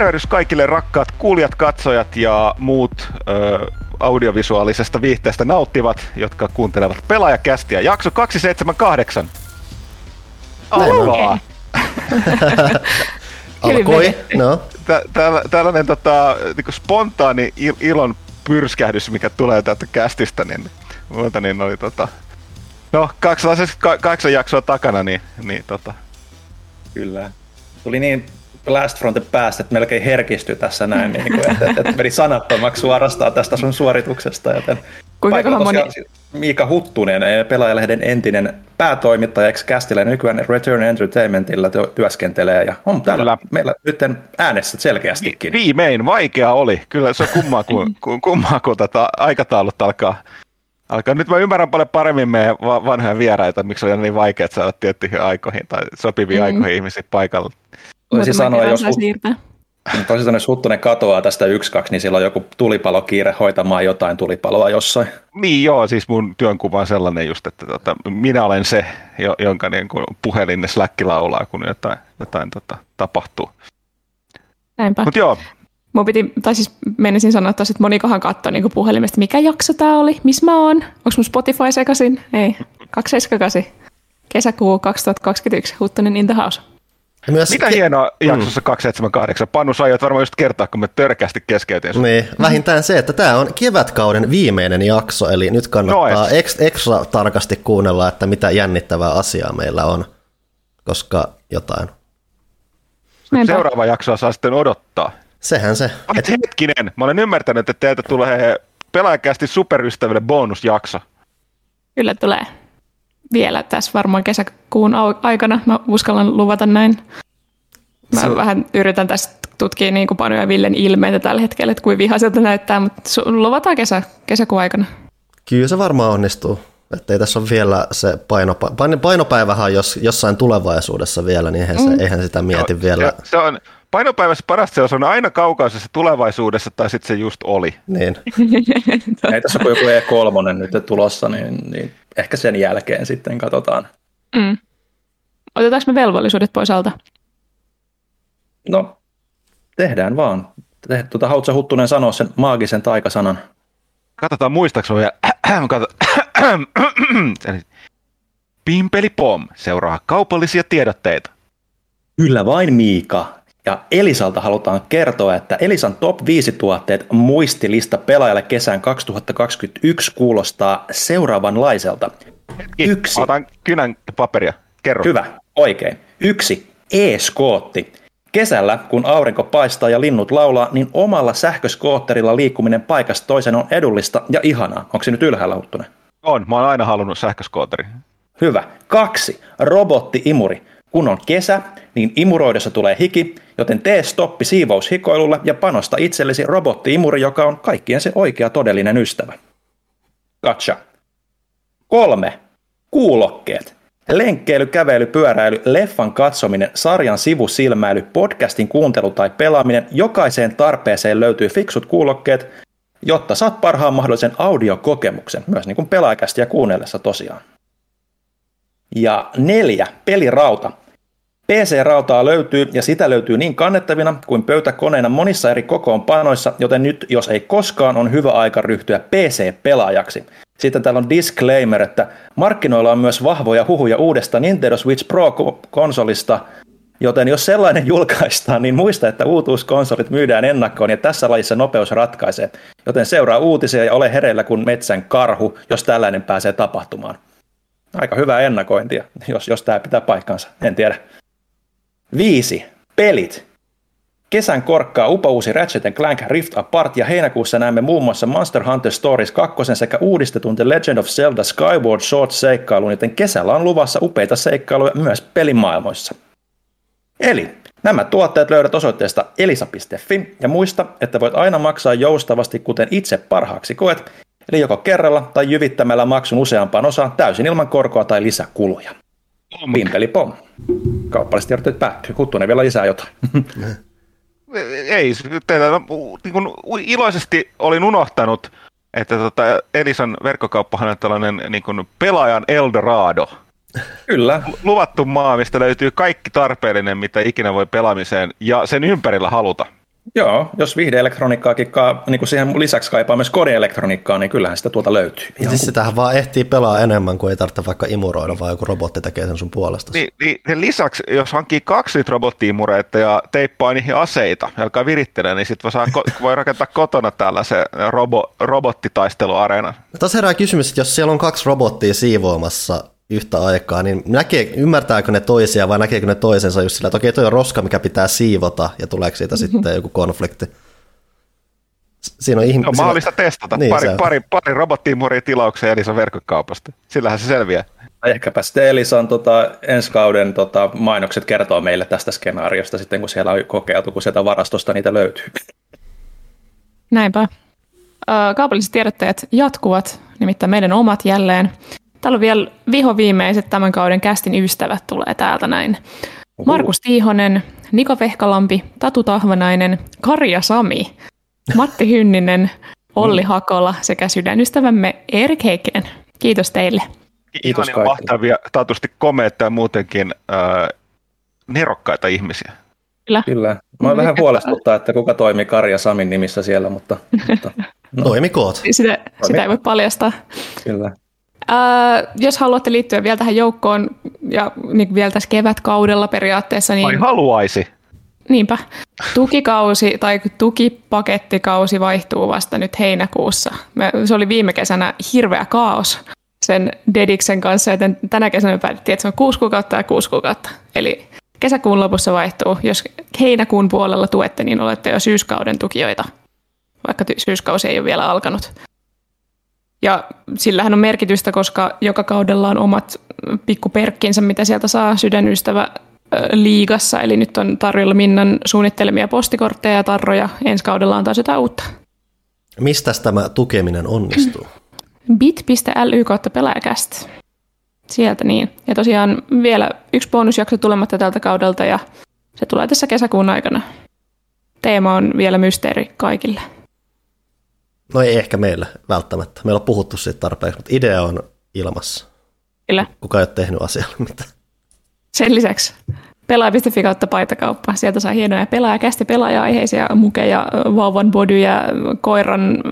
tervehdys kaikille rakkaat kuulijat, katsojat ja muut ö, audiovisuaalisesta viihteestä nauttivat, jotka kuuntelevat pelaajakästiä. Jakso 278. Alkaa! Alkoi, no. Tä, tä, tällainen tota, niin spontaani il, ilon pyrskähdys, mikä tulee täältä kästistä, niin muuta niin oli tota... No, kahdeksan jaksoa takana, niin, niin tota... Kyllä. Tuli niin Blast from the Past, että melkein herkistyi tässä näin, niin kuin, että, että, meni sanattomaksi suorastaan tästä sun suorituksesta. Joten Kuinka moni... Miika Huttunen, eh, pelaajalehden entinen päätoimittaja, ex kästillä nykyään Return Entertainmentilla työskentelee ja on täällä Kyllä. meillä nyt äänessä selkeästikin. Viimein, vaikea oli. Kyllä se on kummaa, kun, kummaa, kun tätä aikataulut alkaa Alkaa. Nyt mä ymmärrän paljon paremmin meidän vanhoja vieraita, miksi on niin vaikea saada tiettyihin aikoihin tai sopiviin mm. aikoihin ihmisiä paikalle. Toisin sanoa, jos, toisin sanoa, jos Huttunen katoaa tästä yksi kaksi, niin silloin joku tulipalokiire hoitamaan jotain tulipaloa jossain. Niin joo, siis mun työnkuva on sellainen just, että tota, minä olen se, jonka niin kuin puhelin Slack laulaa, kun jotain, jotain tota, tapahtuu. Näinpä. Mut joo, Mun piti, tai siis menisin sanoa tossa, että monikohan katsoi niin puhelimesta, mikä jakso tää oli, missä mä oon, onko mun Spotify sekasin? Ei, 278. Kesäkuu 2021, Huttunen in the house. Myös Mitä ki- hienoa jaksossa mm. 278? Panu, sä aiot varmaan just kertoa, kun me törkeästi keskeytin Niin, vähintään se, että tämä on kevätkauden viimeinen jakso, eli nyt kannattaa no, ekstra, ekstra tarkasti kuunnella, että mitä jännittävää asiaa meillä on, koska jotain. Näinpä. Seuraava jaksoa saa sitten odottaa. Sehän se. Et hetkinen, mä olen ymmärtänyt, että teiltä tulee pelaajakästi superystäville bonusjakso. Kyllä tulee. Vielä tässä varmaan kesäkuun aikana, mä uskallan luvata näin. Mä se... vähän yritän tässä tutkia niin kuin Panu ja Villen ilmeitä tällä hetkellä, että kuin vihaiselta näyttää, mutta luvataan kesä, kesäkuun aikana. Kyllä se varmaan onnistuu. Että ei tässä ole vielä se painopa- painopäivähän jos, jossain tulevaisuudessa vielä, niin eihän, se, mm. eihän sitä mieti no, vielä. Se, se on, painopäivässä parasta se on aina kaukaisessa tulevaisuudessa, tai sitten se just oli. Niin. Ei tässä on joku E3 nyt tulossa, niin, niin ehkä sen jälkeen sitten katsotaan. Mm. Otetaanko me velvollisuudet pois alta? No, tehdään vaan. Tuota, Hautsa Huttunen sanoo sen maagisen taikasanan. Katsotaan muistaakseni vielä. Pimpeli pom seuraa kaupallisia tiedotteita. Kyllä vain Miika. Ja Elisalta halutaan kertoa, että Elisan top 5 tuotteet muistilista pelaajalle kesän 2021 kuulostaa seuraavanlaiselta. Hetki, Yksi. Otan kynän paperia. Kerro. Hyvä, oikein. Yksi. E-skootti. Kesällä, kun aurinko paistaa ja linnut laulaa, niin omalla sähköskootterilla liikkuminen paikasta toiseen on edullista ja ihanaa. Onko se nyt ylhäällä, Huttunen? On, mä oon aina halunnut sähköskootteri. Hyvä. Kaksi. Robotti-imuri. Kun on kesä, niin imuroidessa tulee hiki, joten tee stoppi siivoushikoilulle ja panosta itsellesi robotti-imuri, joka on kaikkien se oikea todellinen ystävä. Katsa. Kolme. Kuulokkeet. Lenkkeily, kävely, pyöräily, leffan katsominen, sarjan sivusilmäily, podcastin kuuntelu tai pelaaminen, jokaiseen tarpeeseen löytyy fiksut kuulokkeet, jotta saat parhaan mahdollisen audiokokemuksen, myös niin kuin pelaajakästi ja kuunnellessa tosiaan. Ja neljä, pelirauta. PC-rautaa löytyy ja sitä löytyy niin kannettavina kuin pöytäkoneena monissa eri kokoonpanoissa, joten nyt jos ei koskaan on hyvä aika ryhtyä PC-pelaajaksi. Sitten täällä on disclaimer, että markkinoilla on myös vahvoja huhuja uudesta Nintendo Switch Pro-konsolista, joten jos sellainen julkaistaan, niin muista, että uutuuskonsolit myydään ennakkoon ja tässä lajissa nopeus ratkaisee. Joten seuraa uutisia ja ole hereillä kuin metsän karhu, jos tällainen pääsee tapahtumaan. Aika hyvää ennakointia, jos, jos tämä pitää paikkansa, en tiedä. Viisi. Pelit. Kesän korkkaa upouusi Ratchet Clank Rift Apart ja heinäkuussa näemme muun muassa Monster Hunter Stories 2 sekä uudistetun The Legend of Zelda Skyward Sword seikkailun, joten kesällä on luvassa upeita seikkailuja myös pelimaailmoissa. Eli nämä tuotteet löydät osoitteesta elisa.fi ja muista, että voit aina maksaa joustavasti kuten itse parhaaksi koet, eli joko kerralla tai jyvittämällä maksun useampaan osaan täysin ilman korkoa tai lisäkuluja. Pimpeli pom. Kaupalliset tiedotteet päättyy. Huttunen vielä lisää jotain. Ei, teillä, niin kuin iloisesti olin unohtanut, että tota Elisan verkkokauppahan on tällainen niin kuin pelaajan Eldorado. Kyllä. Luvattu maa, mistä löytyy kaikki tarpeellinen, mitä ikinä voi pelaamiseen ja sen ympärillä haluta. Joo, jos viihdeelektroniikkaakin ka- niin kuin siihen lisäksi kaipaa myös kodeelektroniikkaa, niin kyllähän sitä tuolta löytyy. Siis sitähän vaan ehtii pelaa enemmän kuin ei tarvitse vaikka imuroida, vaan joku robotti tekee sen sun puolesta. Niin, niin lisäksi, jos hankkii kaksi niitä robottiimureita ja teippaa niihin aseita ja alkaa virittelee, niin sitten voi, voi rakentaa kotona tällaisen robo, robottitaisteluareenan. Tässä herää kysymys, että jos siellä on kaksi robottia siivoamassa yhtä aikaa, niin näkee, ymmärtääkö ne toisia vai näkeekö ne toisensa just sillä, että okei, toi on roska, mikä pitää siivota, ja tuleeko siitä mm-hmm. sitten joku konflikti. Siinä on ihmisiä. No, mahdollista testata. Niin, pari, pari, pari robottiimuria tilauksia Elisan verkkokaupasta. Sillähän se selviää. Ehkäpä sitten Elisan tota, ensi kauden tota, mainokset kertoo meille tästä skenaariosta sitten, kun siellä on kokeiltu, kun sieltä varastosta niitä löytyy. Näinpä. Kaupalliset tiedottajat jatkuvat, nimittäin meidän omat jälleen. Täällä on vielä vihoviimeiset tämän kauden kästin ystävät tulee täältä näin. Markus Tiihonen, Niko Vehkalampi, Tatu Tahvanainen, Karja Sami, Matti Hynninen, Olli Hakola sekä sydänystävämme Erik Heikkinen. Kiitos teille. Kiitos kaikille. mahtavia, taatusti komeita ja muutenkin äh, nerokkaita ihmisiä. Kyllä. Kyllä. Mä vähän huolestuttaa, että kuka toimii Karja Samin nimissä siellä, mutta... mutta no. Toimikoot. Sitä, sitä ei voi paljastaa. Kyllä. Äh, jos haluatte liittyä vielä tähän joukkoon ja niin vielä tässä kevätkaudella periaatteessa, niin... Ai haluaisi. Niinpä. Tukikausi tai tukipakettikausi vaihtuu vasta nyt heinäkuussa. Me, se oli viime kesänä hirveä kaos sen Dediksen kanssa, joten tänä kesänä me päätettiin, että se on kuusi kuukautta ja kuusi kuukautta. Eli kesäkuun lopussa vaihtuu. Jos heinäkuun puolella tuette, niin olette jo syyskauden tukijoita, vaikka syyskausi ei ole vielä alkanut. Ja sillähän on merkitystä, koska joka kaudella on omat pikkuperkkinsä, mitä sieltä saa sydänystävä liigassa. Eli nyt on tarjolla Minnan suunnittelemia postikortteja ja tarroja. Ensi kaudella on taas jotain uutta. Mistä tämä tukeminen onnistuu? bit.ly kautta pelaajakästä. Sieltä niin. Ja tosiaan vielä yksi bonusjakso tulematta tältä kaudelta ja se tulee tässä kesäkuun aikana. Teema on vielä mysteeri kaikille. No ei ehkä meillä välttämättä. Meillä on puhuttu siitä tarpeeksi, mutta idea on ilmassa. Kyllä. Kuka ei ole tehnyt asialle mitään. Sen lisäksi pelaaja.fi kautta paitakauppa. Sieltä saa hienoja pelaajakästi pelaaja-aiheisia mukeja, vauvan bodyja, koiran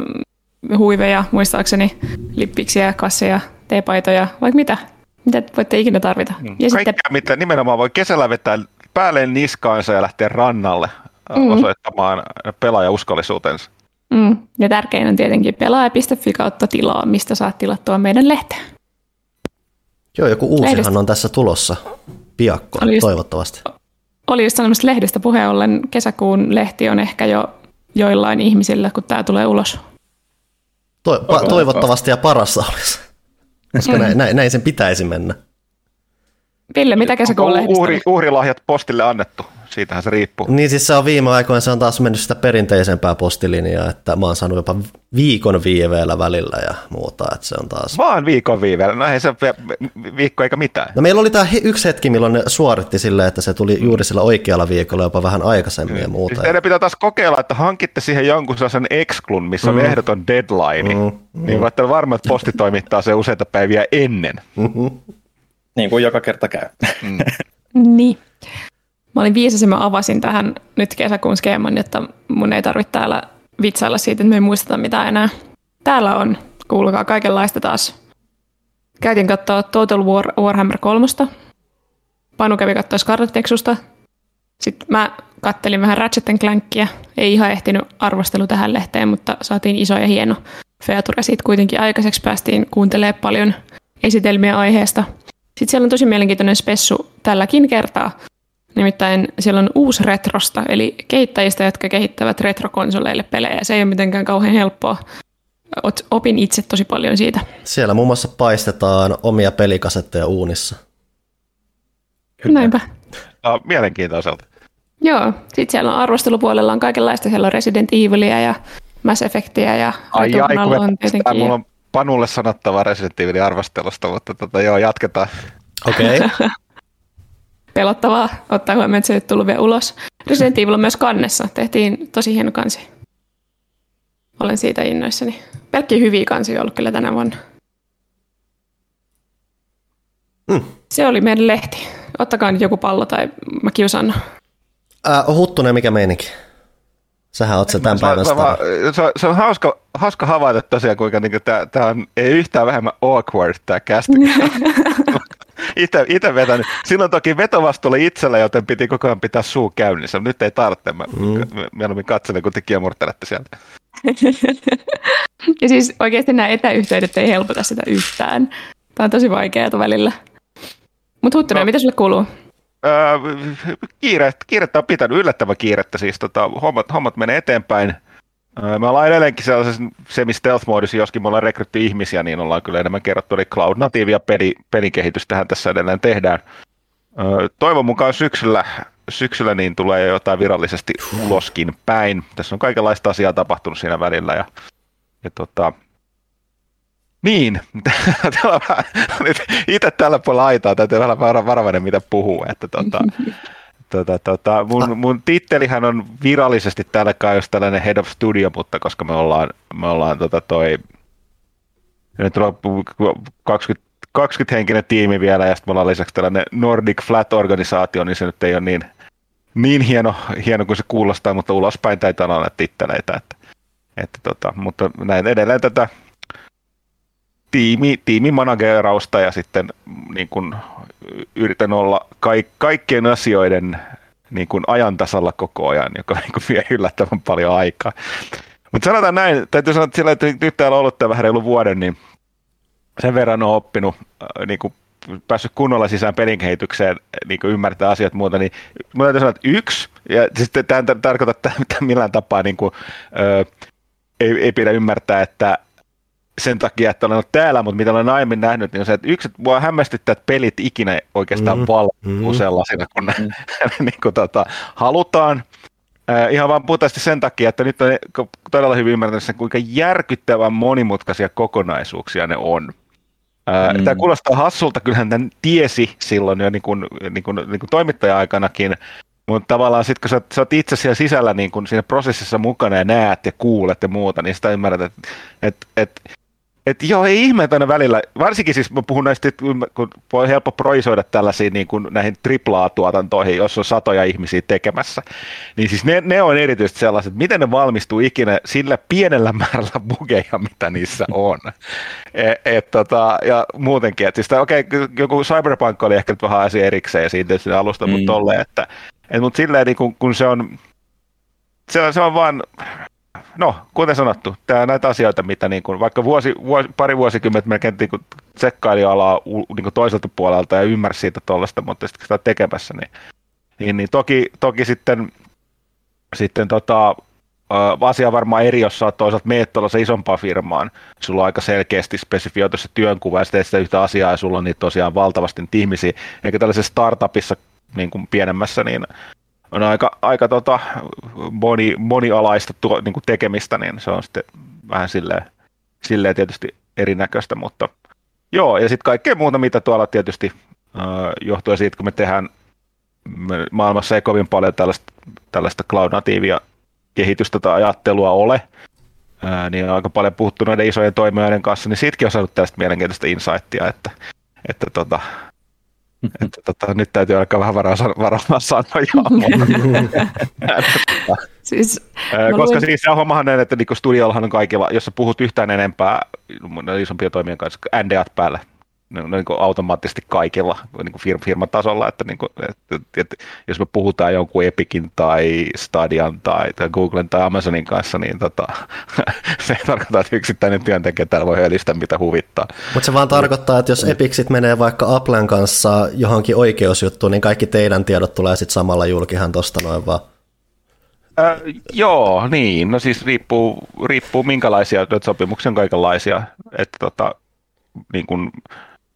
huiveja, muistaakseni lippiksiä, kasseja, teepaitoja, vaikka mitä. Mitä voitte ikinä tarvita. Mm. Ja Kaikkea, sitten... mitä nimenomaan voi kesällä vetää päälleen niskaansa ja lähteä rannalle mm-hmm. osoittamaan pelaajauskollisuutensa. Mm. Ja tärkein on tietenkin pelaaja.fi kautta tilaa, mistä saat tilattua meidän lehteä. Joo, joku uusihan Lehdestä. on tässä tulossa piakkoon, oli just, toivottavasti. Oli just sanomassa lehdestä puheen ollen, kesäkuun lehti on ehkä jo joillain ihmisillä, kun tämä tulee ulos. To, pa, toivottavasti ja parassa olisi, koska mm. näin, näin, näin sen pitäisi mennä. Ville, mitä kesäkuun lehdistä? Uhri, uhrilahjat postille annettu siitähän se riippuu. Niin siis se on viime aikoina, se on taas mennyt sitä perinteisempää postilinjaa, että mä oon saanut jopa viikon viiveellä välillä ja muuta, että se on taas... Vaan viikon viiveellä, no ei se viikko eikä mitään. No meillä oli tämä yksi hetki, milloin ne suoritti silleen, että se tuli juuri sillä oikealla viikolla jopa vähän aikaisemmin mm. ja muuta. Siis teidän pitää taas kokeilla, että hankitte siihen jonkun sellaisen exclun, missä on mm. ehdoton deadline, mm. Mm. niin voitte varmaan, että posti toimittaa se useita päiviä ennen. Mm-hmm. Niin kuin joka kerta käy. Mm. niin. Mä olin viisas ja mä avasin tähän nyt kesäkuun skeeman, että mun ei tarvitse täällä vitsailla siitä, että me ei muisteta mitään enää. Täällä on, kuulkaa, kaikenlaista taas. Käytin katsoa Total War, Warhammer 3. Panu kävi katsoa Scarlet Nexusta. Sitten mä kattelin vähän Ratchet Clankia. Ei ihan ehtinyt arvostelu tähän lehteen, mutta saatiin iso ja hieno feature. Siitä kuitenkin aikaiseksi päästiin kuuntelemaan paljon esitelmiä aiheesta. Sitten siellä on tosi mielenkiintoinen spessu tälläkin kertaa. Nimittäin siellä on uusi retrosta, eli kehittäjistä, jotka kehittävät retrokonsoleille pelejä. Se ei ole mitenkään kauhean helppoa. Opin itse tosi paljon siitä. Siellä muun muassa paistetaan omia pelikasetteja uunissa. Kyllä. Näinpä. No, mielenkiintoiselta. Joo, sitten siellä on arvostelupuolella on kaikenlaista. Siellä on Resident Evilia ja Mass Effectia ja ai, ai, on tietenkin. Mulla on Panulle sanottava Resident Evilin arvostelusta, mutta tota, joo, jatketaan. Okei. Okay. pelottavaa, ottaa huomioon, että se ei tullut vielä ulos. Resident Evil on myös kannessa. Tehtiin tosi hieno kansi. Olen siitä innoissani. Pelkki hyviä kansi on ollut kyllä tänä vuonna. Mm. Se oli meidän lehti. Ottakaa nyt joku pallo tai mä kiusan. Äh, huttunen mikä meininki? Sähän oot se tämän päivän se, se, on, se on hauska, hauska havaita tosiaan, kuinka niin tämä on ei yhtään vähemmän awkward tämä kästi. itse, itse vetänyt. Silloin toki vetovastuu oli itsellä, joten piti koko ajan pitää suu käynnissä. Nyt ei tarvitse. Mä mm. mieluummin katselen, kun te kiemurtelette sieltä. ja siis oikeasti nämä etäyhteydet ei helpota sitä yhtään. Tämä on tosi vaikeaa välillä. Mutta Huttunen, no. mitä sulle kuuluu? Öö, kiire, kiirettä on pitänyt, yllättävän kiirettä siis. Tota, hommat, hommat menee eteenpäin. Me ollaan edelleenkin sellaisessa semi-stealth-moodissa, joskin me ollaan rekrytty ihmisiä, niin ollaan kyllä enemmän kerrottu, eli cloud natiivia peli, pelikehitystähän tässä edelleen tehdään. Toivon mukaan syksyllä, syksyllä niin tulee jotain virallisesti uloskin päin. Tässä on kaikenlaista asiaa tapahtunut siinä välillä ja, ja tota, niin, itse tällä puolella aitaa täytyy olla varovainen, mitä puhuu. Että tota, tota, tota, mun, mun tittelihän on virallisesti täällä kai jos tällainen Head of Studio, mutta koska me ollaan, me ollaan tota toi, nyt on 20, 20 henkinen tiimi vielä ja sitten me ollaan lisäksi tällainen Nordic Flat-organisaatio, niin se nyt ei ole niin, niin hieno, hieno kuin se kuulostaa, mutta ulospäin täytyy olla titteleitä. Että, että tota, mutta näin edelleen tätä tiimi, tiimimanagerausta ja sitten niin kuin, yritän olla kaik, kaikkien asioiden niin kuin ajan tasalla koko ajan, joka niin kuin vie yllättävän paljon aikaa. Mutta sanotaan näin, täytyy sanoa, että sillä, että nyt täällä on ollut tämä vähän reilu vuoden, niin sen verran on oppinut, äh, niin kuin päässyt kunnolla sisään pelin kehitykseen, niin kuin ymmärtää asiat muuta, niin mä täytyy sanoa, että yksi, ja sitten tämä ei tarkoita että millään tapaa niin kuin, ö, ei, ei pidä ymmärtää, että sen takia, että olen ollut täällä, mutta mitä olen aiemmin nähnyt, niin on se, että yksi, että mua hämmästyttää, että pelit ikinä oikeastaan mm, valmuu mm. sellaisina, kun mm. niin kuin, tota, halutaan. Äh, ihan vaan puhtaasti sen takia, että nyt on todella hyvin ymmärtänyt sen, kuinka järkyttävän monimutkaisia kokonaisuuksia ne on. Äh, mm. Tämä kuulostaa hassulta, kyllähän tämän tiesi silloin jo niin kuin, niin kuin, niin kuin toimittaja-aikanakin, mutta tavallaan sitten kun sä, sä oot itse siellä sisällä niin kun siinä prosessissa mukana ja näet ja kuulet ja muuta, niin sitä ymmärrät, että et, et, et joo, ei ihme, että aina välillä, varsinkin siis mä puhun näistä, kun voi helppo proisoida tällaisiin niin kuin näihin triplaa-tuotantoihin, jos on satoja ihmisiä tekemässä, niin siis ne, ne on erityisesti sellaiset, että miten ne valmistuu ikinä sillä pienellä määrällä bugeja, mitä niissä on. Et, et, tota, ja muutenkin, että siis okei, okay, joku Cyberpunk oli ehkä nyt vähän asia erikseen siitä alusta, mm. mutta tolleen, että et, mutta silleen, niin kun, kun se on, se on, se on vaan, no, kuten sanottu, tämä näitä asioita, mitä niin kuin, vaikka vuosi, vuosi, pari vuosikymmentä melkein niin kuin, tsekkaili alaa niin kuin toiselta puolelta ja ymmärsi siitä tuollaista, mutta sitten sitä tekemässä, niin, niin, niin toki, toki sitten, sitten tota, asia varmaan eri, jos sä toisaalta meet tuollaisen isompaan firmaan, sulla on aika selkeästi spesifioitu se työnkuvaa ja sitten sitä yhtä asiaa ja sulla on niitä tosiaan valtavasti ihmisiä, eikä tällaisessa startupissa niin kuin pienemmässä, niin on aika, aika tota, moni, monialaista tuo, niin kuin tekemistä, niin se on sitten vähän silleen, silleen tietysti erinäköistä, mutta joo, ja sitten kaikkea muuta, mitä tuolla tietysti äh, siitä, kun me tehdään maailmassa ei kovin paljon tällaista, tällaista cloud-natiivia kehitystä tai ajattelua ole, ää, niin on aika paljon puhuttu noiden isojen toimijoiden kanssa, niin siitäkin on saanut tällaista mielenkiintoista insightia, että, että tota, että tota, nyt täytyy alkaa vähän varaa, varaa sanoja. siis, Koska luin... siis se hommahan näin, että niin studiollahan on kaikilla, jos sä puhut yhtään enempää isompia toimijoiden kanssa, NDAt päälle, niin, niin kuin automaattisesti kaikilla niin kuin firma, firmatasolla, että, niin kuin, että, että jos me puhutaan jonkun Epicin tai Stadian tai, tai Googlen tai Amazonin kanssa, niin tota, se tarkoittaa, että yksittäinen työntekijä täällä voi höllistä mitä huvittaa. Mutta se vaan tarkoittaa, että jos Epicit menee vaikka Applen kanssa johonkin oikeusjuttuun, niin kaikki teidän tiedot tulee sitten samalla julkihan tuosta noin vaan. Äh, joo, niin. No siis riippuu, riippuu minkälaisia sopimuksia on kaikenlaisia. Että tota, niin kun,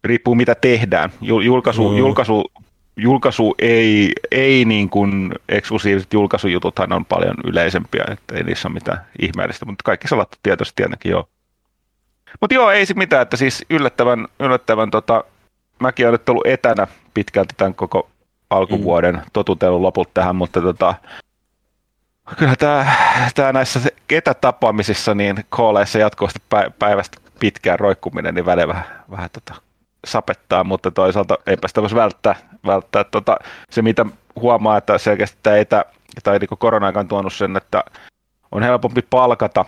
riippuu mitä tehdään. Julkaisu, mm. julkaisu, julkaisu ei, ei niin kuin eksklusiiviset julkaisujututhan on paljon yleisempiä, että ei niissä ole mitään ihmeellistä, mutta kaikki salattu tietysti ainakin joo. Mutta joo, ei se mitään, että siis yllättävän, yllättävän tota, mäkin olen nyt ollut etänä pitkälti tämän koko alkuvuoden, mm. totutellut loput tähän, mutta tota, kyllä tämä, tämä näissä etätapaamisissa, niin kooleissa jatkuvasti päivästä pitkään roikkuminen, niin välillä vähän, vähän tota, sapettaa, mutta toisaalta eipä sitä voisi välttää. välttää. Tota, se, mitä huomaa, että selkeästi tämä etä, tai niin korona on tuonut sen, että on helpompi palkata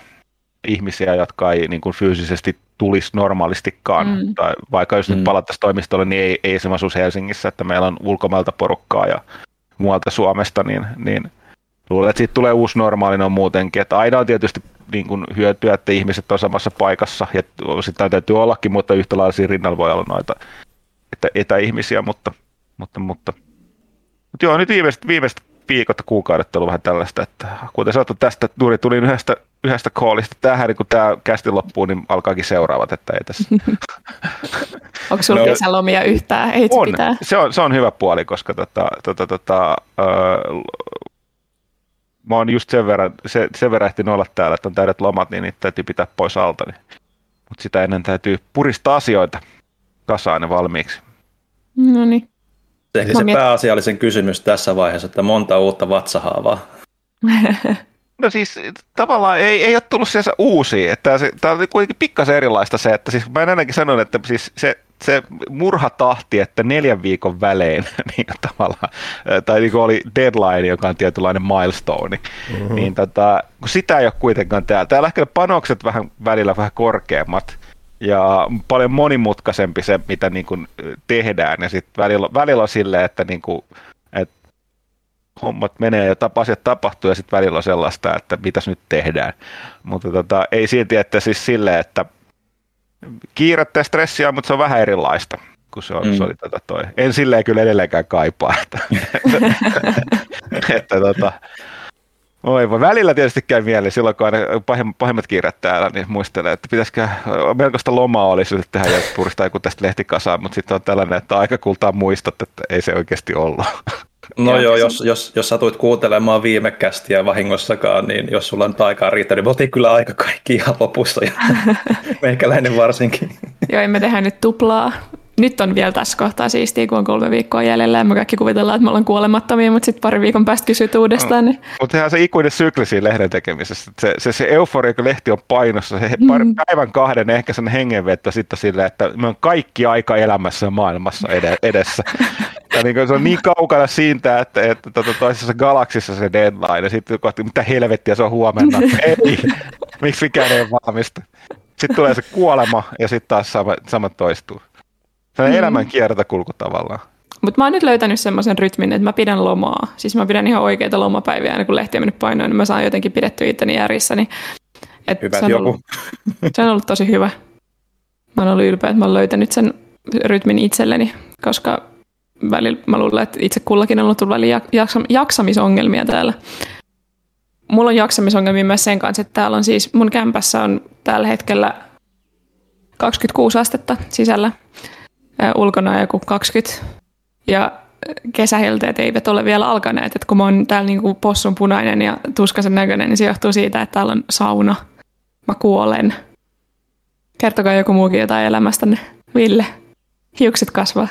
ihmisiä, jotka ei niin kuin fyysisesti tulisi normaalistikaan, mm. tai vaikka jos mm. nyt palattaisiin toimistolle, niin ei, ei esimerkiksi asuisi Helsingissä, että meillä on ulkomailta porukkaa ja muualta Suomesta, niin, niin luulen, että siitä tulee uusi normaali on muutenkin, että aina on tietysti niin kuin hyötyä, että ihmiset on samassa paikassa, ja sitä täytyy ollakin, mutta yhtä lailla siinä rinnalla voi olla noita että etäihmisiä, mutta, mutta, mutta, mutta joo, nyt viimeiset, viimeiset viikot ja kuukaudet on ollut vähän tällaista, että kuten sanottu tästä, tuli, tuli yhdestä, yhdestä koolista tähän, kun tämä kästi loppuu, niin alkaakin seuraavat, että ei tässä. Onko sinulla no, kesälomia yhtään? Ei on, pitää. Se, on, se on hyvä puoli, koska tota, tota, tota, öö, mä oon just sen verran, se, sen verran ehtinyt olla täällä, että on täydet lomat, niin niitä täytyy pitää pois alta. Niin. Mutta sitä ennen täytyy puristaa asioita kasaan ne valmiiksi. No niin. Ehkä se miet... pääasiallisen kysymys tässä vaiheessa, että monta uutta vatsahaavaa. No siis tavallaan ei, ei ole tullut sieltä uusia, että se, tämä oli kuitenkin pikkasen erilaista se, että siis mä en ainakin sanon, että siis se, se murhatahti, että neljän viikon välein niin tavallaan, tai niin oli deadline, joka on tietynlainen milestone, mm-hmm. niin tota, kun sitä ei ole kuitenkaan täällä. Täällä ehkä panokset vähän välillä vähän korkeammat, ja paljon monimutkaisempi se, mitä niin kuin tehdään, ja sitten välillä, välillä on silleen, että, niin kuin, että hommat menee ja tapa, asiat tapahtuu, ja sitten välillä on sellaista, että mitäs nyt tehdään. Mutta tota, ei silti, että siis silleen, että kiirettä ja stressiä, mutta se on vähän erilaista kun se, on, mm. se oli tätä toi. En silleen kyllä edelleenkään kaipaa, että, että, että tota, Oi, voi. Välillä tietysti käy mieleen, silloin kun aina pahimmat, kiireet täällä, niin muistelee, että pitäisikö, melkoista lomaa olisi nyt tehdä ja puristaa joku tästä lehtikasaan, mutta sitten on tällainen, että aika kultaa muistat, että ei se oikeasti ollut. No joo, jos, jos, jos satuit kuuntelemaan viime kästiä vahingossakaan, niin jos sulla on aikaa riittää, niin me kyllä aika kaikki ihan lopussa ja meikäläinen varsinkin. Joo, emme tehdä nyt tuplaa nyt on vielä tässä kohtaa siistiä, kun on kolme viikkoa jäljellä ja me kaikki kuvitellaan, että me ollaan kuolemattomia, mutta sitten pari viikon päästä kysyt uudestaan. Niin... Mutta ihan se ikuinen sykli siinä lehden tekemisessä. Se, se, se euforia, kun lehti on painossa, se mm. päivän kahden ehkä sen hengenvettä sitten silleen, että me on kaikki aika elämässä ja maailmassa edessä. ja niin se on niin kaukana siitä, että, että tuota, toisessa galaksissa se deadline, ja sitten kohti, mitä helvettiä se on huomenna. Ei, miksi mikään ei valmista. Sitten tulee se kuolema, ja sitten taas sama, sama toistuu. Se on mm. elämän kiertokulku tavallaan. Mutta mä oon nyt löytänyt semmoisen rytmin, että mä pidän lomaa. Siis mä pidän ihan oikeita lomapäiviä aina kun lehti on mennyt painoon, niin mä saan jotenkin pidettyä itteni järjissä. Niin, et hyvä se, on ollut, se on ollut tosi hyvä. Mä oon ollut ylpeä, että mä oon löytänyt sen rytmin itselleni, koska välillä mä luulen, että itse kullakin on ollut välillä jaksamisongelmia täällä. Mulla on jaksamisongelmia myös sen kanssa, että täällä on siis, mun kämpässä on tällä hetkellä 26 astetta sisällä ulkona joku 20 ja kesähelteet eivät ole vielä alkaneet. Et kun mä oon täällä niinku possun punainen ja tuskasen näköinen, niin se johtuu siitä, että täällä on sauna. Mä kuolen. Kertokaa joku muukin jotain elämästänne. Ville, hiukset kasvaa.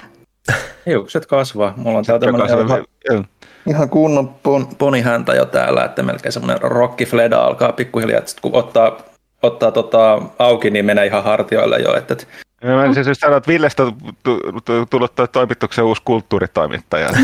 Hiukset kasvaa. Mulla on täällä ihan, ihan kunnon pon, ponihäntä jo täällä, että melkein semmoinen rockifleda alkaa pikkuhiljaa, että kun ottaa, ottaa tota auki, niin menee ihan hartioille jo. Että, Mä en siis sanoa, että Villestä tullut toimituksen uusi kulttuuritoimittaja.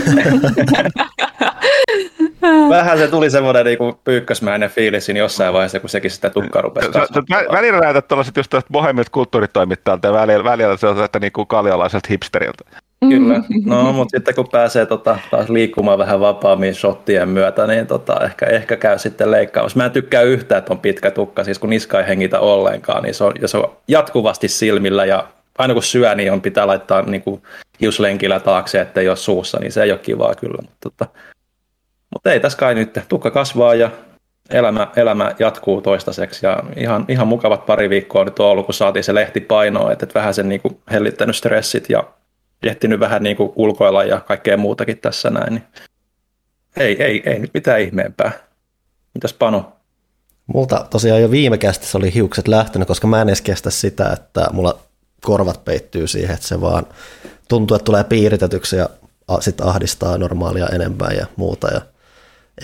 Vähän se tuli semmoinen niinku pyykkösmäinen fiilisin jossain vaiheessa, kun sekin sitä tukkaa rupesi kasvamaan. Välillä näytät tuollaiset just bohemilta kulttuuritoimittajalta ja välillä, välillä sellaiselta niinku kaljalaiselta hipsteriltä. Kyllä, no mutta sitten kun pääsee tota, taas liikkumaan vähän vapaammin shottien myötä, niin tota, ehkä, ehkä käy sitten leikkaamassa. Mä en tykkää yhtään, että on pitkä tukka, siis kun niska ei hengitä ollenkaan, niin se on, ja se on jatkuvasti silmillä ja aina kun syö, niin on pitää laittaa niin kuin hiuslenkillä taakse, ettei ole suussa, niin se ei ole kivaa kyllä. Mutta, tota, mutta ei tässä kai nyt, tukka kasvaa ja elämä, elämä jatkuu toistaiseksi ja ihan, ihan mukavat pari viikkoa nyt on ollut, kun saatiin se lehti painoa, että, että vähän sen niin kuin hellittänyt stressit ja ehtinyt vähän niin kuin ulkoilla ja kaikkea muutakin tässä näin. Niin ei, ei, ei nyt mitään ihmeempää. Mitäs Pano? Multa tosiaan jo viime kästissä oli hiukset lähtenyt, koska mä en edes kestä sitä, että mulla korvat peittyy siihen, että se vaan tuntuu, että tulee piiritetyksi ja sitten ahdistaa normaalia enemmän ja muuta. Ja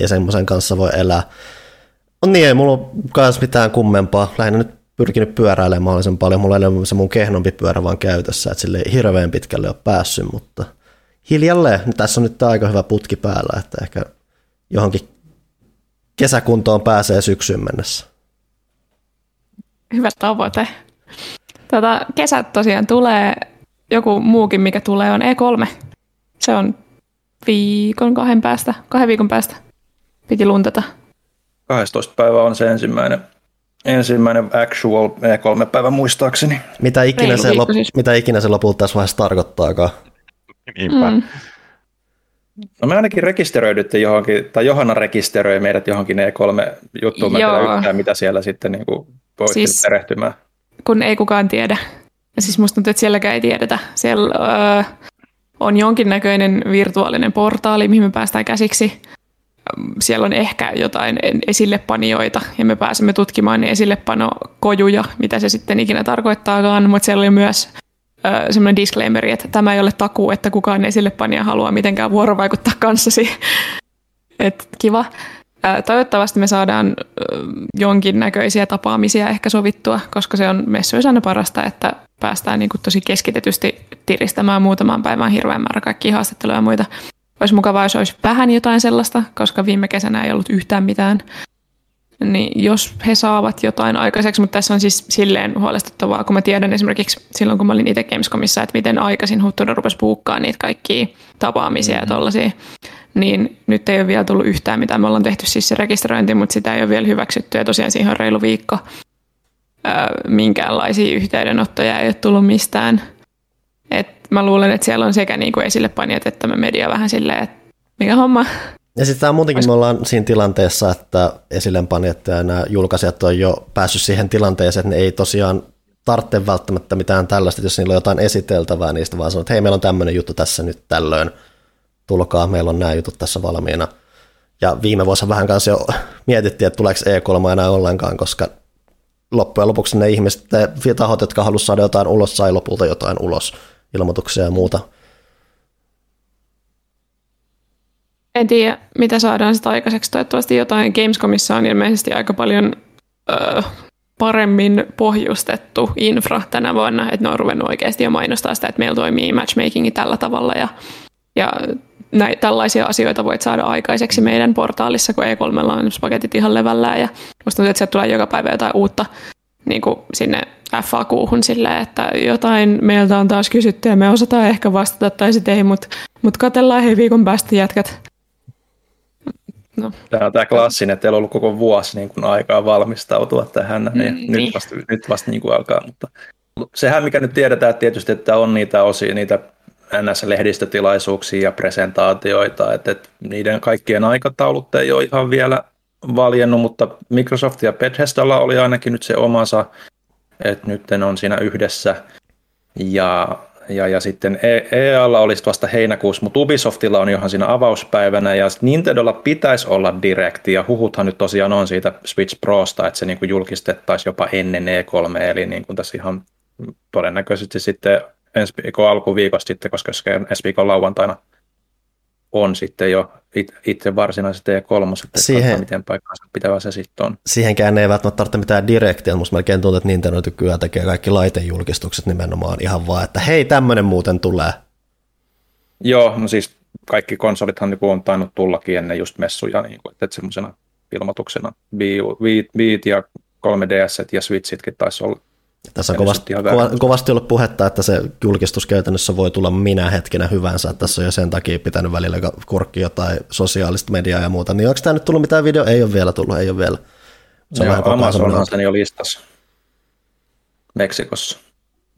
ei semmoisen kanssa voi elää. On niin, ei mulla ole mitään kummempaa. Lähinnä nyt pyrkinyt pyöräilemään mahdollisimman paljon. Mulla ei ole se mun kehnompi pyörä vaan käytössä, että sille hirveän pitkälle ole päässyt, mutta hiljalleen. Tässä on nyt aika hyvä putki päällä, että ehkä johonkin kesäkuntoon pääsee syksyyn mennessä. Hyvä tavoite. Tota, kesät tosiaan tulee, joku muukin mikä tulee on E3. Se on viikon kahden päästä, kahden viikon päästä piti luntata. 12 päivä on se ensimmäinen, ensimmäinen actual E3-päivä muistaakseni. Mitä ikinä, se, lop, siis. mitä ikinä se lopulta tässä vaiheessa tarkoittaakaan. Niinpä. Mm. No me ainakin rekisteröidytte johonkin, tai Johanna rekisteröi meidät johonkin E3-juttuun, mä yhtään, mitä siellä sitten niin kuin siis, perehtymään. Kun ei kukaan tiedä. Ja siis musta tuntuu, että sielläkään ei tiedetä. Siellä öö, on jonkinnäköinen virtuaalinen portaali, mihin me päästään käsiksi. Siellä on ehkä jotain esillepanijoita, ja me pääsemme tutkimaan ne esillepanokojuja, mitä se sitten ikinä tarkoittaakaan, mutta siellä oli myös semmoinen disclaimeri, että tämä ei ole takuu, että kukaan esillepania haluaa mitenkään vuorovaikuttaa kanssasi. Et kiva. Toivottavasti me saadaan jonkinnäköisiä tapaamisia ehkä sovittua, koska se on messuissa aina parasta, että päästään niin tosi keskitetysti tiristämään muutaman päivän hirveän määrä kaikkia haastatteluja ja muita. Olisi mukavaa, jos olisi vähän jotain sellaista, koska viime kesänä ei ollut yhtään mitään. Niin jos he saavat jotain aikaiseksi, mutta tässä on siis silleen huolestuttavaa, kun mä tiedän esimerkiksi silloin, kun mä olin itse Gamescomissa, että miten aikaisin Huttunen rupesi puukkaan niitä kaikkia tapaamisia mm-hmm. ja tollaisia niin nyt ei ole vielä tullut yhtään mitään. Me ollaan tehty siis se rekisteröinti, mutta sitä ei ole vielä hyväksytty ja tosiaan siihen on reilu viikko. minkäänlaisia yhteydenottoja ei ole tullut mistään. Mä luulen, että siellä on sekä niinku esille panijat että me media vähän silleen, että mikä homma. Ja sitten muutenkin me ollaan siinä tilanteessa, että esillenpanijat ja nämä julkaisijat on jo päässyt siihen tilanteeseen, että ne ei tosiaan tarvitse välttämättä mitään tällaista, jos niillä on jotain esiteltävää niistä, vaan sanoo, että hei, meillä on tämmöinen juttu tässä nyt tällöin – tulkaa, meillä on nämä jutut tässä valmiina. Ja viime vuosina vähän kanssa jo mietittiin, että tuleeko E3 enää ollenkaan, koska loppujen lopuksi ne ihmiset, ne tahot, jotka halusivat saada jotain ulos, sai lopulta jotain ulos, ilmoituksia ja muuta. En tiedä, mitä saadaan sitä aikaiseksi. Toivottavasti jotain Gamescomissa on ilmeisesti aika paljon öö, paremmin pohjustettu infra tänä vuonna, että ne on ruvennut oikeasti jo mainostaa sitä, että meillä toimii matchmakingi tällä tavalla ja, ja näitä, tällaisia asioita voit saada aikaiseksi meidän portaalissa, kun E3 on paketit ihan levällään ja musta tuntuu, että sieltä tulee joka päivä jotain uutta niin kuin sinne FAQ-hun silleen, että jotain meiltä on taas kysytty ja me osataan ehkä vastata tai sitten ei, mutta mut katellaan hei viikon päästä jätkät. No. Tämä on tämä klassinen, että teillä on ollut koko vuosi niin kuin aikaa valmistautua tähän, mm, ja niin. nyt vasta, nyt vasta niin kuin alkaa, mutta sehän mikä nyt tiedetään tietysti, että on niitä osia, niitä NS-lehdistötilaisuuksia ja presentaatioita, että, että niiden kaikkien aikataulut ei ole ihan vielä valjennut, mutta Microsoft ja Bethesdalla oli ainakin nyt se omansa, että nyt on siinä yhdessä. Ja, ja, ja sitten EAlla olisi vasta heinäkuussa, mutta Ubisoftilla on johan siinä avauspäivänä. Ja Nintendolla pitäisi olla direkti ja huhuthan nyt tosiaan on siitä Switch Prosta, että se niin kuin julkistettaisiin jopa ennen E3, eli niin kuin tässä ihan todennäköisesti sitten ensi viikon alkuviikosta sitten, koska ensi viikon lauantaina on sitten jo itse varsinaisesti E3, että siihen, miten paikkansa pitävä se sitten on. Siihenkään ei välttämättä tarvitse mitään direktiä, mutta melkein tuntuu, että Nintendo nykyään tekee kaikki laitejulkistukset nimenomaan ihan vaan, että hei, tämmöinen muuten tulee. Joo, no siis kaikki konsolithan niin on tainnut tullakin ennen just messuja, niin kuin, että semmoisena ilmoituksena Viit ja 3DS ja Switchitkin taisi olla tässä on kovasti, kova, kovasti ollut puhetta, että se julkistus käytännössä voi tulla minä hetkenä hyvänsä. Tässä on jo sen takia pitänyt välillä kurkki jotain sosiaalista mediaa ja muuta. Niin onko tämä nyt tullut mitään video? Ei ole vielä tullut, ei ole vielä. Se on Joo, Amazonhan sen jo listasi Meksikossa,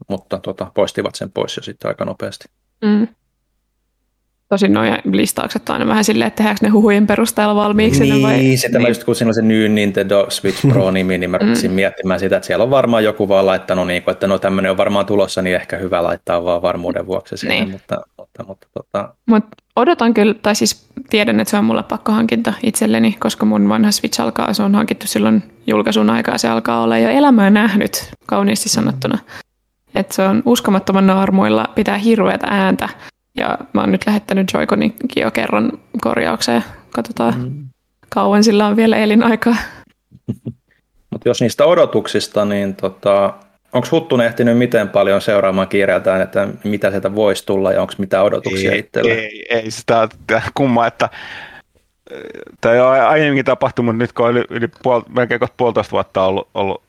mutta tuota, poistivat sen pois jo sitten aika nopeasti. Mm. Tosin nuo listaukset on aina vähän silleen, että tehdäänkö ne huhujen perusteella valmiiksi. Niin, vai? sitä niin. just kun siinä on se New Nintendo Switch Pro-nimi, niin mä mm. rupesin miettimään sitä, että siellä on varmaan joku vaan laittanut, niin kuin, että no tämmöinen on varmaan tulossa, niin ehkä hyvä laittaa vaan varmuuden vuoksi sinne, niin. mutta, mutta, mutta tota... Mut odotan kyllä, tai siis tiedän, että se on mulle pakkohankinta itselleni, koska mun vanha Switch alkaa, se on hankittu silloin julkaisun aikaa, se alkaa olla jo elämää nähnyt, kauniisti sanottuna. Että se on uskomattoman naarmuilla, pitää hirveätä ääntä, ja mä oon nyt lähettänyt Joy-Coninkin jo kerran korjaukseen. Katsotaan, mm. kauan sillä on vielä elinaikaa. Mutta jos niistä odotuksista, niin tota, onko Huttunen ehtinyt miten paljon seuraamaan kirjaltaan, että mitä sieltä voisi tulla ja onko mitään odotuksia ei, itsellä? Ei, ei sitä kummaa, että tämä on aiemminkin tapahtunut, mutta nyt kun on yli, yli puol, melkein puolitoista vuotta ollut, ollut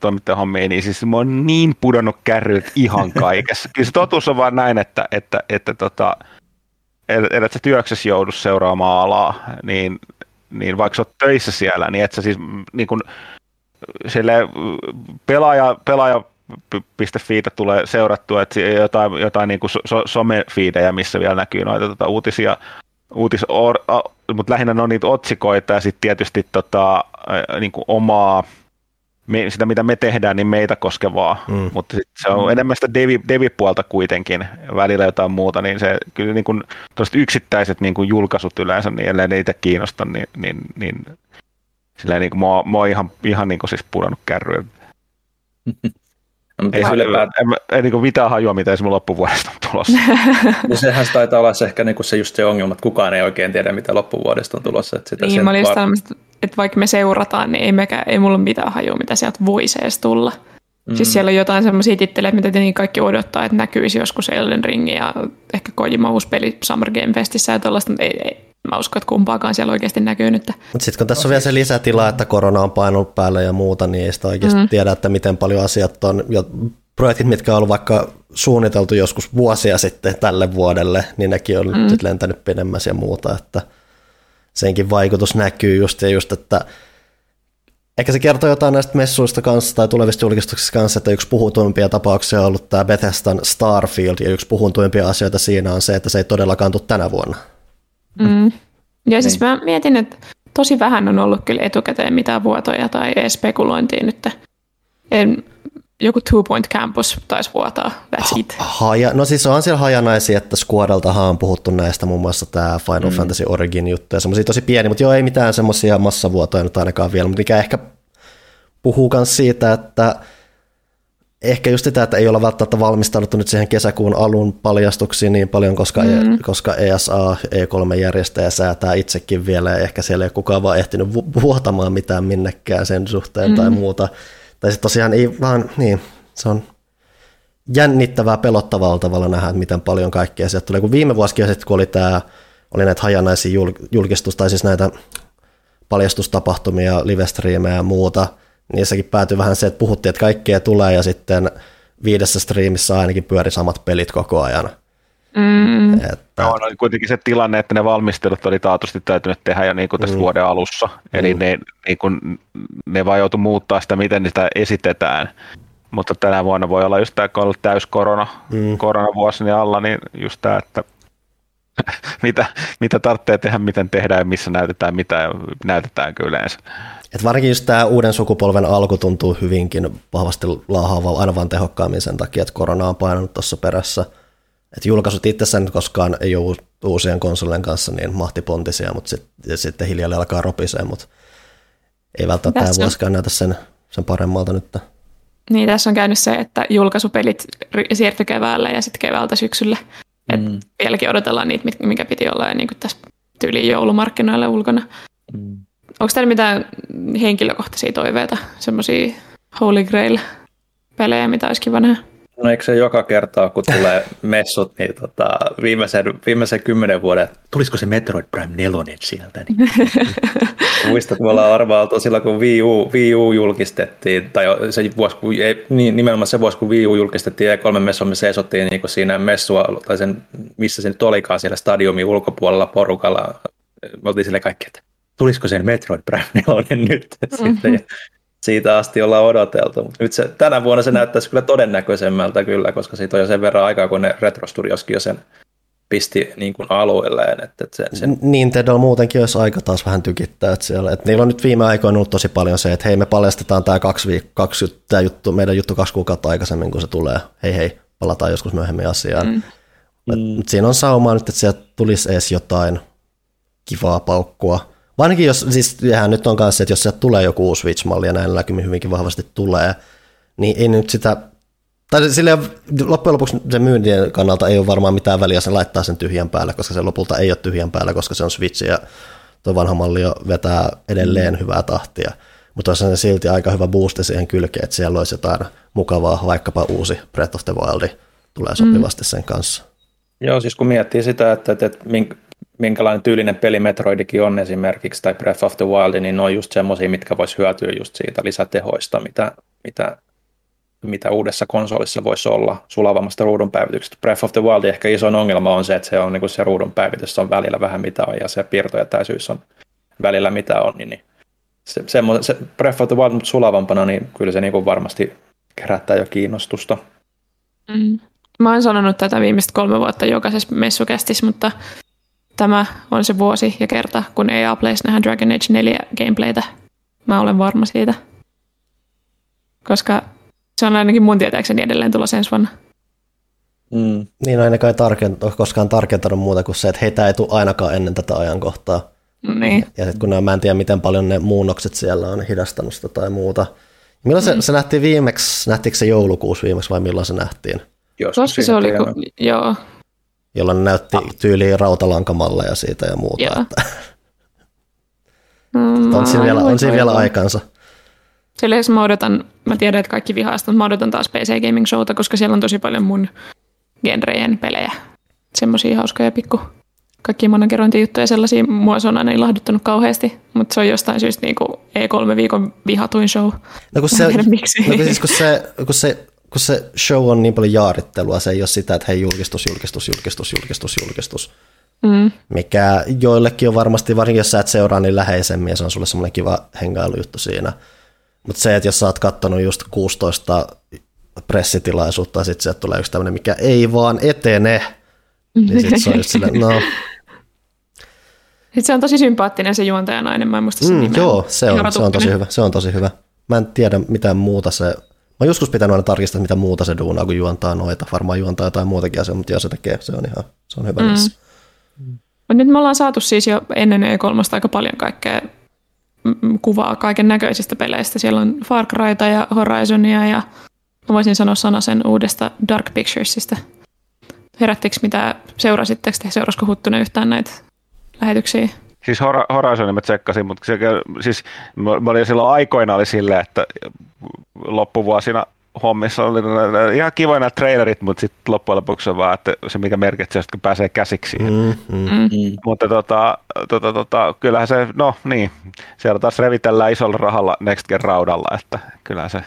toimittajan hommia, niin siis mä oon niin pudonnut kärryt ihan kaikessa. Kyllä se totuus on vaan näin, että, että, että tota, että sä työksessä joudu seuraamaan alaa, niin, niin vaikka sä oot töissä siellä, niin että sä siis niin kun, sille pelaaja, pelaaja .fiitä tulee seurattua, että jotain, jotain niin so, some-fiidejä, missä vielä näkyy noita tota, uutisia, uutis, or, a, mutta lähinnä ne on niitä otsikoita ja sitten tietysti tota, niin omaa me, sitä, mitä me tehdään, niin meitä koskevaa, mm. mutta sit se on mm. enemmän sitä devi, devi-puolta kuitenkin, välillä jotain muuta, niin se kyllä niin kuin, yksittäiset niin kuin julkaisut yleensä, niin ellei niitä kiinnosta, niin, niin, niin silleen niin kuin mä, mä oon ihan, ihan niin kuin siis pudonnut kärryä. No, ei, ylipäätään... en, en, niin mitään hajua, mitä esimerkiksi loppuvuodesta on tulossa. no sehän taitaa olla se ehkä niin kuin se just se ongelma, että kukaan ei oikein tiedä, mitä loppuvuodesta on tulossa. Että sitä niin, mä olin var... että vaikka me seurataan, niin ei, mekään, ei mulla mitään hajua, mitä sieltä voisi edes tulla. Mm. Siis siellä on jotain semmoisia titteleitä, mitä tietenkin kaikki odottaa, että näkyisi joskus Elden Ring ja ehkä Kojima uusi peli Summer Game Festissä ja tuollaista, mutta ei, ei, mä uskon, että kumpaakaan siellä oikeasti näkyy nyt. Mutta sitten kun tässä on vielä se lisätila, että korona on painunut päälle ja muuta, niin ei sitä oikeasti mm. tiedä, että miten paljon asiat on. Ja projektit, mitkä on ollut vaikka suunniteltu joskus vuosia sitten tälle vuodelle, niin nekin on mm. lentänyt pidemmäs ja muuta, että senkin vaikutus näkyy just ja just, että Ehkä se kertoo jotain näistä messuista kanssa tai tulevista julkistuksista kanssa, että yksi puhutuimpia tapauksia on ollut tämä Bethesdan Starfield, ja yksi puhutuimpia asioita siinä on se, että se ei todellakaan tule tänä vuonna. Mm. Ja siis niin. mä mietin, että tosi vähän on ollut kyllä etukäteen mitään vuotoja tai spekulointia nyt. En, joku Two Point Campus taisi vuotaa, that's it. Haja, no siis on siellä hajanaisia, että Squadaltahan on puhuttu näistä, muun muassa tämä Final mm. Fantasy Origin juttu ja semmoisia tosi pieni, mutta joo, ei mitään semmoisia massavuotoja nyt ainakaan vielä, mutta mikä ehkä puhuu myös siitä, että ehkä just sitä, että ei olla välttämättä valmistauduttu nyt siihen kesäkuun alun paljastuksiin niin paljon, koska, mm. e, koska ESA, E3-järjestäjä säätää itsekin vielä, ja ehkä siellä ei ole kukaan vaan ehtinyt vuotamaan mitään minnekään sen suhteen mm. tai muuta. Tai sitten tosiaan ei vaan, niin, se on jännittävää, pelottavalla tavalla nähdä, että miten paljon kaikkea sieltä tulee. Kun viime vuosikin sitten, kun oli, tämä, oli näitä hajanaisia julkistus, tai siis näitä paljastustapahtumia, livestriimejä ja muuta, niissäkin päätyi vähän se, että puhuttiin, että kaikkea tulee, ja sitten viidessä striimissä ainakin pyöri samat pelit koko ajan. Mm. Että... No, on kuitenkin se tilanne, että ne valmistelut oli taatusti täytynyt tehdä jo niin kuin tässä mm. vuoden alussa. Eli mm. ne, niin kuin, ne vaan joutu muuttaa sitä, miten niitä esitetään. Mutta tänä vuonna voi olla just tämä, kun on ollut täys korona, mm. koronavuosi niin alla, niin just tämä, että mitä, mitä tarvitsee tehdä, miten tehdään ja missä näytetään, mitä näytetäänkö yleensä. Et varsinkin just tämä uuden sukupolven alku tuntuu hyvinkin vahvasti laahaava aina vaan tehokkaammin sen takia, että korona on painanut tuossa perässä – että julkaisut itsessään koskaan ei ole uusien konsolien kanssa niin mahtipontisia, mutta sit, sitten hiljalleen alkaa ropisee, mutta ei välttämättä tämä vuosikaan näytä sen, sen paremmalta nyt. Niin, tässä on käynyt se, että julkaisupelit siirtyi keväällä ja sitten keväältä syksyllä. Mm. Et vieläkin odotellaan niitä, mikä piti olla niin kuin tässä tyyliin joulumarkkinoilla ulkona. Mm. Onko teillä mitään henkilökohtaisia toiveita, semmoisia Holy Grail-pelejä, mitä olisi kiva nähdä? No eikö se joka kerta, kun tulee messut, niin tota, viimeisen, viimeisen kymmenen vuoden, tulisiko se Metroid Prime 4 sieltä? Niin. Muistat, me ollaan varmaan oltu silloin, kun Wii U, Wii U julkistettiin, tai se vuosi, kun, ei, niin, nimenomaan se vuosi, kun Wii U julkistettiin E3 messu, me seisottiin niin siinä messua, tai sen, missä se nyt olikaan siellä stadiumin ulkopuolella porukalla. Me oltiin sille kaikki, että tulisiko se Metroid Prime 4 nyt? Mm-hmm. Siitä asti ollaan odoteltu. Mutta nyt se, tänä vuonna se näyttäisi kyllä todennäköisemmältä kyllä, koska siitä on jo sen verran aikaa, kun ne Retro Studioskin jo sen pisti niin kuin alueelleen. Että, että sen, sen... Nintendo muutenkin olisi aika taas vähän tykittää. Että siellä, että niillä on nyt viime aikoina ollut tosi paljon se, että hei me paljastetaan tämä kaksi, viik- kaksi tämä juttu, meidän juttu kaksi kuukautta aikaisemmin, kun se tulee. Hei hei, palataan joskus myöhemmin asiaan. Mm. mm. siinä on saumaa nyt, että sieltä tulisi edes jotain kivaa paukkua. Varsinkin jos, siis ihan nyt on kanssa, että jos sieltä tulee joku uusi Switch-malli ja näin näkymin hyvinkin vahvasti tulee, niin ei nyt sitä, tai sille loppujen lopuksi sen myyntien kannalta ei ole varmaan mitään väliä sen laittaa sen tyhjän päälle, koska se lopulta ei ole tyhjän päällä, koska se on Switch ja tuo vanha malli jo vetää edelleen mm. hyvää tahtia. Mutta olisi se silti aika hyvä boosti siihen kylkeen, että siellä olisi jotain mukavaa, vaikkapa uusi Breath of the Wild tulee sopivasti sen kanssa. Joo, siis kun miettii sitä, että, että, että minkälainen tyylinen peli Metroidikin on esimerkiksi, tai Breath of the Wild, niin ne on just semmoisia, mitkä vois hyötyä just siitä lisätehoista, mitä, mitä, mitä uudessa konsolissa voisi olla sulavammasta ruudun päivityksestä. Breath of the Wild ehkä iso ongelma on se, että se on niin se ruudun päivitys on välillä vähän mitä on, ja se piirtoetäisyys on välillä mitä on, niin, niin se, se, se Breath of the Wild sulavampana, niin kyllä se niin varmasti herättää jo kiinnostusta. Mm. Mä oon sanonut tätä viimeiset kolme vuotta jokaisessa messukästissä, mutta tämä on se vuosi ja kerta, kun EA Plays nähdään Dragon Age 4 gameplaytä. Mä olen varma siitä. Koska se on ainakin mun tietääkseni edelleen tulossa ensi vuonna. Mm. Niin ainakaan ei tarkent- ole koskaan tarkentanut muuta kuin se, että heitä ei tule ainakaan ennen tätä ajankohtaa. Niin. Ja sitten kun ne, mä en tiedä, miten paljon ne muunnokset siellä on hidastanut sitä tai muuta. Milloin mm. se, se nähtiin viimeksi, nähtiinkö se joulukuussa viimeksi vai milloin se nähtiin? Koska se oli, kun, joo. Jolloin näytti tyyliin rautalankamalleja siitä ja muuta. Joo. Että. Mm, on siinä vielä, on siinä vielä aikansa. Sillä mä odotan, mä tiedän, että kaikki vihaa mutta mä odotan taas PC Gaming Showta, koska siellä on tosi paljon mun genrejen pelejä. Semmoisia hauskoja pikku kaikki managerointijuttuja sellaisia. Mua se on aina ilahduttanut kauheasti, mutta se on jostain syystä niin kuin E3 viikon vihatuin show. No kun se, miksi. No kun, siis kun, se, kun, se, kun se show on niin paljon jaarittelua, se ei ole sitä, että hei julkistus, julkistus, julkistus, julkistus, julkistus. Mm. Mikä joillekin on varmasti, varsinkin jos sä et seuraa niin läheisemmin, ja se on sulle semmoinen kiva hengailujuttu siinä. Mutta se, että jos sä oot kattonut just 16 pressitilaisuutta, ja sitten sieltä tulee yksi tämmöinen, mikä ei vaan etene, niin sitten se on just sille, no sitten se on tosi sympaattinen se juontajanainen, mä en muista sen mm, nimeä. Joo, se on, se on tosi hyvä. Se on tosi hyvä. Mä en tiedä mitään muuta se, mä oon joskus pitänyt aina tarkistaa, mitä muuta se duunaa, kun juontaa noita. Varmaan juontaa jotain muutakin asiaa, mutta jos se tekee, se on ihan se on hyvä mm. Mutta nyt me ollaan saatu siis jo ennen E3 aika paljon kaikkea kuvaa kaiken näköisistä peleistä. Siellä on Far Cryta ja Horizonia ja mä voisin sanoa sana sen uudesta Dark Picturesista. Herättikö mitä, seurasitteko te, seurasko Huttunen yhtään näitä lähetyksiä. Siis Horizonin mä tsekkasin, mutta se, siis mä olin silloin aikoina oli silleen, että loppuvuosina hommissa oli ihan kivoja nämä trailerit, mutta sitten loppujen lopuksi on vaan, että se mikä merkitsee, että pääsee käsiksi. Mm, mm, mm. mm. Mutta tota, tota, tota, kyllähän se, no niin, siellä taas revitellään isolla rahalla Next Gen raudalla, että kyllähän se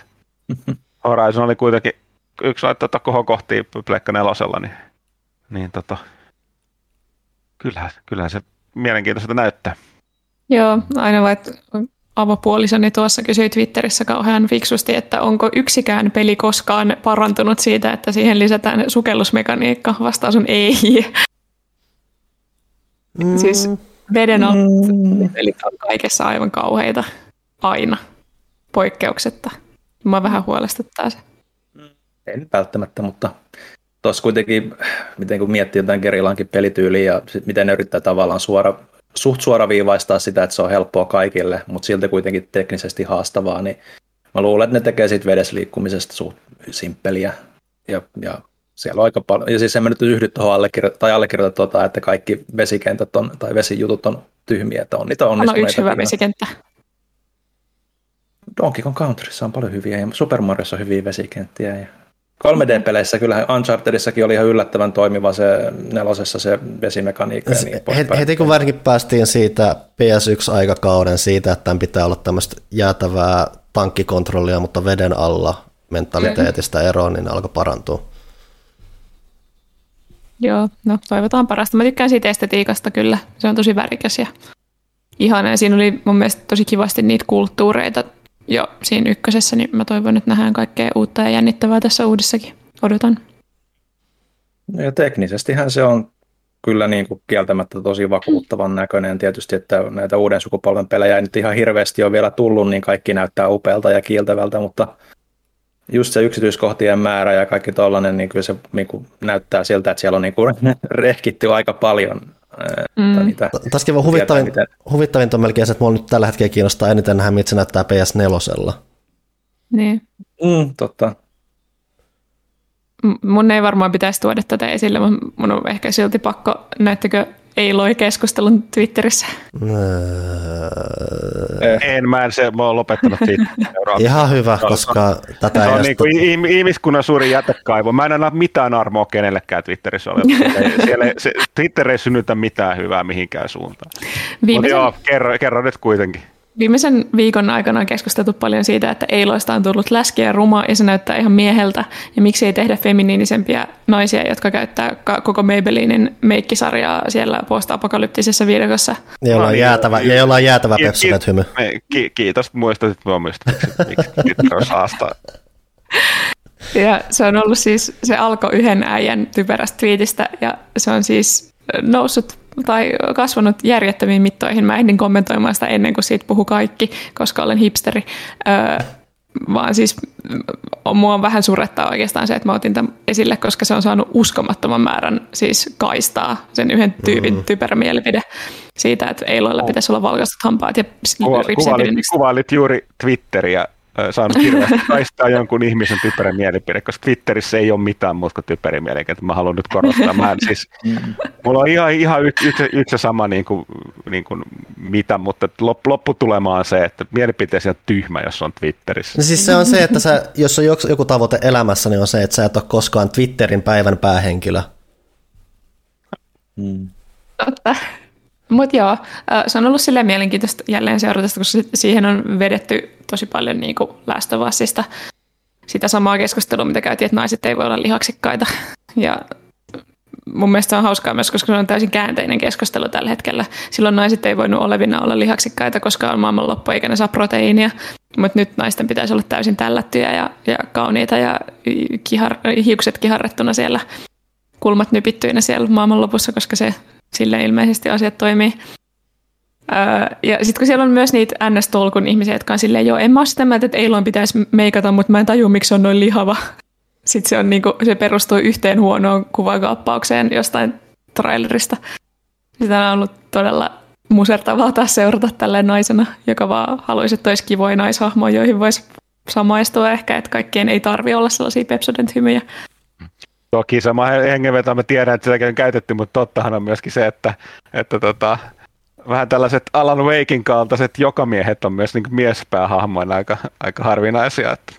Horizon oli kuitenkin yksi noita kohokohtia Pleikka nelosella, niin, niin tota, kyllähän, kyllähän se mielenkiintoista näyttää. Joo, aina vaan, avopuolisoni tuossa kysyi Twitterissä kauhean fiksusti, että onko yksikään peli koskaan parantunut siitä, että siihen lisätään sukellusmekaniikka. Vastaus on ei. Mm. Siis veden mm. pelit on kaikessa aivan kauheita. Aina. Poikkeuksetta. Mä vähän huolestuttaa se. En välttämättä, mutta tuossa kuitenkin, miten kun miettii jotain Gerilankin pelityyliä ja sit miten ne yrittää tavallaan suora, suht suoraviivaistaa sitä, että se on helppoa kaikille, mutta silti kuitenkin teknisesti haastavaa, niin mä luulen, että ne tekee siitä vedessä liikkumisesta suht simppeliä ja, ja siellä on aika paljon, ja siis en mä nyt yhdy tuohon allekirjoita, tai allekirjoita tuota, että kaikki vesikentät on, tai vesijutut on tyhmiä, että on niitä onnistuneita. On yksi hyvä vesikenttä. Donkey Kong Countryssa on paljon hyviä, ja Super Mariossa on hyviä vesikenttiä, ja 3D-peleissä kyllähän Unchartedissakin oli ihan yllättävän toimiva se nelosessa se vesimekaniikka. Ja niin heti, heti kun varsinkin päästiin siitä PS1-aikakauden siitä, että tämän pitää olla tämmöistä jäätävää tankkikontrollia, mutta veden alla mentaliteetistä eroon, niin alkoi parantua. Joo, no toivotaan parasta. Mä tykkään siitä estetiikasta kyllä. Se on tosi värikäs ja ihana. Ja siinä oli mun mielestä tosi kivasti niitä kulttuureita jo siinä ykkösessä, niin mä toivon, että nähdään kaikkea uutta ja jännittävää tässä uudessakin. Odotan. No ja teknisestihän se on kyllä niin kuin kieltämättä tosi vakuuttavan näköinen. Tietysti, että näitä uuden sukupolven pelejä ei nyt ihan hirveästi ole vielä tullut, niin kaikki näyttää upealta ja kiiltävältä, mutta just se yksityiskohtien määrä ja kaikki tollainen, niin kyllä se niin kuin näyttää siltä, että siellä on niin kuin rehkitty aika paljon Mm. Tässäkin on huvittavin, miten... huvittavin on melkein se, että mua nyt tällä hetkellä kiinnostaa eniten nähdä, mitä se näyttää PS4. Niin. Mm, totta. Mun ei varmaan pitäisi tuoda tätä esille, mutta mun on ehkä silti pakko, näettekö Eiloi-keskustelun Twitterissä? Öö, En, mä en se, mä oon lopettanut siitä. ihan hyvä, koska tätä Se ei on niin kuin ihmiskunnan suuri jätekaivo. Mä en anna mitään armoa kenellekään Twitterissä ole. Siellä, ei- ei- se, Twitter ei synnytä mitään hyvää mihinkään suuntaan. Mutta Viimeisen, joo, kerro, kerro nyt kuitenkin. Viimeisen viikon aikana on keskusteltu paljon siitä, että Eiloista on tullut läskiä ja ruma ja se näyttää ihan mieheltä. Ja miksi ei tehdä feminiinisempiä naisia, jotka käyttää koko Maybellinin meikkisarjaa siellä post-apokalyptisessa videossa. ja jolla No on jäätävä, ja jolla on jäätävä Ki- hymy. ki- ki- Kiitos, mua myös, miksi saastaa. Ja se on ollut siis, se alkoi yhden äijän typerästä twiitistä ja se on siis noussut tai kasvanut järjettömiin mittoihin. Mä ehdin kommentoimaan sitä ennen kuin siitä puhu kaikki, koska olen hipsteri. Öö, vaan siis mm, mua vähän surettaa oikeastaan se, että mä otin tämän esille, koska se on saanut uskomattoman määrän siis kaistaa sen yhden tyypin mm. typerä mielipide siitä, että eiloilla pitäisi olla valkoiset hampaat ja Kuva, kuvailit, kuvailit juuri Twitteriä, saanut hirveästi kaistaa jonkun ihmisen typerä mielipide, koska Twitterissä ei ole mitään muuta kuin typeriä mielipide. Mä haluan nyt korostaa. Mä en, siis, mulla on ihan, ihan yksi, yksi ja sama niin kuin, niin kuin mitä, mutta lop, lopputulema on se, että mielipiteesi on tyhmä, jos on Twitterissä. No siis se on se, että sä, jos on joku- joku tavoite elämässä, niin on se, että sä et ole koskaan Twitterin päivän päähenkilö. Totta. Mutta joo, se on ollut silleen mielenkiintoista jälleen seurata, koska si- siihen on vedetty tosi paljon niin kuin Last sitä samaa keskustelua, mitä käytiin, että naiset ei voi olla lihaksikkaita. Ja mun mielestä se on hauskaa myös, koska se on täysin käänteinen keskustelu tällä hetkellä. Silloin naiset ei voinut olevina olla lihaksikkaita, koska on maailmanloppu eikä ne saa proteiinia. Mutta nyt naisten pitäisi olla täysin tällättyjä ja, ja kauniita ja kihar, hiukset kiharrettuna siellä kulmat nypittyinä siellä maailmanlopussa, koska se sille ilmeisesti asiat toimii. Öö, ja sitten kun siellä on myös niitä NS-tolkun ihmisiä, jotka on silleen, joo, en mä ole sitä mieltä, että Eilon pitäisi meikata, mutta mä en tajua, miksi on noin lihava. Sitten se, on niinku, se perustuu yhteen huonoon kuvakaappaukseen jostain trailerista. Sitä on ollut todella musertavaa taas seurata tälleen naisena, joka vaan haluaisi, että olisi kivoja naishahmoja, joihin voisi samaistua ehkä, että kaikkien ei tarvi olla sellaisia Pepsodent-hymyjä. Toki sama hengenveto, mä tiedän, että sitäkin on käytetty, mutta tottahan on myöskin se, että, että tota, vähän tällaiset Alan Wakein kaltaiset jokamiehet on myös niin miespäähahmoina aika, aika harvinaisia. Että,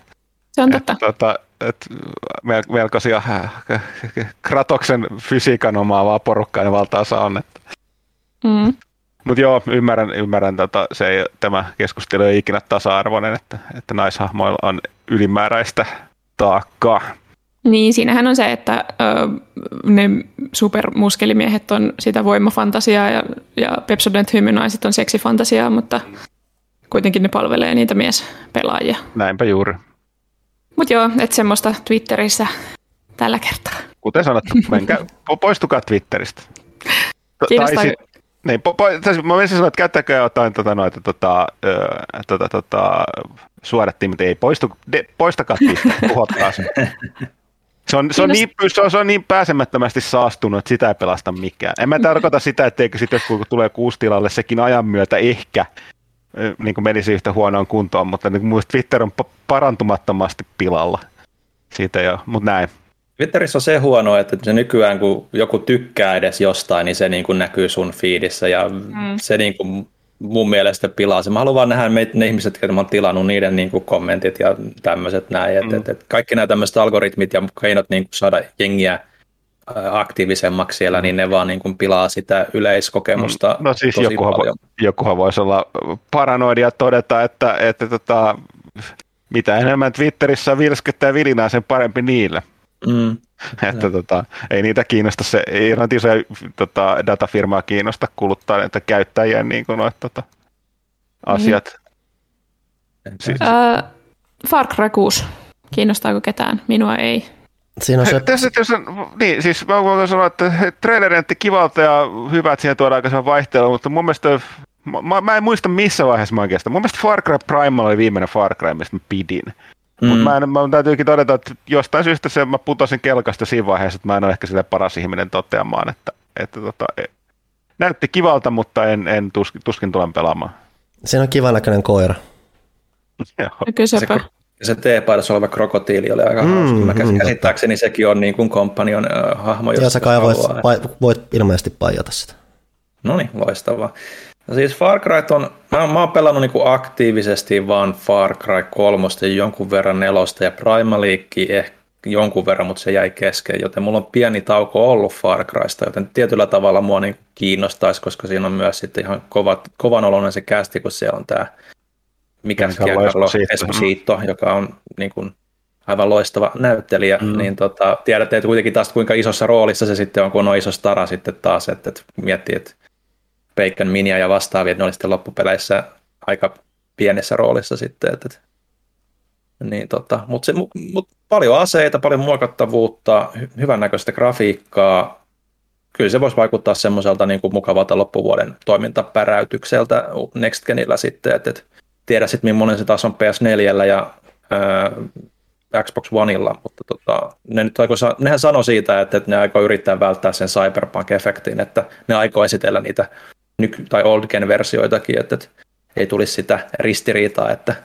Se on että, totta. tota, että mel- melkoisia äh, Kratoksen fysiikan omaavaa porukkaa ne valtaosa on. Että. Mm. Mutta joo, ymmärrän, ymmärrän tota, se ei, tämä keskustelu ei ikinä tasa-arvoinen, että, että naishahmoilla on ylimääräistä taakkaa. Niin, siinähän on se, että ö, ne supermuskelimiehet on sitä voimafantasiaa ja, ja Pepsodent hymynaiset on seksifantasiaa, mutta kuitenkin ne palvelee niitä miespelaajia. Näinpä juuri. Mutta joo, että semmoista Twitterissä tällä kertaa. Kuten sanottu, menkää, po- poistukaa Twitteristä. To- Kiinnostaa- niin, po- po- mä menisin sanoa, että käyttäkää jotain tota, noita, tota, ö, tota, tota, suodattiin, mutta ei poistu, de, poistakaa Twitter, tuhotkaa se. Se on, se, on niin, se, on, se on niin pääsemättömästi saastunut, että sitä ei pelasta mikään. En mä tarkoita sitä, etteikö sitten jos kun tulee kuusi tilalle, sekin ajan myötä ehkä ö, niin kuin menisi yhtä huonoon kuntoon, mutta niin mun mielestä Twitter on pa- parantumattomasti pilalla. Siitä jo, mutta näin. Twitterissä on se huono, että se nykyään kun joku tykkää edes jostain, niin se niin kuin näkyy sun feedissä ja mm. se niin kuin mun mielestä pilaa se. Mä haluan vaan nähdä meitä, ne ihmiset, jotka mä oon tilannut, niiden niin kuin kommentit ja tämmöiset näin. Et, Mm. et, et kaikki nämä tämmöiset algoritmit ja keinot niin kuin saada jengiä aktiivisemmaksi siellä, niin ne vaan niin kuin pilaa sitä yleiskokemusta No siis tosi jokuhan, paljon. vo, jokuhan voisi olla paranoidia todeta, että, että tota, mitä enemmän Twitterissä vilskettä ja vilinää, sen parempi niille. Mm. Että tota, ei niitä kiinnosta, se, ei noita isoja tota, datafirmaa kiinnosta kuluttaa näitä käyttäjien niin kuin noita, tota, asiat. Siis, Öö, Far Cry 6. Kiinnostaako ketään? Minua ei. Siinä on se, Tässä, jos on, niin, siis mä voin sanoa, että traileri näytti kivalta ja hyvä, että siihen tuodaan aikaisen vaihtelu, mutta mun mielestä, mä, mä en muista missä vaiheessa mä oikeastaan. Mun mielestä Far Cry Primal oli viimeinen Far Cry, mistä mä pidin. Mm. Mutta mä, en, mä täytyykin todeta, että jostain syystä se, mä putosin kelkasta siinä vaiheessa, että mä en ole ehkä sitä paras ihminen toteamaan, että, että tota, e- näytti kivalta, mutta en, en tuskin, tuskin tulen pelaamaan. siinä on kivan näköinen koira. Joo. Kyllä Se, se T-paidassa oleva krokotiili oli aika mm, hauska. Mä käs- mm, käsittääkseni sekin on niin kuin kompanion äh, hahmo, Ja jos sä kai voit, voit ilmeisesti paijata sitä. No niin, loistavaa. No siis Far Cry on, mä, mä oon pelannut niinku aktiivisesti vaan Far Cry 3 ja jonkun verran nelosta ja League ehkä jonkun verran, mutta se jäi kesken, joten mulla on pieni tauko ollut Far Crysta, joten tietyllä tavalla mua niin kiinnostaisi, koska siinä on myös sitten ihan kovat, kovan oloinen se kästi, kun siellä on tämä mikä Giancarlo Esposito, joka on niin kuin, aivan loistava näyttelijä, mm. niin tota, tiedätte että kuitenkin taas kuinka isossa roolissa se sitten on, kun on iso stara sitten taas, että, että miettii, että Bacon, Minia ja vastaavia, ne oli sitten loppupeleissä aika pienessä roolissa sitten, että, niin tota, mutta se, mut paljon aseita, paljon muokattavuutta, hyvännäköistä grafiikkaa, kyllä se voisi vaikuttaa semmoiselta niin kuin mukavalta loppuvuoden toimintapäräytykseltä Next Genillä sitten, että, tiedä sitten millainen se taas on PS4 ja ää, Xbox Oneilla, mutta tota, ne nyt aiko, nehän sanoi siitä, että, että ne aikoo yrittää välttää sen Cyberpunk-efektin, että ne aikoo esitellä niitä nyky- tai old gen versioitakin, että, että ei tulisi sitä ristiriitaa, että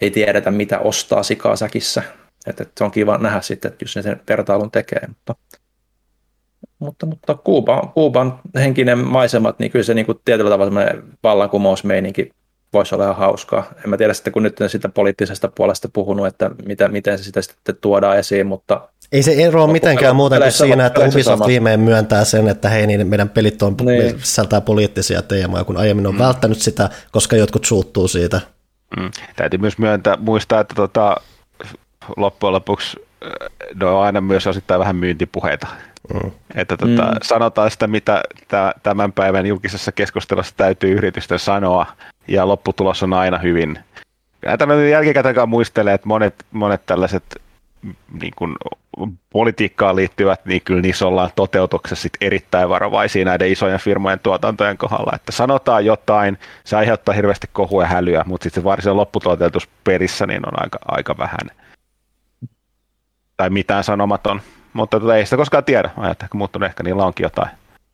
ei tiedetä mitä ostaa sikaa säkissä. Että, että se on kiva nähdä sitten, että jos ne sen vertailun tekee. Mutta, mutta, mutta Kuuban, Kuuban henkinen maisemat, niin kyllä se niin kuin tietyllä tavalla vallankumousmeininki voisi olla ihan hauskaa. En mä tiedä sitten, kun nyt on sitä poliittisesta puolesta puhunut, että mitä, miten se sitä sitten tuodaan esiin, mutta... Ei se ero mitenkään muuten kuin siinä, että Ubisoft viimein myöntää sen, että hei, niin meidän pelit on niin. sisältää poliittisia teemoja, kun aiemmin on mm. välttänyt sitä, koska jotkut suuttuu siitä. Mm. Täytyy myös myöntää, muistaa, että tota, loppujen lopuksi ne on aina myös osittain vähän myyntipuheita. Mm. Että tota, mm. sanotaan sitä, mitä tämän päivän julkisessa keskustelussa täytyy yritysten sanoa, ja lopputulos on aina hyvin. Tällä jälkikäteen muistelee, että monet, monet tällaiset niin kuin, politiikkaan liittyvät, niin kyllä niissä ollaan toteutuksessa sit erittäin varovaisia näiden isojen firmojen tuotantojen kohdalla. Että sanotaan jotain, se aiheuttaa hirveästi kohua ja hälyä, mutta sitten se varsinainen perissä niin on aika, aika vähän. Tai mitään sanomaton. Mutta tota, ei sitä koskaan tiedä. Ajattelin, että muuttunut ehkä niillä onkin jotain,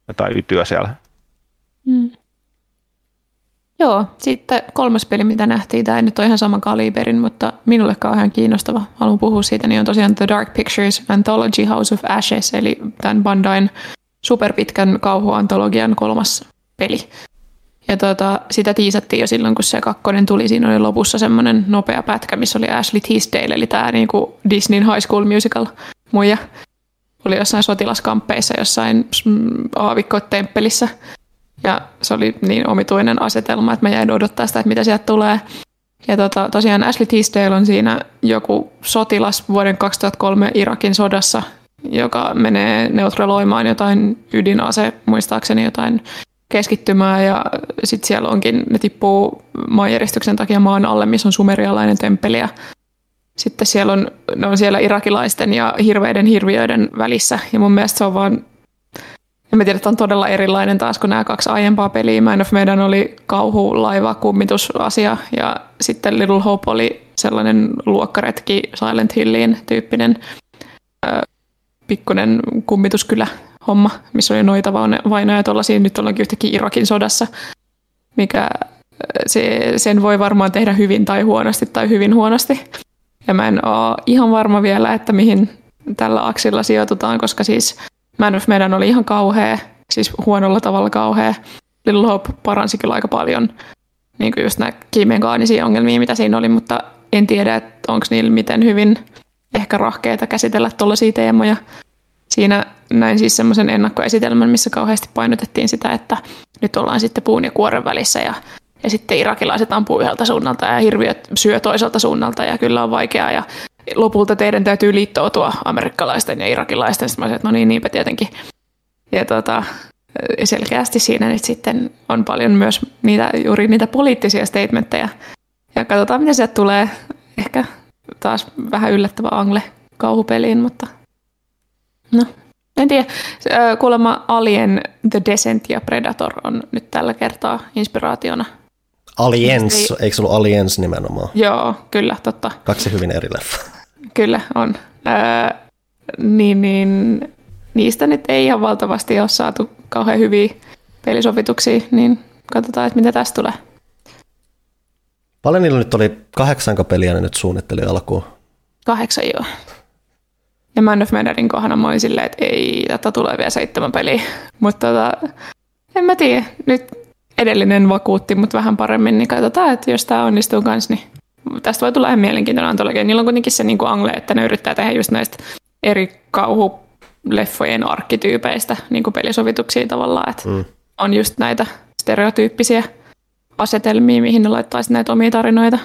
jotain ytyä siellä. Mm. Joo, sitten kolmas peli, mitä nähtiin, tämä ei nyt ole ihan saman kaliberin, mutta minulle kauhean kiinnostava. Haluan puhua siitä, niin on tosiaan The Dark Pictures Anthology House of Ashes, eli tämän Bandain superpitkän kauhuantologian kolmas peli. Ja tota, sitä tiisattiin jo silloin, kun se kakkonen tuli. Siinä oli lopussa semmoinen nopea pätkä, missä oli Ashley Tisdale, eli tämä niinku Disneyn High School Musical muija. Oli jossain sotilaskamppeissa jossain mm, aavikkotemppelissä. Ja se oli niin omituinen asetelma, että mä jäin odottaa sitä, että mitä sieltä tulee. Ja tota, tosiaan Ashley Tisdale on siinä joku sotilas vuoden 2003 Irakin sodassa, joka menee neutraloimaan jotain ydinase, muistaakseni jotain keskittymää. Ja sitten siellä onkin, ne tippuu maanjäristyksen takia maan alle, missä on sumerialainen temppeli. Ja sitten siellä on, ne on siellä irakilaisten ja hirveiden hirviöiden välissä. Ja mun mielestä se on vaan en mä tiedä, että on todella erilainen taas kuin nämä kaksi aiempaa peliä. Man of Medan oli kauhu, laiva, kummitusasia ja sitten Little Hope oli sellainen luokkaretki Silent Hilliin tyyppinen ö, pikkunen kummituskylä homma, missä oli noita vainoja tuollaisia. Nyt ollaankin yhtäkkiä Irakin sodassa, mikä se, sen voi varmaan tehdä hyvin tai huonosti tai hyvin huonosti. Ja mä en ole ihan varma vielä, että mihin tällä aksilla sijoitutaan, koska siis Man of Medan oli ihan kauhea, siis huonolla tavalla kauhea. Little Hope paransi kyllä aika paljon niin kuin just näitä kiimeenkaanisia ongelmia, mitä siinä oli, mutta en tiedä, että onko niillä miten hyvin ehkä rahkeita käsitellä tuollaisia teemoja. Siinä näin siis semmoisen ennakkoesitelmän, missä kauheasti painotettiin sitä, että nyt ollaan sitten puun ja kuoren välissä ja, ja sitten irakilaiset ampuu yhdeltä suunnalta ja hirviöt syö toiselta suunnalta ja kyllä on vaikeaa ja lopulta teidän täytyy liittoutua amerikkalaisten ja irakilaisten. Sitten mä sanoin, että no niin, niinpä tietenkin. Ja tota, selkeästi siinä nyt sitten on paljon myös niitä, juuri niitä poliittisia statementteja. Ja katsotaan, mitä sieltä tulee. Ehkä taas vähän yllättävä angle kauhupeliin, mutta no, en tiedä. Kuulemma Alien, The Descent ja Predator on nyt tällä kertaa inspiraationa Aliens, ei, eikö se ollut Aliens nimenomaan? Joo, kyllä, totta. Kaksi hyvin eri leffa. Kyllä, on. Öö, niin, niin, niistä nyt ei ihan valtavasti ole saatu kauhean hyviä pelisovituksia, niin katsotaan, että mitä tästä tulee. Paljon niillä nyt oli kahdeksanko peliä ne nyt suunnitteli alkuun? Kahdeksan joo. Ja Man of Medanin kohdalla mä olin silleen, että ei, tätä tulee vielä seitsemän peliä. Mutta tota, En mä tiedä. Nyt edellinen vakuutti mut vähän paremmin, niin katsotaan, että jos tämä onnistuu kanssa, niin tästä voi tulla ihan mielenkiintoinen antologia. Niillä on kuitenkin se niin kuin angle, että ne yrittää tehdä just näistä eri kauhuleffojen arkkityypeistä niin kuin pelisovituksia tavallaan, että mm. on just näitä stereotyyppisiä asetelmia, mihin ne laittaisi näitä omia tarinoita.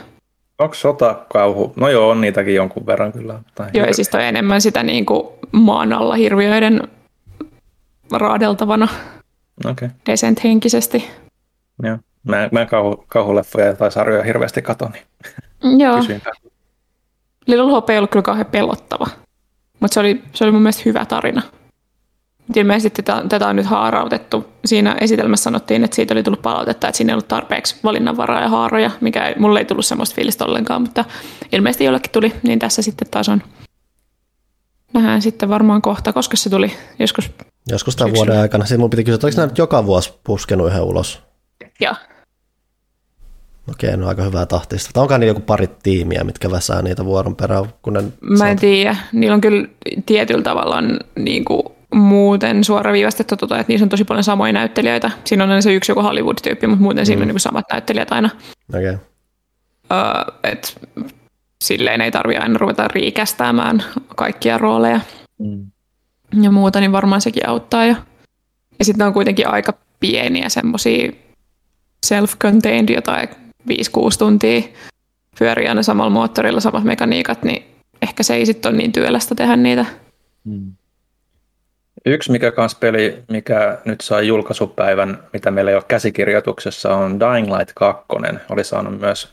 Onko sotakauhu? No joo, on niitäkin jonkun verran kyllä. Tai joo, ja siis toi enemmän sitä niin kuin maan alla hirviöiden raadeltavana okay. desent henkisesti. Joo. Mä, mä en kauhu, kauhuleffoja tai sarjoja hirveästi kato, niin Joo. Little Hope ei ollut kyllä kauhean pelottava, mutta se oli, se oli mun mielestä hyvä tarina. Ilmeisesti tätä, tätä on nyt haarautettu. Siinä esitelmässä sanottiin, että siitä oli tullut palautetta, että siinä ei ollut tarpeeksi valinnanvaraa ja haaroja, mikä ei, mulle ei tullut semmoista fiilistä ollenkaan, mutta ilmeisesti jollekin tuli, niin tässä sitten taas on. Nähdään sitten varmaan kohta, koska se tuli joskus Joskus tämän vuoden aikana. Sitten mun piti kysyä, että oliko nämä nyt joka vuosi puskenut yhden ulos? Joo. Okei, no aika hyvää tahtista. Tai onkaan niin joku pari tiimiä, mitkä väsää niitä vuoron perään? Kun ne Mä en tiedä. Niillä on kyllä tietyllä tavalla niin kuin muuten suoraviivastettu, tota, että niissä on tosi paljon samoja näyttelijöitä. Siinä on se yksi joku Hollywood-tyyppi, mutta muuten mm. siinä on niin kuin samat näyttelijät aina. Okei. Okay. Uh, et, silleen ei tarvitse aina ruveta riikästämään kaikkia rooleja. Mm. Ja muuta, niin varmaan sekin auttaa jo. Ja sitten on kuitenkin aika pieniä semmoisia self-contained jotain 5-6 tuntia pyörii aina samalla moottorilla samat mekaniikat, niin ehkä se ei sitten ole niin työlästä tehdä niitä. Hmm. Yksi mikä kans peli, mikä nyt sai julkaisupäivän, mitä meillä ei ole käsikirjoituksessa, on Dying Light 2. Oli saanut myös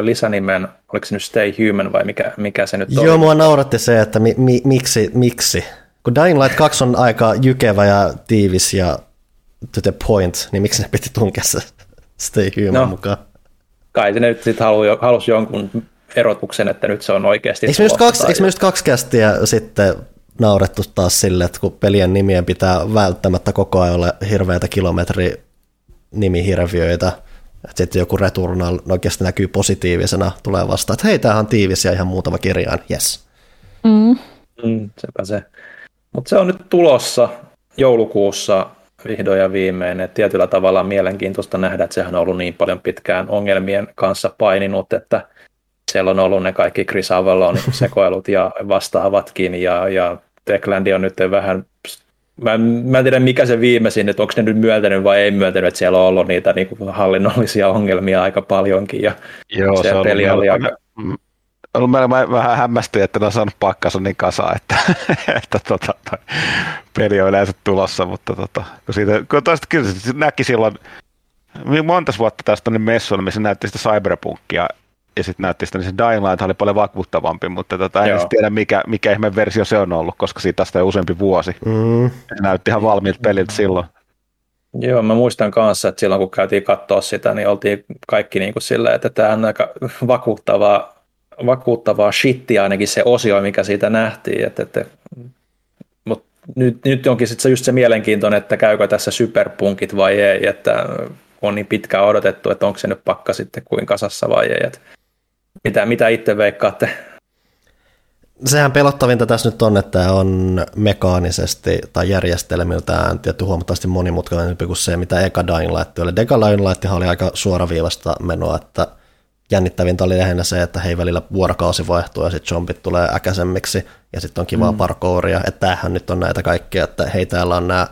lisänimen, oliko se nyt Stay Human vai mikä, mikä se nyt Joo, oli? Joo, mua nauratti se, että mi, mi, miksi, miksi. Kun Dying Light 2 on aika jykevä ja tiivis ja to the point, niin miksi ne piti tunkea se Stay Human no, mukaan? Kai se nyt sitten halu, halusi jonkun erotuksen, että nyt se on oikeasti Eikö me just kaksi, eikö me just kaksi kästiä sitten naurettu taas sille, että kun pelien nimien pitää välttämättä koko ajan olla hirveitä kilometri nimihirviöitä, että sitten joku Returnal oikeasti näkyy positiivisena, tulee vastaan, että hei, tämähän on tiivis ja ihan muutama kirjain, yes. Mm. Mm, sepä se. Mutta se on nyt tulossa joulukuussa vihdoin ja viimein. Et tietyllä tavalla mielenkiintoista nähdä, että sehän on ollut niin paljon pitkään ongelmien kanssa paininut, että siellä on ollut ne kaikki Chris Avalonin sekoilut ja vastaavatkin, ja, ja Techlandi on nyt vähän Mä, mä en tiedä mikä se viimeisin, että onko ne nyt myöntänyt vai ei myöntänyt, että siellä on ollut niitä niin kuin hallinnollisia ongelmia aika paljonkin. Ja Joo, se, on peli oli aika... mä, mä vähän hämmästyin, että ne on saanut pakkansa niin kasa, että, että tota, toi peli on yleensä tulossa, mutta tota, kun siitä, kun toista, kyllä se näki silloin, monta vuotta tästä on messuilla, missä näytti sitä cyberpunkia ja sitten näytti sitä, niin se Dying Light oli paljon vakuuttavampi, mutta tota, en tiedä mikä, mikä ihme versio se on ollut, koska siitä tästä on useampi vuosi. Mm. Se näytti ihan valmiilta peliltä silloin. Joo, mä muistan kanssa, että silloin kun käytiin katsoa sitä, niin oltiin kaikki niin kuin silleen, että tämä on aika vakuuttavaa, vakuuttavaa shittiä ainakin se osio, mikä siitä nähtiin. Että, että, mutta nyt, nyt onkin sitten just se mielenkiintoinen, että käykö tässä superpunkit vai ei, että on niin pitkään odotettu, että onko se nyt pakka sitten kuin kasassa vai ei. Että mitä, mitä itse veikkaatte? Sehän pelottavinta tässä nyt on, että on mekaanisesti tai järjestelmiltään tietty huomattavasti monimutkaisempi kuin se, mitä eka Dying Light oli. Deka Dying oli aika suoraviivasta menoa, että jännittävintä oli lähinnä se, että hei välillä vuorokausi vaihtuu ja sitten zombit tulee äkäisemmiksi ja sitten on kivaa mm. parkouria, että tämähän nyt on näitä kaikkia, että hei täällä on nämä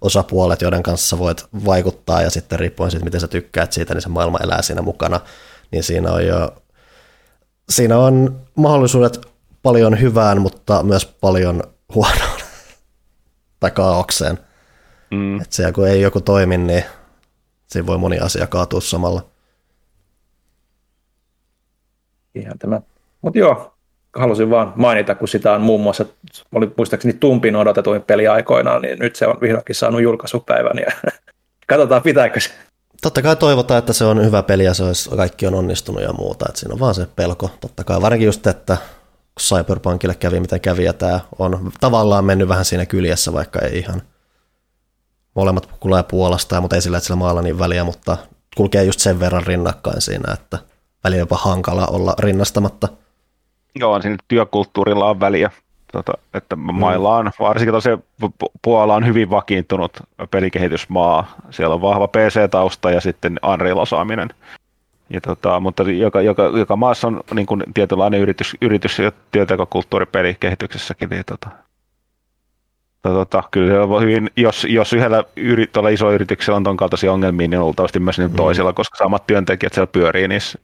osapuolet, joiden kanssa voit vaikuttaa ja sitten riippuen siitä, miten sä tykkäät siitä, niin se maailma elää siinä mukana, niin siinä on jo siinä on mahdollisuudet paljon hyvään, mutta myös paljon huonoon tai kaaukseen. Mm. Että siellä kun ei joku toimi, niin siinä voi moni asia kaatua samalla. Ihan tämä. Mutta joo, halusin vaan mainita, kun sitä on muun muassa, oli muistaakseni tumpin odotetuin peli aikoinaan, niin nyt se on vihdoinkin saanut julkaisupäivän ja katsotaan pitääkö se. Totta kai toivotaan, että se on hyvä peli ja se olisi, kaikki on onnistunut ja muuta. Että siinä on vaan se pelko. Totta kai varsinkin just, että kun Cyberpunkille kävi miten kävi ja tämä on tavallaan mennyt vähän siinä kyljessä, vaikka ei ihan molemmat kulkee Puolasta, mutta ei sillä, että sillä maalla niin väliä, mutta kulkee just sen verran rinnakkain siinä, että välillä jopa hankala olla rinnastamatta. Joo, siinä työkulttuurilla on väliä. tota, että mailla on, varsinkin tosiaan Puola on hyvin vakiintunut pelikehitysmaa. Siellä on vahva PC-tausta ja sitten Unreal-osaaminen. Ja tota, mutta joka, joka, joka maassa on niin kuin tietynlainen yritys, yritys ja työtekokulttuuri pelikehityksessäkin. Niin tota, tota, kyllä se on hyvin, jos, jos yhdellä yri, iso yrityksellä on ton kaltaisia ongelmia, niin luultavasti myös niin mm. toisilla, koska samat työntekijät siellä pyörii niissä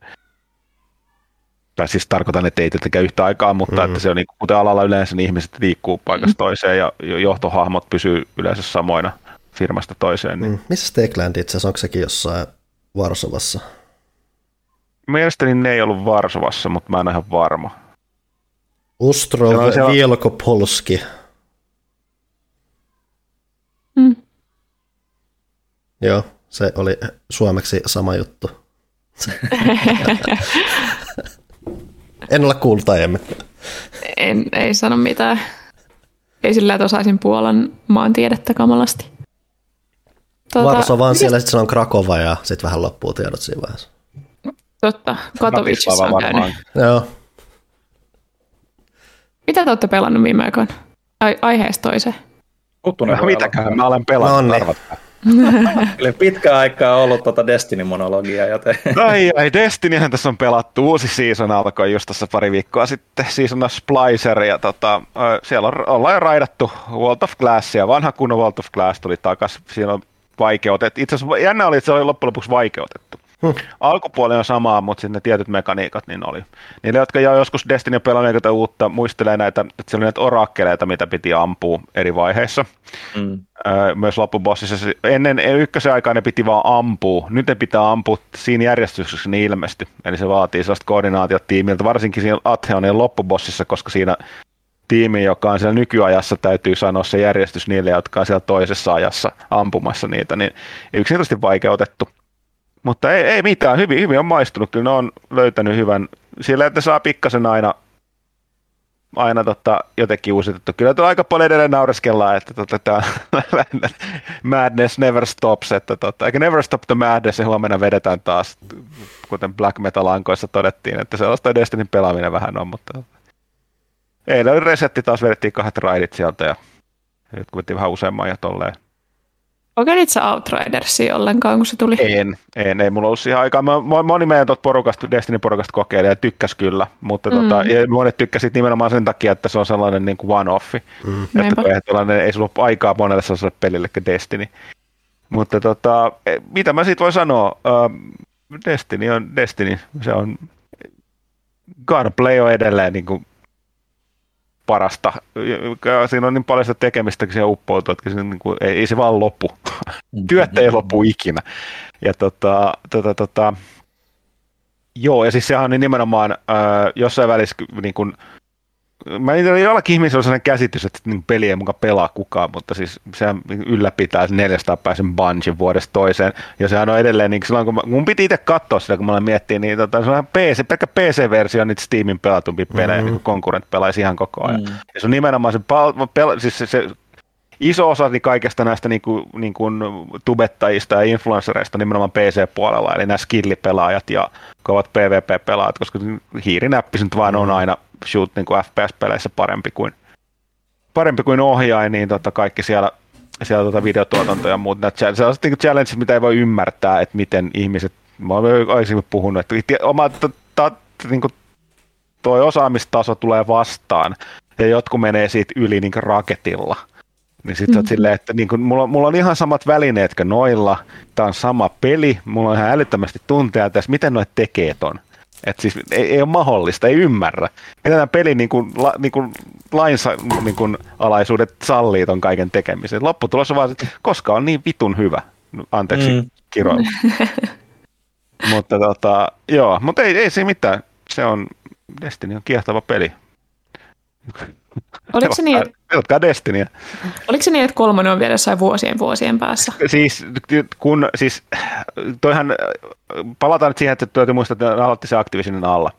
tai siis tarkoitan, että ei tietenkään yhtä aikaa, mutta mm. että se on niin, kuten alalla yleensä, niin ihmiset liikkuu paikasta mm. toiseen ja johtohahmot pysyy yleensä samoina firmasta toiseen. Niin. Mm. Missä Techland itse asiassa, onko sekin jossain Varsovassa? Mielestäni ne ei ollut Varsovassa, mutta mä en ole ihan varma. Ustrov Vielkopolski. Mm. Joo, se oli suomeksi sama juttu. En ole kuullut aiemmin. En, ei sano mitään. Ei sillä, että osaisin Puolan maantiedettä kamalasti. Tuota, Varso vaan siellä, sitten on Krakova ja sitten vähän loppuu tiedot siinä vaiheessa. Totta, Katowicissa on käynyt. Joo. Mitä te olette pelannut viime aikoina? Ai, aiheesta toiseen. No, mitäkään, mä olen pelannut. No, niin. Eli pitkä aikaa ollut tuota Destiny-monologiaa, joten... Ai, ai, Destinyhän tässä on pelattu. Uusi season alkoi just tässä pari viikkoa sitten. Season of Splicer, ja tota, siellä on, ollaan jo raidattu World of Glassia. Vanha kunnon World of Glass tuli takaisin. Siinä on vaikeutettu. Itse asiassa jännä oli, että se oli loppujen lopuksi vaikeutettu. Hmm. Alkupuoli on samaa, mutta sitten ne tietyt mekaniikat niin oli. Niille, jotka jo joskus Destiny pelanneet uutta, muistelee näitä, että siellä oli näitä orakkeleita, mitä piti ampua eri vaiheissa. Hmm. Myös loppubossissa. Ennen ykkösen aikaa ne piti vaan ampua. Nyt ne pitää ampua siinä järjestyksessä niin ilmesti. Eli se vaatii sellaista koordinaatiot tiimiltä, varsinkin siinä Atheonin loppubossissa, koska siinä tiimi, joka on siellä nykyajassa, täytyy sanoa se järjestys niille, jotka on siellä toisessa ajassa ampumassa niitä, niin yksinkertaisesti vaikeutettu. Mutta ei, ei mitään, hyvin, hyvin on maistunut, kyllä ne on löytänyt hyvän, sillä että saa pikkasen aina, aina tota, jotenkin uusitettu. Kyllä tuo aika paljon edelleen naureskellaan, että tota, tämä madness never stops, että tota, eikä never stop the madness ja huomenna vedetään taas, kuten Black Metal-ankoissa todettiin, että sellaista Destinin pelaaminen vähän on, mutta eilen oli resetti taas, vedettiin kahdet raidit sieltä ja jotkut vähän useamman ja tolleen. Kokelit sä Outridersia ollenkaan, kun se tuli? En, en, ei mulla ollut siihen aikaa. Moni meidän tuot porukasta, Destiny-porukasta kokeili ja tykkäs kyllä, mutta mm. tota, monet tykkäsit nimenomaan sen takia, että se on sellainen niin kuin one-offi. Mm. Että ei, ei sulla ole aikaa monelle sellaiselle pelille kuin Destiny. Mutta tota, e, mitä mä siitä voin sanoa? Destiny on Destiny. Se on Gunplay on edelleen niin kuin parasta. Siinä on niin paljon sitä tekemistä, kun se uppoutuu, että se, niin kuin, ei, ei, se vaan lopu. Työt ei lopu ikinä. Ja tota, tota, tota, joo, ja siis sehän on niin nimenomaan äh, jossain välissä niin kuin, Mä en tiedä, jollakin ihmisellä on sellainen käsitys, että niin peli ei mukaan pelaa kukaan, mutta siis sehän ylläpitää 400 päisen bungin vuodesta toiseen. Ja sehän on edelleen, niin silloin kun mä, mun piti itse katsoa sitä, kun mä miettii, niin tota, se on PC, pelkkä PC-versio niitä Steamin pelatumpi pelejä, mm-hmm. niin konkurrent pelaisi ihan koko ajan. Mm-hmm. Ja se on nimenomaan se, pal- pel- siis se, se iso osa niin kaikesta näistä niin kuin, niin kuin tubettajista ja influenssereista nimenomaan PC-puolella, eli nämä skillipelaajat ja kovat PvP-pelaajat, koska hiirinäppis nyt vaan on mm. aina shoot niin kuin FPS-peleissä parempi kuin, parempi kuin ohjain, niin tota kaikki siellä, siellä tota videotuotanto ja muut, nämä sellaiset niin challenges, mitä ei voi ymmärtää, että miten ihmiset, mä olen aikaisemmin puhunut, että oma ta, niin kuin toi osaamistaso tulee vastaan, ja jotkut menee siitä yli niin raketilla – niin sitten mm-hmm. silleen, että niin kun, mulla, mulla, on ihan samat välineet kuin noilla, tämä on sama peli, mulla on ihan älyttömästi tunteja tässä, miten noit tekee ton. Et siis ei, ei ole mahdollista, ei ymmärrä. Miten tämä peli niin kuin, la, niin kuin lainsa niin kuin alaisuudet sallii ton kaiken tekemisen. Lopputulos on vaan, että koska on niin vitun hyvä. Anteeksi mm. kiroilu. mutta tota, joo, mutta ei, ei se mitään. Se on, Destiny on kiehtova peli. Oliko se niin, että... Pelkkaa Destinyä. Oliko se niin, että kolmonen on vielä jossain vuosien vuosien päässä? Siis, kun, siis toihan, palataan nyt siihen, että täytyy muistaa, että aloitti se aktiivisen alla.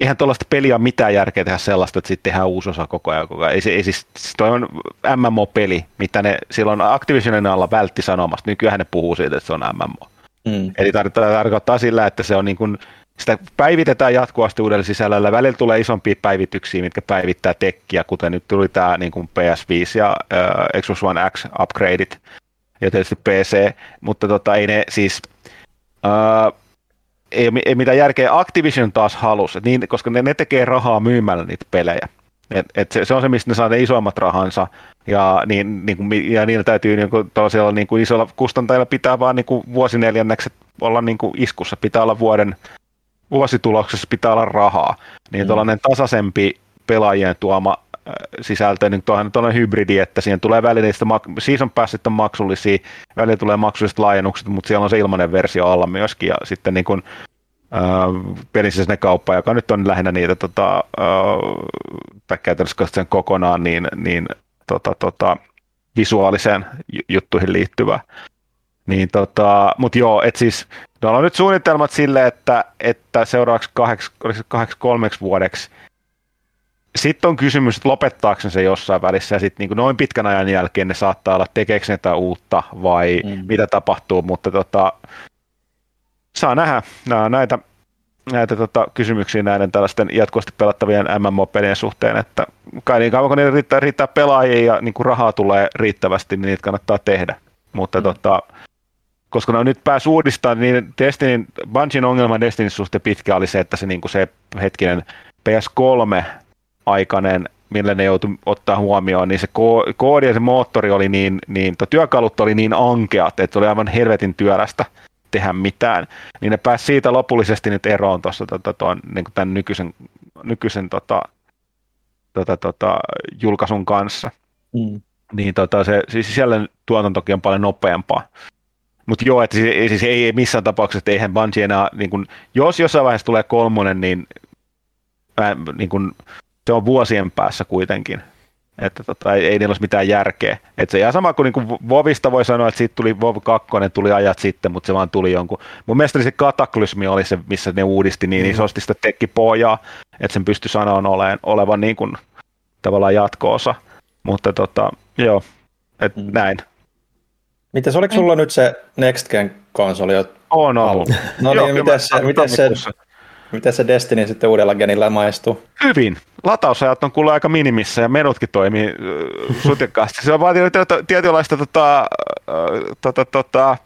Eihän tuollaista peliä ole mitään järkeä tehdä sellaista, että sitten tehdään uusi osa koko ajan. Koko ajan. Ei, ei siis, toi on MMO-peli, mitä ne silloin Activisionin alla vältti sanomasta. Nykyään ne puhuu siitä, että se on MMO. Mm. Eli tarkoittaa, tarkoittaa sillä, että se on niin kuin sitä päivitetään jatkuvasti uudella sisällöllä. Välillä tulee isompia päivityksiä, mitkä päivittää tekkiä, kuten nyt tuli tämä niin kuin PS5 ja uh, Xbox One X upgradeit ja tietysti PC, mutta tota, ei ne siis, uh, ei, ei mitään järkeä. Activision taas halusi, niin, koska ne, ne tekee rahaa myymällä niitä pelejä. Et, et se, se, on se, mistä ne saa ne isommat rahansa, ja, niin, niin kuin, ja niillä täytyy niin kuin, niin kuin isolla kustantajilla pitää vaan niin kuin vuosineljännekset olla niin kuin iskussa, pitää olla vuoden vuosituloksessa pitää olla rahaa, niin mm. tuollainen tasaisempi pelaajien tuoma äh, sisältö, niin tuohan on hybridi, että siihen tulee välillä niistä, season passit on maksullisia, välillä tulee maksulliset laajennukset, mutta siellä on se ilmainen versio alla myöskin, ja sitten niin kuin, äh, ne kauppa, joka nyt on lähinnä niitä tota, äh, käytännössä sen kokonaan, niin, niin tota, tota, visuaaliseen juttuihin liittyvä. Niin tota, mutta joo, et siis on nyt suunnitelmat sille, että, että seuraavaksi kahdeksi, kahdeksi kolmeksi vuodeksi sitten on kysymys, että lopettaako se jossain välissä ja sitten niin noin pitkän ajan jälkeen ne saattaa olla tekeekö ne uutta vai mm. mitä tapahtuu, mutta tota, saa nähdä näitä, näitä tota, kysymyksiä näiden tällaisten jatkuvasti pelattavien MMO-pelien suhteen, että kai niin kauan kun niitä riittää, riittää pelaajia ja niin kuin rahaa tulee riittävästi, niin niitä kannattaa tehdä. Mutta mm. tota, koska ne on nyt pääs uudistamaan, niin Destiny, Bungien ongelma Destinin suhteen pitkä oli se, että se, niin kuin se hetkinen PS3-aikainen, millä ne joutui ottaa huomioon, niin se koodi ja se moottori oli niin, niin työkalut oli niin ankeat, että oli aivan helvetin työlästä tehdä mitään, niin ne pääsi siitä lopullisesti nyt eroon tuossa tota, niin tämän nykyisen, nykyisen tota, tota, tota, julkaisun kanssa. Mm. Niin tota, se, siis siellä tuotantokin on paljon nopeampaa. Mutta joo, että siis, siis ei missään tapauksessa, että eihän Bungie enää, niin kun, jos jossain vaiheessa tulee kolmonen, niin, ää, niin kun, se on vuosien päässä kuitenkin. Että tota, ei, ei niillä olisi mitään järkeä. Et se ihan sama kuin, niin kuin Vovista voi sanoa, että siitä tuli Vov 2, tuli ajat sitten, mutta se vaan tuli jonkun. Mun mielestä se kataklysmi oli se, missä ne uudisti niin mm. isosti sitä tekkipohjaa, että sen pystyi sanoa olevan, olevan niin kuin, tavallaan jatkoosa. Mutta tota, joo, et mm. näin. Mites, oliko sulla nyt se Next Gen konsoli jo On ollut. No niin, miten se, miten se, miten se Destiny sitten uudella genillä maistuu? Hyvin. Latausajat on kuullut aika minimissä ja menutkin toimii sutikkaasti. Se on vaatinut tietynlaista tota, tota, tota,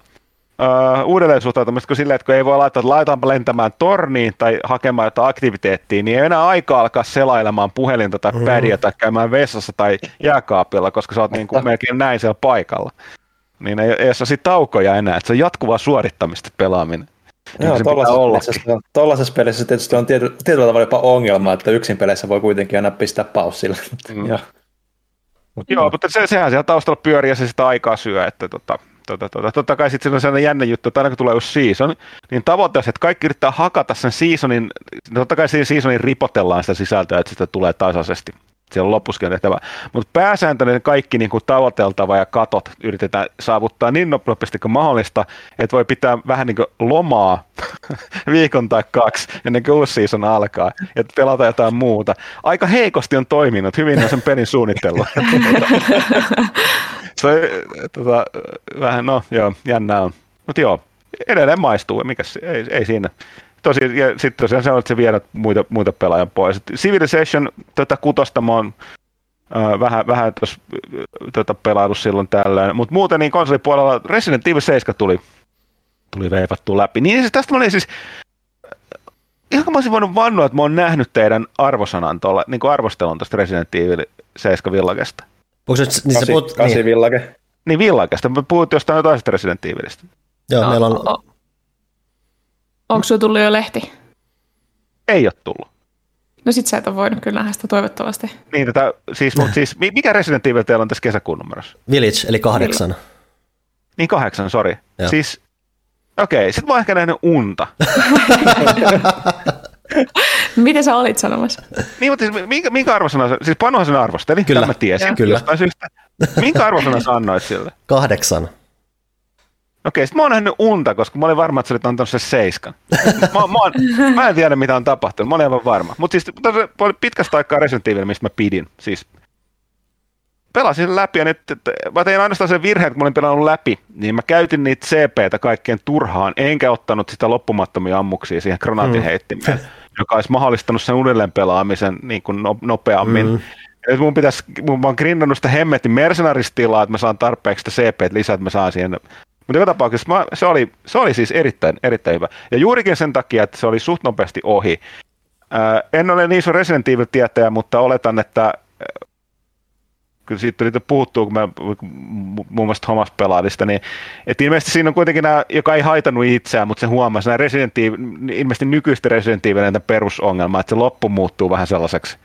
uh, uudelleen suhtautumista kuin silleen, että kun ei voi laittaa, että laitaanpa lentämään torniin tai hakemaan jotain aktiviteettia, niin ei enää aika alkaa selailemaan puhelinta tai pädiä tai käymään vessassa tai jääkaapilla, koska sä oot niin kuin melkein näin siellä paikalla niin ei, ei ole taukoja enää, että se on jatkuvaa suorittamista pelaaminen. Joo, tuollaisessa pelissä tietysti on tiety, tietyllä tavalla jopa ongelma, että yksin peleissä voi kuitenkin aina pistää paussille. Mm. Joo. Joo, mutta se, sehän siellä taustalla pyörii ja se sitä aikaa syö, että tota, tota, tota, totta kai sitten se on sellainen jännä juttu, että aina kun tulee uusi season, niin tavoite on, että kaikki yrittää hakata sen seasonin, totta kai siinä seasonin ripotellaan sitä sisältöä, että sitä tulee tasaisesti siellä on tehtävä. Mutta pääsääntöinen kaikki niin kuin tavoiteltava ja katot yritetään saavuttaa niin nopeasti kuin mahdollista, että voi pitää vähän niin kuin lomaa viikon tai kaksi ennen kuin uusi season alkaa, että pelata jotain muuta. Aika heikosti on toiminut, hyvin on sen pelin suunnittelu. se on tota, vähän, no joo, jännää on. Mutta joo, edelleen maistuu, mikä ei, ei siinä tosi, ja sitten tosiaan se on, että se viedät muita, muita pelaajan pois. Civilization, tätä kutosta mä oon äh, vähän, vähän tuossa tota, pelailu silloin tällöin, mutta muuten niin konsolipuolella Resident Evil 7 tuli, tuli veivattu läpi. Niin siis tästä mä olin siis, ihan mä olisin voinut vannoa, että mä oon nähnyt teidän arvosanan tuolla, niin kuin arvostelun tuosta Resident Evil 7 villagesta. Onko se, niin kasi, puhut, kasi niin. village? Niin villagesta, mä puhut jostain toisesta Resident Evilistä. Joo, no, meillä on Onko sinulla tullut jo lehti? Ei ole tullut. No sit sä et ole voinut kyllä nähdä sitä toivottavasti. Niin, tätä, siis, mut, siis, mikä Resident Evil teillä on tässä kesäkuun numerossa? Village, eli kahdeksan. Niin kahdeksan, sori. Siis, okei, okay, sit mä oon ehkä nähnyt unta. Miten sä olit sanomassa? Niin, mutta siis, minkä, minkä arvosana, siis Panohan sen arvosteli, kyllä. mä tiesin. Kyllä. syystä. Minkä arvosana sä annoit sille? Kahdeksan. Okei, sitten mä oon nähnyt unta, koska mä olin varma, että sä olit antanut se seiskan. mä, mä, oon, mä, en tiedä, mitä on tapahtunut, mä olin aivan varma. Mutta siis oli pitkästä aikaa Resident Evil, mistä mä pidin. Siis pelasin läpi ja nyt, että mä tein ainoastaan sen virheen, että mä olin pelannut läpi, niin mä käytin niitä CPtä kaikkeen turhaan, enkä ottanut sitä loppumattomia ammuksia siihen granaatin mm. heittimeen, joka olisi mahdollistanut sen uudelleen pelaamisen niin kuin no, nopeammin. Mm. Nyt mun pitäisi, mun, mä oon grindannut sitä hemmetin mercenaristilaa, että mä saan tarpeeksi sitä CP lisää, että mä saan siihen mutta joka tapauksessa mä, se, oli, se oli siis erittäin, erittäin hyvä. Ja juurikin sen takia, että se oli suht nopeasti ohi. Ää, en ole niin iso Resident Evil-tietäjä, mutta oletan, että kyllä siitä tuli puhuttua, kun mä muun muassa Thomas pelaadista, niin että ilmeisesti siinä on kuitenkin nämä, joka ei haitannut itseään, mutta se huomasi, nämä Resident Evil, ilmeisesti nykyistä Resident Evil perusongelma, että se loppu muuttuu vähän sellaiseksi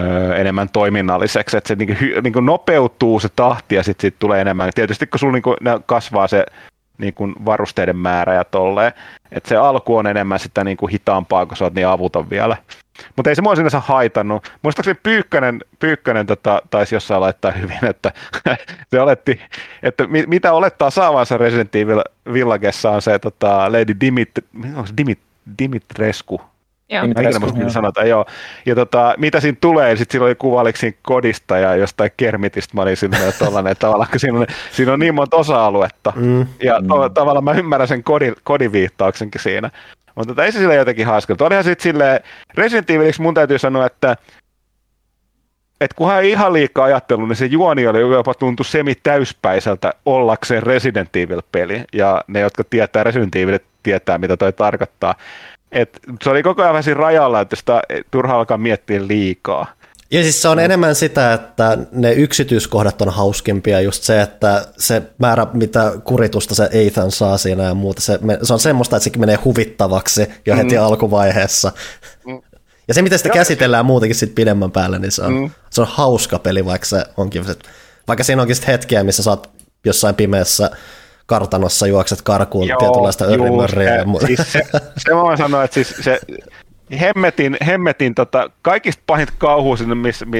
öö, enemmän toiminnalliseksi, että se niin kuin, niin kuin nopeutuu se tahti ja sitten sit tulee enemmän. Tietysti kun sulla niin kuin, kasvaa se niin kuin varusteiden määrä ja tolleen, että se alku on enemmän sitä niin kuin hitaampaa, kun sä oot niin avuton vielä. Mutta ei se mua sinänsä haitannut. Muistaakseni Pyykkönen, Pyykkönen tota, taisi jossain laittaa hyvin, että se oletti, että mit, mitä olettaa saavansa Resident Evil Villagessa on se tota, Lady Dimit, Dimit, Dimitrescu, Joo. Niin sanotaan, joo. Ja tota, mitä siinä tulee, sitten siinä oli kuva, siinä kodista ja jostain kermitistä, mä olin sinne tollainen tavalla, kun siinä on, siinä on niin monta osa-aluetta. Mm. Ja to, mm. tavallaan mä ymmärrän sen kodin, kodiviittauksenkin siinä. Mutta tota, ei se sille jotenkin hauskalta. Olihan sitten silleen, Resident Eviliksi mun täytyy sanoa, että että kun hän ei ihan liikaa ajatellut, niin se juoni oli jopa tuntu semi-täyspäiseltä ollakseen Resident Evil-peli. Ja ne, jotka tietää Resident Evil, tietää, mitä toi tarkoittaa. Et se oli koko ajan vähän siinä rajalla, että sitä turha alkaa miettiä liikaa. Ja siis se on enemmän sitä, että ne yksityiskohdat on hauskimpia, just se, että se määrä, mitä kuritusta se Ethan saa siinä ja muuta, se, se on semmoista, että se menee huvittavaksi jo heti mm. alkuvaiheessa. Mm. Ja se, miten sitä käsitellään muutenkin sit pidemmän päälle, niin se on, mm. se on hauska peli, vaikka se onkin, vaikka siinä onkin hetkiä, missä sä oot jossain pimeässä kartanossa juokset karkuun Joo, tietynlaista örrimörriä. Ja siis se, se mä voin sanoa, että siis se hemmetin, hemmetin tota, kaikista pahinta kauhua sinne,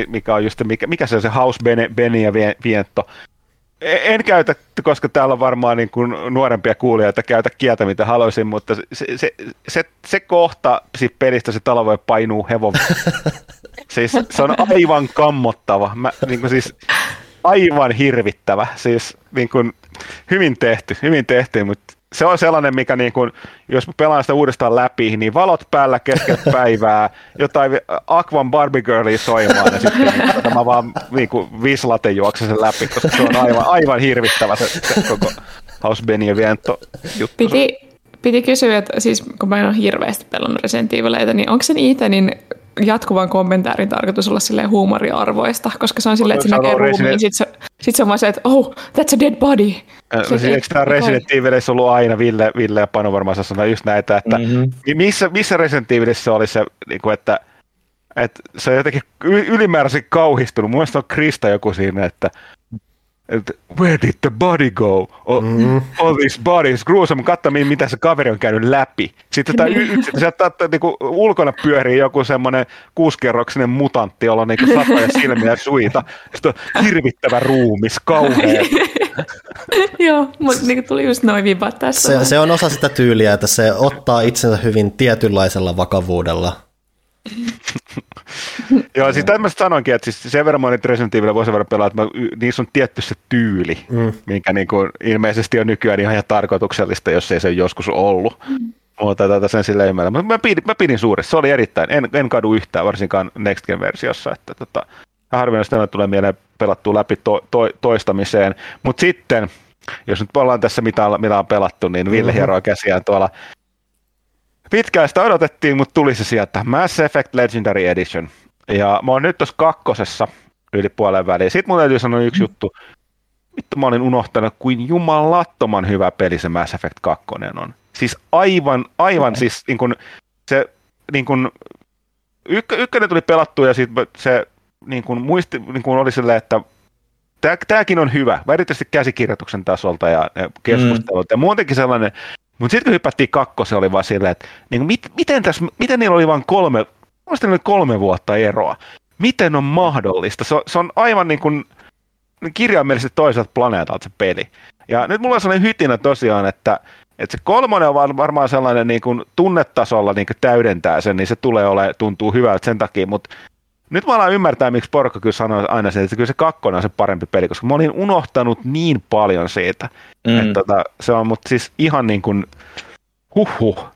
mikä on just, mikä, mikä se on se House Beni, Beni ja Viento. E, en käytä, koska täällä on varmaan niin kuin nuorempia kuulijoita käytä kieltä, mitä haluaisin, mutta se, se, se, se kohta siitä pelistä se talo voi painuu hevon. siis se on aivan kammottava. Mä, niin kuin siis, aivan hirvittävä. Siis niin kuin, hyvin tehty, hyvin tehty, mutta se on sellainen, mikä niin kuin, jos mä pelaan sitä uudestaan läpi, niin valot päällä keskellä päivää, jotain Aquan Barbie Girlia soimaan, ja sitten niin, mä vaan niin kuin, vislaten juoksen sen läpi, koska se on aivan, aivan hirvittävä se, se koko House Benny ja Viento juttu. Piti, piti kysyä, että siis kun mä en ole hirveästi pelannut Resident Evileitä, niin onko sen Ethanin jatkuvan kommentaarin tarkoitus olla silleen huumoriarvoista, koska se on silleen, että se näkee ruumiin, niin sitten se, sit se on vaan se, että oh, that's a dead body. Äh, se, eikö tämä Resident Evilissä ollut aina, Ville, Ville ja Panu varmaan sanoo just näitä, että mm-hmm. missä, missä Resident Evilissä oli se, niin kuin, että, että se on jotenkin ylimääräisen kauhistunut. Mun on Krista joku siinä, että where did the body go? All, mm. all these bodies, gruesome, katso mitä se kaveri on käynyt läpi. Sitten tämä y- yksi, sieltä niinku, ulkona pyörii joku semmoinen kuusikerroksinen mutantti, jolla on niinku satoja silmiä ja suita. Sitten on hirvittävä ruumis, kauhea. Joo, mutta niin tuli just noin vibat tässä. Se, se on osa sitä tyyliä, että se ottaa itsensä hyvin tietynlaisella vakavuudella Joo, siis tämmöistä sanoinkin, että siis sen verran monet Resident Evil vuosien verran pelaa, että mä, niissä on tietty se tyyli, mm. minkä niin kuin ilmeisesti on nykyään ihan tarkoituksellista, jos ei se joskus ollut. Mm. Mutta tätä sen sille ymmärrän. Mä, mä, pidin, mä pidin suuresti, se oli erittäin, en, en kadu yhtään, varsinkaan Next Gen-versiossa, että tota, harvinaisesti tämä tulee mieleen pelattua läpi to, to, toistamiseen. Mutta sitten, jos nyt ollaan tässä mitä, mitä on pelattu, niin Ville mm-hmm. hieroo käsiään tuolla Pitkään sitä odotettiin, mutta tuli se sieltä. Mass Effect Legendary Edition. Ja mä oon nyt tuossa kakkosessa yli puolen väliin. Sitten mun täytyy sanoa yksi juttu. Vittu mä olin unohtanut, kuin jumalattoman hyvä peli se Mass Effect 2 on. Siis aivan, aivan siis niin kun, se niin kun, ykkö, ykkönen tuli pelattua ja sitten se niin kun, muisti, niin kun oli silleen, että tämäkin on hyvä, erityisesti käsikirjoituksen tasolta ja keskustelut. Mm. Ja muutenkin sellainen, mutta sitten kun hypättiin kakkosen, oli vaan silleen, että niin mit, miten, tässä, miten niillä oli vain kolme, kolme vuotta eroa. Miten on mahdollista? Se, se on aivan niin kuin kirjaimellisesti toiselta planeetalta se peli. Ja nyt mulla on sellainen hytinä tosiaan, että, että se kolmonen on varmaan sellainen niin kuin tunnetasolla niin kuin täydentää sen, niin se tulee ole, tuntuu hyvältä sen takia, mutta nyt mä alan ymmärtää, miksi porukka kyllä sanoo aina sen, että kyllä se kakkonen on se parempi peli, koska mä olin unohtanut niin paljon siitä. Mm. Että tota, se on mut siis ihan niin kuin, huhhuh,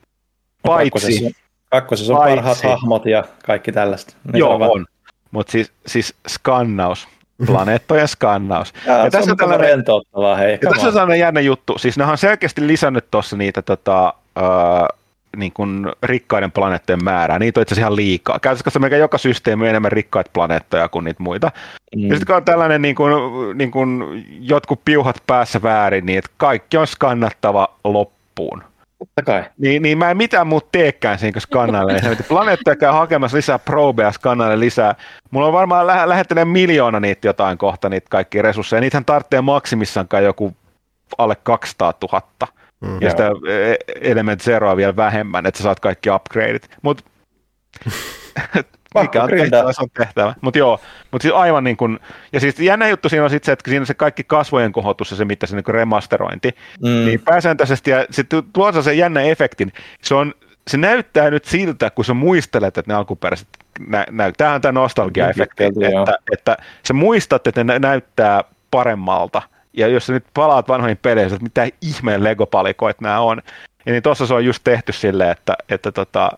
paitsi... Kakkosessa, kakkosessa on paitsi, parhaat hahmot ja kaikki tällaista. Ne joo, on. on. Mutta siis, siis skannaus, planeettojen skannaus. Ja, ja tässä on tällainen, rentouttavaa, hei. Ja tässä on sellainen jännä juttu. Siis ne on selkeästi lisännyt tuossa niitä tota, uh, niin kuin rikkaiden planeettojen määrää. Niitä on itse asiassa ihan liikaa. Käytännössä melkein joka systeemi on enemmän rikkaita planeettoja kuin niitä muita. Mm. Ja sitten kun on tällainen niin kuin, niin kuin jotkut piuhat päässä väärin, niin että kaikki on skannattava loppuun. Totta kai. Niin, niin mä en mitään muuta teekään siinä skannalle. Planeettoja käy hakemassa lisää probeja skannalle lisää. Mulla on varmaan lä- lähettäneen miljoona niitä jotain kohta, niitä kaikki resursseja. Niitähän tarvitsee maksimissaankaan joku alle 200 000. Mm. Ja sitä e, Element Zeroa vielä vähemmän, että sä saat kaikki upgradeit. Mutta mikä on tehtävä, se on tehtävä. Mutta joo, mutta siis aivan niin kuin, ja siis jännä juttu siinä on sitten se, että siinä se kaikki kasvojen kohotus ja se, mitä se niin remasterointi, mm. niin pääsääntöisesti, ja sitten tuo se jännä efektin, se on, se näyttää nyt siltä, kun sä muistelet, että ne alkuperäiset nä- näyttää. Tämähän tämä nostalgia-efekti, että, että sä muistat, että ne näyttää paremmalta, ja jos sä nyt palaat vanhoihin peleihin, että mitä ihmeen legopalikoit nämä on, ja niin tuossa se on just tehty silleen, että, että tota,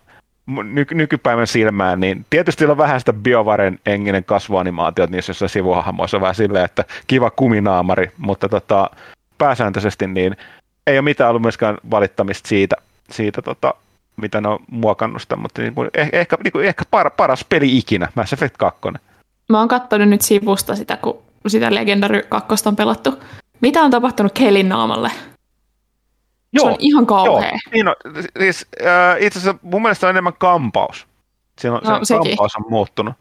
ny- nykypäivän silmään, niin tietysti on vähän sitä biovaren enginen kasvuanimaatiot niissä jossain sivuhahmoissa, vähän silleen, että kiva kuminaamari, mutta tota, pääsääntöisesti niin ei ole mitään ollut myöskään valittamista siitä, siitä tota, mitä ne on muokannut sitä, mutta niin kuin, eh, ehkä, niin kuin, ehkä par, paras peli ikinä, Mass Effect 2. Mä oon katsonut nyt sivusta sitä, kun sitä Legendary 2 on pelattu. Mitä on tapahtunut Kelin naamalle? Joo, se on ihan kauhea. Joo, niin on, siis, äh, itse asiassa mun mielestä on enemmän kampaus. Siinä on, no, se kampaus on muuttunut.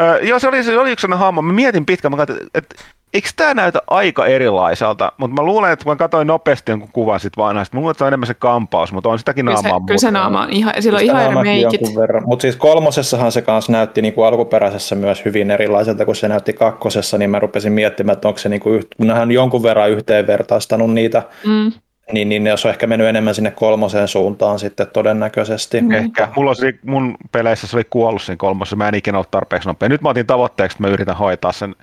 Äh, joo, se oli, se oli yksi sellainen hahmo. Mä mietin pitkään, mä katsoin, että et, eikö tämä näytä aika erilaiselta, mutta mä luulen, että kun mä katsoin nopeasti jonkun kuvan sit vanhasta, mä luulen, että se on enemmän se kampaus, mutta on sitäkin naamaa Kyllä se, kyllä se naama on ihan, sillä on ihan eri meikit. Mutta siis kolmosessahan se kanssa näytti niin kuin alkuperäisessä myös hyvin erilaiselta, kun se näytti kakkosessa, niin mä rupesin miettimään, että onko se niin kuin, kun hän jonkun verran yhteenvertaistanut niitä mm niin, niin jos on ehkä mennyt enemmän sinne kolmoseen suuntaan sitten todennäköisesti. Mm. Ehkä. Mulla oli, mun peleissä se oli kuollut siinä kolmosessa, mä en ikinä ollut tarpeeksi nopea. Nyt mä otin tavoitteeksi, että mä yritän hoitaa sen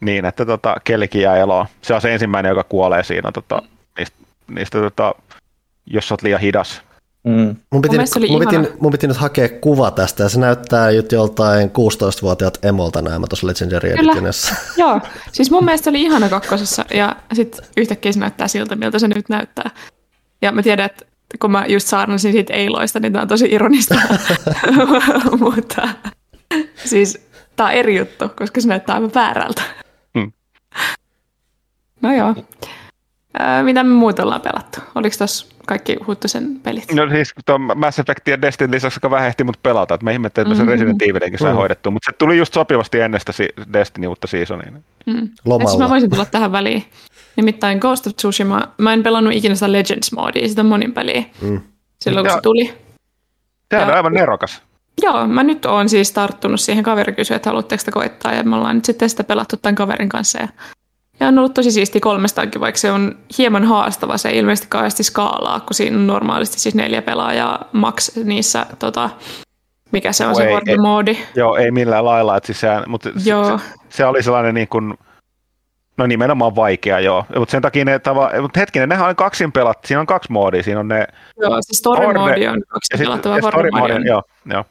niin, että tota, kellikin jää eloon. Se on se ensimmäinen, joka kuolee siinä tota, niistä, niistä tota, jos sä oot liian hidas. Mm. Mun, piti, nyt, mun, piti, mun piti nyt hakea kuva tästä ja se näyttää nyt joltain 16-vuotiaat emolta nämä tuossa Legendary Editionissa. Joo, siis mun mielestä oli ihana kakkosessa ja sitten yhtäkkiä se näyttää siltä, miltä se nyt näyttää. Ja mä tiedän, että kun mä just saarnasin siitä Eiloista, niin tämä on tosi ironista. Mutta siis tämä on eri juttu, koska se näyttää aivan väärältä. No joo. mitä me muuta ollaan pelattu? Oliko tuossa kaikki Huttusen pelit. No siis tuon Mass Effect ja Destiny lisäksi aika vähän ehti mut pelata, että mä ihmettelin, että mm-hmm. se Resident Evilinkin sai mm-hmm. hoidettua, mutta se tuli just sopivasti ennen sitä Destiny uutta seasonia. Mm. Lomalla. Siis mä voisin tulla tähän väliin. Nimittäin Ghost of Tsushima, mä en pelannut ikinä sitä Legends-moodia, sitä monin peliä, mm. silloin kun se tuli. Tämä on aivan nerokas. Joo, mä nyt oon siis tarttunut siihen. Kaveri kysyi, että haluatteko sitä koittaa, ja me ollaan nyt sitten sitä pelattu tämän kaverin kanssa. Ja ja on ollut tosi siisti kolmestaankin, vaikka se on hieman haastava. Se ei ilmeisesti kauheasti skaalaa, kun siinä on normaalisti siis neljä pelaajaa max niissä, tota, mikä se on no se horde-moodi. Joo, ei millään lailla. Että siis se, mutta joo. Se, se, oli sellainen niin kuin, no nimenomaan vaikea, joo. Mutta sen takia ne tava, mutta hetkinen, nehän on kaksin pelat, siinä on kaksi moodia, siinä on ne... Joo, se story-moodi on kaksin pelattava, horde-moodi on... Joo, joo.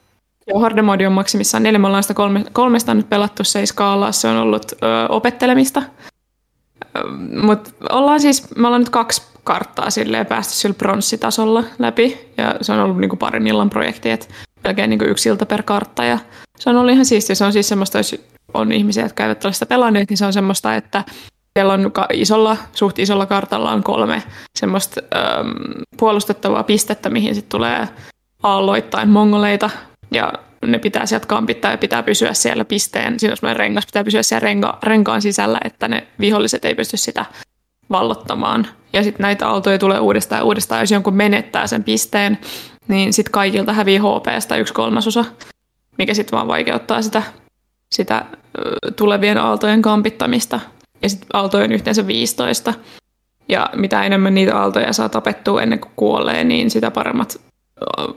Joo, horde-moodi on maksimissaan neljä, me ollaan sitä kolme, kolmesta nyt pelattu, se se on ollut ö, opettelemista. Mutta ollaan siis, me ollaan nyt kaksi karttaa silleen päästy sillä pronssitasolla läpi, ja se on ollut niinku parin illan projekti, että melkein niinku yksi ilta per kartta, ja se on ollut ihan siistiä. Se on siis semmoista, jos on ihmisiä, jotka eivät ole sitä pelanneet, niin se on semmoista, että siellä on isolla, suht isolla kartalla on kolme semmoista ähm, puolustettavaa pistettä, mihin sitten tulee aalloittain mongoleita, ja ne pitää sieltä kampittaa ja pitää pysyä siellä pisteen, siinä on rengas, pitää pysyä siellä renka, renkaan sisällä, että ne viholliset ei pysty sitä vallottamaan. Ja sitten näitä aaltoja tulee uudestaan ja uudestaan, jos jonkun menettää sen pisteen, niin sitten kaikilta hävii HPstä yksi kolmasosa, mikä sitten vaan vaikeuttaa sitä, sitä tulevien aaltojen kampittamista. Ja sitten aaltojen yhteensä 15. Ja mitä enemmän niitä aaltoja saa tapettua ennen kuin kuolee, niin sitä paremmat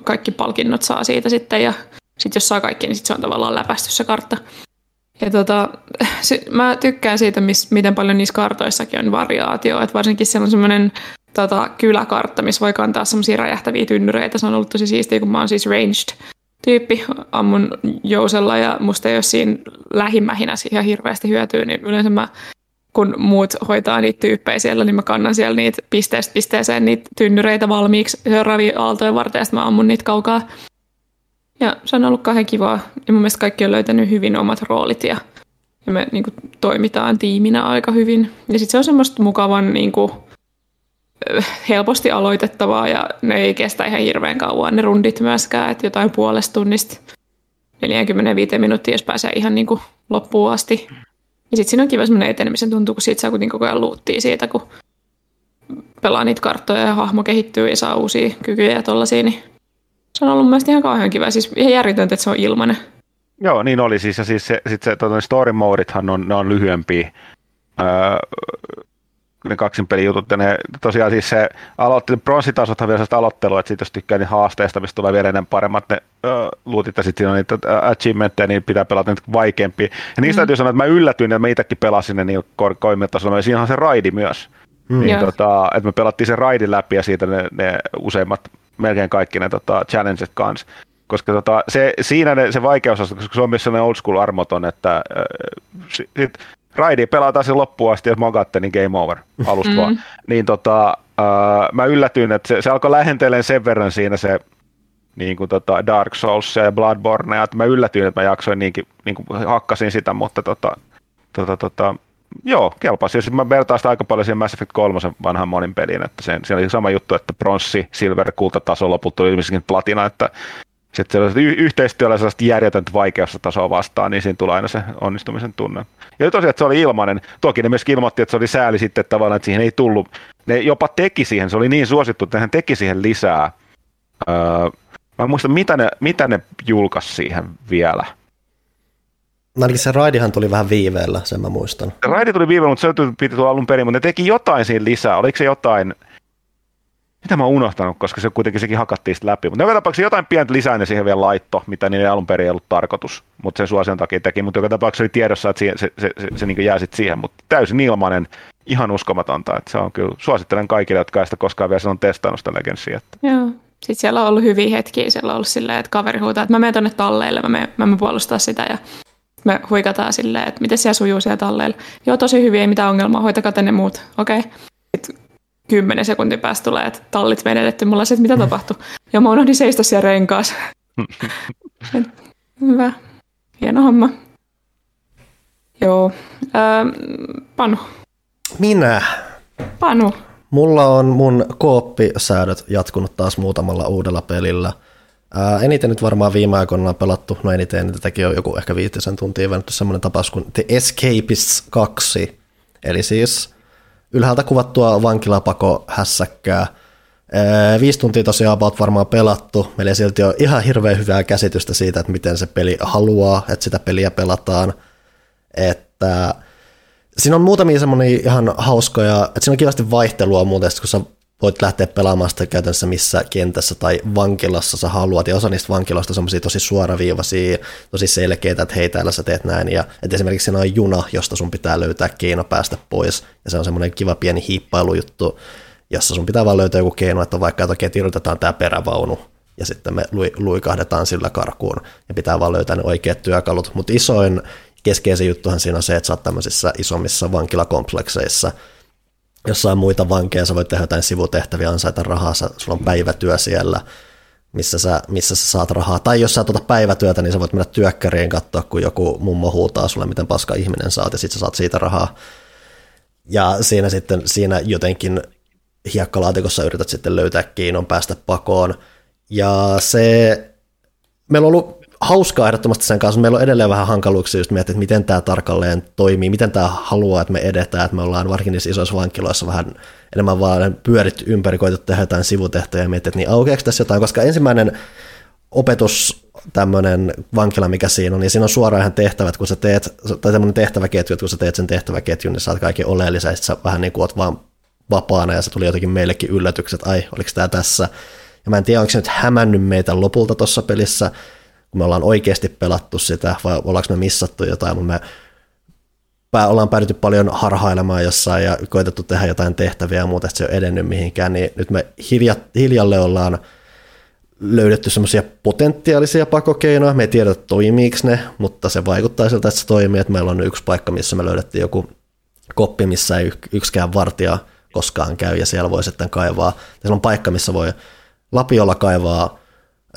kaikki palkinnot saa siitä sitten. Ja sitten jos saa kaikki, niin sitten se on tavallaan läpästy se kartta. Ja tota, se, mä tykkään siitä, miss, miten paljon niissä kartoissakin on variaatio, että varsinkin siellä on semmoinen tota, kyläkartta, missä voi kantaa semmoisia räjähtäviä tynnyreitä. Se on ollut tosi siistiä, kun mä oon siis ranged tyyppi, ammun jousella ja musta ei ole siinä lähimmähinä ihan hirveästi hyötyä, niin yleensä mä kun muut hoitaa niitä tyyppejä siellä, niin mä kannan siellä niitä pisteestä pisteeseen niitä tynnyreitä valmiiksi seuraavia aaltoja varten, ja mä ammun niitä kaukaa. Ja se on ollut kauhean kivaa. Ja mun mielestä kaikki on löytänyt hyvin omat roolit ja, ja me niin kuin, toimitaan tiiminä aika hyvin. Ja sitten se on semmoista mukavan niin kuin, helposti aloitettavaa ja ne ei kestä ihan hirveän kauan ne rundit myöskään, että jotain puolesta tunnista 45 minuuttia, jos pääsee ihan niin kuin loppuun asti. Ja sitten siinä on kiva semmoinen etenemisen tuntuu, kun siitä saa kuitenkin koko ajan luuttia siitä, kun pelaa niitä karttoja ja hahmo kehittyy ja saa uusia kykyjä ja tollasia, niin se on ollut mielestäni ihan kauhean kiva. Siis ihan järjetöntä, että se on ilmanen. Joo, niin oli siis. Ja siis se, sit se tota, story modithan on, ne on lyhyempiä. Öö, ne kaksin jutut, ja ne tosiaan siis se aloitti, bronssitasothan vielä sellaista aloittelua, että sit jos tykkää niin haasteista, mistä tulee vielä enemmän paremmat ne uh, luutit, ja sitten siinä on niitä achievementteja, niin pitää pelata niitä vaikeampia. Ja niistä mm. täytyy sanoa, että mä yllätyin, että mä itsekin pelasin ne niin korkeimmilla tasolla, ja siinä on se raidi myös. Mm. Niin, tota, että me pelattiin se raidi läpi ja siitä ne, ne useimmat, melkein kaikki ne tota, challenges kanssa koska tota, se, siinä ne, se vaikeus, koska se on myös sellainen old school armoton, että äh, sit, raidi pelataan sen loppuun asti, jos mogatte, niin game over alusta mm. vaan. Niin tota, uh, mä yllätyin, että se, se alkoi lähentelemään sen verran siinä se niin kuin tota Dark Souls ja Bloodborne, että mä yllätyin, että mä jaksoin niinkin, niin kuin hakkasin sitä, mutta tota, tota, tota, joo, kelpasi. Ja sitten mä vertaan sitä aika paljon siihen Mass Effect 3 vanhan monin peliin, että sen, siinä oli sama juttu, että bronssi, silver, kultataso, loput tuli ilmeisesti platina, että sitten y- yhteistyöllä sellaista järjetöntä vaikeustasoa vastaan, niin siinä tulee aina se onnistumisen tunne. Ja tosiaan, että se oli ilmainen. Toki ne myös ilmoitti, että se oli sääli sitten että tavallaan, että siihen ei tullut. Ne jopa teki siihen, se oli niin suosittu, että hän teki siihen lisää. Öö, mä en muista, mitä ne, mitä ne julkaisi siihen vielä. Ainakin se raidihan tuli vähän viiveellä, sen mä muistan. Se raidi tuli viiveellä, mutta se piti tulla alun perin, mutta ne teki jotain siinä lisää. Oliko se jotain, mitä mä oon unohtanut, koska se kuitenkin sekin hakattiin sitten läpi. Mutta joka tapauksessa jotain pientä lisää ne siihen vielä laitto, mitä niille alun perin ei ollut tarkoitus, mutta sen suosion takia teki. Mutta joka tapauksessa oli tiedossa, että se, se, se, se, se niin jää sitten siihen, mutta täysin ilmainen, ihan uskomatonta. Että se on kyllä, suosittelen kaikille, jotka sitä koskaan vielä on testannut sitä Legendsia. Että. Joo. Sitten siellä on ollut hyviä hetkiä, siellä on ollut silleen, että kaveri huutaa, että mä menen tuonne talleille, mä menen, mä puolustaa sitä ja me huikataan silleen, että miten siellä sujuu siellä talleilla. Joo, tosi hyvin, ei mitään ongelmaa, hoitakaa tänne muut. Okei. Okay kymmenen sekuntin päästä tulee, että tallit menetetty. Mulla se, että mitä tapahtui. Ja mä unohdin seistä siellä renkaassa. Hyvä. Hieno homma. Joo. Ähm, Panu. Minä. Panu. Mulla on mun kooppisäädöt jatkunut taas muutamalla uudella pelillä. Ää, eniten nyt varmaan viime aikoina on pelattu, no eniten, niin tätäkin on joku ehkä viitisen tuntia väännetty semmoinen tapaus kuin The Escapists 2. Eli siis ylhäältä kuvattua vankilapako hässäkkää. Viisi tuntia tosiaan about varmaan pelattu. Meillä ei silti ole ihan hirveän hyvää käsitystä siitä, että miten se peli haluaa, että sitä peliä pelataan. Että siinä on muutamia semmoisia ihan hauskoja, että siinä on kivasti vaihtelua muuten, kun sä voit lähteä pelaamaan sitä käytännössä missä kentässä tai vankilassa sä haluat, ja osa niistä vankiloista on tosi suoraviivaisia, tosi selkeitä, että hei täällä sä teet näin, ja että esimerkiksi siinä on juna, josta sun pitää löytää keino päästä pois, ja se on semmoinen kiva pieni hiippailujuttu, jossa sun pitää vaan löytää joku keino, että vaikka että okei, irrotetaan tämä perävaunu, ja sitten me luikahdetaan sillä karkuun, ja pitää vaan löytää ne oikeat työkalut, mutta isoin keskeisin juttuhan siinä on se, että sä oot tämmöisissä isommissa vankilakomplekseissa, jossain muita vankeja, sä voit tehdä jotain sivutehtäviä, ansaita rahaa, sä, sulla on päivätyö siellä, missä sä, missä sä saat rahaa. Tai jos sä tuota päivätyötä, niin sä voit mennä työkkäriin katsoa, kun joku mummo huutaa sulle, miten paska ihminen saat, ja sit sä saat siitä rahaa. Ja siinä sitten siinä jotenkin hiekkalaatikossa yrität sitten löytää kiinnon päästä pakoon. Ja se, meillä on ollut hauskaa ehdottomasti sen kanssa. Meillä on edelleen vähän hankaluuksia just miettiä, että miten tämä tarkalleen toimii, miten tämä haluaa, että me edetään, että me ollaan varsinkin niissä isoissa vankiloissa vähän enemmän vaan pyörit ympäri, koitu tehdä jotain sivutehtoja ja miettiä, että niin aukeako tässä jotain, koska ensimmäinen opetus tämmöinen vankila, mikä siinä on, niin siinä on suoraan ihan tehtävät, kun sä teet, tai tämmöinen tehtäväketju, että kun sä teet sen tehtäväketjun, niin saat kaikki oleellisen, sä vähän niin kuin oot vaan vapaana, ja se tuli jotenkin meillekin yllätykset, ai, oliko tämä tässä, ja mä en tiedä, onko se nyt hämännyt meitä lopulta tuossa pelissä, kun me ollaan oikeasti pelattu sitä, vai ollaanko me missattu jotain, mutta me ollaan päädytty paljon harhailemaan jossain ja koitettu tehdä jotain tehtäviä ja muuta, että se ei ole edennyt mihinkään, niin nyt me hilja, hiljalle ollaan löydetty semmoisia potentiaalisia pakokeinoja. Me ei tiedä, toimiiko ne, mutta se vaikuttaa siltä, että se toimii. Että meillä on yksi paikka, missä me löydettiin joku koppi, missä ei yksikään vartija koskaan käy, ja siellä voi sitten kaivaa. Siellä on paikka, missä voi lapiolla kaivaa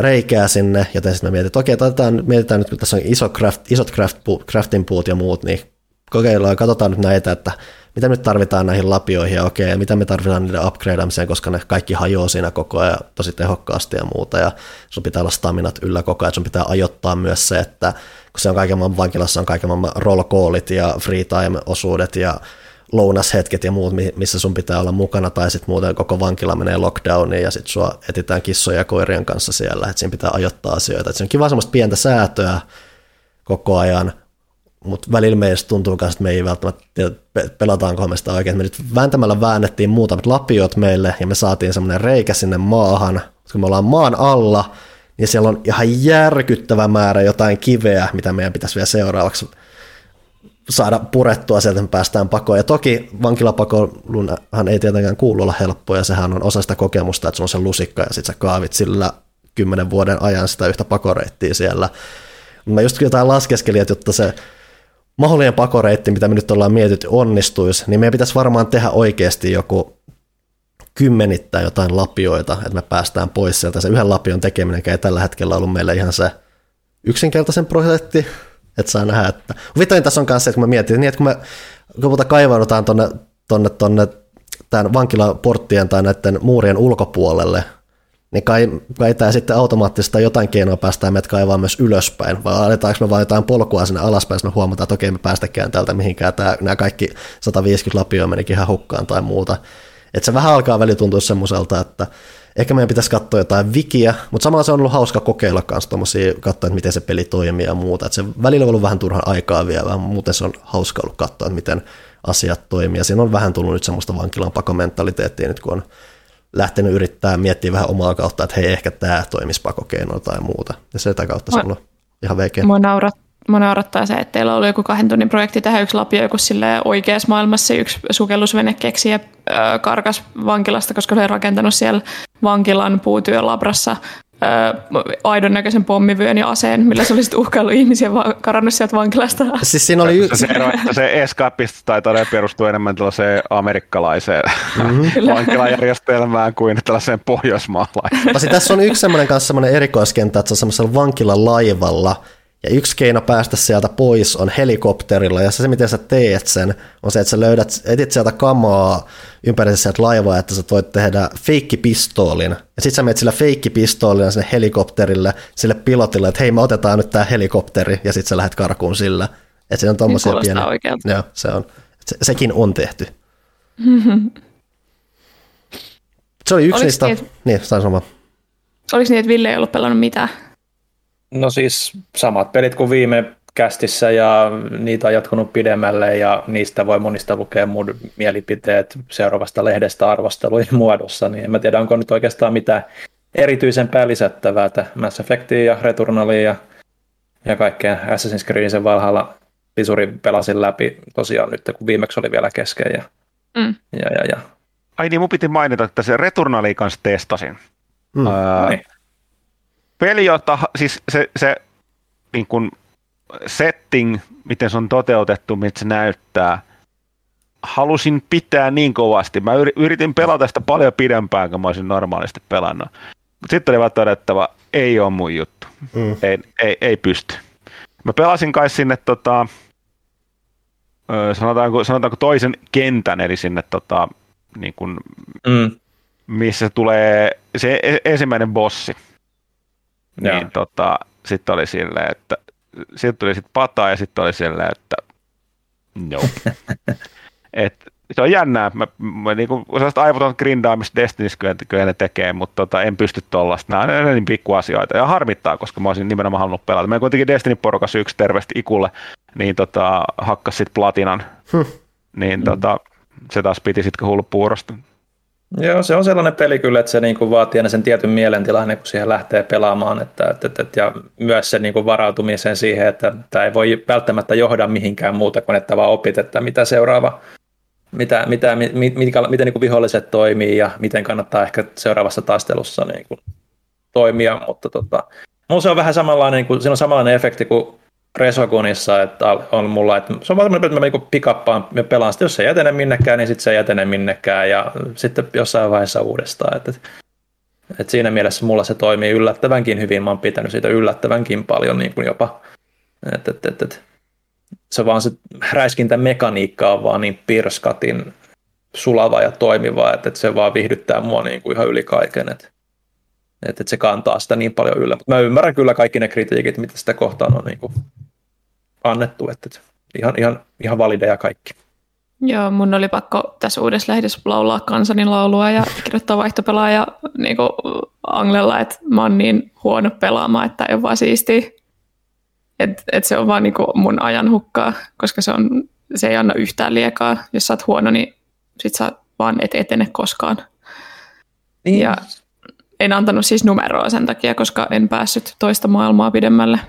reikää sinne, joten sitten me mietitään, että okei, otetaan, mietitään nyt, kun tässä on iso craft, isot craft, crafting puut ja muut, niin kokeillaan, katsotaan nyt näitä, että mitä nyt tarvitaan näihin lapioihin ja okei, ja mitä me tarvitaan niiden upgradeamiseen, koska ne kaikki hajoaa siinä koko ajan tosi tehokkaasti ja muuta, ja sun pitää olla staminat yllä koko ajan, sun pitää ajoittaa myös se, että kun se on kaiken maailman vankilassa, on kaiken maailman roll callit ja free time-osuudet ja lounashetket ja muut, missä sun pitää olla mukana, tai sitten muuten koko vankila menee lockdowniin ja sitten sua etitään kissoja ja koirien kanssa siellä, että siinä pitää ajoittaa asioita. Et se on kiva semmoista pientä säätöä koko ajan, mutta välillä meistä tuntuu myös, että me ei välttämättä tiedä, pelataanko me sitä oikein. Me nyt vääntämällä väännettiin muutamat lapiot meille ja me saatiin semmoinen reikä sinne maahan. Kun me ollaan maan alla, niin siellä on ihan järkyttävä määrä jotain kiveä, mitä meidän pitäisi vielä seuraavaksi saada purettua sieltä, päästään pakoon. Ja toki vankilapakoilunhan ei tietenkään kuulu olla helppoa, ja sehän on osa sitä kokemusta, että se on se lusikka, ja sitten sä kaavit sillä kymmenen vuoden ajan sitä yhtä pakoreittiä siellä. Mä just jotain laskeskelin, että jotta se mahdollinen pakoreitti, mitä me nyt ollaan mietitty, onnistuisi, niin meidän pitäisi varmaan tehdä oikeasti joku kymmenittää jotain lapioita, että me päästään pois sieltä. Se yhden lapion tekeminen ei tällä hetkellä ollut meille ihan se yksinkertaisen projekti, että saa nähdä, että... Vitoin tässä on kanssa, että kun mä mietin, niin että kun me lopulta kaivaudutaan tonne, tonne, tonne tämän vankilaporttien tai näiden muurien ulkopuolelle, niin kai, kai tämä sitten automaattisesti jotain keinoa päästään meidät kaivaa myös ylöspäin, vai aletaanko me vain jotain polkua sinne alaspäin, jos me huomataan, että okei, me päästäkään täältä mihinkään, tämä, nämä kaikki 150 lapioa menikin ihan hukkaan tai muuta. Että se vähän alkaa väli tuntua semmoiselta, että ehkä meidän pitäisi katsoa jotain wikiä, mutta samalla se on ollut hauska kokeilla kanssa tuommoisia, katsoa, että miten se peli toimii ja muuta. Että se välillä on ollut vähän turhan aikaa vielä, muuten se on hauska ollut katsoa, että miten asiat toimii. Ja siinä on vähän tullut nyt semmoista vankilan pakomentaliteettia nyt, kun on lähtenyt yrittää miettiä vähän omaa kautta, että hei, ehkä tämä toimisi pakokeino tai muuta. Ja sitä kautta se on ollut ihan veikeä. Mua, naurat, mua naurattaa se, että teillä oli joku kahden tunnin projekti tähän yksi lapio, joku oikeassa maailmassa yksi sukellusvene keksi ja karkas vankilasta, koska se oli rakentanut siellä vankilan puutyölabrassa aidon näköisen pommivyön ja aseen, millä se olisi uhkaillut ihmisiä vaan karannut sieltä vankilasta. Siis siinä oli yksi... Se, se, se escapist taitaa perustua enemmän tällaiseen amerikkalaiseen mm-hmm. vankilajärjestelmään kuin tällaiseen pohjoismaalaiseen. Pasi, tässä on yksi semmoinen kanssa semmoinen erikoiskenttä, että se on semmoisella vankilalaivalla, ja yksi keino päästä sieltä pois on helikopterilla, ja se, miten sä teet sen, on se, että sä löydät, etit sieltä kamaa ympäri sieltä laivaa, että sä voit tehdä feikkipistoolin, ja sit sä menet sillä feikkipistoolilla sinne helikopterille, sille pilotille, että hei, me otetaan nyt tää helikopteri, ja sit sä lähdet karkuun sillä. Että se on tommosia pieniä. Joo, se on. Se, sekin on tehty. se oli yksi Oliko niistä, niin, niin sain sama. Oliko niin, että Ville ei ollut pelannut mitään? No siis samat pelit kuin viime kästissä ja niitä on jatkunut pidemmälle ja niistä voi monista lukea mun mielipiteet seuraavasta lehdestä arvostelujen muodossa, niin en mä tiedä onko nyt oikeastaan mitään erityisempää lisättävää, että Mass Effectia ja Returnalia ja, ja kaikkea Assassin's Creedin sen valhalla pisuri pelasin läpi tosiaan nyt, kun viimeksi oli vielä kesken ja, mm. ja, ja, ja. Ai niin, mun piti mainita, että se Returnali kanssa testasin. Mm. Öö, niin peli, jota, siis se, se niin kuin setting, miten se on toteutettu, mitä se näyttää, halusin pitää niin kovasti. Mä yritin pelata sitä paljon pidempään, kuin mä olisin normaalisti pelannut. Mutta sitten oli vaan todettava, ei ole mun juttu. Mm. Ei, ei, ei pysty. Mä pelasin kai sinne tota, sanotaanko, sanotaanko toisen kentän, eli sinne tota, niin kuin, mm. missä tulee se e-, ensimmäinen bossi niin tota, sitten oli silleen, että sitten tuli sitten pataa ja sitten oli silleen, että no. Et, se on jännää. Mä, mä niinku, sellaista aivoton grindaamista Destinissä kyllä, kyllä ne tekee, mutta tota, en pysty tuollaista. Nämä on niin pikkuasioita ja harmittaa, koska mä olisin nimenomaan halunnut pelata. Mä kuitenkin Destiny-porukas yksi terveesti ikulle, niin tota, hakkas sitten platinan. Niin tota, se taas piti sitten hullu puurosta. Joo, se on sellainen peli kyllä, että se niinku vaatii aina sen tietyn mielentilan, kun siihen lähtee pelaamaan. Että, että, että, ja myös se niinku varautumisen siihen, että tämä ei voi välttämättä johda mihinkään muuta kuin, että vaan opit, että mitä seuraava, mitä, mitä, mit, mit, miten niinku viholliset toimii ja miten kannattaa ehkä seuraavassa taistelussa niinku toimia. Mutta tota, se on vähän samanlainen, niin kuin, siinä on samanlainen efekti kuin Resogunissa, että on mulla, että se on vaan että mä niin pikappaan ja pelaan sitä, jos se ei etene minnekään, niin sitten se ei etene minnekään ja sitten jossain vaiheessa uudestaan. Että, että siinä mielessä mulla se toimii yllättävänkin hyvin, mä oon pitänyt siitä yllättävänkin paljon niin kuin jopa. Että, että, että, että se vaan se räiskintä mekaniikka on vaan niin pirskatin sulava ja toimiva, että, että se vaan viihdyttää mua niin kuin ihan yli kaiken. Että, että, että se kantaa sitä niin paljon yllä. Mä ymmärrän kyllä kaikki ne kritiikit, mitä sitä kohtaan on niin kuin annettu, että ihan, ihan, ihan valideja kaikki. Joo, mun oli pakko tässä uudessa lehdessä laulaa kansanin laulua ja kirjoittaa vaihtopelaaja niin Anglella, että mä oon niin huono pelaamaan, että ei ole vaan siistiä. Että et se on vaan niin mun ajan hukkaa, koska se, on, se ei anna yhtään liekaa. Jos sä oot huono, niin sit sä vaan et etene koskaan. Niin. Ja en antanut siis numeroa sen takia, koska en päässyt toista maailmaa pidemmälle.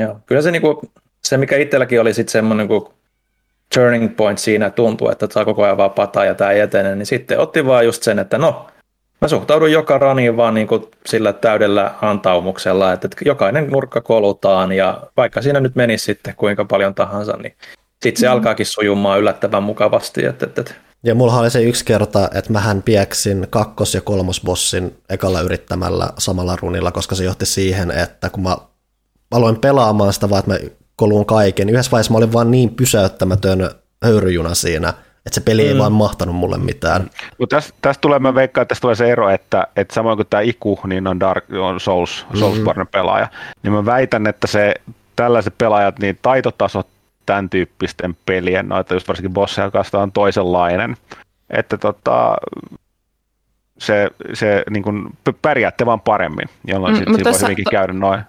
Joo, kyllä se, niinku, se mikä itselläkin oli sitten semmoinen kuin turning point siinä, tuntuu, että saa koko ajan vaan pataa ja tämä ei etene, niin sitten otti vaan just sen, että no, mä suhtaudun joka raniin vaan niin kuin sillä täydellä antaumuksella, että jokainen nurkka kolutaan ja vaikka siinä nyt menisi sitten kuinka paljon tahansa, niin sitten se mm. alkaakin sujumaan yllättävän mukavasti. Että, että, että ja mulla oli se yksi kerta, että mähän pieksin kakkos- ja kolmosbossin ekalla yrittämällä samalla runilla, koska se johti siihen, että kun mä aloin pelaamaan sitä vaan, että mä koluun kaiken, yhdessä vaiheessa mä olin vaan niin pysäyttämätön höyryjuna siinä, että se peli ei mm. vaan mahtanut mulle mitään. Mutta tästä, tästä tulee, mä veikkaan, että tästä tulee se ero, että, että samoin kuin tämä Iku, niin on, Dark, on Souls, Soulsborne mm-hmm. pelaaja, niin mä väitän, että se tällaiset pelaajat, niin taitotasot tämän tyyppisten pelien, noita just varsinkin bosseja kanssa on toisenlainen. Että tota, se, se niin kuin pärjäätte vaan paremmin, jolloin mm, sitten sit voi hyvinkin käydä noin.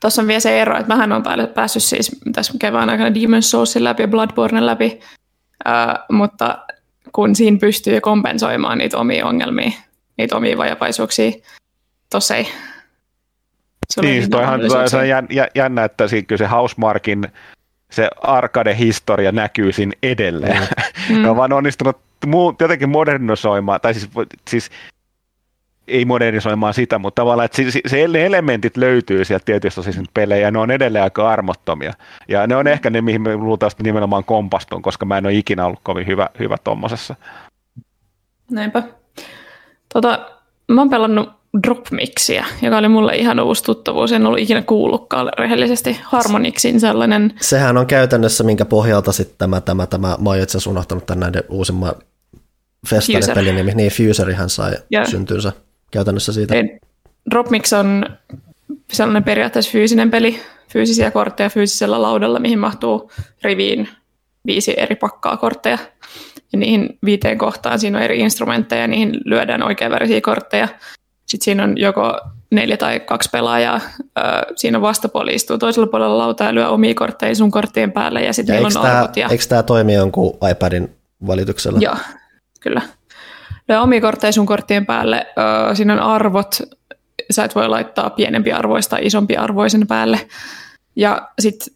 Tuossa on vielä se ero, että mähän on päässyt siis tässä kevään aikana Demon's Soulsin läpi ja Bloodborne läpi, uh, mutta kun siinä pystyy kompensoimaan niitä omia ongelmia, niitä omia vajavaisuuksia, tossa ei. Se niin, toihan se on jännä, että siinä kyllä se Housemarkin se arcade-historia näkyy siinä edelleen. Mm. ne on vaan onnistunut muu, jotenkin modernisoimaan, tai siis, siis ei modernisoimaan sitä, mutta tavallaan, että se, se elementit löytyy sieltä tietysti siis pelejä, ja ne on edelleen aika armottomia. Ja ne on ehkä ne, mihin me luultavasti nimenomaan kompastun, koska mä en ole ikinä ollut kovin hyvä, hyvä tuommoisessa. Näinpä. Tota, mä oon pelannut Dropmixia, joka oli mulle ihan uusi tuttavuus. En ollut ikinä kuullutkaan rehellisesti Harmonixin sellainen. Sehän on käytännössä, minkä pohjalta sitten tämä, tämä, tämä, mä oon itse asiassa unohtanut tämän näiden uusimman Festare-pelin nimi, niin Fuserihan sai yeah. syntynsä käytännössä siitä. Dropmix on sellainen periaatteessa fyysinen peli, fyysisiä kortteja fyysisellä laudalla, mihin mahtuu riviin viisi eri pakkaa kortteja. Ja niihin viiteen kohtaan siinä on eri instrumentteja, niihin lyödään oikeanvärisiä kortteja. Sitten siinä on joko neljä tai kaksi pelaajaa. siinä vastapuoli istuu toisella puolella lautaa ja lyö omia kortteja sun korttien päälle ja sitten on tämä, arvot. Ja... Eikö tämä toimi jonkun iPadin valituksella? Joo, kyllä. Lyö omia kortteja sun korttien päälle. siinä on arvot. Sä et voi laittaa pienempi arvoista isompi arvoisen päälle. Ja sitten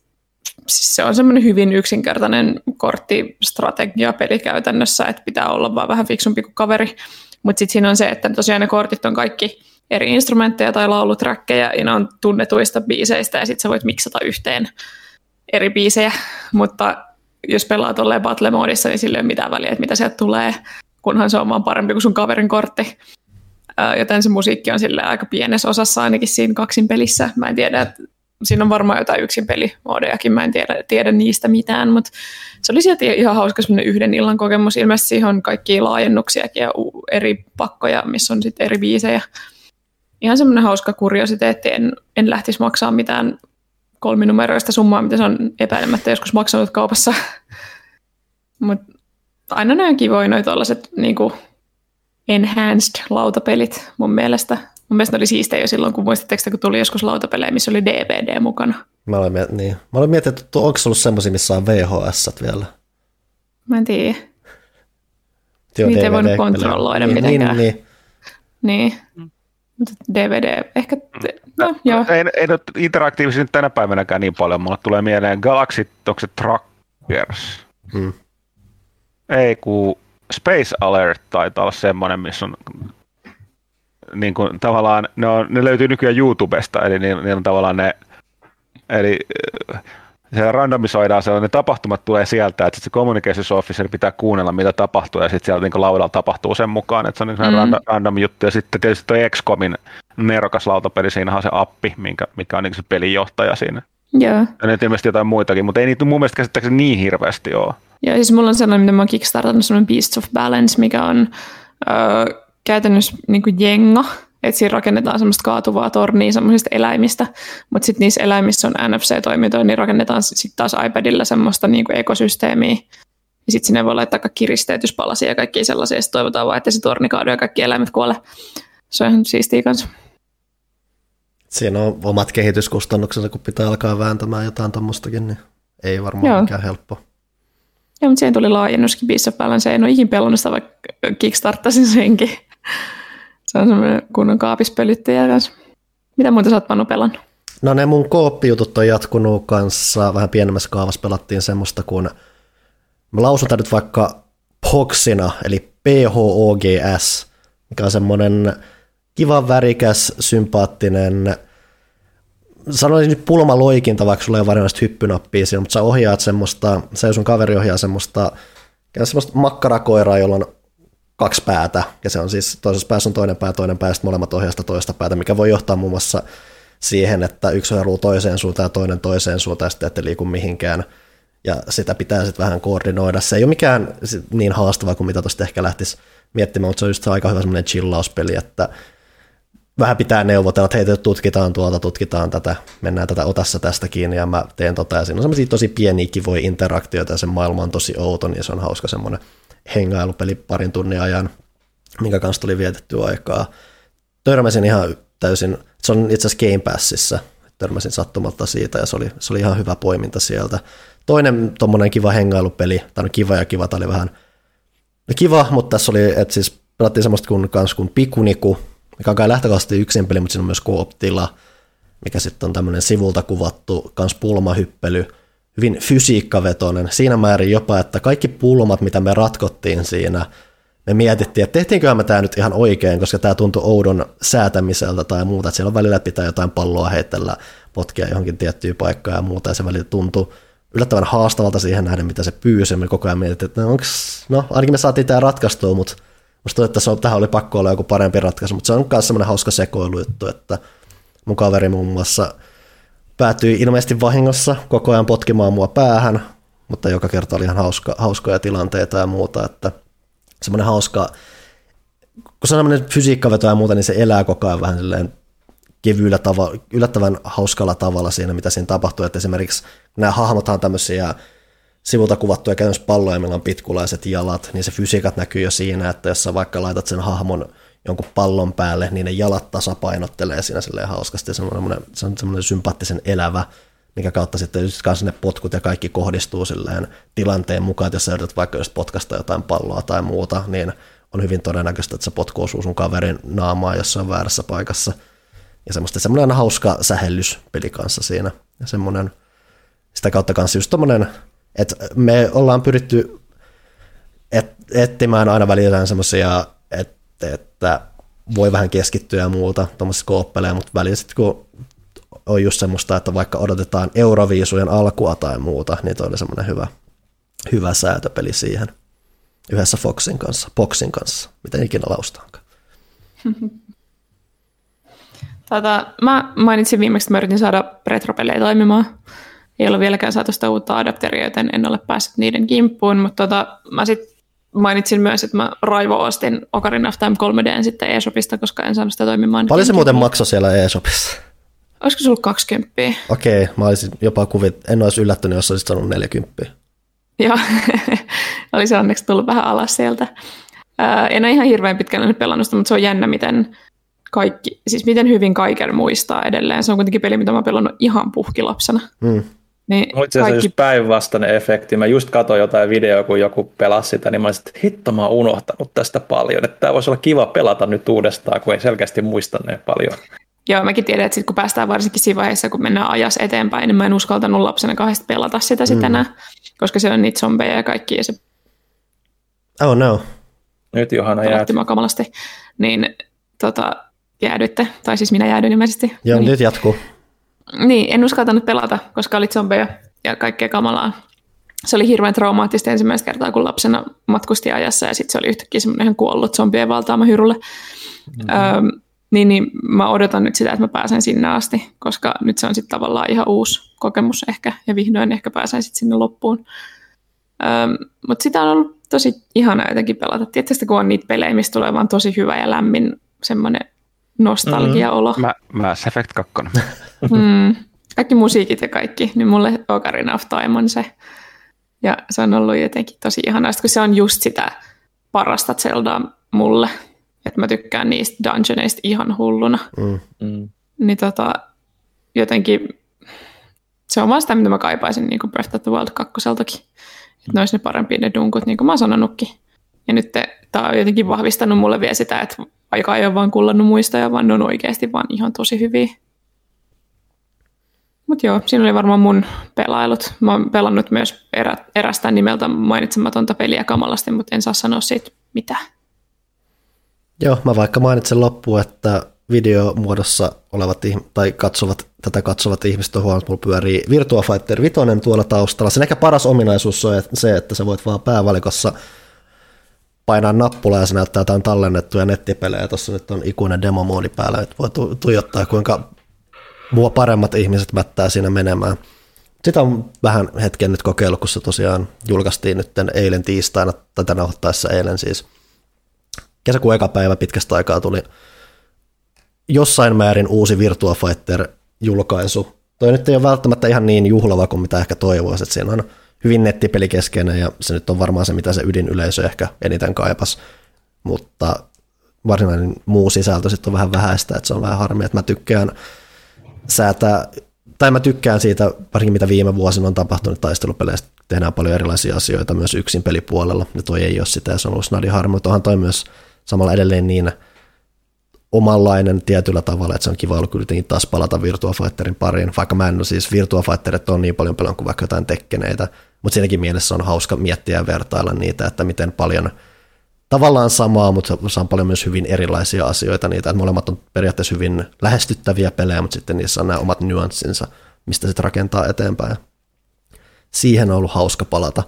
siis se on semmoinen hyvin yksinkertainen korttistrategia peli käytännössä, että pitää olla vaan vähän fiksumpi kuin kaveri. Mutta sitten siinä on se, että tosiaan ne kortit on kaikki eri instrumentteja tai lauluträkkejä, ja ne on tunnetuista biiseistä, ja sitten sä voit miksata yhteen eri biisejä, mutta jos pelaa tolleen battle-moodissa, niin sillä ei ole mitään väliä, että mitä sieltä tulee, kunhan se on vaan parempi kuin sun kaverin kortti. Joten se musiikki on sille aika pienessä osassa ainakin siinä kaksin pelissä. Mä en tiedä, että siinä on varmaan jotain yksin pelimoodejakin, mä en tiedä, tiedä niistä mitään, mutta se oli sieltä ihan hauska yhden illan kokemus. Ilmeisesti siihen on kaikki laajennuksiakin ja eri pakkoja, missä on sitten eri biisejä. Ihan semmoinen hauska kuriositeetti, en, en lähtisi maksaa mitään kolminumeroista summaa, mitä se on epäilemättä joskus maksanut kaupassa. mutta aina ne on kivoja noin tuollaiset niinku enhanced lautapelit mun mielestä. Mun mielestä oli siistejä jo silloin, kun muistatteko, kun tuli joskus lautapelejä, missä oli DVD mukana. Mä olen, miet- niin. Mä olen miettinyt, että onko se ollut semmoisia, missä on VHS vielä. Mä en tiedä. Joo, Niitä ei voinut kontrolloida niin, mitenkään. Niin, niin. Niin. Mutta DVD, ehkä, te, no joo. Ei, ei nyt interaktiivisesti nyt tänä päivänäkään niin paljon. Mulle tulee mieleen Galaxy, onko se Trackers? Mm. Ei, kun Space Alert taitaa olla semmoinen, missä on niin kuin, tavallaan, ne, on, ne löytyy nykyään YouTubesta, eli niillä ni on tavallaan ne, eli äh, se randomisoidaan, se, ne tapahtumat tulee sieltä, että se communications officer pitää kuunnella, mitä tapahtuu, ja sitten siellä niin laudalla tapahtuu sen mukaan, että se on niin mm. random, random juttu, ja sitten tietysti tuo XCOMin nerokas lautapeli, siinä on se appi, minkä, mikä on niin se pelinjohtaja siinä. Joo. Ja nyt ilmeisesti jotain muitakin, mutta ei niitä mun mielestä käsittääkseni niin hirveästi ole. Joo, siis mulla on sellainen, mitä mä oon kickstartannut, sellainen Beasts of Balance, mikä on öö, käytännössä niin kuin jenga, että siinä rakennetaan semmoista kaatuvaa tornia semmoisista eläimistä, mutta sitten niissä eläimissä on NFC-toimintoja, niin rakennetaan sitten taas iPadilla semmoista niin kuin ekosysteemiä, ja sitten sinne voi laittaa kaikki risteytyspalasia ja kaikki sellaisia, ja toivotaan vaan, että se torni kaadu ja kaikki eläimet kuole. Se on ihan siistiä kanssa. Siinä on omat kehityskustannuksensa, kun pitää alkaa vääntämään jotain tuommoistakin, niin ei varmaan Joo. mikään helppo. Joo, mutta siihen tuli laajennuskin Beasts of Balance. En ole ikin pelannut sitä, vaikka kickstarttasin senkin. Se on semmoinen kunnon kaapispölyttäjä kanssa. Mitä muuta sä oot Panu pelannut? No ne mun kooppijutut on jatkunut kanssa, vähän pienemmässä kaavassa pelattiin semmoista kuin, mä lausutaan nyt vaikka POGSina, eli PHOGS, mikä on semmoinen kiva, värikäs, sympaattinen, sanoisin nyt pulmaloikinta, vaikka sulla ei ole varsinaista hyppynappia siinä, mutta sä ohjaat semmoista, ja sun kaveri ohjaa semmoista, semmoista makkarakoiraa, jolla on kaksi päätä, ja se on siis toisessa päässä on toinen pää, toinen pää, molemmat ohjaa toista päätä, mikä voi johtaa muun muassa siihen, että yksi haruu toiseen suuntaan ja toinen toiseen suuntaan, ja sitten ette liiku mihinkään, ja sitä pitää sitten vähän koordinoida. Se ei ole mikään niin haastava kuin mitä tuosta ehkä lähtisi miettimään, mutta se on just aika hyvä semmoinen chillauspeli, että vähän pitää neuvotella, että hei, tutkitaan tuolta, tutkitaan tätä, mennään tätä otassa tästä kiinni ja mä teen tota. Ja siinä on semmoisia tosi pieniä kivoja interaktioita ja se maailma on tosi outo, niin se on hauska semmoinen hengailupeli parin tunnin ajan, minkä kanssa tuli vietettyä aikaa. Törmäsin ihan täysin, se on itse asiassa Game Passissa, törmäsin sattumalta siitä ja se oli, se oli ihan hyvä poiminta sieltä. Toinen tommonen kiva hengailupeli, tai no kiva ja kiva, tämä oli vähän no kiva, mutta tässä oli, että siis pelattiin semmoista kuin, kans kuin Pikuniku, mikä on kai lähtökohtaisesti yksin peli, mutta siinä on myös kooptila, mikä sitten on tämmöinen sivulta kuvattu kans pulmahyppely, hyvin fysiikkavetoinen, siinä määrin jopa, että kaikki pulmat, mitä me ratkottiin siinä, me mietittiin, että tehtiinköhän me tämä nyt ihan oikein, koska tämä tuntui oudon säätämiseltä tai muuta, että siellä on välillä pitää jotain palloa heitellä, potkia johonkin tiettyyn paikkaan ja muuta, ja se välillä tuntui yllättävän haastavalta siihen nähden, mitä se pyysi, me koko ajan mietittiin, että no, onks, no ainakin me saatiin tämä ratkaistua, mutta musta että se on, tähän oli pakko olla joku parempi ratkaisu, mutta se on myös semmoinen hauska sekoilujuttu, että mun kaveri muun muassa päätyi ilmeisesti vahingossa koko ajan potkimaan mua päähän, mutta joka kerta oli ihan hauska, hauskoja tilanteita ja muuta, että semmoinen hauska, kun se on semmoinen fysiikkaveto ja muuta, niin se elää koko ajan vähän silleen kevyillä tavalla, yllättävän hauskalla tavalla siinä, mitä siinä tapahtuu, että esimerkiksi nämä hahmothan tämmöisiä sivulta kuvattuja käytännössä palloja, millä on pitkulaiset jalat, niin se fysiikat näkyy jo siinä, että jos sä vaikka laitat sen hahmon jonkun pallon päälle, niin ne jalat tasapainottelee siinä silleen hauskasti, semmoinen, se on semmoinen sympaattisen elävä, mikä kautta sitten kanssa ne potkut ja kaikki kohdistuu silleen tilanteen mukaan, että jos sä yrität vaikka just potkasta jotain palloa tai muuta, niin on hyvin todennäköistä, että se potku osuu sun kaverin naamaa jossain väärässä paikassa. Ja semmoista semmoinen hauska sähellyspeli kanssa siinä. Ja semmoinen, sitä kautta kanssa just tommonen, että me ollaan pyritty et, etsimään aina välillä semmoisia, että, että voi vähän keskittyä ja muuta tuommoisissa kooppeleja, mutta välillä sitten kun on just semmoista, että vaikka odotetaan Euroviisujen alkua tai muuta, niin toi oli semmoinen hyvä, hyvä säätöpeli siihen yhdessä Foxin kanssa, Boxin kanssa, miten ikinä laustaankaan. Tätä, mä mainitsin viimeksi, että mä yritin saada retropelejä toimimaan. Ei ole vieläkään saatu sitä uutta adapteria, joten en ole päässyt niiden kimppuun, mutta tota, mä sitten mainitsin myös, että mä raivo ostin Ocarina of Time 3D sitten eShopista, koska en saanut sitä toimimaan. Paljon se muuten maksoi siellä eShopissa? Olisiko sulla 20? Okei, mä olisin jopa kuvit, en olisi yllättynyt, jos olisit sanonut 40. Joo, oli se onneksi tullut vähän alas sieltä. Ää, en ole ihan hirveän pitkälle nyt pelannut sitä, mutta se on jännä, miten, kaikki, siis miten hyvin kaiken muistaa edelleen. Se on kuitenkin peli, mitä mä oon pelannut ihan puhkilapsena. Hmm. Niin itse asiassa kaikki, just päinvastainen efekti. Mä just katsoin jotain videoa, kun joku pelasi sitä, niin mä olisin, että hitto mä oon unohtanut tästä paljon. Että tää voisi olla kiva pelata nyt uudestaan, kun ei selkeästi muista ne paljon. joo, mäkin tiedän, että sit kun päästään varsinkin siinä vaiheessa, kun mennään ajas eteenpäin, niin mä en uskaltanut lapsena kahdesta pelata sitä sitten enää, koska se on niitä zombeja ja kaikki, ja se Oh no. Nyt Johanna jäät. kamalasti. Niin tota, jäädyitte, tai siis minä jäädyin ilmeisesti. Joo, niin. nyt jatkuu. Niin, en uskaltanut pelata, koska oli zombeja ja kaikkea kamalaa. Se oli hirveän traumaattista ensimmäistä kertaa, kun lapsena matkusti ajassa ja sitten se oli yhtäkkiä semmoinen ihan kuollut zombien valtaama hyrulle. Mm-hmm. Öö, niin, niin mä odotan nyt sitä, että mä pääsen sinne asti, koska nyt se on sitten tavallaan ihan uusi kokemus ehkä ja vihdoin ehkä pääsen sitten sinne loppuun. Öö, Mutta sitä on ollut tosi ihana jotenkin pelata. Tietysti kun on niitä pelejä, mistä tulee vaan tosi hyvä ja lämmin semmoinen nostalgia-olo. Mä, Mass Effect 2. Mm, kaikki musiikit ja kaikki, niin mulle Ocarina of Time on se. Ja se on ollut jotenkin tosi ihanaa, kun se on just sitä parasta Zeldaa mulle. Että mä tykkään niistä dungeoneista ihan hulluna. Mm. Mm. Niin tota, jotenkin se on vaan sitä, mitä mä kaipaisin niin kuin Breath of the Wild 2 Että ne olisi ne parempia ne dunkut, niin kuin mä oon sanonutkin. Ja nyt tämä on jotenkin vahvistanut mulle vielä sitä, että aika ei ole vaan kullannut muistoja, vaan ne on oikeasti vaan ihan tosi hyviä. Mutta joo, siinä oli varmaan mun pelailut. Mä oon pelannut myös erä, erästä nimeltä mainitsematonta peliä kamalasti, mutta en saa sanoa siitä mitään. Joo, mä vaikka mainitsen loppuun, että videomuodossa olevat tai katsovat, tätä katsovat ihmiset on huomannut, mulla pyörii Virtua Fighter 5 tuolla taustalla. Sen ehkä paras ominaisuus on se, että sä voit vaan päävalikossa painaa nappulaa ja se näyttää jotain tallennettuja nettipelejä. Tuossa nyt on ikuinen demomoodi päällä, että voi tu- tuijottaa kuinka mua paremmat ihmiset mättää siinä menemään. Sitä on vähän hetken nyt kokeillut, kun se tosiaan julkaistiin nyt eilen tiistaina, tai tänä ottaessa eilen siis. Kesäkuun eka päivä pitkästä aikaa tuli jossain määrin uusi Virtua Fighter-julkaisu. Toi nyt ei ole välttämättä ihan niin juhlava kuin mitä ehkä toivoisi, että siinä on hyvin nettipelikeskeinen ja se nyt on varmaan se, mitä se ydinyleisö ehkä eniten kaipas, mutta varsinainen muu sisältö sitten on vähän vähäistä, että se on vähän harmi, että mä tykkään säätää, tai mä tykkään siitä, varsinkin mitä viime vuosina on tapahtunut taistelupeleistä, tehdään paljon erilaisia asioita myös yksin pelipuolella, ja toi ei ole sitä, ja se on ollut snadi harmi, mutta onhan toi myös samalla edelleen niin omanlainen tietyllä tavalla, että se on kiva ollut kuitenkin taas palata Virtua Fighterin pariin, vaikka mä en ole siis Virtua Fighterit on niin paljon paljon kuin vaikka jotain tekkeneitä, mutta siinäkin mielessä on hauska miettiä ja vertailla niitä, että miten paljon tavallaan samaa, mutta se on paljon myös hyvin erilaisia asioita niitä, että molemmat on periaatteessa hyvin lähestyttäviä pelejä, mutta sitten niissä on nämä omat nyanssinsa, mistä sitten rakentaa eteenpäin. Siihen on ollut hauska palata.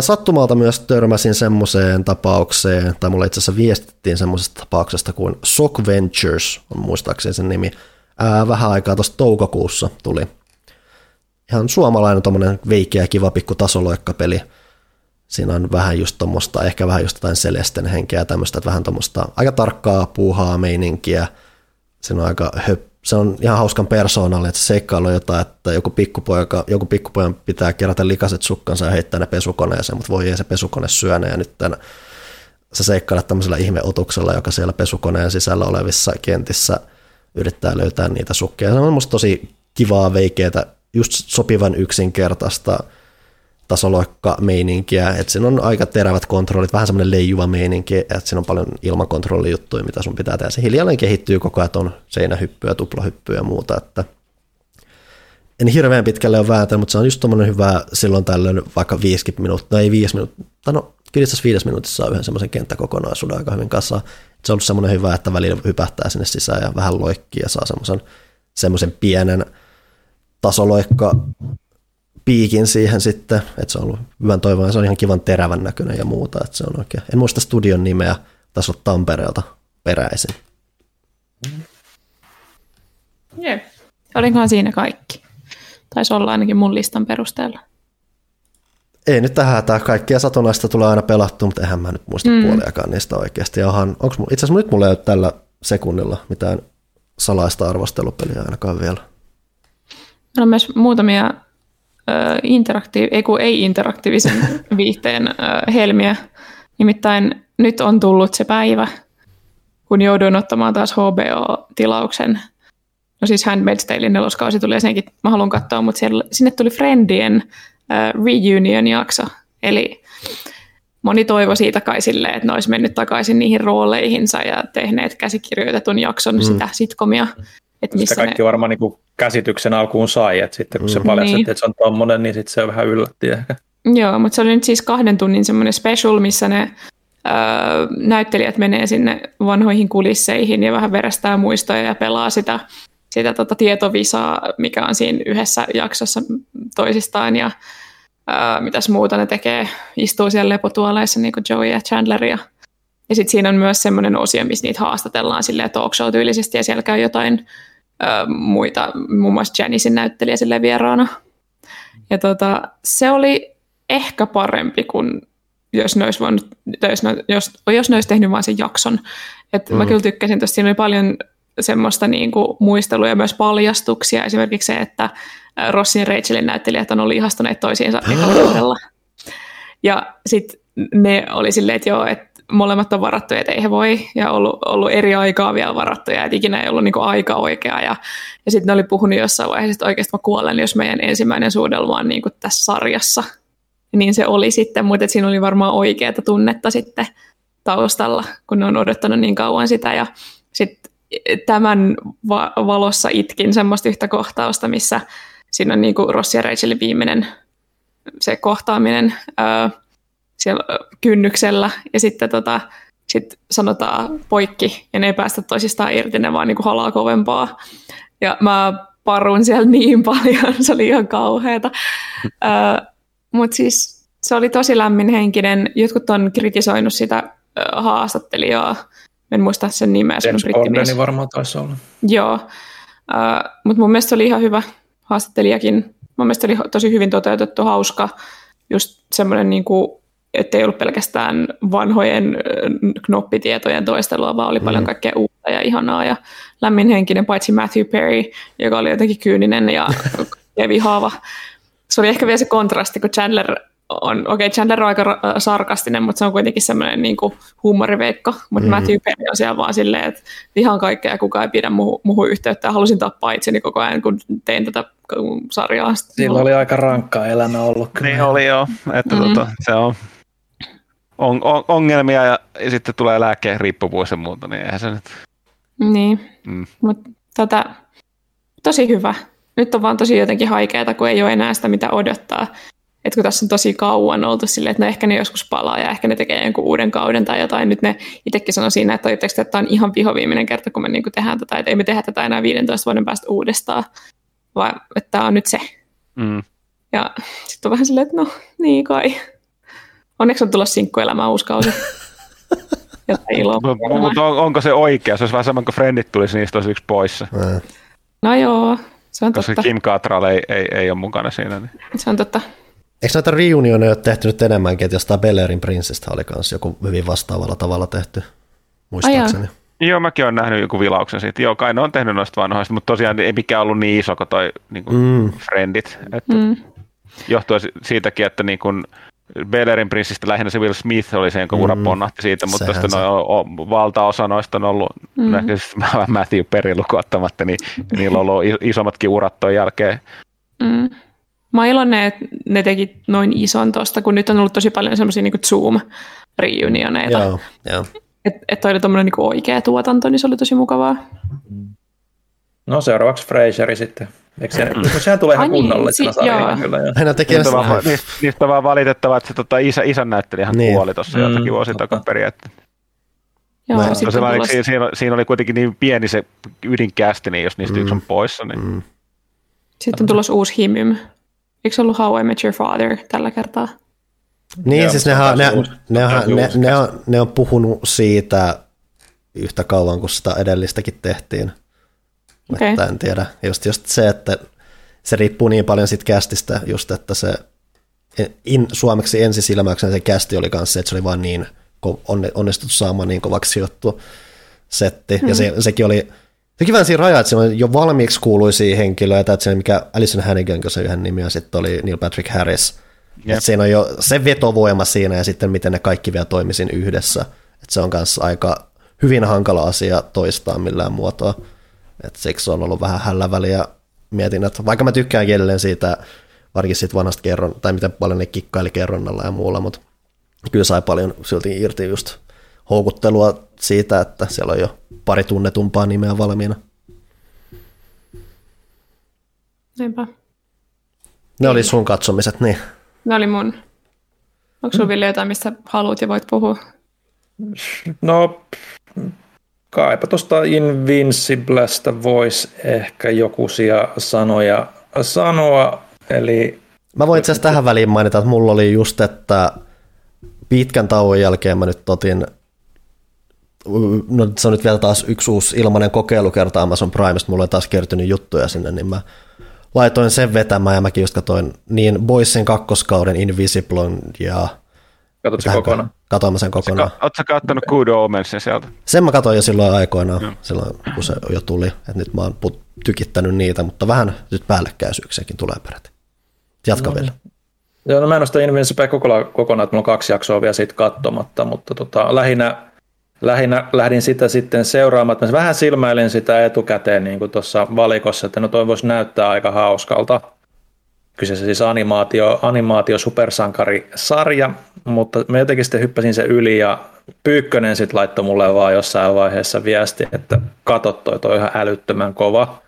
Sattumalta myös törmäsin semmoiseen tapaukseen, tai mulle itse asiassa viestittiin semmoisesta tapauksesta kuin Sock Ventures, on muistaakseni sen nimi. Vähän aikaa tuossa toukokuussa tuli. Ihan suomalainen tommonen veikeä kiva pikku tasoloikkapeli. Siinä on vähän just tuommoista, ehkä vähän just jotain Celesten henkeä tämmöistä, että vähän tuommoista aika tarkkaa puuhaa meininkiä. Siinä on aika höp, se on ihan hauskan persoonallinen, että se seikkailu on jotain, että joku pikkupoika, joku pikkupojan pitää kerätä likaset sukkansa ja heittää ne pesukoneeseen, mutta voi ei se pesukone syöne ja nyt tämän, se seikkailee tämmöisellä ihmeotuksella, joka siellä pesukoneen sisällä olevissa kentissä yrittää löytää niitä sukkia. Se on musta tosi kivaa, veikeätä, just sopivan yksinkertaista tasoloikka meininkiä, että siinä on aika terävät kontrollit, vähän semmoinen leijuva meininki, että siinä on paljon ilmakontrollijuttuja, mitä sun pitää tehdä. Se hiljalleen kehittyy koko ajan, on seinähyppyä, tuplahyppyä ja muuta, että en hirveän pitkälle ole vääntänyt, mutta se on just tommonen hyvä silloin tällöin vaikka 50 minuuttia, ei 5 minuuttia, no kyllä itse viides minuutissa saa yhden semmoisen kenttäkokonaisuuden aika hyvin kanssa. Se on ollut semmoinen hyvä, että välillä hypähtää sinne sisään ja vähän loikkii ja saa semmoisen, semmoisen pienen tasoloikka piikin siihen sitten, että se on ollut hyvän toivon, se on ihan kivan terävän näköinen ja muuta, että se on oikein. En muista studion nimeä, taisi olla Tampereelta peräisin. Jep. Olinkohan siinä kaikki? Taisi olla ainakin mun listan perusteella. Ei nyt tähän hätää, kaikkia satunnaista tulee aina pelattua, mutta eihän mä nyt muista mm. puoliakaan niistä oikeasti. Ja onhan, onks, itse asiassa nyt mulla ei ole tällä sekunnilla mitään salaista arvostelupeliä ainakaan vielä. Meillä on myös muutamia interaktiiv- ei, ei interaktiivisen viihteen helmiä. Nimittäin nyt on tullut se päivä, kun jouduin ottamaan taas HBO-tilauksen no siis Handmaid's Talein neloskausi tuli ja senkin mä haluan katsoa, mutta siellä, sinne tuli Friendien uh, reunion-jakso, eli moni toivo siitä kai silleen, että ne olisi mennyt takaisin niihin rooleihinsa ja tehneet käsikirjoitetun jakson mm. sitä sitkomia. Että missä sitä kaikki ne... varmaan niin käsityksen alkuun sai, että sitten kun mm. se paljastettiin, niin. että se on tommonen, niin sitten se vähän yllätti ehkä. Joo, mutta se oli nyt siis kahden tunnin semmoinen special, missä ne öö, näyttelijät menee sinne vanhoihin kulisseihin ja vähän verestää muistoja ja pelaa sitä, sitä tota tietovisaa, mikä on siinä yhdessä jaksossa toisistaan ja öö, mitäs muuta ne tekee, istuu siellä lepotuoleissa niin kuin Joey ja Chandler ja ja sitten siinä on myös semmoinen osio, missä niitä haastatellaan silleen talk show tyylisesti ja siellä käy jotain muita, muun muassa Janicein näyttelijä sille vieraana. Ja tota, se oli ehkä parempi kuin jos ne olisi, voinut, jos, ne, jos, jos ne olisi tehnyt vain sen jakson. Et mm. Mä kyllä tykkäsin, että siinä oli paljon semmoista niin kuin muistelua ja myös paljastuksia. Esimerkiksi se, että Rossin ja Rachelin näyttelijät on ollut ihastuneet toisiinsa ekalla Ja sitten ne oli silleen, että joo, että molemmat on varattuja, että ei he voi, ja ollut, ollut eri aikaa vielä varattuja, että ikinä ei ollut niin aika oikea. Ja, ja sitten ne oli puhunut jossain vaiheessa, että oikeasti mä kuolen, jos meidän ensimmäinen suudelma on niin tässä sarjassa. Niin se oli sitten, mutta siinä oli varmaan oikeaa tunnetta sitten taustalla, kun ne on odottanut niin kauan sitä. Ja sitten tämän va- valossa itkin semmoista yhtä kohtausta, missä siinä on niin kuin Rossi ja Rachelin viimeinen se kohtaaminen, öö, siellä kynnyksellä ja sitten tota, sit sanotaan poikki ja ne ei päästä toisistaan irti, ne vaan niinku halaa kovempaa. Ja mä parun siellä niin paljon, se oli ihan kauheata. Mutta siis se oli tosi lämminhenkinen. Jotkut on kritisoinut sitä uh, haastattelijaa. En muista sen nimeä. James Cordeni varmaan taisi olla. Joo, uh, mutta mun mielestä se oli ihan hyvä haastattelijakin. Mun mielestä oli tosi hyvin toteutettu, hauska. Just semmoinen niinku että ei ollut pelkästään vanhojen knoppitietojen toistelua, vaan oli mm. paljon kaikkea uutta ja ihanaa ja lämminhenkinen, paitsi Matthew Perry, joka oli jotenkin kyyninen ja, vihaava. Se oli ehkä vielä se kontrasti, kun Chandler on, okei, okay, Chandler on aika sarkastinen, mutta se on kuitenkin semmoinen niin kuin huumoriveikko, mutta mm. Matthew Perry on siellä vaan silleen, että vihaan kaikkea ja kukaan ei pidä muuhun, muuhun yhteyttä ja halusin tappaa itseni koko ajan, kun tein tätä sarjaa. Sillä oli aika rankkaa elämä ollut. Kyllä. Niin oli joo, että mm. tota, se on on, on, ongelmia ja, ja sitten tulee lääkkeen riippuvuus ja muuta, niin eihän se nyt... Niin, mm. mutta tota, tosi hyvä. Nyt on vaan tosi jotenkin haikeaa, kun ei ole enää sitä, mitä odottaa. Et kun tässä on tosi kauan oltu silleen, että no ehkä ne joskus palaa ja ehkä ne tekee jonkun uuden kauden tai jotain. Nyt ne itsekin sanoi siinä, että että tämä on ihan vihoviimeinen kerta, kun me niinku tehdään tätä, että ei me tehdä tätä enää 15 vuoden päästä uudestaan, vaan että tämä on nyt se. Mm. Ja sitten on vähän silleen, että no niin kai. Onneksi on tullut sinkkuelämään uusi kausi. Mutta on, onko se oikea? Se olisi vähän sama kuin Friendit tulisi, niistä olisi yksi poissa. No joo, se on Koska totta. Kim Cattrall ei, ei, ei ole mukana siinä. Niin. Se on totta. Eikö näitä reunioneja ole tehty nyt enemmänkin, että jostain Bellerin prinssistä oli myös joku hyvin vastaavalla tavalla tehty, muistaakseni. Ai Joo, mäkin olen nähnyt joku vilauksen siitä. Joo, kai ne on tehnyt noista vanhoista, mutta tosiaan ei mikään ollut niin iso kuin toi niin kuin mm. Friendit. Että mm. Johtuen siitäkin, että niin kuin, Bellerin prinssistä lähinnä se Will Smith oli se, jonka ura mm, ponnahti siitä, mutta tästä se. no, valtaosa noista on ollut, mm. Siis Matthew Perry lukuottamatta, niin niillä on ollut isommatkin urat ton jälkeen. Mm. Mä iloinen, että ne teki noin ison tosta, kun nyt on ollut tosi paljon semmoisia niin Zoom-reunioneita. Joo, joo. Että et oli niin oikea tuotanto, niin se oli tosi mukavaa. No seuraavaksi Fraseri sitten. Eikö se, mm. sehän tulee ihan niin, kunnollisena si- sarjana kyllä. Hän tekee niistä, vaan, niistä, niistä vaan valitettava, että se tota, isä, isän näyttelijä niin. kuoli tuossa mm, jotakin vuosi takaperin. Että... Joo, no, tulos... siinä, siinä, siinä, oli kuitenkin niin pieni se ydinkästi, niin jos niistä mm. yksi on poissa. Niin... Mm. Sitten on tulossa uusi himym. Eikö se ollut How I Met Your Father tällä kertaa? Niin, Joo, siis ne, ne, ne, ne, ne, ne, on, ne on puhunut siitä yhtä kauan kuin sitä edellistäkin tehtiin. Okay. Että en tiedä. Just, just se, että se riippuu niin paljon siitä kästistä, just että se in, suomeksi ensisilmäyksen se kästi oli kanssa, että se oli vaan niin onnistuttu saamaan niin kovaksi sijoittu setti. Mm. Ja se, sekin oli, sekin vähän siinä raja, että siellä on jo valmiiksi kuuluisia henkilöitä, että se mikä Alison Hannigan, kun se yhden nimi, ja sitten oli Neil Patrick Harris. Yep. Että siinä on jo se vetovoima siinä, ja sitten miten ne kaikki vielä toimisin yhdessä. Että se on kanssa aika hyvin hankala asia toistaa millään muotoa. Et siksi on ollut vähän hällä väliä. Mietin, että vaikka mä tykkään edelleen siitä, varsinkin siitä vanhasta kerron, tai miten paljon ne kikkaili kerronnalla ja muulla, mutta kyllä sai paljon silti irti just houkuttelua siitä, että siellä on jo pari tunnetumpaa nimeä valmiina. Niinpä. Ne oli sun katsomiset, niin. Ne oli mun. Onko sulla Ville jotain, mistä haluat ja voit puhua? No, kaipa tuosta Invinciblesta voisi ehkä joku sanoja sanoa. Eli... Mä voin itse asiassa tähän väliin mainita, että mulla oli just, että pitkän tauon jälkeen mä nyt otin no se on nyt vielä taas yksi uusi ilmainen kokeilukerta Amazon Primesta, mulla on taas kertynyt juttuja sinne, niin mä laitoin sen vetämään ja mäkin just katsoin niin Boysin kakkoskauden Invisible ja Katsotko sen kokonaan? Katoin sen kokonaan. Oletko sä kattonut Good Omensin sieltä? Sen mä katsoin jo silloin aikoinaan, no. silloin kun se jo tuli. Että nyt mä oon tykittänyt niitä, mutta vähän nyt päällekkäisyyksiäkin tulee peräti. Jatka no. vielä. Joo, no mä en ole sitä Invincible kokonaan, kokonaan, että mulla on kaksi jaksoa vielä siitä katsomatta, mutta tota, lähinnä, lähinnä lähdin sitä sitten seuraamaan. Mä vähän silmäilin sitä etukäteen niin kuin tuossa valikossa, että no toi voisi näyttää aika hauskalta. Kyseessä siis animaatio, animaatio supersankarisarja, mutta mä jotenkin sitten hyppäsin se yli ja Pyykkönen sitten laittoi mulle vaan jossain vaiheessa viesti, että katot toi, toi ihan älyttömän kova.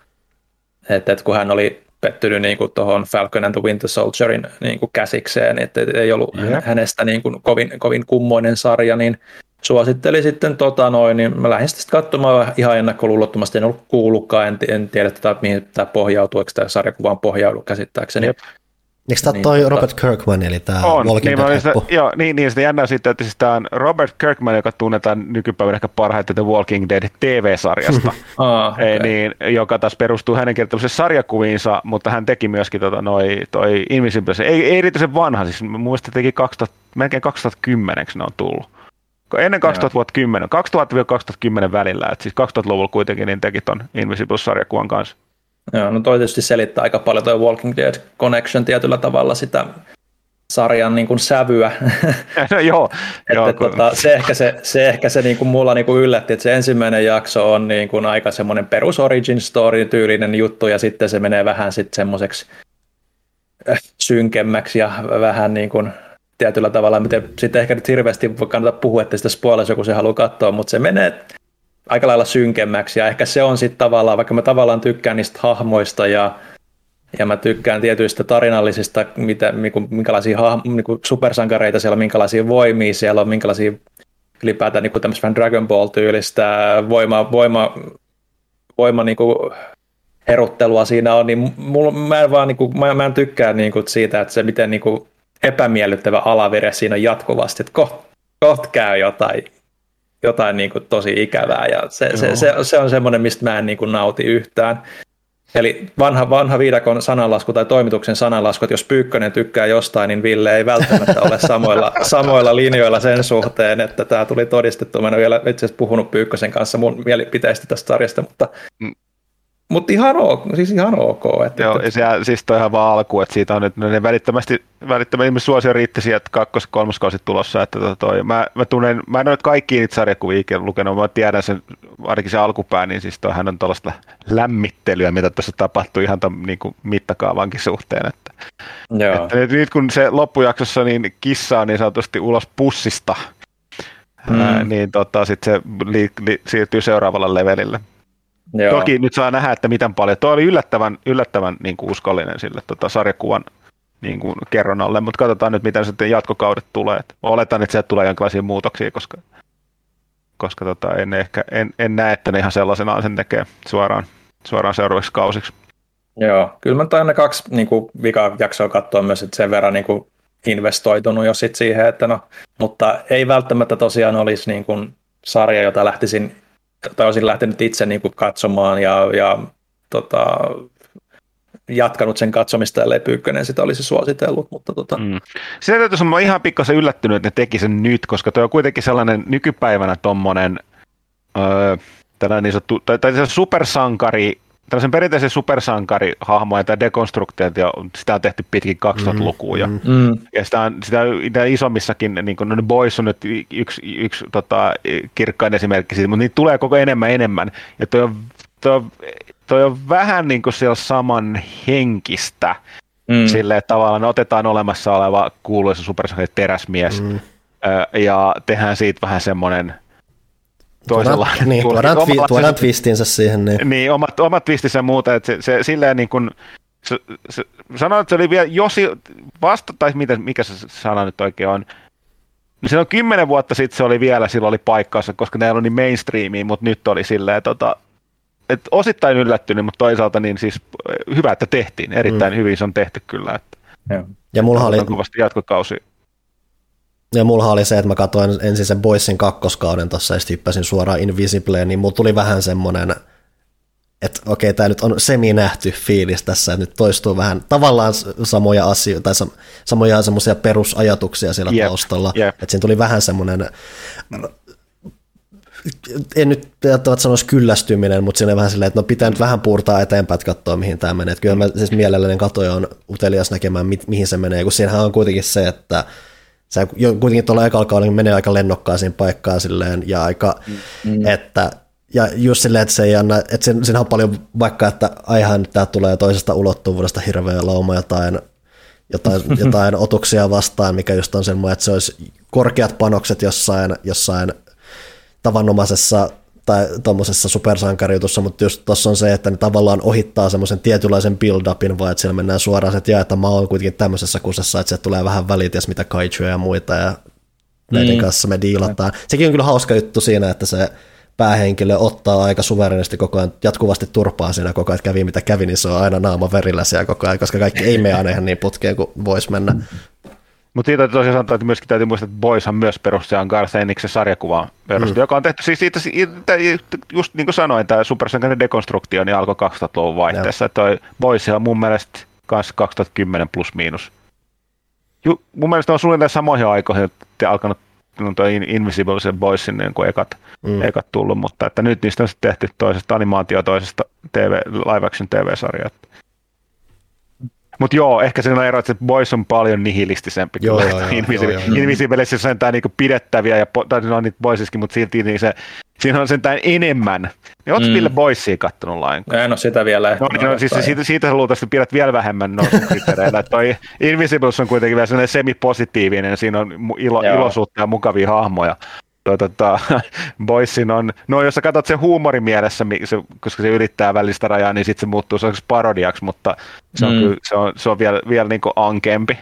Että, että kun hän oli pettynyt niin tuohon Falcon and the Winter Soldierin niin kuin käsikseen, että ei ollut mm-hmm. hänestä niin kuin kovin, kovin kummoinen sarja, niin suositteli sitten tota noin, niin mä lähdin sitten katsomaan ihan ennakkoluulottomasti, en ollut kuullutkaan, en, en tiedä, että mihin tämä pohjautuu, eikö tämä sarjakuvaan pohjaudu käsittääkseni. Jep. Eikö tämä niin, toi tota... Robert Kirkman, eli tämä on, Walking niin, Dead Joo, niin, niin sitä jännää sitten, että siis tämä on Robert Kirkman, joka tunnetaan nykypäivänä ehkä parhaiten The Walking Dead TV-sarjasta, ah, okay. niin, joka taas perustuu hänen kertomukseen sarjakuviinsa, mutta hän teki myöskin tota, noi, toi Invisible, ei, ei erityisen vanha, siis muista teki 2000, melkein 2010 ne on tullut ennen 2010, 2000-2010 välillä, että siis 2000-luvulla kuitenkin niin teki ton Invisible-sarjakuvan kanssa. Joo, no toi tietysti selittää aika paljon tuo Walking Dead Connection tietyllä tavalla sitä sarjan niin kuin sävyä. No joo. että, joo kun... tota, se ehkä se, se, ehkä se niin kuin mulla niin kuin yllätti, että se ensimmäinen jakso on niin kuin aika semmoinen perus origin story tyylinen juttu ja sitten se menee vähän sitten semmoiseksi äh, synkemmäksi ja vähän niin kuin tietyllä tavalla, miten sitten ehkä nyt hirveästi kannata puhua, että sitä spoilasi joku se haluaa katsoa, mutta se menee aika lailla synkemmäksi. Ja ehkä se on sitten tavallaan, vaikka mä tavallaan tykkään niistä hahmoista ja ja mä tykkään tietyistä tarinallisista, mitä, minkälaisia hahmo, niin supersankareita siellä on, minkälaisia voimia siellä on, minkälaisia ylipäätään niin tämmöistä Dragon Ball-tyylistä voima, voima, voima niin kuin erottelua siinä on, niin mulla, mä, en vaan, niin kuin, mä, mä en tykkää niin kuin siitä, että se miten niin kuin epämiellyttävä alavire siinä on jatkuvasti, että koht, koht käy jotain, jotain niin kuin tosi ikävää ja se, se, se, se, on semmoinen, mistä mä en niin kuin nauti yhtään. Eli vanha, vanha viidakon sananlasku tai toimituksen sananlasku, että jos Pyykkönen tykkää jostain, niin Ville ei välttämättä ole samoilla, samoilla linjoilla sen suhteen, että tämä tuli todistettu. Mä en ole vielä itse asiassa puhunut Pyykkösen kanssa mun mielipiteistä tästä sarjasta, mutta mm. Mutta ihan ok, siis ihan ok. Että, Joo, että... ja siis toi ihan vaan alku, että siitä on nyt ne välittömästi, välittömästi suosio riitti sieltä kakkos- kolmoskausi tulossa, että tota toi, mä, mä, tunnen, mä en ole kaikki niitä sarjakuvia lukenut, mä tiedän sen, ainakin se alkupää, niin siis toihan on tuollaista lämmittelyä, mitä tässä tapahtuu ihan ton niin kuin mittakaavankin suhteen, että, Joo. että nyt, nyt, kun se loppujaksossa niin kissa on niin sanotusti ulos pussista, mm. ää, niin tota, sitten se li, li, siirtyy seuraavalle levelille. Joo. Toki nyt saa nähdä, että miten paljon. Tuo oli yllättävän, yllättävän niin kuin uskollinen sille tota, sarjakuvan niin kuin kerronnalle, mutta katsotaan nyt, miten sitten jatkokaudet tulee. Et oletan, että sieltä tulee jonkinlaisia muutoksia, koska, koska tota, en, ehkä, en, en, näe, että ne ihan sellaisenaan sen tekee suoraan, suoraan seuraavaksi kausiksi. Joo, kyllä mä tain ne kaksi niin kuin, vikaa jaksoa katsoa myös, että sen verran niin kuin, investoitunut jo sit siihen, että no, mutta ei välttämättä tosiaan olisi niin kuin, sarja, jota lähtisin tai olisin lähtenyt itse niin kuin katsomaan ja, ja tota, jatkanut sen katsomista, ellei Pyykkönen sitä olisi suositellut. Mutta tota. mm. Sitä täytyy olla ihan pikkasen yllättynyt, että ne teki sen nyt, koska tuo on kuitenkin sellainen nykypäivänä tuommoinen öö, tällainen niin sanottu, tai, tai se supersankari tällaisen perinteisen supersankarihahmoja tai dekonstrukteja, sitä on tehty pitkin 2000-lukua jo. Mm, mm. Ja sitä, on, sitä, sitä isommissakin, niin kuin, no Boys on nyt yksi, yksi tota, kirkkain esimerkki siitä, mutta niitä tulee koko enemmän enemmän. Ja toi on toi on, toi on vähän niin kuin siellä saman henkistä. Mm. Silleen, että tavallaan ne otetaan olemassa oleva kuuluisa supersankari teräsmies mm. ja tehdään siitä vähän semmoinen toisenlainen. Niin, tuodaan, twi- tuodaan twistinsä siihen. Niin, niin omat, omat twistinsä ja muuta, että se, se silleen niin kuin, se, se, sanoin, että se oli vielä josi, vasta, tai mitä, mikä se sana nyt oikein on, niin silloin kymmenen vuotta sitten se oli vielä, silloin oli paikkaansa, koska ne oli niin mainstreamia, mutta nyt oli silleen, tota, että osittain yllättynyt, mutta toisaalta niin siis hyvä, että tehtiin. Erittäin mm. hyvin se on tehty kyllä. Että, ja, ja mulla oli... Jatkokausi. Ja mulla oli se, että mä katsoin ensin sen Boysin kakkoskauden tuossa ja sitten hyppäsin suoraan Invisibleen, niin mulla tuli vähän semmoinen, että okei, tämä nyt on semi-nähty fiilis tässä, että nyt toistuu vähän tavallaan samoja asioita, tai samoja semmoisia perusajatuksia siellä yep. taustalla, yep. että siinä tuli vähän semmoinen en nyt välttämättä sanoisi kyllästyminen, mutta siinä vähän silleen, että no pitää nyt vähän puurtaa eteenpäin, että katsoa mihin tämä menee. Että kyllä mä siis mielelläni katoja on utelias näkemään, mihin se menee, kun siinähän on kuitenkin se, että se kuitenkin tuolla ekalla kaudella menee aika lennokkaaseen paikkaan silleen, ja aika, mm. että ja just silleen, että se ei anna, että siinä, siinä on paljon vaikka, että aihan tämä tulee toisesta ulottuvuudesta hirveä lauma jotain, jotain, jotain otuksia vastaan, mikä just on semmoinen, että se olisi korkeat panokset jossain, jossain tavanomaisessa tai tuommoisessa supersankariutussa, mutta just tuossa on se, että ne tavallaan ohittaa semmoisen tietynlaisen build-upin, vai että siellä mennään suoraan, että, jaa, että mä oon kuitenkin tämmöisessä kusessa, että se tulee vähän välities mitä kaijuja ja muita, ja näiden niin. kanssa me diilataan. Sekin on kyllä hauska juttu siinä, että se päähenkilö ottaa aika suverenisti koko ajan, jatkuvasti turpaa siinä koko ajan, että kävi mitä kävi, niin se on aina naama verillä siellä koko ajan, koska kaikki ei mene aina ihan niin putkeen kuin voisi mennä. Mutta siitä tosiaan sanoa, että myöskin täytyy muistaa, että Boyshan myös perusti on Garth Enniksen sarjakuvaan perusti, mm. joka on tehty siis siitä, just niin kuin sanoin, tämä supersankainen dekonstruktio niin alkoi 2000-luvun vaihteessa. Toi Boys on mun mielestä kanssa 2010 plus miinus. Ju, mun mielestä on suunnilleen samoihin aikoihin että alkanut no tuo Invisible Boysin niin kuin ekat, mm. ekat tullut, mutta että nyt niistä on tehty toisesta animaatio toisesta TV, live action TV-sarjaa. Mutta joo, ehkä siinä on ero, että Boys on paljon nihilistisempi joo, kyllä. Joo, joo, Invisible, joo, on sentään niinku pidettäviä, ja, tai no niitä Boysiskin, mutta silti niin se, siinä on sentään enemmän. Niin ootko mm. Ville Boysia kattonut lainkaan? En ole sitä vielä. No, no, siis siitä, siitä sä luultavasti pidät vielä vähemmän kriteereillä. toi Invisibles on kuitenkin vielä sellainen semi-positiivinen, siinä on ilo, iloisuutta ja mukavia hahmoja tuo, tota, Boysin on, no jos sä katsot sen huumorin mielessä, se, koska se ylittää välistä rajaa, niin sitten se muuttuu se parodiaksi, mutta se on, mm. kyllä, se on, se on vielä, vielä niin kuin ankempi.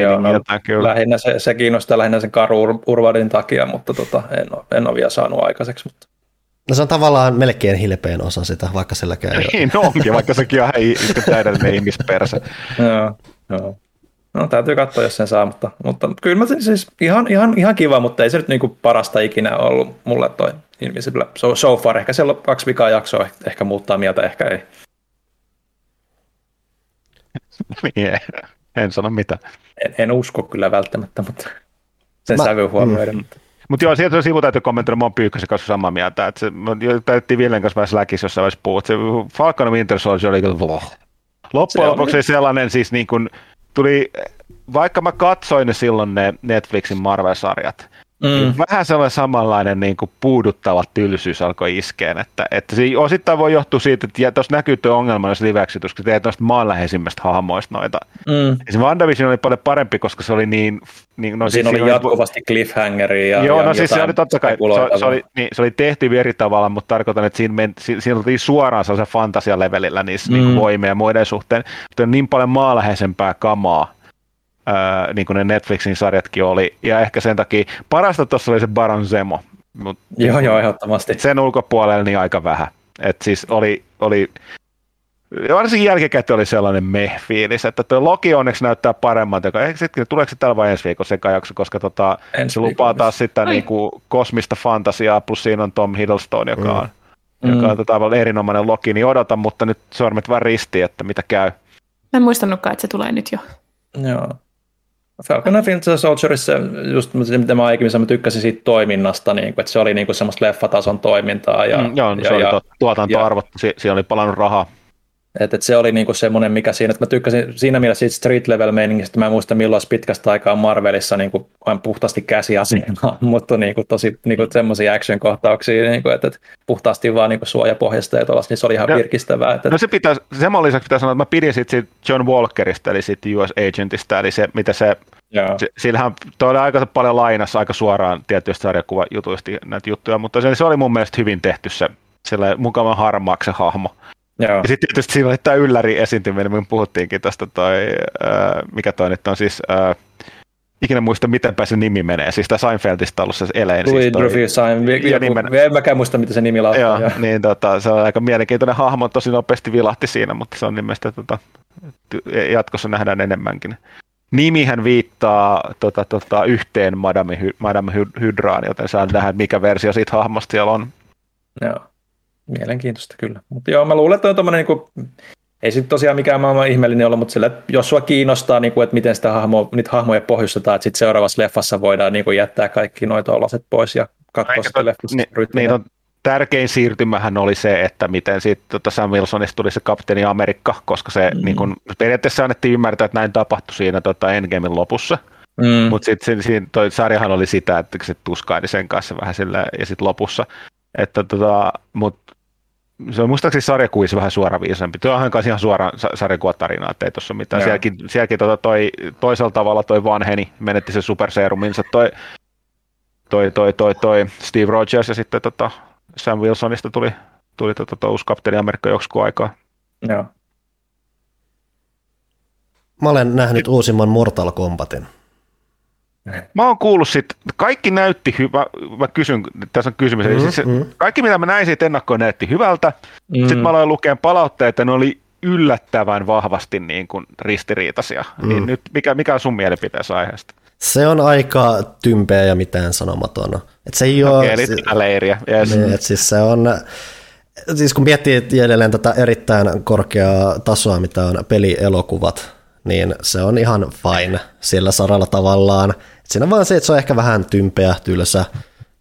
Joo, no, kyllä. Lähinnä se, se, kiinnostaa lähinnä sen karu Urvadin takia, mutta tota, en, ole, en ole vielä saanut aikaiseksi. Mutta... No se on tavallaan melkein hilpeen osa sitä, vaikka silläkään ei Niin onkin, vaikka sekin on täydellinen ihmispersä. joo, joo. No täytyy katsoa, jos sen saa, mutta, mutta kyllä mä siis ihan, ihan, ihan kiva, mutta ei se nyt niinku parasta ikinä ollut mulle toi Invisible so, so far. Ehkä siellä on kaksi vikaa jaksoa, ehkä muuttaa mieltä, ehkä ei. En sano mitä. En, en usko kyllä välttämättä, mutta sen mä, sävy huomioida. Mm. Mutta joo, sieltä sivu täytyy kommentoida, mä oon Pyykkösen kanssa samaa mieltä. Että se, täytyy Villen kanssa vähän läkis jossain vaiheessa puhua. Se Falcon Winter Soldier oli kyllä Loppujen lopuksi sellainen siis niin kuin, tuli, vaikka mä katsoin ne silloin ne Netflixin Marvel-sarjat, mm. vähän sellainen samanlainen niin kuin puuduttava tylsyys alkoi iskeen, että, että se osittain voi johtua siitä, että tuossa näkyy tuo ongelma, jos liveksitus, kun teet noista maanläheisimmistä hahmoista noita. Mm. Se WandaVision oli paljon parempi, koska se oli niin... niin no, siinä siis, oli jatkuvasti oli... cliffhangeri ja Joo, ja no siis se oli totta kai, se, se, oli, niin, se oli tehty eri tavalla, mutta tarkoitan, että siinä, men, siinä oli suoraan sellaisen fantasialevelillä niissä niin mm. niin voimia ja muiden suhteen, mutta on niin paljon maanläheisempää kamaa, Öö, niin kuin ne Netflixin sarjatkin oli. Ja ehkä sen takia parasta tuossa oli se Baron Zemo. Mut, joo, joo, ehdottomasti. Sen ulkopuolella niin aika vähän. Et siis oli, oli varsinkin jälkikäteen oli sellainen meh-fiilis, että tuo Loki onneksi näyttää paremmalta. Joka, sitten, tuleeko se tällä vai ensi viikolla se jakso, koska tota, se lupaa taas sitten niin kuin kosmista fantasiaa, plus siinä on Tom Hiddleston, joka on, mm. joka on tota, erinomainen Loki, niin odotan, mutta nyt sormet vaan risti, että mitä käy. Mä en muistanutkaan, että se tulee nyt jo. Joo. Falcon and Winter Soldierissa, just mitä mä aiemmin mä tykkäsin siitä toiminnasta, niin kuin, että se oli niin kuin semmoista leffatason toimintaa. Ja, mm, joo, ja, se oli ja, tuotantoarvot, ja, siinä oli palannut rahaa. Et, et se oli niinku semmoinen, mikä siinä, että mä tykkäsin siinä mielessä siitä street level meiningistä, mä en muista milloin pitkästä aikaa Marvelissa niinku, vain puhtaasti käsiasiana, mutta niinku, tosi niinku, semmoisia action-kohtauksia, niinku, että, et, puhtaasti vaan niinku, suojapohjasta ja tuollaista, niin se oli ihan no, virkistävää. Että, no se pitää, sen lisäksi pitää sanoa, että mä pidin sit, sit John Walkerista, eli sit US Agentista, eli se, mitä se se, sillähän toi oli aika paljon lainassa aika suoraan tietyistä sarjakuvajutuista näitä juttuja, mutta se, se oli mun mielestä hyvin tehty se sillä mukavan harmaaksi se hahmo. Joo. Ja sitten tietysti siinä oli tämä ylläri esiintyminen, me puhuttiinkin tästä toi, äh, mikä toi nyt on siis, äh, ikinä muista miten se nimi menee, siis tämä Seinfeldistä ollut se elein. Louis siis toi, Seinfeld, ja nimen, en mäkään muista, miten se nimi lausuu. Joo, niin tota, se on aika mielenkiintoinen hahmo, tosi nopeasti vilahti siinä, mutta se on nimestä tota, jatkossa nähdään enemmänkin. Nimihän viittaa tota, tota, yhteen Madame, Madame Hydraan, joten saa nähdä, mikä versio siitä hahmosta siellä on. Joo. Mielenkiintoista kyllä. Mutta joo, mä luulen, että on tommonen, niin kuin, ei sitten tosiaan mikään maailman ihmeellinen olla, mutta sillä, jos sua kiinnostaa, niin kuin, että miten sitä hahmoa, niitä hahmoja pohjustetaan, että sitten seuraavassa leffassa voidaan niin kuin, jättää kaikki noita olaset pois ja katsoa sitä leffassa. Niin, on, tärkein siirtymähän oli se, että miten sitten tota Sam Wilsonista tuli se kapteeni Amerikka, koska se mm. niin kun, periaatteessa annettiin ymmärtää, että näin tapahtui siinä tota Endgamein lopussa. Mm. Mutta sitten toi sarjahan oli sitä, että se tuskaili sen kanssa vähän sillä ja sitten lopussa. Että tota, mut se on muistaakseni sarjakuvissa vähän suoraviisempi. Tuo on ihan suora sarjakuvatarina, että ei tuossa mitään. Joo. Sielläkin, sielläkin tota toi, toisella tavalla toi vanheni, menetti se superseruminsa. Toi, toi, toi, toi, toi Steve Rogers ja sitten tota Sam Wilsonista tuli, tuli tota, to, uusi kapteeni Amerikka joksiku aikaa. Joo. Mä olen nähnyt uusimman Mortal Kombatin. Mä oon kuullut sit, kaikki näytti hyvä, mä kysyn, tässä on kysymys, mm, siis mm. kaikki mitä mä näin siitä ennakkoon näytti hyvältä, mm. sitten mä aloin lukea palautteita, ne oli yllättävän vahvasti niin kuin ristiriitaisia. Mm. Niin nyt mikä, mikä on sun mielipiteessä aiheesta? Se on aika tympeä ja mitään sanomaton. Et se ei ole, eli si- leiriä. Yes. Niin, et siis se on, siis kun miettii edelleen tätä erittäin korkeaa tasoa, mitä on pelielokuvat, niin se on ihan fine sillä saralla tavallaan. Siinä on vaan se, että se on ehkä vähän tympeä, tylsä,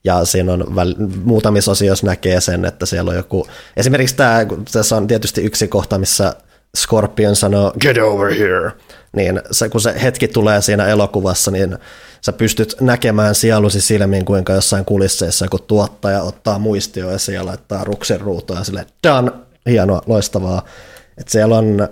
ja siinä on väl, muutamissa osioissa näkee sen, että siellä on joku, esimerkiksi tämä, tässä on tietysti yksi kohta, missä Scorpion sanoo, get over here, niin se, kun se hetki tulee siinä elokuvassa, niin sä pystyt näkemään sielusi silmiin, kuinka jossain kulisseissa kun tuottaja ottaa muistioja ja laittaa ruksen ruutua ja sille done, hienoa, loistavaa. Että siellä on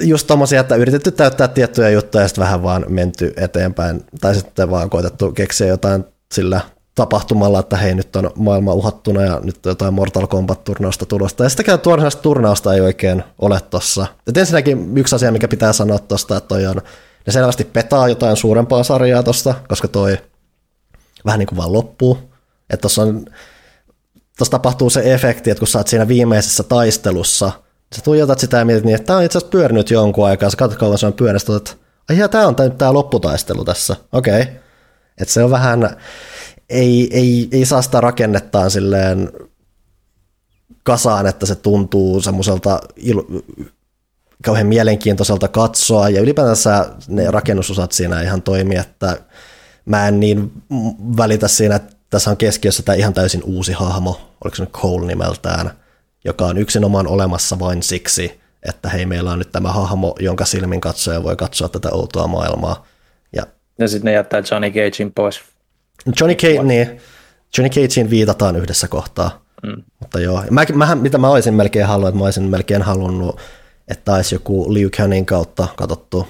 just tommosia, että yritetty täyttää tiettyjä juttuja ja sitten vähän vaan menty eteenpäin, tai sitten vaan koitettu keksiä jotain sillä tapahtumalla, että hei nyt on maailma uhattuna ja nyt jotain Mortal Kombat-turnausta tulosta. Ja sitäkään tuollaisesta turnausta ei oikein ole tossa. Et ensinnäkin yksi asia, mikä pitää sanoa tosta, että toi on ne selvästi petaa jotain suurempaa sarjaa tosta, koska toi vähän niin kuin vaan loppuu. Että tossa on, tossa tapahtuu se efekti, että kun sä oot siinä viimeisessä taistelussa, sä tuijotat sitä ja mietit niin, että tää on itse asiassa pyörinyt jonkun aikaa, sä katsot kauan se on pyörinyt, että ai tää on tää lopputaistelu tässä, okei. Okay. Että se on vähän, ei, ei, ei saa sitä rakennettaan silleen kasaan, että se tuntuu semmoiselta kauhean mielenkiintoiselta katsoa ja ylipäätänsä ne rakennusosat siinä ihan toimii, että mä en niin välitä siinä, että tässä on keskiössä tämä ihan täysin uusi hahmo, oliko se nyt Cole nimeltään, joka on yksinomaan olemassa vain siksi, että hei, meillä on nyt tämä hahmo, jonka silmin katsoja voi katsoa tätä outoa maailmaa. Ja, ja sitten ne jättää Johnny Cagein pois. Johnny Cage, niin, Johnny Cagein viitataan yhdessä kohtaa. Mm. Mutta joo, mä, mä, mitä mä olisin melkein halunnut, että mä olisin melkein halunnut että olisi joku Liu Canin kautta katsottu,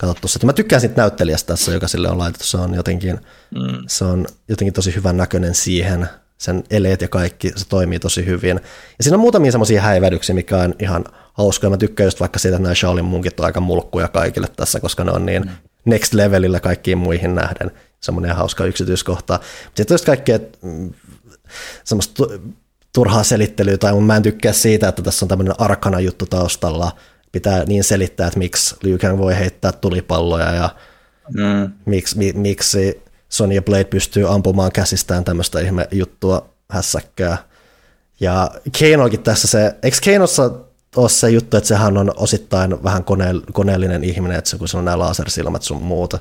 katsottu se. Mä tykkään siitä näyttelijästä tässä, joka sille on laitettu. Se on jotenkin, mm. se on jotenkin tosi hyvän näköinen siihen. Sen eleet ja kaikki, se toimii tosi hyvin. Ja siinä on muutamia semmoisia häivädyksiä, mikä on ihan hauskoja. Mä tykkään just vaikka siitä, että nämä Shaolin munkit on aika mulkkuja kaikille tässä, koska ne on niin mm. next levelillä kaikkiin muihin nähden. Semmoinen hauska yksityiskohta. Sitten just kaikkea mm, semmoista turhaa selittelyä, tai mä en tykkää siitä, että tässä on tämmöinen arkana juttu taustalla, pitää niin selittää, että miksi Liu Kang voi heittää tulipalloja ja mm. miksi, mi, miksi Sonya Blade pystyy ampumaan käsistään tämmöistä ihme juttua hässäkkää. Ja Keinokin tässä se, eikö Keinossa ole se juttu, että sehän on osittain vähän kone, koneellinen ihminen, että se, kun se on nämä lasersilmät sun muuta.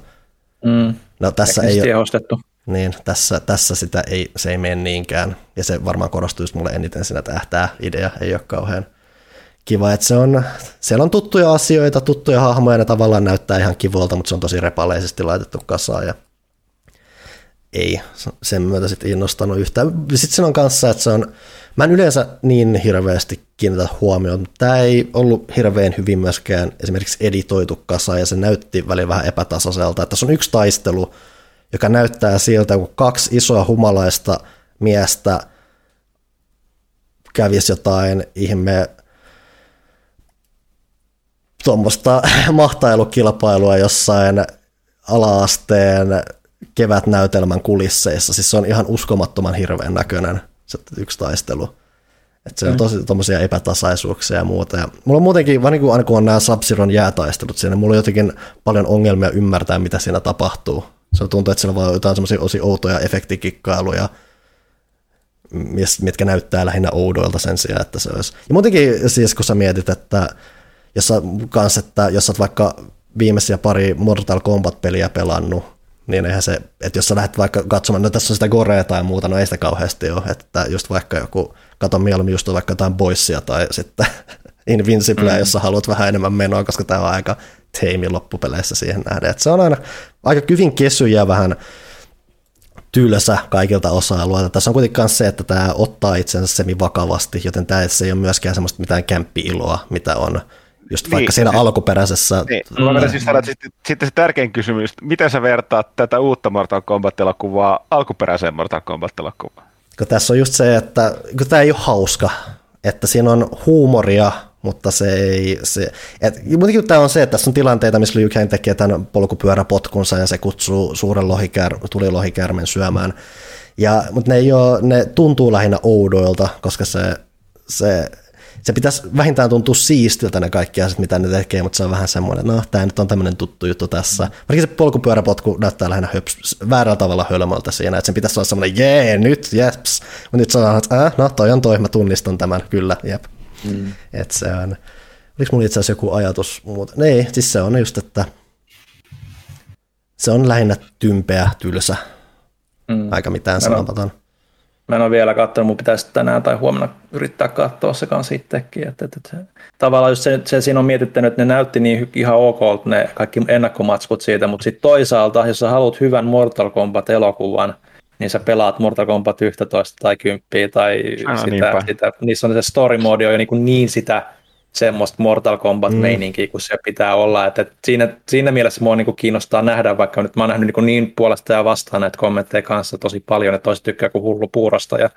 Mm. No tässä ei ole, tehostettu niin tässä, tässä sitä ei, se ei mene niinkään. Ja se varmaan korostuu just mulle eniten siinä, että äh, tämä idea ei ole kauhean, kiva, että se on, siellä on tuttuja asioita, tuttuja hahmoja, ne tavallaan näyttää ihan kivolta, mutta se on tosi repaleisesti laitettu kasaan ja ei sen myötä sitten innostanut yhtään. Sitten se on kanssa, että se on, mä en yleensä niin hirveästi kiinnitä huomioon, mutta tämä ei ollut hirveän hyvin myöskään esimerkiksi editoitu kasa ja se näytti välillä vähän epätasaiselta, tässä on yksi taistelu, joka näyttää siltä, kun kaksi isoa humalaista miestä kävisi jotain ihme tuommoista mahtailukilpailua jossain alaasteen kevätnäytelmän kulisseissa. Siis se on ihan uskomattoman hirveän näköinen se yksi taistelu. Että se on mm. tosi tuommoisia epätasaisuuksia ja muuta. Ja mulla on muutenkin, vaan niin kuin aina kun on nämä sub jäätaistelut siinä, mulla on jotenkin paljon ongelmia ymmärtää, mitä siinä tapahtuu. Se tuntuu, että siellä on jotain semmoisia osi outoja efektikikkailuja, mitkä näyttää lähinnä oudoilta sen sijaan, että se olisi. Ja muutenkin siis, kun sä mietit, että jos sä, kans, että jos sä oot vaikka viimeisiä pari Mortal Kombat-peliä pelannut, niin eihän se, että jos sä lähdet vaikka katsomaan, no tässä on sitä Gorea tai muuta, no ei sitä kauheasti ole, että just vaikka joku, kato mieluummin just vaikka jotain Boissia tai sitten Invincible, mm. jos sä haluat vähän enemmän menoa, koska tämä on aika teimi loppupeleissä siihen nähden. Että se on aina aika kyvin kesyjä vähän tylsä kaikilta osa-alueilta. Tässä on kuitenkin se, että tämä ottaa itsensä semi vakavasti, joten tämä ei ole myöskään semmoista mitään kämppi-iloa, mitä on just niin, vaikka siinä siis, alkuperäisessä. Niin. Mm. Siis sanoa, sitten, sitten se tärkein kysymys, miten sä vertaat tätä uutta Mortal Kombat-elokuvaa alkuperäiseen Mortal Kombat-elokuvaan? Kun tässä on just se, että kun tämä ei ole hauska, että siinä on huumoria, mutta se ei, se, et, muutenkin tämä on se, että tässä on tilanteita, missä Liu Kang tekee tämän polkupyöräpotkunsa ja se kutsuu suuren lohikär, tulilohikärmen syömään. Ja, mutta ne, ei ole, ne tuntuu lähinnä oudoilta, koska se, se se pitäisi vähintään tuntua siistiltä ne kaikki asiat, mitä ne tekee, mutta se on vähän semmoinen, että no, tämä nyt on tämmöinen tuttu juttu tässä. Varsinkin se polkupyöräpotku näyttää lähinnä höps, väärällä tavalla hölmöltä siinä, että sen pitäisi olla semmoinen, jee, nyt, jeps. Mutta nyt sanotaan, että äh, no toi on toi, mä tunnistan tämän, kyllä, jep. Mm. Että se on, oliko mulla itse asiassa joku ajatus muuta? Ei, siis se on just, että se on lähinnä tympeä, tylsä, mm. aika mitään sanomaton. Mä en ole vielä katsonut, mun pitäisi tänään tai huomenna yrittää katsoa se kanssa itsekin. Että, että, että, tavallaan just se, se, siinä on mietittänyt, että ne näytti niin ihan ok ne kaikki ennakkomatskut siitä, mutta sitten toisaalta, jos sä haluat hyvän Mortal Kombat-elokuvan, niin sä pelaat Mortal Kombat 11 tai 10 tai ah, sitä, sitä, niissä on se story mode on jo niin, niin sitä semmoista Mortal Kombat-meininkiä, mm. kun se pitää olla. Että, siinä, siinä mielessä mua niin kiinnostaa nähdä, vaikka nyt mä oon nähnyt niin, niin puolesta ja vastaan näitä kommentteja kanssa tosi paljon, että toiset tykkää kuin hullu puurosta ja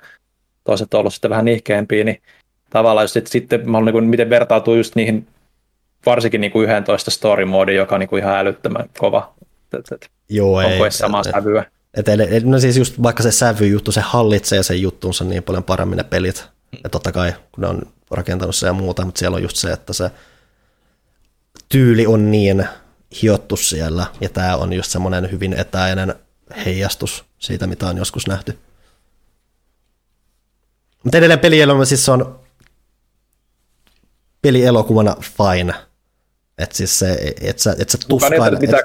toiset on ollut sitten vähän nihkeämpiä, niin tavallaan just, sitten mä niin kuin, miten vertautuu just niihin varsinkin niin kuin 11 story mode, joka on niin kuin ihan älyttömän kova. Et, et, Joo, onko ei, samaa et, sävyä? Et, et, no siis just vaikka se sävyjuttu, se hallitsee sen juttunsa niin paljon paremmin ne pelit. Ja totta kai, kun ne on rakentanut se ja muuta, mutta siellä on just se, että se tyyli on niin hiottu siellä, ja tämä on just semmoinen hyvin etäinen heijastus siitä, mitä on joskus nähty. Mutta edelleen pelielokuvana siis on pelielokuvana fine. Että siis se, et sä, et sä tuskaile... Kukaan ei mitään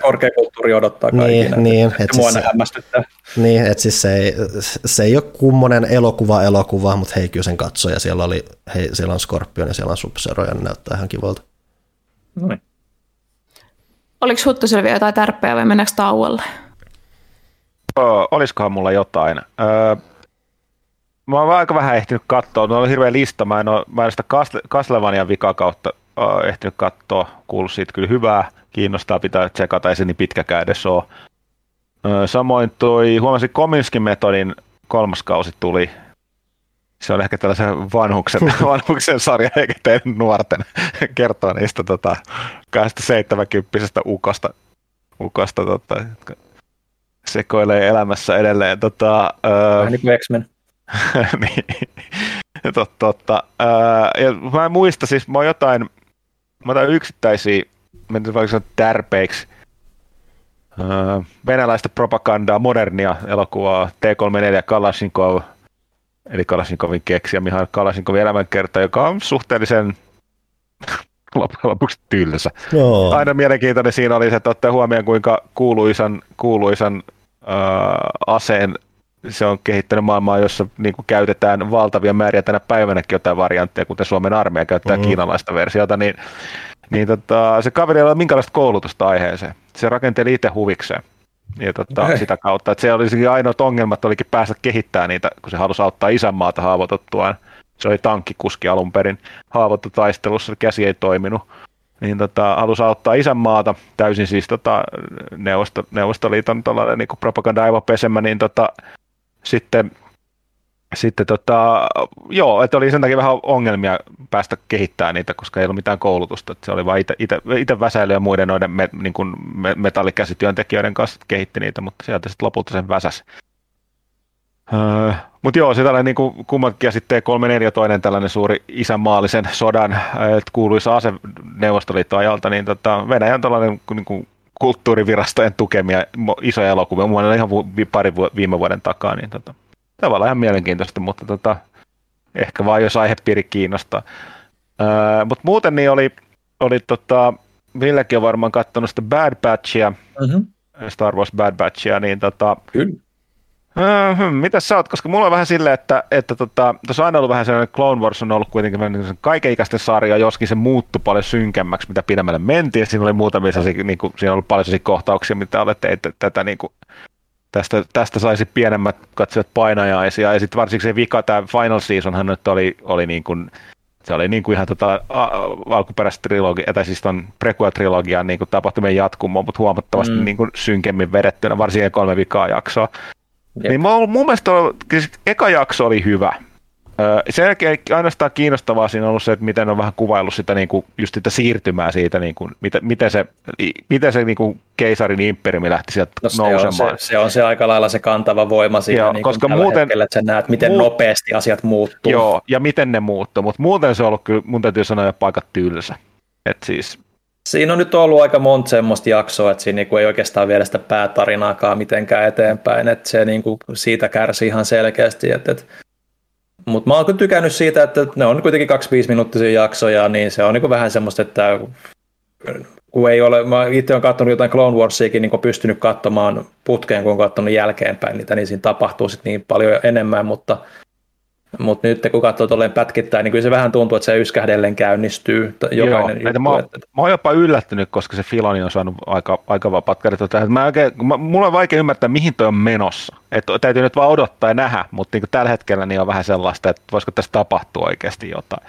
korkeakulttuuria odottaa niin, kaikille. Niin, et siis se, hämmästyttää. Niin, että siis se ei, se ei ole kummonen elokuva elokuva, mutta hei kyllä sen katsoja. Siellä, oli, hei, siellä on Scorpion ja siellä on sub ja ne näyttää ihan kivalta. Noin. Oliko Huttusella vielä jotain tärppejä vai mennäänkö tauolle? Oh, olisikohan mulla jotain? Öö, mä oon aika vähän ehtinyt katsoa. Mulla on hirveä lista. Mä en ole, mä en sitä Castlevanian vikakautta äh, ehtinyt katsoa, kuullut siitä kyllä hyvää, kiinnostaa pitää tsekata, ei se niin pitkäkään edes ole. Äh, samoin toi, huomasin Kominskin metodin kolmas kausi tuli, se on ehkä tällaisen vanhuksen, vanhuksen sarja, eikä teidän nuorten kertoa niistä tota, 70 ukosta, ukosta tota, sekoilee elämässä edelleen. Tota, Vähän niin kuin X-Men. niin, totta. totta. ja mä en muista, siis mä oon jotain, mä otan yksittäisiä, mennään vaikka sanoa tärpeiksi, öö, venäläistä propagandaa, modernia elokuvaa, T-34 Kalashnikov, eli Kalashnikovin keksiä, Mihail Kalashnikovin elämänkerta, joka on suhteellisen loppujen lopuksi tylsä. Joo. Aina mielenkiintoinen siinä oli se, että ottaa huomioon, kuinka kuuluisan, kuuluisan öö, aseen se on kehittänyt maailmaa, jossa niin kuin käytetään valtavia määriä tänä päivänäkin jotain variantteja, kuten Suomen armeija käyttää mm. kiinalaista versiota, niin, niin tota, se kaveri ei ole minkälaista koulutusta aiheeseen. Se rakenteli itse huvikseen. Ja tota, sitä kautta, että se olisi ainoat ongelmat olikin päästä kehittämään niitä, kun se halusi auttaa isänmaata haavoituttuaan. Se oli tankkikuski alun perin haavoittu taistelussa, käsi ei toiminut. Niin tota, halusi auttaa isänmaata, täysin siis tota, Neuvosto, Neuvostoliiton niin propaganda-aivopesemä, niin tota, sitten sitten tota, joo, että oli sen takia vähän ongelmia päästä kehittämään niitä, koska ei ollut mitään koulutusta. Että se oli vain itse väsäily ja muiden noiden me, niin kuin metallikäsityöntekijöiden kanssa kehitti niitä, mutta sieltä sitten lopulta sen väsäs. Öö, mutta joo, se tällainen niin kummatkin ja sitten 3 toinen tällainen suuri isänmaallisen sodan että kuuluisa ase Neuvostoliiton ajalta, niin tota, Venäjän tällainen niin kuin kulttuurivirastojen tukemia isoja elokuvia, muun ihan pari viime vuoden takaa, niin tota, tavallaan ihan mielenkiintoista, mutta tota, ehkä vaan jos aihepiiri kiinnostaa. Öö, mutta muuten niin oli, oli tota, Villekin on varmaan katsonut sitä Bad Batchia, mm-hmm. Star Wars Bad Batchia, niin tota, Kyllä. Öö, hmm, mitä sä oot? Koska mulla on vähän silleen, että, että tota, tuossa on aina ollut vähän sellainen, Clone Wars on ollut kuitenkin kaikenikäisten sarja, joskin se muuttui paljon synkemmäksi, mitä pidemmälle mentiin. Siinä oli muutamia sellaisia, niin kuin, siinä on ollut paljon sellaisia kohtauksia, mitä olette, että tätä niin kuin, tästä, tästä saisi pienemmät katsojat painajaisia. Ja sitten varsinkin se vika, tämä Final Seasonhan nyt oli, oli niin kuin, se oli niin kuin ihan tota, alkuperäistä trilogia, tai siis ton prequel-trilogian niin kuin tapahtumien jatkumo, mutta huomattavasti mm. niin kuin synkemmin vedettynä, varsinkin kolme vikaa jaksoa. Jep. Niin mun, mun mielestä on, siis eka jakso oli hyvä. Sen jälkeen ainoastaan kiinnostavaa siinä on ollut se, että miten on vähän kuvaillut sitä, niin kuin, just sitä siirtymää siitä, niin kuin, miten, miten se, miten se niin kuin keisarin imperiumi lähti sieltä no, se nousemaan. On se, se, on se aika lailla se kantava voima siinä, joo, niin koska muuten, hetkellä, että sä näet, miten muu, nopeasti asiat muuttuu. Joo, ja miten ne muuttuu, mutta muuten se on ollut kyllä, mun täytyy sanoa, että paikat tylsä. Et siis, Siinä on nyt ollut aika monta semmoista jaksoa, että siinä niinku ei oikeastaan viedä sitä päätarinaakaan mitenkään eteenpäin, että se niinku siitä kärsii ihan selkeästi. Että, että mutta mä oon kyllä tykännyt siitä, että ne on kuitenkin 25 minuuttisia jaksoja, niin se on niinku vähän semmoista, että kun ei ole, mä itse olen katsonut jotain Clone Warsiakin, niin pystynyt katsomaan putkeen, kun on katsonut jälkeenpäin niitä, niin siinä tapahtuu sitten niin paljon enemmän, mutta mutta nyt kun katsoo tuolleen pätkittäin, niin kyllä se vähän tuntuu, että se yskähdellen käynnistyy jokainen Joo, juttu. Mä, että... mä oon jopa yllättynyt, koska se Filoni on saanut aika, aika vapaat kädet. Mä oikein, mä, mulla on vaikea ymmärtää, mihin toi on menossa. Et täytyy nyt vaan odottaa ja nähdä, mutta niin tällä hetkellä niin on vähän sellaista, että voisiko tässä tapahtua oikeasti jotain.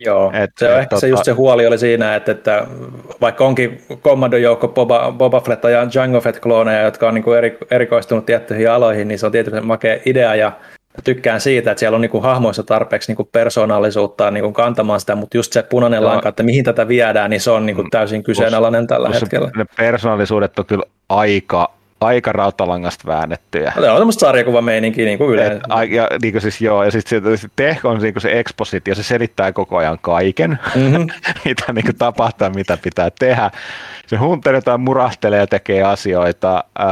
Joo, et, se on ehkä tota... se just se huoli oli siinä, että, että vaikka onkin kommandojoukko Boba, Boba Fett ja Jango Fett-klooneja, jotka on niin kuin eri, erikoistunut tiettyihin aloihin, niin se on tietysti makea idea ja tykkään siitä, että siellä on niinku hahmoissa tarpeeksi niinku persoonallisuutta niinku kantamaan sitä, mutta just se punainen Joo. lanka, että mihin tätä viedään, niin se on niinku täysin kyseenalainen tällä plus hetkellä. Ne persoonallisuudet on kyllä aika aika rautalangasta väännettyä. No, on semmoista sarjakuvameininkiä niin kuin yleensä. Et, ja, niin kuin siis, joo, ja sitten sit Teh on niin kuin se expositio, se selittää koko ajan kaiken, mm-hmm. mitä niin kuin tapahtuu, mitä pitää tehdä. Se Hunter jotain murahtelee ja tekee asioita. Äh,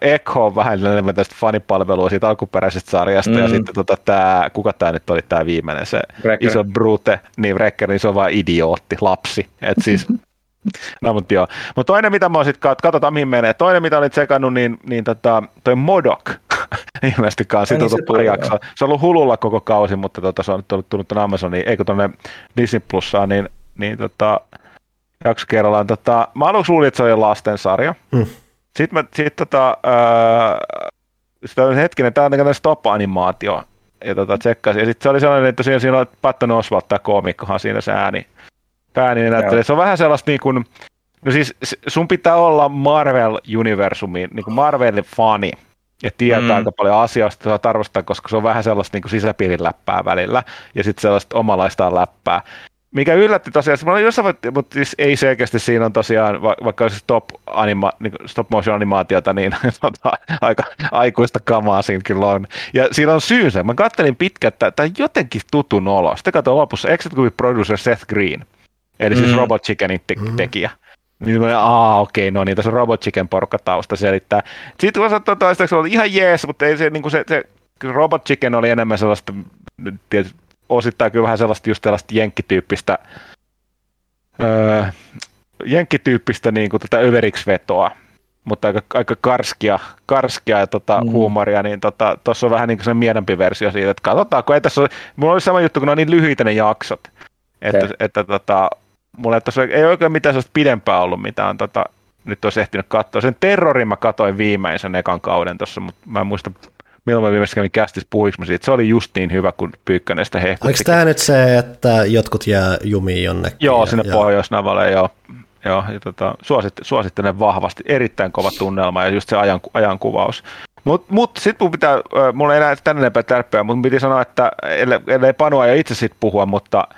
Echo on vähän enemmän tästä fanipalvelua siitä alkuperäisestä sarjasta, mm. ja sitten tota, tää, kuka tämä nyt oli tämä viimeinen, se Wrecker. iso brute, niin Wrecker, niin se on vain idiootti, lapsi. Et siis No mutta joo. Mutta toinen, mitä mä oon sitten, katsotaan mihin menee. Toinen, mitä olit sekannut, niin, niin tota, toi Modok. Ilmeisesti kanssa niin, se, pari jaksoa. se on ollut hululla koko kausi, mutta tota, se on nyt tullut tuonne Amazoniin, eikö tuonne Disney Plussaan, niin, niin tota, jakso kerrallaan. Tota, mä aluksi luulin, että se oli lastensarja. Hmm. Sitten mä, sit, tota, äh, hetkinen, tämä on tämmöinen stop-animaatio, ja tota, tsekkasin. Ja sitten se oli sellainen, että siinä, siinä on Patton Oswalt, tämä koomikkohan siinä se ääni, pääni näyttelee. Se on vähän sellaista niin kuin, no siis sun pitää olla Marvel-universumin, niin kuin Marvelin fani, ja tietää mm. aika paljon asioista, saa arvostaa, koska se on vähän sellaista niin kuin sisäpiirin läppää välillä, ja sitten sellaista omalaistaan läppää. Mikä yllätti tosiaan, että mä jossain mutta siis ei selkeästi siinä on tosiaan, vaikka olisi stop, anima, niin stop motion animaatiota, niin tota, aika aikuista kamaa siinä kyllä on. Ja siinä on syynsä. Mä kattelin pitkä, että tämä jotenkin tutun olo. Sitten katsoin lopussa executive producer Seth Green eli siis mm. Robot Chickenin te- mm. tekijä. Niin mä, aa okei, okay, no niin, tässä on Robot Chicken porukka tausta selittää. Sitten kun sanotaan toistaiseksi oli ihan jees, mutta ei se, niin kuin se, se Robot Chicken oli enemmän sellaista, tietysti, osittain kyllä vähän sellaista just sellaista jenkkityyppistä, öö, jenkkityyppistä niin kuin tätä överiksi vetoa. mutta aika, aika karskia, karskia ja tota, mm. huumoria, niin tuossa tota, on vähän niin kuin se mienempi versio siitä, että katsotaan, kun ei tässä ole, mulla oli sama juttu, kun ne on niin lyhyitä ne jaksot, että, että, että tota, mulla ei, tässä, ei oikein mitään sellaista pidempää ollut, mitä on tota, nyt olisi ehtinyt katsoa. Sen terrorin mä katoin viimeisen ekan kauden tuossa, mutta mä en muista milloin mä viimeksi kävin kästis puhuiksi siitä. Se oli just niin hyvä, kun Pyykkönen sitä hehkutti. Oliko tämä nyt se, että jotkut jää jumiin jonnekin? Joo, sinne ja... Pohjoisnavalle, joo. Joo, ja tota, suositt, suosittelen vahvasti. Erittäin kova tunnelma ja just se ajan, ajankuvaus. Mutta mut, mut sitten mun pitää, mulla ei enää tänne enempää tärppää, mutta piti sanoa, että ellei, ellei Panua jo itse sit puhua, mutta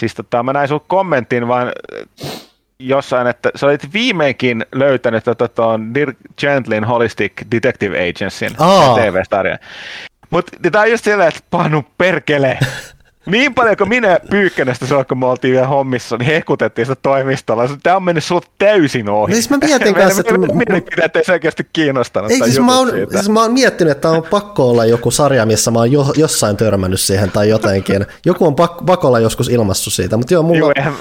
siis tota, mä näin sun kommentin vaan jossain, että sä olit viimeinkin löytänyt tuon tota, Dirk Gentlin Holistic Detective Agencyn TV-sarjan. Mutta tämä on just siellä, että Panu perkele, niin paljon kuin minä Pyykkänestä silloin, kun me oltiin vielä hommissa, niin hekutettiin sitä toimistolla. Tämä on mennyt sulle täysin ohi. Siis mä mietin kanssa, että... Mielipiteet ei selkeästi kiinnostanut. Ei, siis mä, oon, siis mä oon miettinyt, että on pakko olla joku sarja, missä mä oon jo, jossain törmännyt siihen tai jotenkin. Joku on pak, pakolla joskus ilmassut siitä, mutta joo, mulla joo, eihän,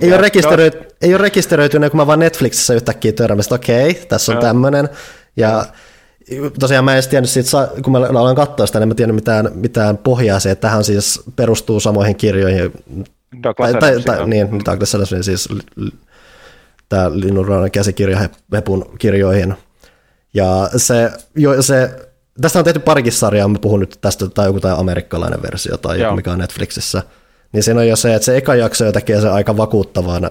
ei, ole rekisteröity, no. ei ole rekisteröitynyt, kun mä vaan Netflixissä yhtäkkiä törmäsin, että okei, tässä on no. tämmöinen. Ja tosiaan mä en edes tiennyt siitä, kun mä aloin katsoa sitä, niin mä tiennyt mitään, mitään pohjaa se, että tähän siis perustuu samoihin kirjoihin. Douglas tai, tai, tai, niin, Douglas Adamsin siis tämä Linnunraunan käsikirja Hepun kirjoihin. Ja se, jo, se, tästä on tehty parikin sarjaa, mä puhun nyt tästä, tai joku tai amerikkalainen versio tai joku, mikä on Netflixissä. Niin siinä on jo se, että se eka jakso jo tekee se aika vakuuttavana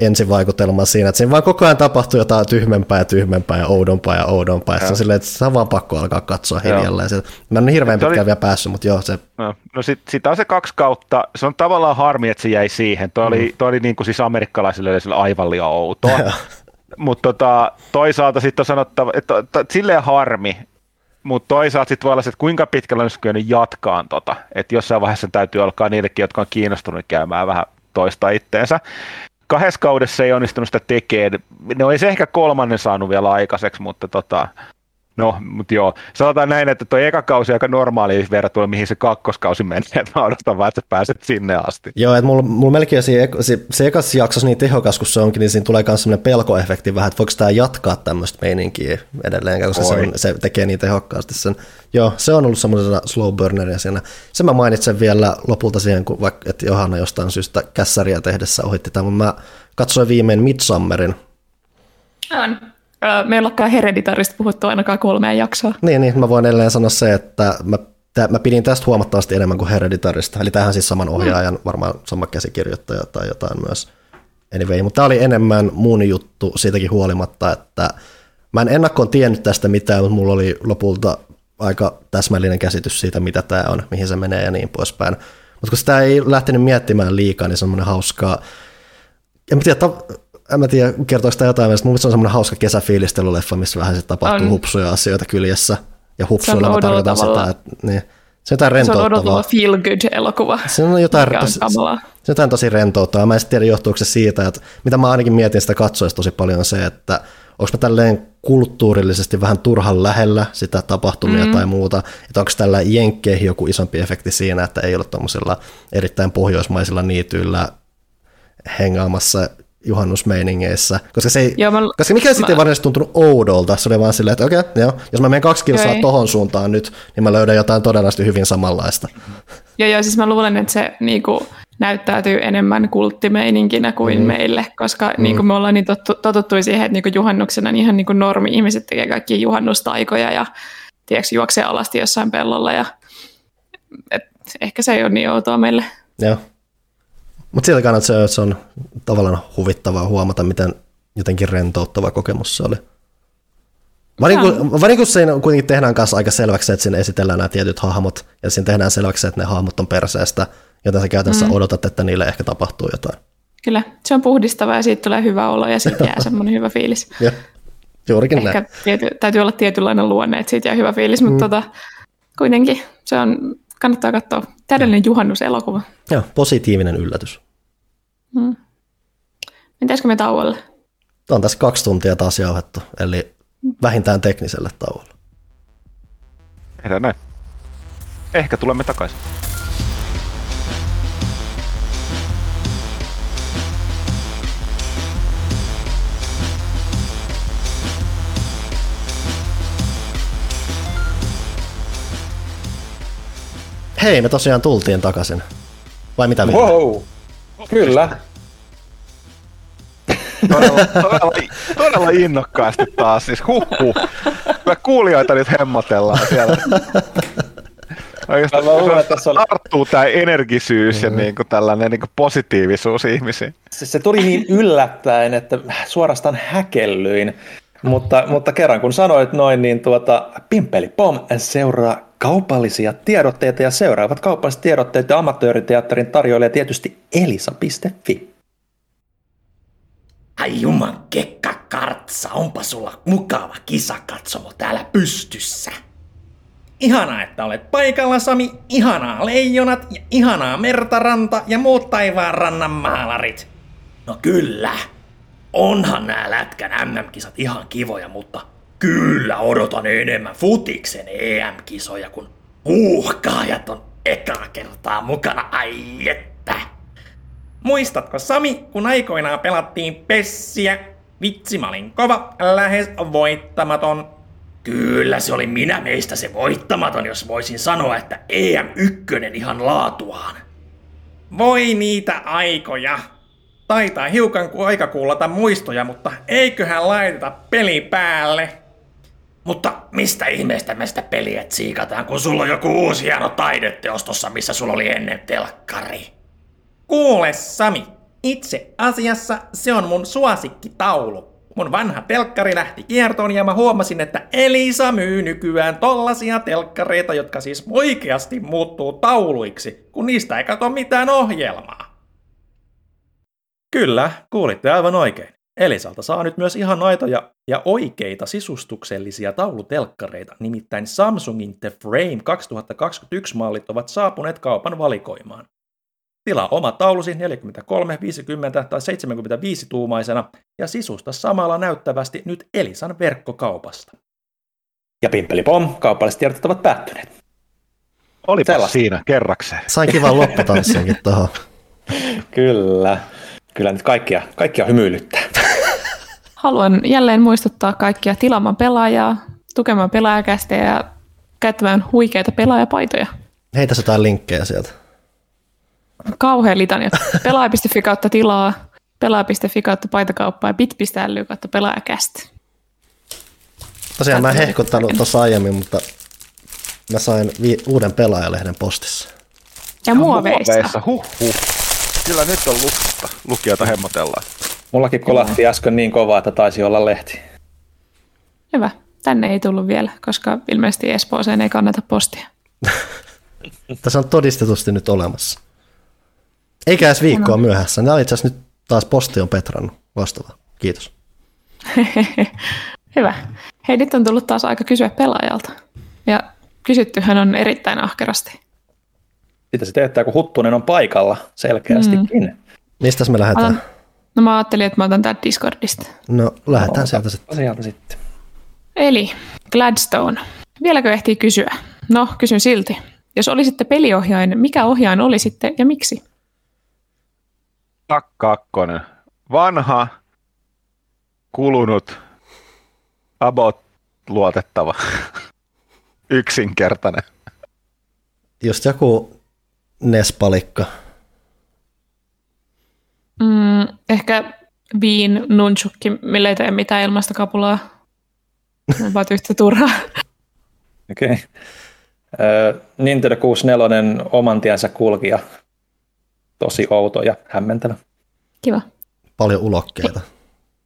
ensivaikutelma siinä, että siinä vaan koko ajan tapahtuu jotain tyhmempää ja tyhmempää ja oudompaa ja oudompaa. Ja. Se on silleen, että se on vaan pakko alkaa katsoa hiljalleen. Mä en hirveän pitkään oli... vielä päässyt, mutta joo se. No, no sitten sit on se kaksi kautta. Se on tavallaan harmi, että se jäi siihen. Tuo mm. oli, toi oli niin kuin siis amerikkalaisille aivan liian outoa. mutta tota, toisaalta sitten on sanottava, että, että silleen harmi, mutta toisaalta sitten voi olla se, että kuinka pitkällä olisi kyennyt jatkaan tota, että jossain vaiheessa täytyy alkaa niillekin, jotka on kiinnostunut käymään vähän toista itteensä kahdessa kaudessa ei onnistunut sitä tekemään. No ei ehkä kolmannen saanut vielä aikaiseksi, mutta tota, No, mutta joo, sanotaan näin, että tuo eka kausi aika normaali verrattuna, mihin se kakkoskausi menee, että mä odotan vaan, että pääset sinne asti. Joo, että mulla, mulla melkein se, se, se ekas jaksossa niin tehokas kuin se onkin, niin siinä tulee myös sellainen pelkoefekti vähän, että voiko tämä jatkaa tämmöistä meininkiä edelleen, koska se, on, se, tekee niin tehokkaasti sen. Joo, se on ollut semmoisena slow burneria siinä. Sen mä mainitsen vielä lopulta siihen, kun vaikka, että Johanna jostain syystä kässäriä tehdessä ohitti tämän, mutta mä katsoin viimein Midsummerin. On. Me ei ollakaan hereditarista puhuttu ainakaan kolmeen jaksoa. Niin, niin, mä voin edelleen sanoa se, että mä, tä, mä pidin tästä huomattavasti enemmän kuin hereditarista. Eli tähän siis saman ohjaajan, mm. varmaan sama käsikirjoittaja tai jotain myös. Anyway, mutta tämä oli enemmän muun juttu siitäkin huolimatta, että mä en ennakkoon tiennyt tästä mitään, mutta mulla oli lopulta aika täsmällinen käsitys siitä, mitä tämä on, mihin se menee ja niin poispäin. Mutta kun sitä ei lähtenyt miettimään liikaa, niin semmoinen hauskaa, en mä tiedä, en mä tiedä, kertoiko sitä jotain, mutta mun se on semmoinen hauska kesäfiilistelyleffa, missä vähän se tapahtuu on. hupsuja asioita kyljessä. Ja hupsuilla mä tarkoitan sitä, että niin, se on jotain rentouttavaa. Se on feel good elokuva. Se on jotain, on se, on jotain tosi rentouttavaa. Mä en tiedä, johtuuko se siitä, että mitä mä ainakin mietin sitä katsoessa tosi paljon on se, että onko mä tälleen kulttuurillisesti vähän turhan lähellä sitä tapahtumia mm. tai muuta, että onko tällä jenkkeihin joku isompi efekti siinä, että ei ole tuommoisilla erittäin pohjoismaisilla niityillä hengaamassa juhannusmeiningeissä, koska, se ei, joo, mä, koska mikä mä, sitten ei varsinaisesti tuntunut oudolta, se oli vaan silleen, että okei, okay, joo, jos mä menen kaksi kilsaa tohon suuntaan nyt, niin mä löydän jotain todennäköisesti hyvin samanlaista. Joo, joo, siis mä luulen, että se niinku, näyttäytyy enemmän kulttimeininkinä kuin mm. meille, koska mm. niinku, me ollaan niin tottu, totuttu siihen, että niinku, juhannuksena niin ihan niinku, normi-ihmiset tekee kaikki juhannustaikoja ja tiedätkö, juoksee alasti jossain pellolla ja et, ehkä se ei ole niin outoa meille. Joo. Mutta siltä kannalta se, se on tavallaan huvittavaa huomata, miten jotenkin rentouttava kokemus se oli. Kun siinä kuitenkin tehdään kanssa aika selväksi, että siinä esitellään nämä tietyt hahmot, ja siinä tehdään selväksi, että ne hahmot on perseestä, joten sä käytännössä mm. odotat, että niille ehkä tapahtuu jotain. Kyllä, se on puhdistava ja siitä tulee hyvä olo ja siitä jää semmoinen hyvä fiilis. Ja, juurikin ehkä näin. Tiety, täytyy olla tietynlainen luonne, että siitä jää hyvä fiilis, mutta mm. tota, kuitenkin se on kannattaa katsoa. Täydellinen juhannuselokuva. Joo, positiivinen yllätys. Hmm. Mitäskö me tauolle? On tässä kaksi tuntia taas jauhettu, eli vähintään tekniselle tauolle. Tehdään näin. Ehkä tulemme takaisin. Hei, me tosiaan tultiin takaisin. Vai mitä Ville? Wow. Kyllä. Todella, todella, todella innokkaasti taas, siis huhhuh. Kyllä kuulijoita nyt hemmotellaan siellä. Oikeastaan, Mä luulen, että tässä oli- tarttuu tämä energisyys ja niin kuin tällainen niin kuin positiivisuus ihmisiin. Se, se tuli niin yllättäen, että suorastaan häkellyin. Mutta, mutta kerran kun sanoit noin, niin tuota, Pimpeli Pom seuraa kaupallisia tiedotteita ja seuraavat kaupalliset tiedotteet ja amatööriteatterin tarjoilee tietysti elisa.fi. Ai juman kekka kartsa, onpa sulla mukava kisakatsomo täällä pystyssä. Ihanaa, että olet paikalla, Sami. Ihanaa leijonat ja ihanaa mertaranta ja muut taivaan rannan maalarit. No kyllä. Onhan nämä lätkän MM-kisat ihan kivoja, mutta kyllä odotan enemmän futiksen EM-kisoja, kun uhkaajat on ekaa kertaa mukana. Ai että. Muistatko Sami, kun aikoinaan pelattiin pessiä? Vitsi, mä olin kova, lähes voittamaton. Kyllä se oli minä meistä se voittamaton, jos voisin sanoa, että EM1 ihan laatuaan. Voi niitä aikoja. Taitaa hiukan kuin aika kuullata muistoja, mutta eiköhän laiteta peli päälle. Mutta mistä ihmeestä me sitä peliä tsiikataan, kun sulla on joku uusi hieno taideteos tossa, missä sulla oli ennen telkkari? Kuule Sami, itse asiassa se on mun suosikkitaulu. Mun vanha telkkari lähti kiertoon ja mä huomasin, että Elisa myy nykyään tollasia telkkareita, jotka siis oikeasti muuttuu tauluiksi, kun niistä ei kato mitään ohjelmaa. Kyllä, kuulitte aivan oikein. Elisalta saa nyt myös ihan aitoja ja oikeita sisustuksellisia taulutelkkareita, nimittäin Samsungin The Frame 2021 mallit ovat saapuneet kaupan valikoimaan. Tilaa oma taulusi 43, 50 tai 75 tuumaisena ja sisusta samalla näyttävästi nyt Elisan verkkokaupasta. Ja pimpeli pom, kaupalliset tiedot ovat päättyneet. Olipa Sellaista. siinä kerrakseen. Sain kivan lopputanssinkin tuohon. Kyllä. Kyllä nyt kaikkia, kaikkia hymyilyttää. Haluan jälleen muistuttaa kaikkia tilaamaan pelaajaa, tukemaan pelaajakästä ja käyttämään huikeita pelaajapaitoja. Heitä jotain linkkejä sieltä. Kauhean litania. Pelaaja.fi kautta tilaa, pelaaja.fi kautta paitakauppaa ja bit.ly kautta pelaajakästä. Tosiaan mä en hehkuttanut tuossa aiemmin, mutta mä sain vi- uuden pelaajalehden postissa. Ja muoveissa. Muoveissa, huh, huh. Kyllä nyt on luksta. Lukijoita hemmotellaan. Mullakin kolahti äsken niin kovaa, että taisi olla lehti. Hyvä. Tänne ei tullut vielä, koska ilmeisesti Espooseen ei kannata postia. Tässä on todistetusti nyt olemassa. Eikä edes viikkoa myöhässä. Nämä itse nyt taas posti on Petran vastaava. Kiitos. Hyvä. Hei, nyt on tullut taas aika kysyä pelaajalta. Ja kysyttyhän on erittäin ahkerasti. Sitä se teettää, kun Huttunen on paikalla selkeästikin. Mm. Mistä me lähdetään? Alan, no mä ajattelin, että mä otan tää Discordista. No lähdetään sieltä sitten. Sieltä sitten. Eli Gladstone. Vieläkö ehtii kysyä? No, kysyn silti. Jos olisitte peliohjain, mikä ohjain olisitte ja miksi? Tak kakkonen. Vanha, kulunut, about luotettava, yksinkertainen. Just joku Nespalikka. Mm, ehkä Viin nunchukki, millä ei tee mitään ilmastokapulaa. Ovat yhtä turhaa. Okei. Okay. Nintendo 64 oman tiensä kulkija. Tosi outo ja hämmentävä. Kiva. Paljon ulokkeita.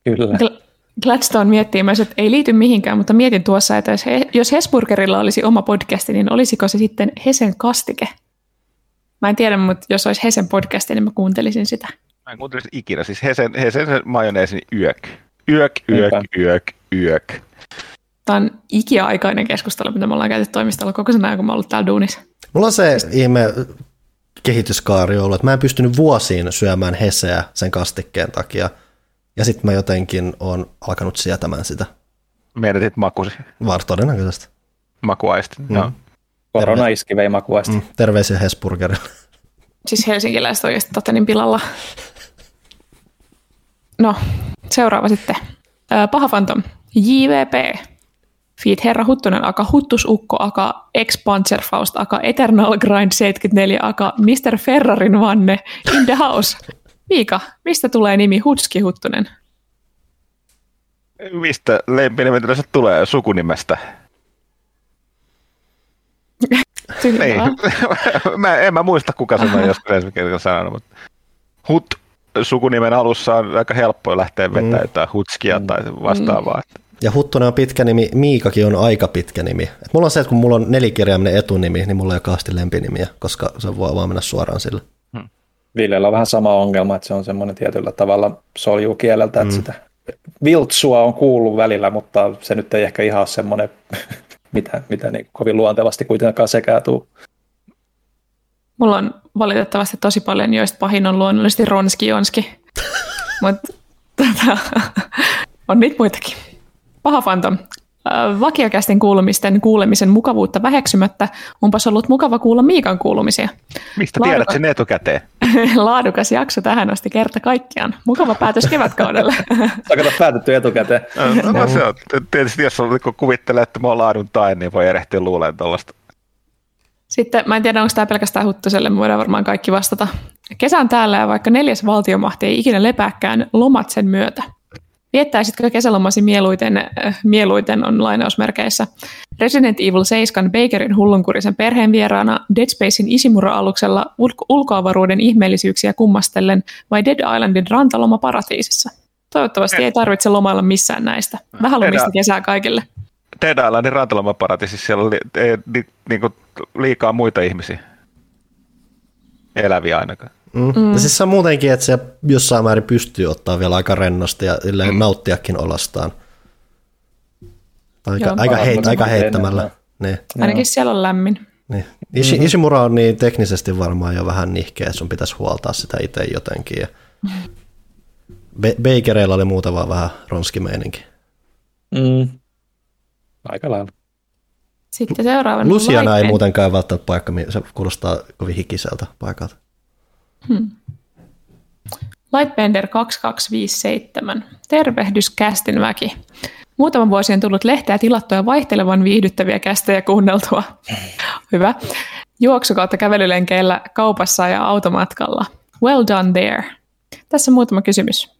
Kyllä. Gl- Gladstone miettii myös, että ei liity mihinkään, mutta mietin tuossa, että jos, he, jos Hesburgerilla olisi oma podcasti, niin olisiko se sitten Hesen kastike? Mä en tiedä, mutta jos olisi Hesen podcasti, niin mä kuuntelisin sitä. Mä en kuuntelisi ikinä. Siis Hesen, Hesen se majoneesi yök. Yök, yök, Niinpä. yök, yök. Tämä on ikiaikainen keskustelu, mitä me ollaan käyty toimistolla koko sen ajan, kun mä ollut täällä duunissa. Mulla on se ihme kehityskaari ollut, että mä en pystynyt vuosiin syömään heseä sen kastikkeen takia. Ja sitten mä jotenkin on alkanut sietämään sitä. Menetit makusi, Var todennäköisesti. makuaisti. Mm. Joo. Korona iski vei makuasti. Mm, terveisiä Hesburgerille. Siis helsinkiläiset oikeasti Tottenin pilalla. No, seuraava sitten. Paha Phantom. JVP. Feet Herra Huttunen aka Huttusukko aka Ex Panzerfaust aka Eternal Grind 74 aka Mr. Ferrarin vanne in the house. Miika, mistä tulee nimi Hutski Huttunen? Mistä lempinimet yleensä tulee sukunimestä? Niin. mä, en mä muista, kuka sanoi joskus ensimmäisen sanonut, mutta Hut sukunimen alussa on aika helppo lähteä vetäytymään Hutskia tai vastaavaa. Ja Huttunen on pitkä nimi, Miikakin on aika pitkä nimi. Et mulla on se, että kun mulla on nelikirjaiminen etunimi, niin mulla ei ole kaasti lempinimiä, koska se voi vaan mennä suoraan sille. Villellä on vähän sama ongelma, että se on semmoinen tietyllä tavalla soljuu kieleltä, että sitä viltsua on kuullut välillä, mutta se nyt ei ehkä ihan ole semmoinen, mitä, mitä niin kovin luontevasti kuitenkaan sekään tuu. Mulla on valitettavasti tosi paljon, joista pahin on luonnollisesti Ronski Jonski. Mutta tota, on niitä muitakin. Paha Phantom. Vakiokästin kuulumisten kuulemisen mukavuutta väheksymättä onpas ollut mukava kuulla Miikan kuulumisia. Mistä Laadukas- tiedät sen etukäteen? Laadukas jakso tähän asti kerta kaikkiaan. Mukava päätös kevätkaudelle. Sä kato päätetty etukäteen. No, no, se on, tietysti jos on, kun kuvittelee, että mä oon laadun tai, niin voi erehtiä luuleen tuollaista. Sitten mä en tiedä, onko tämä pelkästään Huttuselle, me voidaan varmaan kaikki vastata. Kesä on täällä ja vaikka neljäs valtiomahti ei ikinä lepääkään lomat sen myötä. Viettäisitkö kesälomasi mieluiten, äh, mieluiten on lainausmerkeissä Resident Evil 7 Bakerin hullunkurisen perheen vieraana, Dead Spacein Ishimura-aluksella ulko- ulkoavaruuden ihmeellisyyksiä kummastellen vai Dead Islandin rantaloma paratiisissa? Toivottavasti ei tarvitse lomailla missään näistä. Vähän lomista kesää kaikille. Dead Islandin rantalomaparatiisissa siellä oli, ei ni, niinku, liikaa muita ihmisiä. Eläviä ainakaan. Mm. Mm. Ja siis se on muutenkin, että se jossain määrin pystyy ottaa vielä aika rennosti ja mm. nauttiakin olostaan. Aika, Joo. aika, heit, aika heittämällä. Niin. Ainakin siellä on lämmin. Niin. Ishi, mm-hmm. Ishimura on niin teknisesti varmaan jo vähän nihkeä, että sun pitäisi huoltaa sitä itse jotenkin. Ja Be- Bakereilla oli muuta vaan vähän ronskimeininki. Mm. Aika lailla. Sitten seuraavana Luciana ei muutenkaan välttämättä paikka, se kuulostaa kovin hikiseltä paikalta. Lightbender 2257. Tervehdys kästin väki. Muutaman vuosi on tullut lehteä tilattua vaihtelevan viihdyttäviä kästejä kuunneltua. Hyvä. Juoksu kautta kävelylenkeillä kaupassa ja automatkalla. Well done there. Tässä muutama kysymys.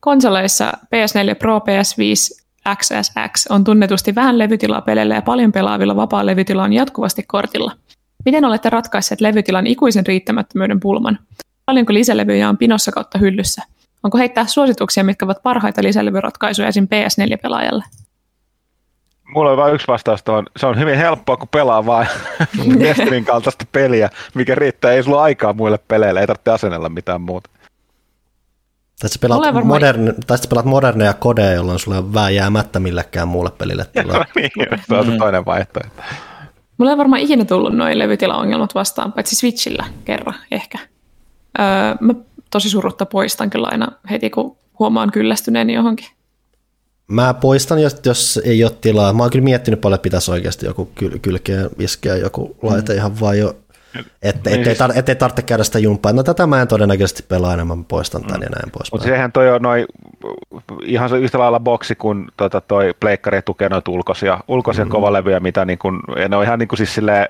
Konsoleissa PS4 Pro, PS5, XSX on tunnetusti vähän levytilaa peleillä ja paljon pelaavilla vapaa levytila on jatkuvasti kortilla. Miten olette ratkaisseet levytilan ikuisen riittämättömyyden pulman? Paljonko lisälevyjä on pinossa kautta hyllyssä? Onko heittää suosituksia, mitkä ovat parhaita lisälevyratkaisuja esim. PS4-pelaajalle? Mulla on vain yksi vastaus tuohon. Se on hyvin helppoa, kun pelaa vain Destinin kaltaista peliä, mikä riittää. Ei sulla aikaa muille peleille, ei tarvitse asennella mitään muuta. Tai sä pelaat, varmaan- modern, tai sä pelaat moderneja kodeja, jolloin sulla ei ole vääjäämättä millekään muulle pelille tilaa. niin, se on se toinen vaihtoehto. Mulla ei varmaan ikinä tullut noin levytilaongelmat vastaan, paitsi Switchillä kerran ehkä. Öö, mä tosi surutta poistan kyllä aina heti, kun huomaan kyllästyneeni johonkin. Mä poistan, jos, jos ei ole tilaa. Mä oon kyllä miettinyt paljon, että pitäisi oikeasti joku kyl, kylkeen iskeä joku laite ihan vaan jo, että Niin ettei, tar- ettei tarvitse käydä sitä jumppaa. No tätä mä en todennäköisesti pelaa enemmän, mä poistan tän ja näin Mutta poispäin. sehän toi on noin, ihan se yhtä lailla boksi kuin tota toi pleikkari tukee noita ulkoisia, ulkoisia mm. kovalevyjä, mitä niin kuin, ja ne on ihan niin kuin siis silleen,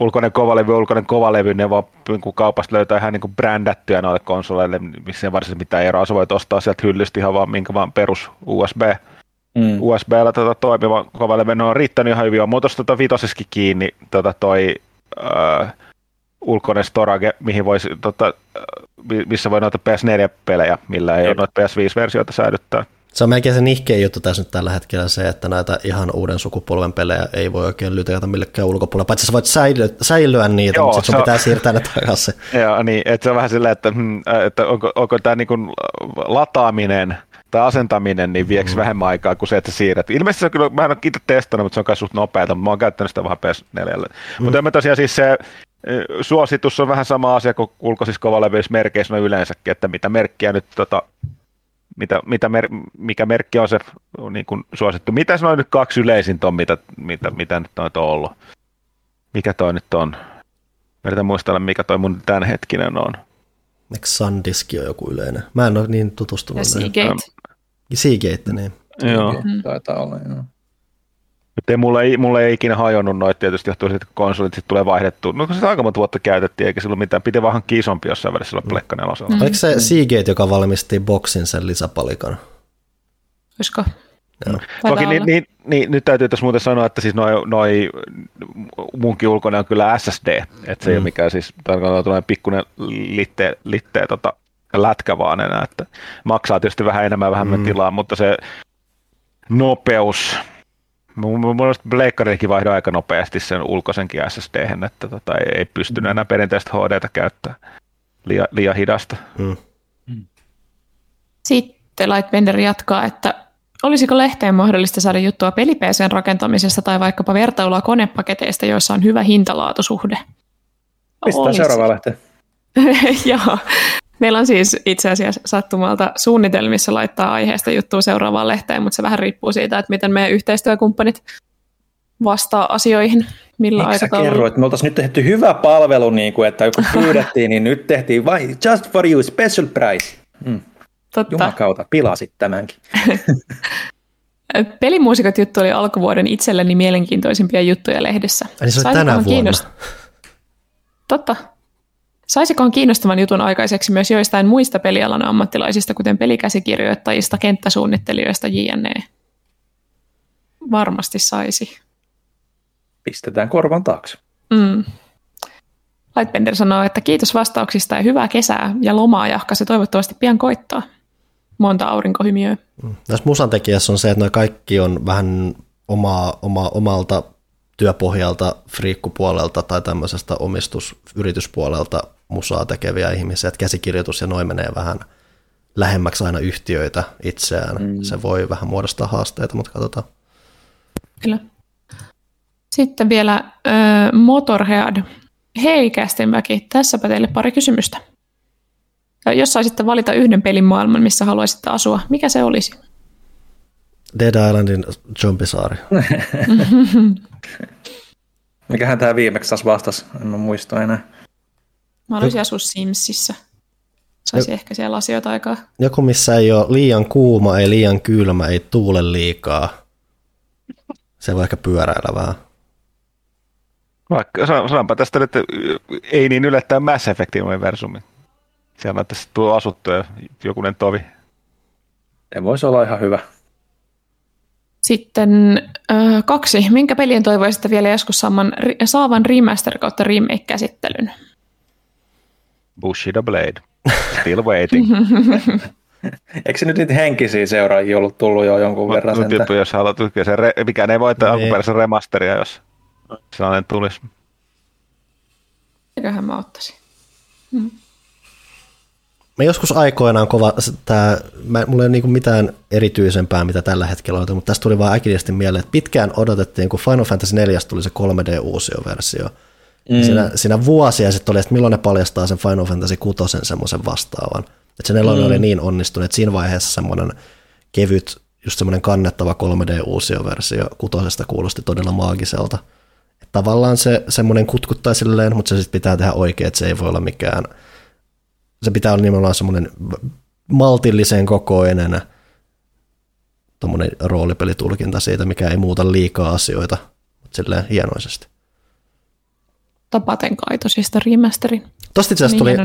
ulkoinen kovalevy, ulkoinen kovalevy, ne vaan niin kuin kaupasta löytää ihan niin kuin brändättyjä noille konsoleille, missä ei varsinaisesti mitään eroa. Sä voit ostaa sieltä hyllystä ihan vaan minkä vaan perus USB, Mm. USBllä tota toimiva kovalevy. Ne on riittänyt ihan hyvin. On muutos tota vitosessakin kiinni tota toi äh, ulkoinen storage, mihin voisi, tota, äh, mi- missä voi noita PS4-pelejä, millä ei ole noita PS5-versioita säilyttää. Se on melkein se nihkeä juttu tässä nyt tällä hetkellä se, että näitä ihan uuden sukupolven pelejä ei voi oikein lytätä millekään ulkopuolelle, paitsi sä voit säilyä, säilyä niitä, Joo, mutta sitten sun se on- pitää siirtää ne takaisin. Joo, niin, että se on vähän silleen, että, hmm, että onko, onko tämä niin lataaminen tai asentaminen, niin vieks mm. vähemmän aikaa kuin se, että sä siirrät. Ilmeisesti se on kyllä, mä en ole itse testannut, mutta se on kai suht nopeata, mä oon käyttänyt sitä vähän PS4. Mm. Mutta mä tosiaan siis se eh, suositus on vähän sama asia kuin ulkoisissa kovalevyissä merkeissä no yleensäkin, että mitä merkkiä nyt tota, mitä, mitä mer, mikä merkki on se niin kuin suosittu. Mitä se on nyt kaksi yleisintä on, mitä, mitä, mitä nyt on ollut? Mikä toi nyt on? Yritän muistella, mikä toi mun tämänhetkinen on. Eikö Sandisk on joku yleinen? Mä en ole niin tutustunut. Ja. Seagate. Seagate, niin. Joo. Taitaa olla, joo. Ei, mulle, ei, mulle ei ikinä hajonnut noita tietysti johtuu siitä, kun konsolit sit tulee vaihdettu. No kun sitä aika monta vuotta käytettiin, eikä silloin mitään. Piti vähän isompi jossain välissä sillä Pleikka nelosella. Mm. Oliko se Seagate, joka valmisti boksin sen lisäpalikan? Olisiko? Joo. Toki niin, niin, niin, nyt täytyy tässä muuten sanoa, että siis noi, noi munkin ulkona on kyllä SSD, että se mm. ei ole mikään siis pikkuinen litteen, litteen tota, lätkä vaan enää, että maksaa tietysti vähän enemmän vähemmän mm. tilaa, mutta se nopeus, mun mielestä Bleikkarikin vaihdoi aika nopeasti sen ulkoisenkin ssd että tota, ei, ei pystynyt mm. enää perinteistä HDtä käyttää liian, liian hidasta. Mm. Sitten Lightbender jatkaa, että Olisiko lehteen mahdollista saada juttua pelipeeseen rakentamisesta tai vaikkapa vertailua konepaketeista, joissa on hyvä hintalaatusuhde? Pistää seuraava lehteen. Joo. Meillä on siis itse asiassa sattumalta suunnitelmissa laittaa aiheesta juttua seuraavaan lehteen, mutta se vähän riippuu siitä, että miten meidän yhteistyökumppanit vastaa asioihin. Millä Eikö sä kerro, että me oltaisiin nyt tehty hyvä palvelu, niin kuin, että kun pyydettiin, niin nyt tehtiin vain just for you, special price. Mm. Totta. Jumakauta, pilasit tämänkin. Pelimuusikot juttu oli alkuvuoden itselleni mielenkiintoisimpia juttuja lehdessä. Eli se oli tänä vuonna. Kiinnost... Totta. Saisikohan kiinnostavan jutun aikaiseksi myös joistain muista pelialan ammattilaisista, kuten pelikäsikirjoittajista, kenttäsuunnittelijoista, jne? Varmasti saisi. Pistetään korvan taakse. Mm. Lightbender sanoo, että kiitos vastauksista ja hyvää kesää ja lomaa jahka se toivottavasti pian koittaa monta aurinkohymiöä. Tässä musan tekijässä on se, että noi kaikki on vähän oma, oma, omalta työpohjalta, friikkupuolelta tai tämmöisestä omistusyrityspuolelta musaa tekeviä ihmisiä, että käsikirjoitus ja noin menee vähän lähemmäksi aina yhtiöitä itseään. Mm. Se voi vähän muodostaa haasteita, mutta katsotaan. Kyllä. Sitten vielä äh, Motorhead. Hei Kästinväki, tässäpä teille pari kysymystä. Jos saisitte valita yhden pelin maailman, missä haluaisitte asua, mikä se olisi? Dead Islandin Jompisaari. Mikähän tämä viimeksi taas vastasi? En muista enää. Mä haluaisin asua Simsissä. Saisi ehkä siellä asioita aikaa. Joku, missä ei ole liian kuuma, ei liian kylmä, ei tuule liikaa. Se voi ehkä pyöräillä vähän. Vaikka sanonpa tästä, että ei niin yllättäen Mass Effectin universumi. Siellä tässä tuo asuttu ja jokunen tovi. Se voisi olla ihan hyvä. Sitten äh, kaksi. Minkä pelien toivoisitte vielä joskus saavan, saavan remaster kautta remake-käsittelyn? Bushido Blade. Still waiting. Eikö se nyt niitä henkisiä seuraajia ollut tullut jo jonkun verran? Nyt juttu, jos haluat, se re, mikään ei voita niin. alkuperäisen remasteria, jos sellainen tulisi. Eiköhän mä ottaisin. Hmm. Mä joskus aikoinaan kova, tää, mä, mulla ei ole niinku mitään erityisempää, mitä tällä hetkellä on, mutta tästä tuli vaan äkillisesti mieleen, että pitkään odotettiin, kun Final Fantasy 4 tuli se 3D-uusioversio. Mm. Siinä, siinä vuosia sitten oli, että milloin ne paljastaa sen Final Fantasy 6 semmoisen vastaavan. Että se nelonen mm. oli niin onnistunut, että siinä vaiheessa semmoinen kevyt, just semmoinen kannettava 3D-uusioversio kutosesta kuulosti todella maagiselta. Että tavallaan se semmoinen kutkuttaa silleen, mutta se sitten pitää tehdä oikein, että se ei voi olla mikään – se pitää olla nimenomaan semmoinen maltillisen kokoinen tuommoinen roolipelitulkinta siitä, mikä ei muuta liikaa asioita, mutta silleen hienoisesti. Tapaten kaitosista remasterin. Tosta itse asiassa tuli,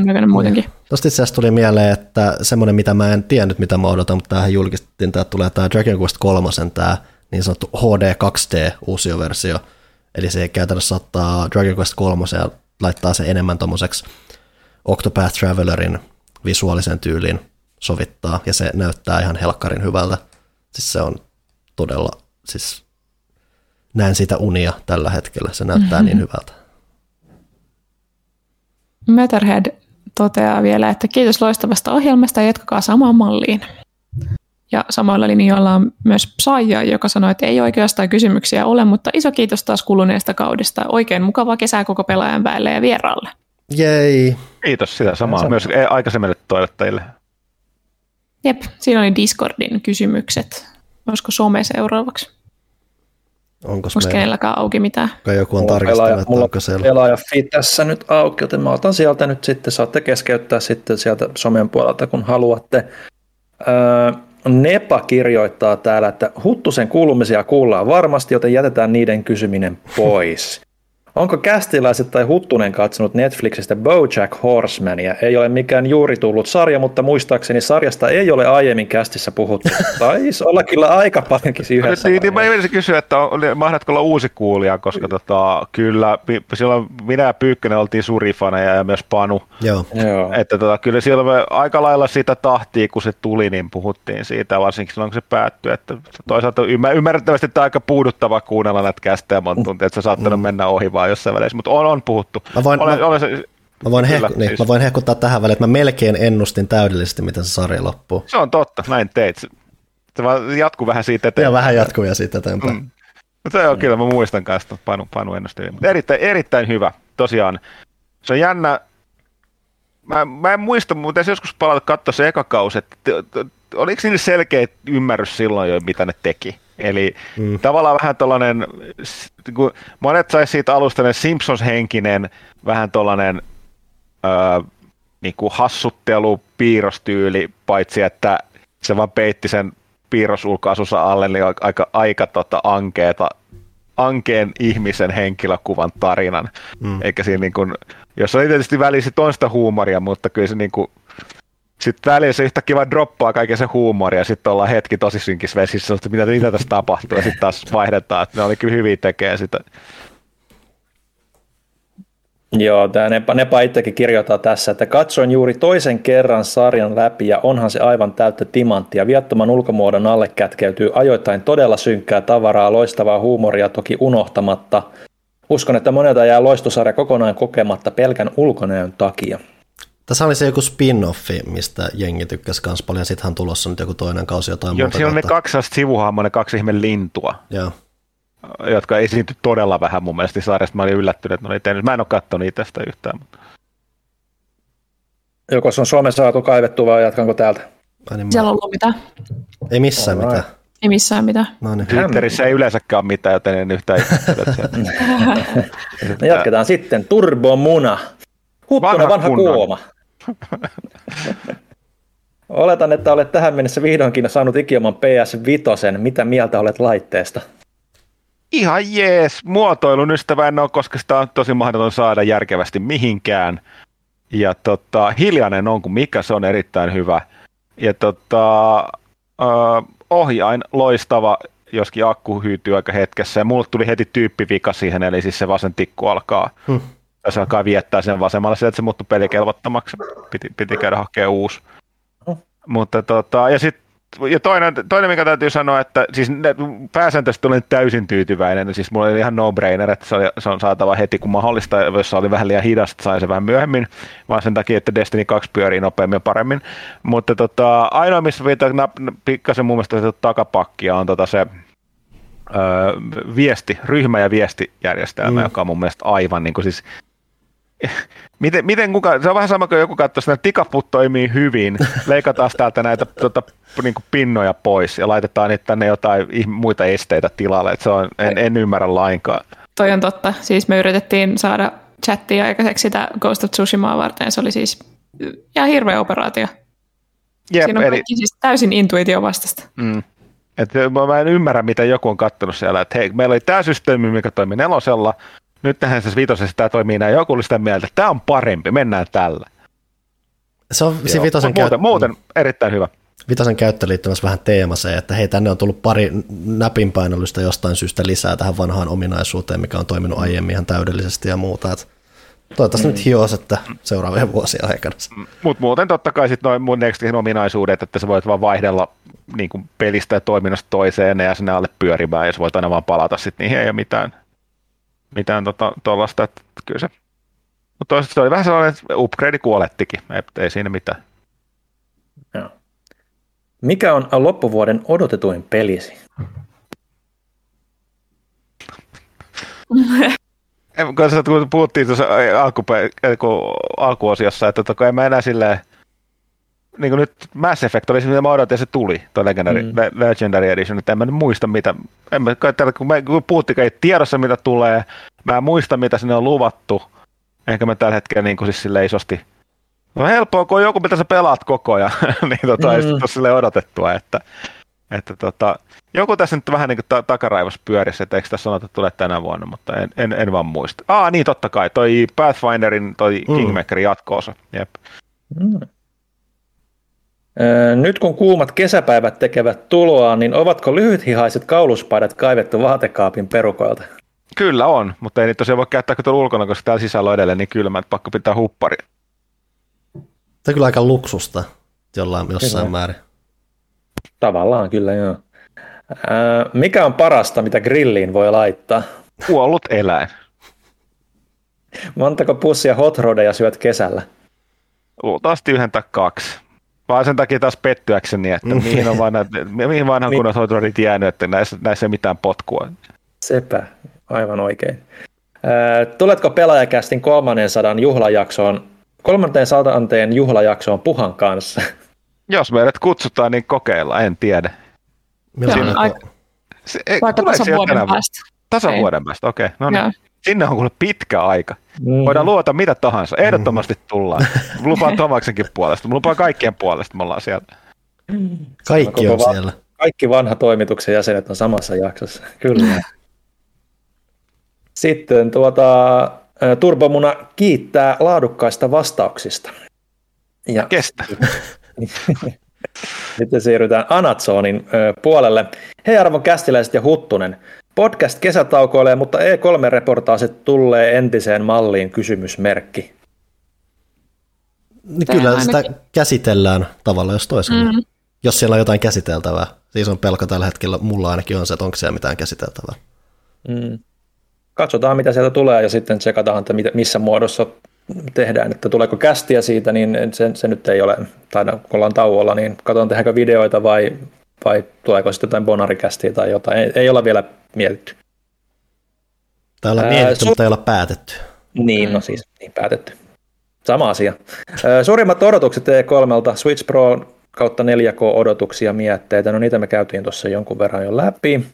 asiassa tuli mieleen, että semmoinen, mitä mä en tiennyt, mitä mä odotan, mutta tämähän julkistettiin, että tulee tämä Dragon Quest 3, tämä niin sanottu HD 2D uusioversio, eli se käytännössä ottaa Dragon Quest 3 ja laittaa se enemmän tuommoiseksi Octopath Travelerin visuaalisen tyyliin sovittaa, ja se näyttää ihan helkkarin hyvältä. Siis se on todella, siis näen sitä unia tällä hetkellä, se näyttää mm-hmm. niin hyvältä. Matterhead toteaa vielä, että kiitos loistavasta ohjelmasta ja jatkakaa samaan malliin. Ja samoilla linjoilla on myös Psaija, joka sanoi, että ei oikeastaan kysymyksiä ole, mutta iso kiitos taas kuluneesta kaudesta. Oikein mukavaa kesää koko pelaajan väelle ja vieraalle. Jei. Kiitos sitä samaa Sama. myös aikaisemmille toivottajille. Jep, siinä oli Discordin kysymykset. Olisiko some seuraavaksi? Onko meillä... kenelläkään auki mitään? Kai joku on tarkistanut, että onko siellä. pelaaja feed tässä nyt auki, joten mä otan sieltä nyt sitten, saatte keskeyttää sitten sieltä somen puolelta, kun haluatte. Öö, Nepa kirjoittaa täällä, että Huttusen kuulumisia kuullaan varmasti, joten jätetään niiden kysyminen pois. Onko kästiläiset tai Huttunen katsonut Netflixistä BoJack Horsemania? Ei ole mikään juuri tullut sarja, mutta muistaakseni sarjasta ei ole aiemmin kästissä puhuttu. Taisi olla kyllä aika paljonkin yhdessä niin, niin, mä yritin kysyä, että mahdatko olla uusi kuulija, koska tota, kyllä silloin minä ja Pyykkönen oltiin surifaneja ja myös Panu. Joo. Joo. Että tota, kyllä silloin me aika lailla sitä tahtia, kun se tuli, niin puhuttiin siitä, varsinkin silloin kun se päättyi. Että toisaalta ymmärrettävästi tämä aika puuduttava kuunnella näitä kästejä monta tuntia, että se saattanut mm. mennä ohi vaan jossain välissä, mutta on, on puhuttu. Mä voin, olen, mä, olen, mä, voin hehku, niin, mä voin hehkuttaa tähän väliin, että mä melkein ennustin täydellisesti, miten se sarja loppuu. Se on totta, näin teit. Se vaan jatkuu vähän siitä eteenpäin. Ja vähän jatkuu ja siitä eteenpäin. Mm. Se on kyllä, mä muistan kanssa, Panu, Panu ennusti. Mutta erittäin, erittäin hyvä, tosiaan. Se on jännä, mä, mä en muista, mutta jos joskus palata katsoa se eka kausi, että oliko niillä selkeä ymmärrys silloin jo, mitä ne teki? Eli mm. tavallaan vähän tuollainen, kun monet saisi siitä alusta Simpsons-henkinen, vähän tuollainen öö, niin kuin hassuttelu, piirrostyyli, paitsi että se vaan peitti sen piirrosulkoasunsa alle, niin aika, aika tota, ankeeta, ankeen ihmisen henkilökuvan tarinan. Mm. Eikä siinä niin kuin, jos oli tietysti välissä toista huumoria, mutta kyllä se niin kuin, sitten välissä yhtäkkiä vaan droppaa kaiken se huumori ja sitten ollaan hetki tosi synkissä vesissä, että mitä, mitä tässä tapahtuu ja sitten taas vaihdetaan, että ne oli kyllä hyviä tekee sitä. Joo, tämä Nepa, Nepa itsekin kirjoittaa tässä, että katsoin juuri toisen kerran sarjan läpi ja onhan se aivan täyttä timanttia. Viattoman ulkomuodon alle kätkeytyy ajoittain todella synkkää tavaraa, loistavaa huumoria toki unohtamatta. Uskon, että monelta jää loistosarja kokonaan kokematta pelkän ulkonäön takia. Tässä oli se joku spin-offi, mistä jengi tykkäsi myös paljon. Sittenhän tulossa nyt joku toinen kausi jotain Joo. Siellä on ne kaksi sivuhahmoa, ne kaksi ihme lintua. Joo. Jotka esiintyi todella vähän mun mielestä sarjasta. Mä olin yllättynyt, että ne oli tehnyt. Mä en ole katsonut niitä sitä yhtään. Mutta... Joko se on Suomen saatu kaivettu vai jatkanko täältä? Niin Siellä on ollut mitään. Ei missään Alright. mitään. Ei missään mitään. No niin. Twitterissä ei yleensäkään ole mitään, joten en yhtään no jatketaan sitten. Turbomuna. Huttunen vanha, vanha kuoma. Oletan, että olet tähän mennessä vihdoinkin saanut ikioman PS5. Mitä mieltä olet laitteesta? Ihan jees. Muotoilun ystävä en ole, koska sitä on tosi mahdoton saada järkevästi mihinkään. Ja tota, hiljainen on, kun mikä se on erittäin hyvä. Ja tota, uh, ohjain loistava, joskin akku hyytyy aika hetkessä. Ja mulle tuli heti tyyppivika siihen, eli siis se vasen tikku alkaa hmm se alkaa viettää sen vasemmalla sieltä, että se muuttui pelikelvottomaksi. Piti, piti käydä hakemaan uusi. Oh. Mutta tota, ja sitten ja toinen, toinen, mikä täytyy sanoa, että siis pääsääntöisesti olen täysin tyytyväinen. Siis mulla oli ihan no-brainer, että se, oli, se on saatava heti kun mahdollista, jos se oli vähän liian hidasta, sai se vähän myöhemmin, vaan sen takia, että Destiny 2 pyörii nopeammin ja paremmin. Mutta tota, ainoa, missä viittaa pikkasen mun mielestä takapakkia on tota se öö, viesti, ryhmä- ja viestijärjestelmä, mm. joka on mun mielestä aivan niin kuin siis miten, miten kuka, se on vähän sama kuin joku katsoisi, että tikaput toimii hyvin, leikataan täältä näitä tota, niin kuin pinnoja pois ja laitetaan niitä tänne jotain muita esteitä tilalle, että se on, en, en ymmärrä lainkaan. Toi on totta, siis me yritettiin saada chattia aikaiseksi sitä Ghost of Tsushimaa varten, se oli siis ihan hirveä operaatio. Jep, Siinä on eli... siis täysin intuitio vastasta. Mm. Et mä en ymmärrä, mitä joku on katsonut siellä, että hei, meillä oli tämä systeemi, mikä toimi nelosella, nyt tähän se viitosessa tämä toimii näin, joku oli sitä mieltä, että tämä on parempi, mennään tällä. Se on se vitosen muuten, käyt... muuten erittäin hyvä. Vitosen käyttö liittyy vähän teema se, että hei, tänne on tullut pari näpinpainollusta jostain syystä lisää tähän vanhaan ominaisuuteen, mikä on toiminut aiemmin ihan täydellisesti ja muuta. Että toivottavasti mm. nyt hios, että seuraavien vuosien aikana. Mutta muuten totta kai sitten noin mun Nextin ominaisuudet, että sä voit vaan vaihdella niin kuin pelistä ja toiminnasta toiseen ja sinne alle pyörimään, ja sä voit aina vaan palata sitten niihin, ei ole mitään mitään tuollaista, tota, että kyllä se, mutta toisaalta se oli vähän sellainen, että upgrade kuolettikin, ei, ei siinä mitään. Joo. Mikä on loppuvuoden odotetuin pelisi? kun puhuttiin tuossa alku, alkuosiossa, että tota, en mä enää silleen, niin kuin nyt Mass Effect oli se, mitä mä odotin, ja se tuli, tuo Legendary, mm. Legendary Edition, että en mä nyt muista, mitä, en mä, kun, me, puhuttiin, ei tiedossa, mitä tulee, mä en muista, mitä sinne on luvattu, enkä mä tällä hetkellä niin kuin siis sille isosti No helppoa, kun on joku, mitä sä pelaat koko ajan, niin tota, mm. ei sitten sille odotettua, että, että tota, joku tässä nyt vähän niin kuin ta- takaraivos pyörissä, että eikö tässä sanota, että tulee tänä vuonna, mutta en, en, en vaan muista. Aa, niin totta kai, toi Pathfinderin, toi mm. Kingmakerin jatkoosa, jep. Mm. Nyt kun kuumat kesäpäivät tekevät tuloa, niin ovatko lyhythihaiset kauluspaidat kaivettu vaatekaapin perukoilta? Kyllä on, mutta ei niitä tosiaan voi käyttää kuin ulkona, koska täällä sisällä on edelleen niin kylmä, että pakko pitää huppari. Se on kyllä aika luksusta jollain, jossain kyllä. määrin. Tavallaan kyllä, joo. Ää, mikä on parasta, mitä grilliin voi laittaa? Kuollut eläin. Montako pussia hot rodeja syöt kesällä? Luultavasti yhden tai kaksi. Vaan sen takia taas pettyäkseni, että mm. mihin on vanha, mihin vanhan niin. kunnon rodit jäänyt, että näissä, näissä ei mitään potkua. Sepä, aivan oikein. Tuletko pelaajakästin 300 juhlajaksoon, 300 juhlajaksoon Puhan kanssa? Jos meidät kutsutaan, niin kokeillaan, en tiedä. Milloin Joo, aika, se, ei, vaikka tasan vuoden päästä. Tasan vuoden päästä, okei. Okay. No niin. Sinne on kuule pitkä aika. Mm. Voidaan luota mitä tahansa. Ehdottomasti tullaan. Lupaan Tomaksenkin puolesta. Lupaan kaikkien puolesta. Me ollaan siellä. Kaikki on siellä. Kaikki vanha toimituksen jäsenet on samassa jaksossa. Kyllä. Sitten tuota, Turbomuna kiittää laadukkaista vastauksista. Ja Kestä. Sitten siirrytään Anatsonin puolelle. Hei arvon kästiläiset ja Huttunen. Podcast kesätaukoilee, mutta E3-reportaasit tulee entiseen malliin kysymysmerkki. Niin kyllä sitä käsitellään tavalla jos toisella. Mm. Jos siellä on jotain käsiteltävää. Siis on pelko tällä hetkellä, mulla ainakin on se, että onko siellä mitään käsiteltävää. Mm. Katsotaan, mitä sieltä tulee ja sitten tsekataan, että missä muodossa tehdään, että tuleeko kästiä siitä, niin se, se nyt ei ole, tai kun ollaan tauolla, niin katsotaan tehdäänkö videoita vai, vai tuleeko sitten jotain bonarikästiä tai jotain, ei, ei olla vielä mietitty. Tai ollaan mietitty, su- mutta ei olla päätetty. Niin, no siis niin päätetty. Sama asia. Suurimmat odotukset E3, Switch Pro kautta 4K-odotuksia mietteitä, no niitä me käytiin tuossa jonkun verran jo läpi.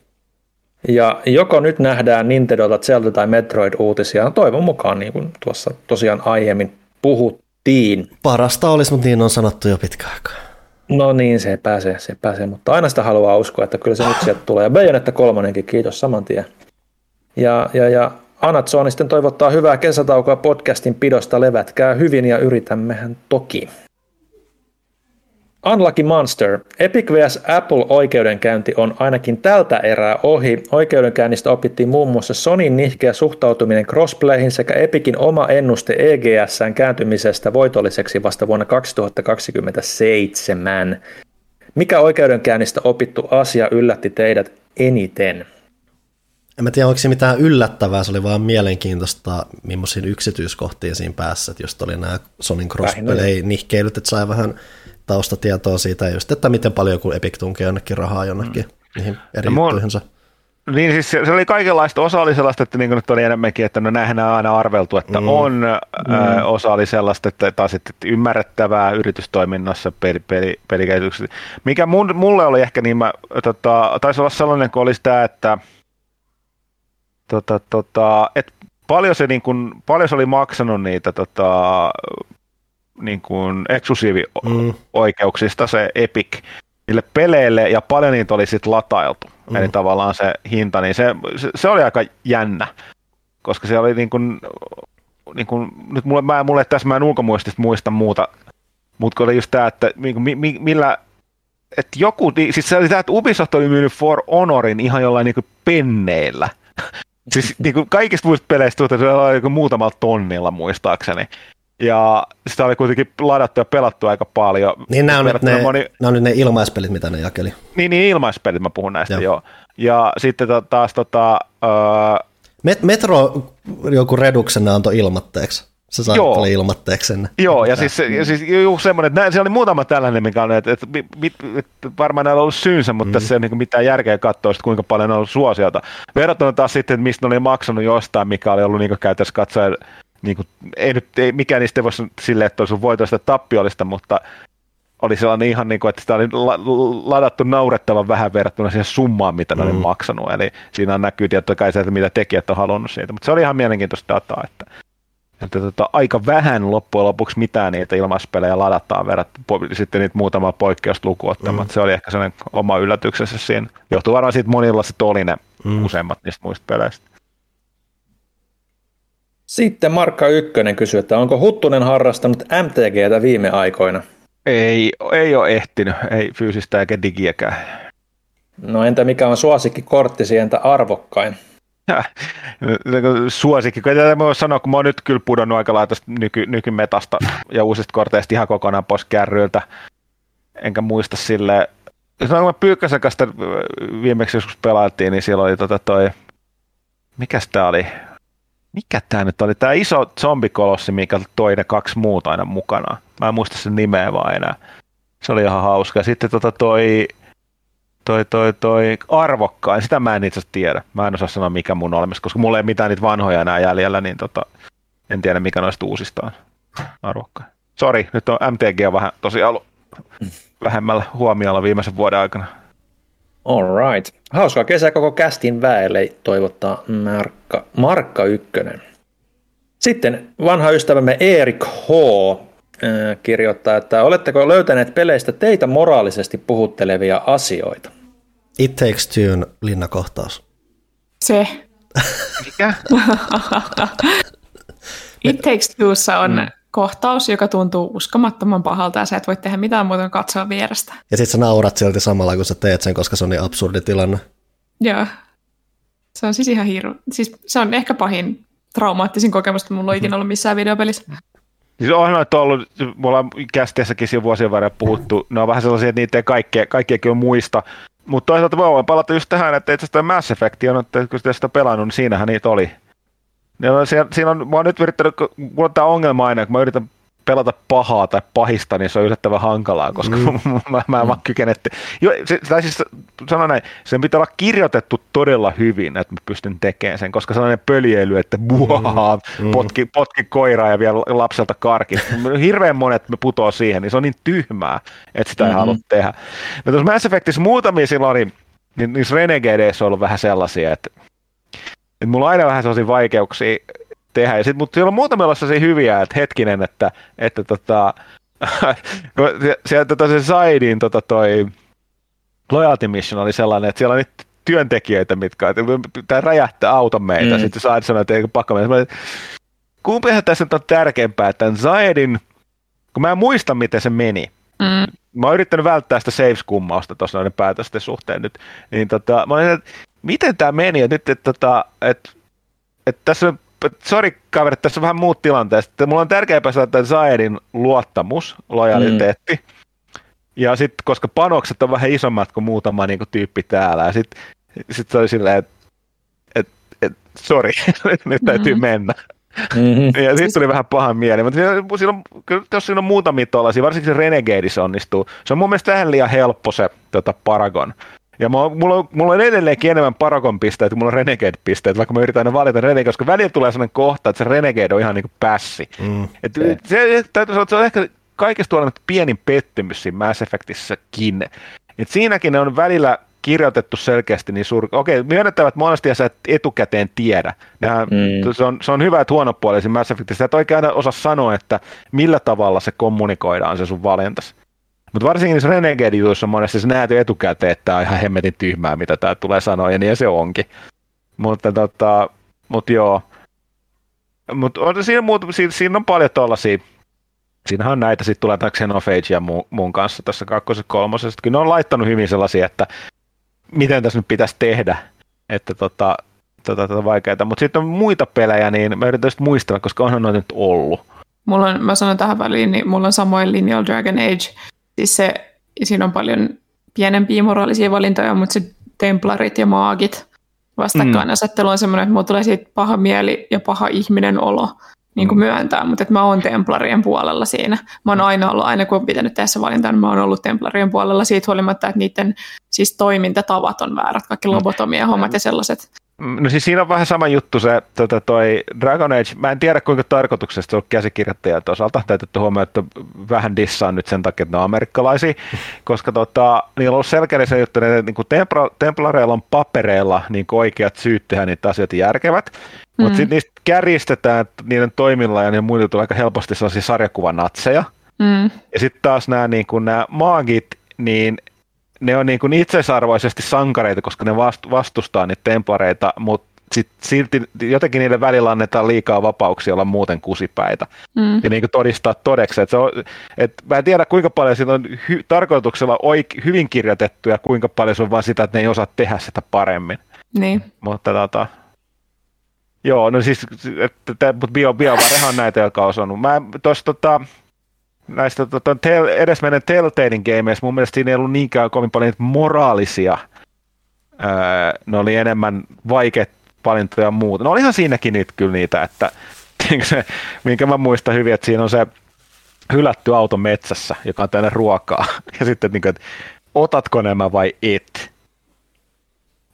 Ja joko nyt nähdään Nintendolta Zelda tai Metroid-uutisia, no toivon mukaan niin kuin tuossa tosiaan aiemmin puhuttiin. Parasta olisi, mutta niin on sanottu jo pitkä aikaa. No niin, se pääsee, se pääsee, mutta aina sitä haluaa uskoa, että kyllä se nyt sieltä tulee. Ja Bayonetta kolmonenkin, kiitos saman tien. Ja, ja, ja Anatsoni sitten toivottaa hyvää kesätaukoa podcastin pidosta, levätkää hyvin ja yritämmehän toki. Unlucky Monster. Epic vs. Apple oikeudenkäynti on ainakin tältä erää ohi. Oikeudenkäynnistä opittiin muun muassa Sonin nihkeä suhtautuminen crossplayhin sekä Epicin oma ennuste EGSn kääntymisestä voitolliseksi vasta vuonna 2027. Mikä oikeudenkäynnistä opittu asia yllätti teidät eniten? En mä tiedä, onko se mitään yllättävää, se oli vaan mielenkiintoista, millaisiin yksityiskohtiin siinä päässä, että just oli nämä Sonin crossplay-nihkeilyt, että sai vähän taustatietoa siitä, just, että miten paljon joku Epic tunkee jonnekin rahaa jonnekin mm. niihin eri no, juttuihinsa. Niin siis se, oli kaikenlaista, osa oli sellaista, että niin nyt oli enemmänkin, että no näinhän on aina arveltu, että mm. on, mm. Ö, osa oli sellaista, että taas että ymmärrettävää yritystoiminnassa peli, peli, pelikehityksessä. Mikä mun, mulle oli ehkä niin, mä, tota, taisi olla sellainen, kun olisi tämä, että tota, tota, et paljon se, niin kun, paljon se oli maksanut niitä tota, niin kuin eksklusiivioikeuksista se Epic niille peleille ja paljon niitä oli sitten latailtu. Mm. Eli tavallaan se hinta, niin se, se, se oli aika jännä, koska se oli niin kuin, niin kuin nyt mulle, mä, mulle tässä mä en ulkomuistista muista muuta, mutta oli just tämä, että mi, mi, millä että joku, siis se oli tämä, että Ubisoft oli myynyt For Honorin ihan jollain niin penneillä. siis niin kuin kaikista muista peleistä tuntuu, että se oli joku muutamalla tonnilla muistaakseni. Ja sitä oli kuitenkin ladattu ja pelattu aika paljon. Niin nämä on, nyt ne, moni... nämä on nyt ne ilmaispelit, mitä ne jakeli. Niin, niin ilmaispelit, mä puhun näistä, joo. joo. Ja sitten taas tota... Uh... Met- Metro joku reduksena antoi ilmatteeksi. Se sai Joo. ilmatteeksi sen. Joo, ja siis, ja siis juu, semmoinen, että siellä oli muutama tällainen, mikä on, että, että, että varmaan näillä on ollut syynsä, mutta mm. tässä ei ole niin mitään järkeä katsoa, että kuinka paljon on ollut suosiota. Verrattuna taas sitten, että mistä ne oli maksanut jostain, mikä oli ollut niin käytössä katsoen niin kuin, ei nyt, ei, mikään niistä ei voisi silleen, että olisi voitoista tappiollista, mutta oli sellainen ihan niin kuin, että sitä oli ladattu naurettavan vähän verrattuna siihen summaan, mitä ne mm. oli maksanut. Eli siinä näkyy totta kai se, että mitä tekijät on halunnut siitä. Mutta se oli ihan mielenkiintoista dataa, että, että tota, aika vähän loppujen lopuksi mitään niitä ilmaispelejä ladataan verrattuna sitten niitä muutama poikkeusta lukuun ottamaan. Mm. Se oli ehkä sellainen oma yllätyksensä siinä. Johtuu varmaan siitä monilla se oli ne mm. useimmat niistä muista peleistä. Sitten Markka Ykkönen kysyy, että onko Huttunen harrastanut MTGtä viime aikoina? Ei, ei ole ehtinyt, ei fyysistä eikä digiäkään. No entä mikä on suosikki korttisi, entä arvokkain? suosikki. Tätä voi sanoa, kun mä oon nyt kyllä pudonnut aika lailla nyky, nykymetasta ja uusista korteista ihan kokonaan pois kärryiltä. Enkä muista sille. Jos mä Pyykkäsen kanssa viimeksi joskus pelailtiin, niin siellä oli tota toi, mikäs tää oli? Mikä tää nyt oli? Tää iso zombikolossi, mikä toi ne kaksi muuta aina mukana. Mä en muista sen nimeä vaan enää. Se oli ihan hauska. Sitten tota toi toi, toi, toi arvokkain, sitä mä en itse tiedä. Mä en osaa sanoa mikä mun olemassa, koska mulla ei mitään niitä vanhoja enää jäljellä, niin tota, en tiedä mikä noista uusista on arvokkain. Sori, nyt on MTG on vähän tosiaan ollut vähemmällä huomiolla viimeisen vuoden aikana. All right. Hauskaa kesä koko kästin väelle toivottaa Markka, Markka Ykkönen. Sitten vanha ystävämme Erik H. kirjoittaa, että oletteko löytäneet peleistä teitä moraalisesti puhuttelevia asioita? It Takes Two linnakohtaus. Se. Mikä? It Takes Twossa on mm. Kohtaus, joka tuntuu uskomattoman pahalta ja sä et voi tehdä mitään muuta kuin katsoa vierestä. Ja sit sä naurat silti samalla, kun sä teet sen, koska se on niin absurdi tilanne. Joo. Se on siis ihan hirveä. Siis se on ehkä pahin traumaattisin kokemus, että mulla on ikinä ollut missään videopelissä. Siis on noita ollut, me ollaan kästeessäkin siinä vuosien verran puhuttu, ne on vähän sellaisia, että niitä ei kaikkea, kaikkea kyllä muista, mutta toisaalta voi palata just tähän, että itse asiassa Mass Effect on, että kun sitä pelannut, niin siinähän niitä oli. Siinä, siinä on, mä oon nyt yrittänyt, mulla on tämä ongelma aina, kun mä yritän pelata pahaa tai pahista, niin se on yllättävän hankalaa, koska mm. mä, mä en vaan kykene. Jo, se, tai siis sanon näin, sen pitää olla kirjoitettu todella hyvin, että mä pystyn tekemään sen, koska sellainen pöljeily, että buhaa, mm. potki, potki koiraa ja vielä lapselta karki. Hirveän monet me putoo siihen, niin se on niin tyhmää, että sitä ei mm-hmm. halua tehdä. No tuossa Mass Effectissä muutamia silloin oli, niin niissä Renegadeissa on ollut vähän sellaisia, että, että mulla on aina vähän sellaisia vaikeuksia tehdä. Ja sit, mutta siellä on muutamilla sellaisia hyviä, että hetkinen, että, että tota, sieltä tota, se Saidin tota, toi Loyalty Mission oli sellainen, että siellä on nyt työntekijöitä, mitkä pitää räjähtää auto meitä. Mm. Sitten Said sanoi, että ei pakko mennä. Kumpihan tässä nyt on tärkeämpää, että Zaidin, kun mä en muista, miten se meni. Mm. Mä oon yrittänyt välttää sitä saves-kummausta tuossa noiden päätösten suhteen nyt. Niin tota, mä olin, että miten tämä meni, että nyt, että, että, että, että tässä on sori kaverit, tässä on vähän muut tilanteet. Mulla on tärkeää päästä että Zaedin luottamus, lojaliteetti. Mm. Ja sitten, koska panokset on vähän isommat kuin muutama niin kuin, tyyppi täällä. Ja sitten sit se oli silleen, että et, et, sori, nyt täytyy mm-hmm. mennä. Mm-hmm. Ja sitten tuli vähän pahan mieli, mutta siinä, siinä on, jos siinä on muutamia tuollaisia, varsinkin se Renegadeissa onnistuu, se on mun mielestä vähän liian helppo se tota Paragon. Ja mä, mulla, on, mulla on edelleenkin enemmän Paragon pisteet kuin mulla on Renegade-pisteet, vaikka mä yritän aina valita Renegade, koska välillä tulee sellainen kohta, että se Renegade on ihan niin kuin pässi. Mm. Et se, täytyy sanoa, että se on ehkä kaikesta tuolla pienin pettymys siinä Mass Effectissäkin. Et siinäkin ne on välillä kirjoitettu selkeästi niin suuri. Okei, myönnettävät monesti ja sä et etukäteen tiedä. Nämä, mm. se, on, se on hyvä, että huonopuolisin Mass Effectissä. Et oikein aina osaa sanoa, että millä tavalla se kommunikoidaan se sun valintas. Mutta varsinkin niissä Renegade-jutuissa monesti sä näet etukäteen, että tämä on ihan hemmetin tyhmää, mitä tämä tulee sanoa, ja niin se onkin. Mutta tota, mut joo. Mutta on, siinä, muut, siinä, siinä, on paljon tuollaisia, siinähän on näitä, sitten tulee tämä Xenophage ja mu, mun kanssa tässä kakkosessa kolmosessa, kyllä ne on laittanut hyvin sellaisia, että miten tässä nyt pitäisi tehdä, että tota, tota, tota vaikeaa. Mutta sitten on muita pelejä, niin mä yritän muistella, koska onhan noita nyt ollut. Mulla on, mä sanon tähän väliin, niin mulla on samoin linjalla Dragon Age, Siis se, siinä on paljon pienempiä moraalisia valintoja, mutta se templarit ja maagit vastakkainasettelu on semmoinen, että mulla tulee siitä paha mieli ja paha ihminen olo niin kuin mm. myöntää, mutta että mä oon templarien puolella siinä. Mä oon aina ollut, aina kun on pitänyt tehdä valintaa, niin mä oon ollut templarien puolella siitä huolimatta, että niiden siis toimintatavat on väärät, kaikki mm. lobotomia hommat ja sellaiset. No siis siinä on vähän sama juttu se tota toi Dragon Age. Mä en tiedä kuinka tarkoituksesta se on käsikirjoittajat osalta. Täytyy huomioon, että vähän dissaan nyt sen takia, että ne on amerikkalaisia. Koska tota, niillä on ollut selkeä se juttu, että niin templa, templareilla on papereilla niin oikeat syyt tehdä niitä asioita järkevät. Mm. Mutta sitten niistä kärjistetään niiden toimilla ja ne muille tulee aika helposti sellaisia sarjakuvanatseja. Mm. Ja sitten taas nämä, niin nämä maagit, niin ne on niin kuin itseisarvoisesti sankareita, koska ne vastustaa niitä templareita, mutta sit silti jotenkin niille välillä annetaan liikaa vapauksia olla muuten kusipäitä. Mm. Ja niin kuin todistaa todeksi. Että se on, et mä en tiedä kuinka paljon siinä on hy- tarkoituksella oik- hyvin kirjoitettu ja kuinka paljon se on vain sitä, että ne ei osaa tehdä sitä paremmin. Niin. Mutta tota, joo, no siis, että, mutta bio, bio näitä, jotka on osannut. Mä tuossa tota, näistä tota, tel, edesmenen Telltalein gameissa mun mielestä siinä ei ollut niinkään kovin paljon moraalisia. Öö, ne oli enemmän vaikeat valintoja ja muuta. No olihan siinäkin nyt kyllä niitä, että se, minkä mä muistan hyvin, että siinä on se hylätty auto metsässä, joka on tänne ruokaa. Ja sitten, niin kuin, että otatko nämä vai et?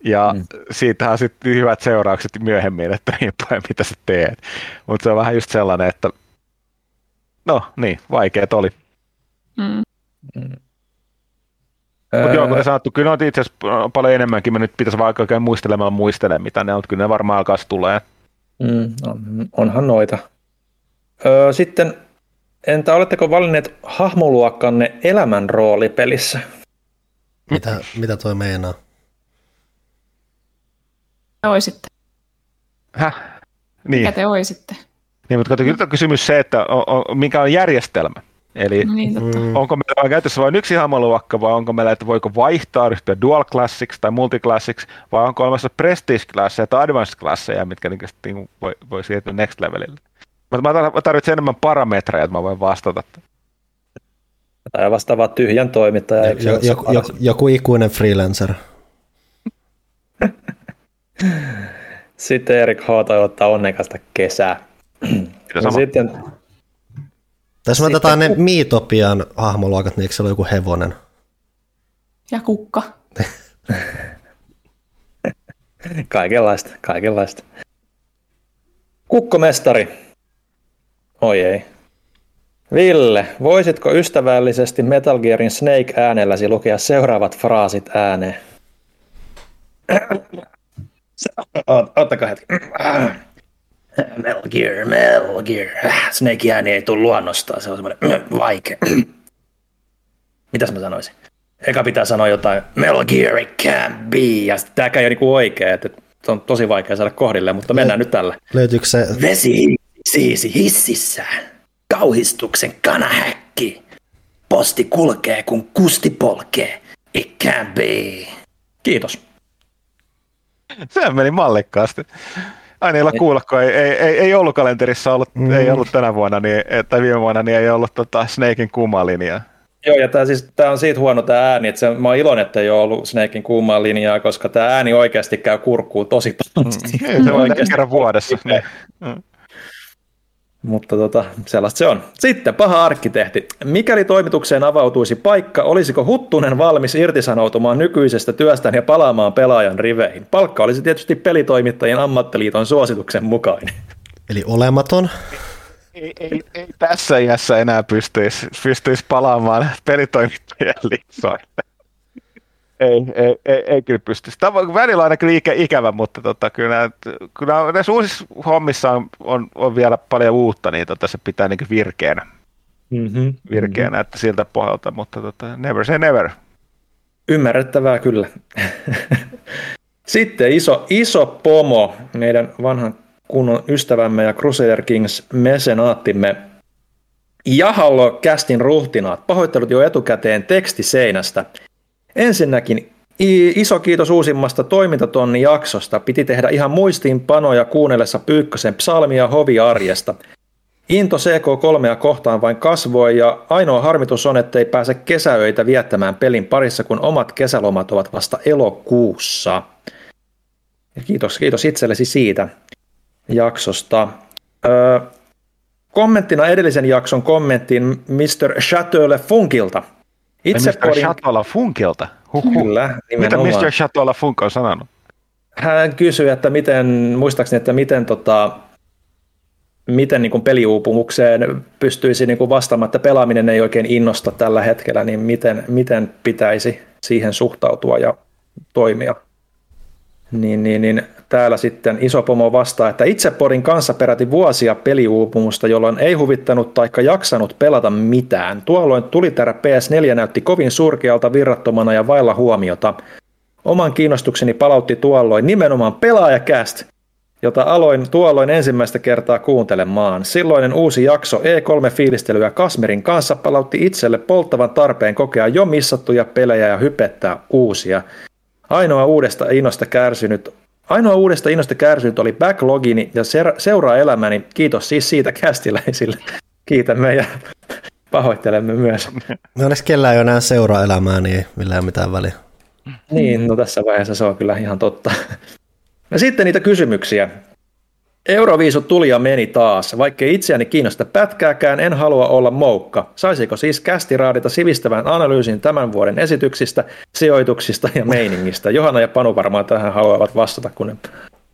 Ja mm. siitähän sitten hyvät seuraukset myöhemmin, että niin päin, mitä sä teet. Mutta se on vähän just sellainen, että No niin, vaikeet oli. Mm. Mm. Mutta joo, kuten sanottu, kyllä on itse asiassa paljon enemmänkin. Me nyt pitäisi vaikka oikein muistelemalla muistelemaan, mitä ne on. Kyllä ne varmaan alkaa tulee. Mm, on, onhan noita. Öö, sitten, entä oletteko valinneet hahmoluokkanne elämän roolipelissä? Mitä, mitä toi meinaa? Te oisitte. Häh? Niin. Mikä te oisitte? Niin, mutta kyllä on kysymys se, että on, on, mikä on järjestelmä. Eli no niin, mm. onko meillä vain käytössä vain yksi hahmoluokka vai onko meillä, että voiko vaihtaa ryhtyä dual classics tai multiclassics vai onko olemassa prestige classeja tai advanced classeja, mitkä niin, niin voi, voi siirtyä next levelille. Mutta mä tarvitsen enemmän parametreja, että mä voin vastata. Tai vastaava tyhjän toimittaja. Jo, jo, jo, joku ikuinen freelancer. Sitten Erik H. toivottaa onnekasta kesää. No sitten, Tässä me otetaan ne Miitopian hahmoluokat, niin eikö se ole joku hevonen? Ja kukka. kaikenlaista, kaikenlaista. Kukkomestari. Oi ei. Ville, voisitko ystävällisesti Metal Gearin Snake äänelläsi lukea seuraavat fraasit ääneen? Ottakaa hetki. Metal Gear, Metal Gear. Snake ääni ei tule luonnostaan, se on semmoinen vaikea. Mitäs mä sanoisin? Eka pitää sanoa jotain, Metal Gear it can be, ja tääkään ei ole niinku oikea, että se on tosi vaikea saada kohdille, mutta mennään Le- nyt tällä. Löytyykö se? Vesi siisi hississä, kauhistuksen kanahäkki, posti kulkee kun kusti polkee, it can be. Kiitos. Se meni mallikkaasti aina ei ole kuulla, kun ei, ei, ei, ei ollut kalenterissa ollut, mm. ei ollut tänä vuonna, niin, tai viime vuonna, niin ei ollut tota Snakein kuumaa linjaa. Joo, ja tämä siis, tää on siitä huono tämä ääni, että se, mä oon iloinen, että ei ole ollut Snakein kuumaa linjaa, koska tämä ääni oikeasti käy kurkkuun tosi paljon. Mm. Se on kerran vuodessa. Niin. Mm. Mutta tota, sellaista se on. Sitten paha arkkitehti. Mikäli toimitukseen avautuisi paikka, olisiko Huttunen valmis irtisanoutumaan nykyisestä työstään ja palaamaan pelaajan riveihin? Palkka olisi tietysti pelitoimittajien ammattiliiton suosituksen mukainen. Eli olematon? Ei, ei, ei tässä iässä enää pystyisi, pystyisi palaamaan pelitoimittajien liitsoille ei, ei, ei, ei kyllä pysty. Tämä on välillä ainakin ikä, ikävä, mutta tota, kyllä, kyllä näissä uusissa hommissa on, on, on, vielä paljon uutta, niin tota, se pitää niin virkeänä. Mm-hmm. Virkeänä, mm-hmm. että siltä pohjalta, mutta tota, never say never. Ymmärrettävää kyllä. Sitten iso, iso pomo, meidän vanhan kunnon ystävämme ja Crusader Kings mesenaattimme Jahallo kästin ruhtinaat. Pahoittelut jo etukäteen tekstiseinästä. Ensinnäkin iso kiitos uusimmasta toimintatonni jaksosta. Piti tehdä ihan muistiinpanoja kuunnellessa Pyykkösen psalmia hoviarjesta. Into CK3 kohtaan vain kasvoi ja ainoa harmitus on, ettei pääse kesäöitä viettämään pelin parissa, kun omat kesälomat ovat vasta elokuussa. Kiitos, kiitos itsellesi siitä jaksosta. Öö, kommenttina edellisen jakson kommenttiin Mr. Chateaulle Funkilta – itse Mr. Podin... Chatola Funkilta. Huhhuh. Kyllä, nimenomaan. Mitä Mr. Chatola Funk on sanonut? hän kysyi, että miten, muistaakseni, että miten, tota, miten niin kuin peliuupumukseen pystyisi niin kuin vastaamaan, että pelaaminen ei oikein innosta tällä hetkellä, niin miten, miten pitäisi siihen suhtautua ja toimia. Niin, niin, niin täällä sitten iso pomo vastaa, että itse porin kanssa peräti vuosia peliuupumusta, jolloin ei huvittanut taikka jaksanut pelata mitään. Tuolloin tulitärä PS4 näytti kovin surkealta, virrattomana ja vailla huomiota. Oman kiinnostukseni palautti tuolloin nimenomaan pelaajakäst, jota aloin tuolloin ensimmäistä kertaa kuuntelemaan. Silloinen uusi jakso E3-fiilistelyä Kasmerin kanssa palautti itselle polttavan tarpeen kokea jo missattuja pelejä ja hypettää uusia. Ainoa uudesta innosta kärsinyt Ainoa uudesta innosta kärsinyt oli backlogini ja seuraa elämäni. Kiitos siis siitä kästiläisille. Kiitämme ja pahoittelemme myös. No onneksi kellään ei ole enää seuraa elämää, niin millään mitään väliä. Niin, no tässä vaiheessa se on kyllä ihan totta. Ja sitten niitä kysymyksiä. Euroviisut tuli ja meni taas. Vaikkei itseäni kiinnosta pätkääkään, en halua olla moukka. Saisiko siis kästi raadita sivistävän analyysin tämän vuoden esityksistä, sijoituksista ja meiningistä? Johanna ja Panu varmaan tähän haluavat vastata, kun ne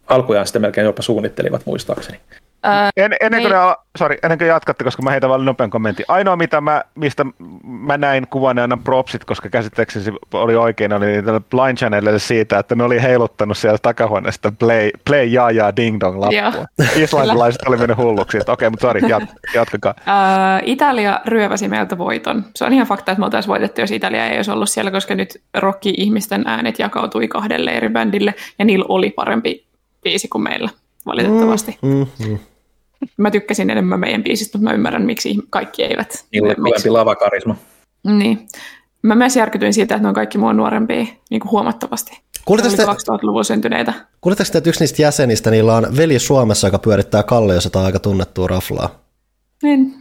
alkujaan sitten melkein jopa suunnittelivat muistaakseni. Ää, en, ennen, kuin ne, sorry, ennen kuin jatkatte, koska mä heitän vain nopean kommentin. Ainoa, mitä mä, mistä mä näin kuvan ja annan propsit, koska käsittääkseni oli oikein, oli tällä Blind Channelille siitä, että ne oli heiluttanut siellä takahuoneesta play, play ja ja ding dong lappua. Islantilaiset oli mennyt hulluksi. Okei, okay, mutta sorry, jat, jatkakaa. Ää, Italia ryöväsi meiltä voiton. Se on ihan fakta, että me oltaisiin voitettu, jos Italia ei olisi ollut siellä, koska nyt rokki-ihmisten äänet jakautui kahdelle eri bändille, ja niillä oli parempi biisi kuin meillä, valitettavasti. Mm, mm, mm. Mä tykkäsin enemmän meidän biisistä, mutta mä ymmärrän, miksi kaikki eivät. Niillä oli kovempi lavakarisma. Niin. Mä myös järkytyin siitä, että ne on kaikki mua nuorempia niin kuin huomattavasti. Kuulitteko te, 2000-luvulla syntyneitä. Kuulitteko että yksi niistä jäsenistä, niillä on veli Suomessa, joka pyörittää Kalle, jos on aika tunnettua raflaa? Niin,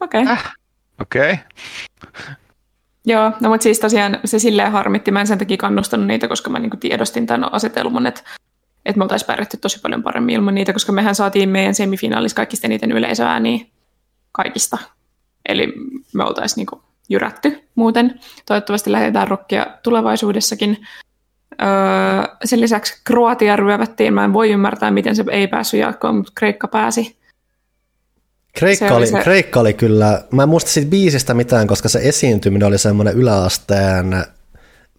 okei. Okay. Äh, okei. Okay. Joo, no mutta siis tosiaan se silleen harmitti. Mä en sen takia kannustanut niitä, koska mä niinku tiedostin tämän asetelman, että että me oltaisiin pärjätty tosi paljon paremmin ilman niitä, koska mehän saatiin meidän semifinaalissa kaikista eniten yleisöääniä kaikista. Eli me oltaisiin niinku jyrätty muuten. Toivottavasti lähdetään rokkia tulevaisuudessakin. Öö, sen lisäksi Kroatia ryövättiin. Mä en voi ymmärtää, miten se ei päässyt jatkoon, mutta Kreikka pääsi. Kreikka oli, se... Kreikka oli kyllä, mä en muista siitä biisistä mitään, koska se esiintyminen oli semmoinen yläasteen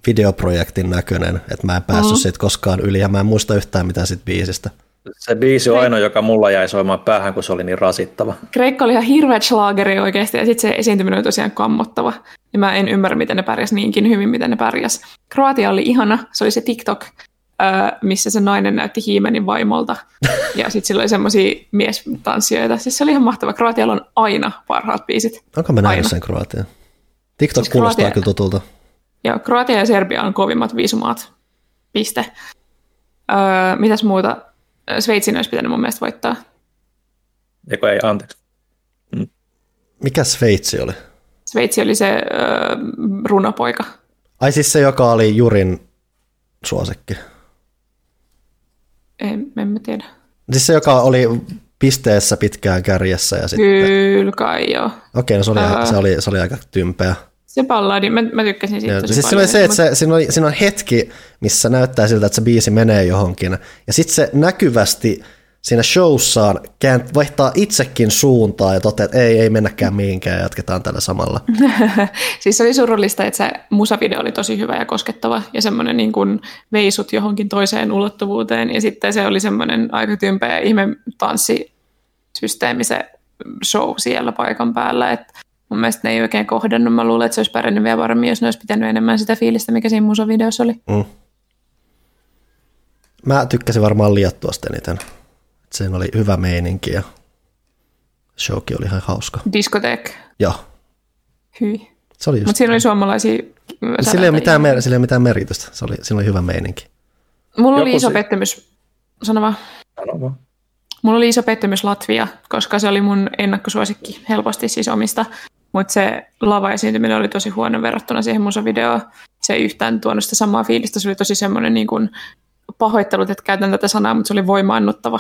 videoprojektin näköinen, että mä en päässyt mm. siitä koskaan yli ja mä en muista yhtään mitään siitä biisistä. Se biisi on ainoa, joka mulla jäi soimaan päähän, kun se oli niin rasittava. Kreikka oli ihan hirveä schlageri oikeasti ja sitten se esiintyminen oli tosiaan kammottava. Ja mä en ymmärrä, miten ne pärjäs niinkin hyvin, miten ne pärjäs. Kroatia oli ihana, se oli se TikTok, missä se nainen näytti Hiimenin vaimolta. Ja sitten sillä oli semmoisia miestanssijoita. Siis se oli ihan mahtava. Kroatialla on aina parhaat biisit. Onko mä nähnyt sen Kroatia? TikTok siis kuulostaa Kroatia... kyllä tutulta. Joo, Kroatia ja Serbia on kovimmat viisumaat. Piste. Öö, mitäs muuta? Sveitsin olisi pitänyt mun mielestä voittaa. Eikö ei, anteeksi. Mm. Mikä Sveitsi oli? Sveitsi oli se öö, runopoika. Ai siis se, joka oli Jurin suosikki? En, en mä tiedä. Siis se, joka oli pisteessä pitkään kärjessä ja sitten... Kyllä kai joo. Okei, no se oli, uh, se oli, se oli aika tympeä. Se balladi, mä, mä tykkäsin siitä tosi siis paljon. Se, se, että se, siinä, on, siinä on hetki, missä näyttää siltä, että se biisi menee johonkin, ja sitten se näkyvästi siinä showssaan käänt, vaihtaa itsekin suuntaa ja toteaa, että ei, ei mennäkään mihinkään ja jatketaan tällä samalla. siis se oli surullista, että se musavideo oli tosi hyvä ja koskettava ja semmoinen niin kuin veisut johonkin toiseen ulottuvuuteen ja sitten se oli semmoinen aika tympeä ihme tanssisysteemi se show siellä paikan päällä, että mun mielestä ne ei oikein kohdannut. Mä luulen, että se olisi pärjännyt vielä paremmin, jos ne olisi pitänyt enemmän sitä fiilistä, mikä siinä musavideossa oli. Mm. Mä tykkäsin varmaan liattuasta eniten. Siinä oli hyvä meininki ja showkin oli ihan hauska. Diskotek. Joo. Hyi. Se oli Mutta siinä oli suomalaisia sillä ei, ole mitään, mer- sillä ei ole mitään meritystä. Se oli, siinä oli hyvä meininki. Mulla Joku oli iso se... pettymys. Sano vaan. Sano vaan. Mulla oli iso pettymys Latvia, koska se oli mun ennakkosuosikki helposti siis omista mutta se lava-esiintyminen oli tosi huono verrattuna siihen musavideoon. Se ei yhtään tuonut sitä samaa fiilistä. Se oli tosi semmoinen niin kuin pahoittelut, että käytän tätä sanaa, mutta se oli voimaannuttava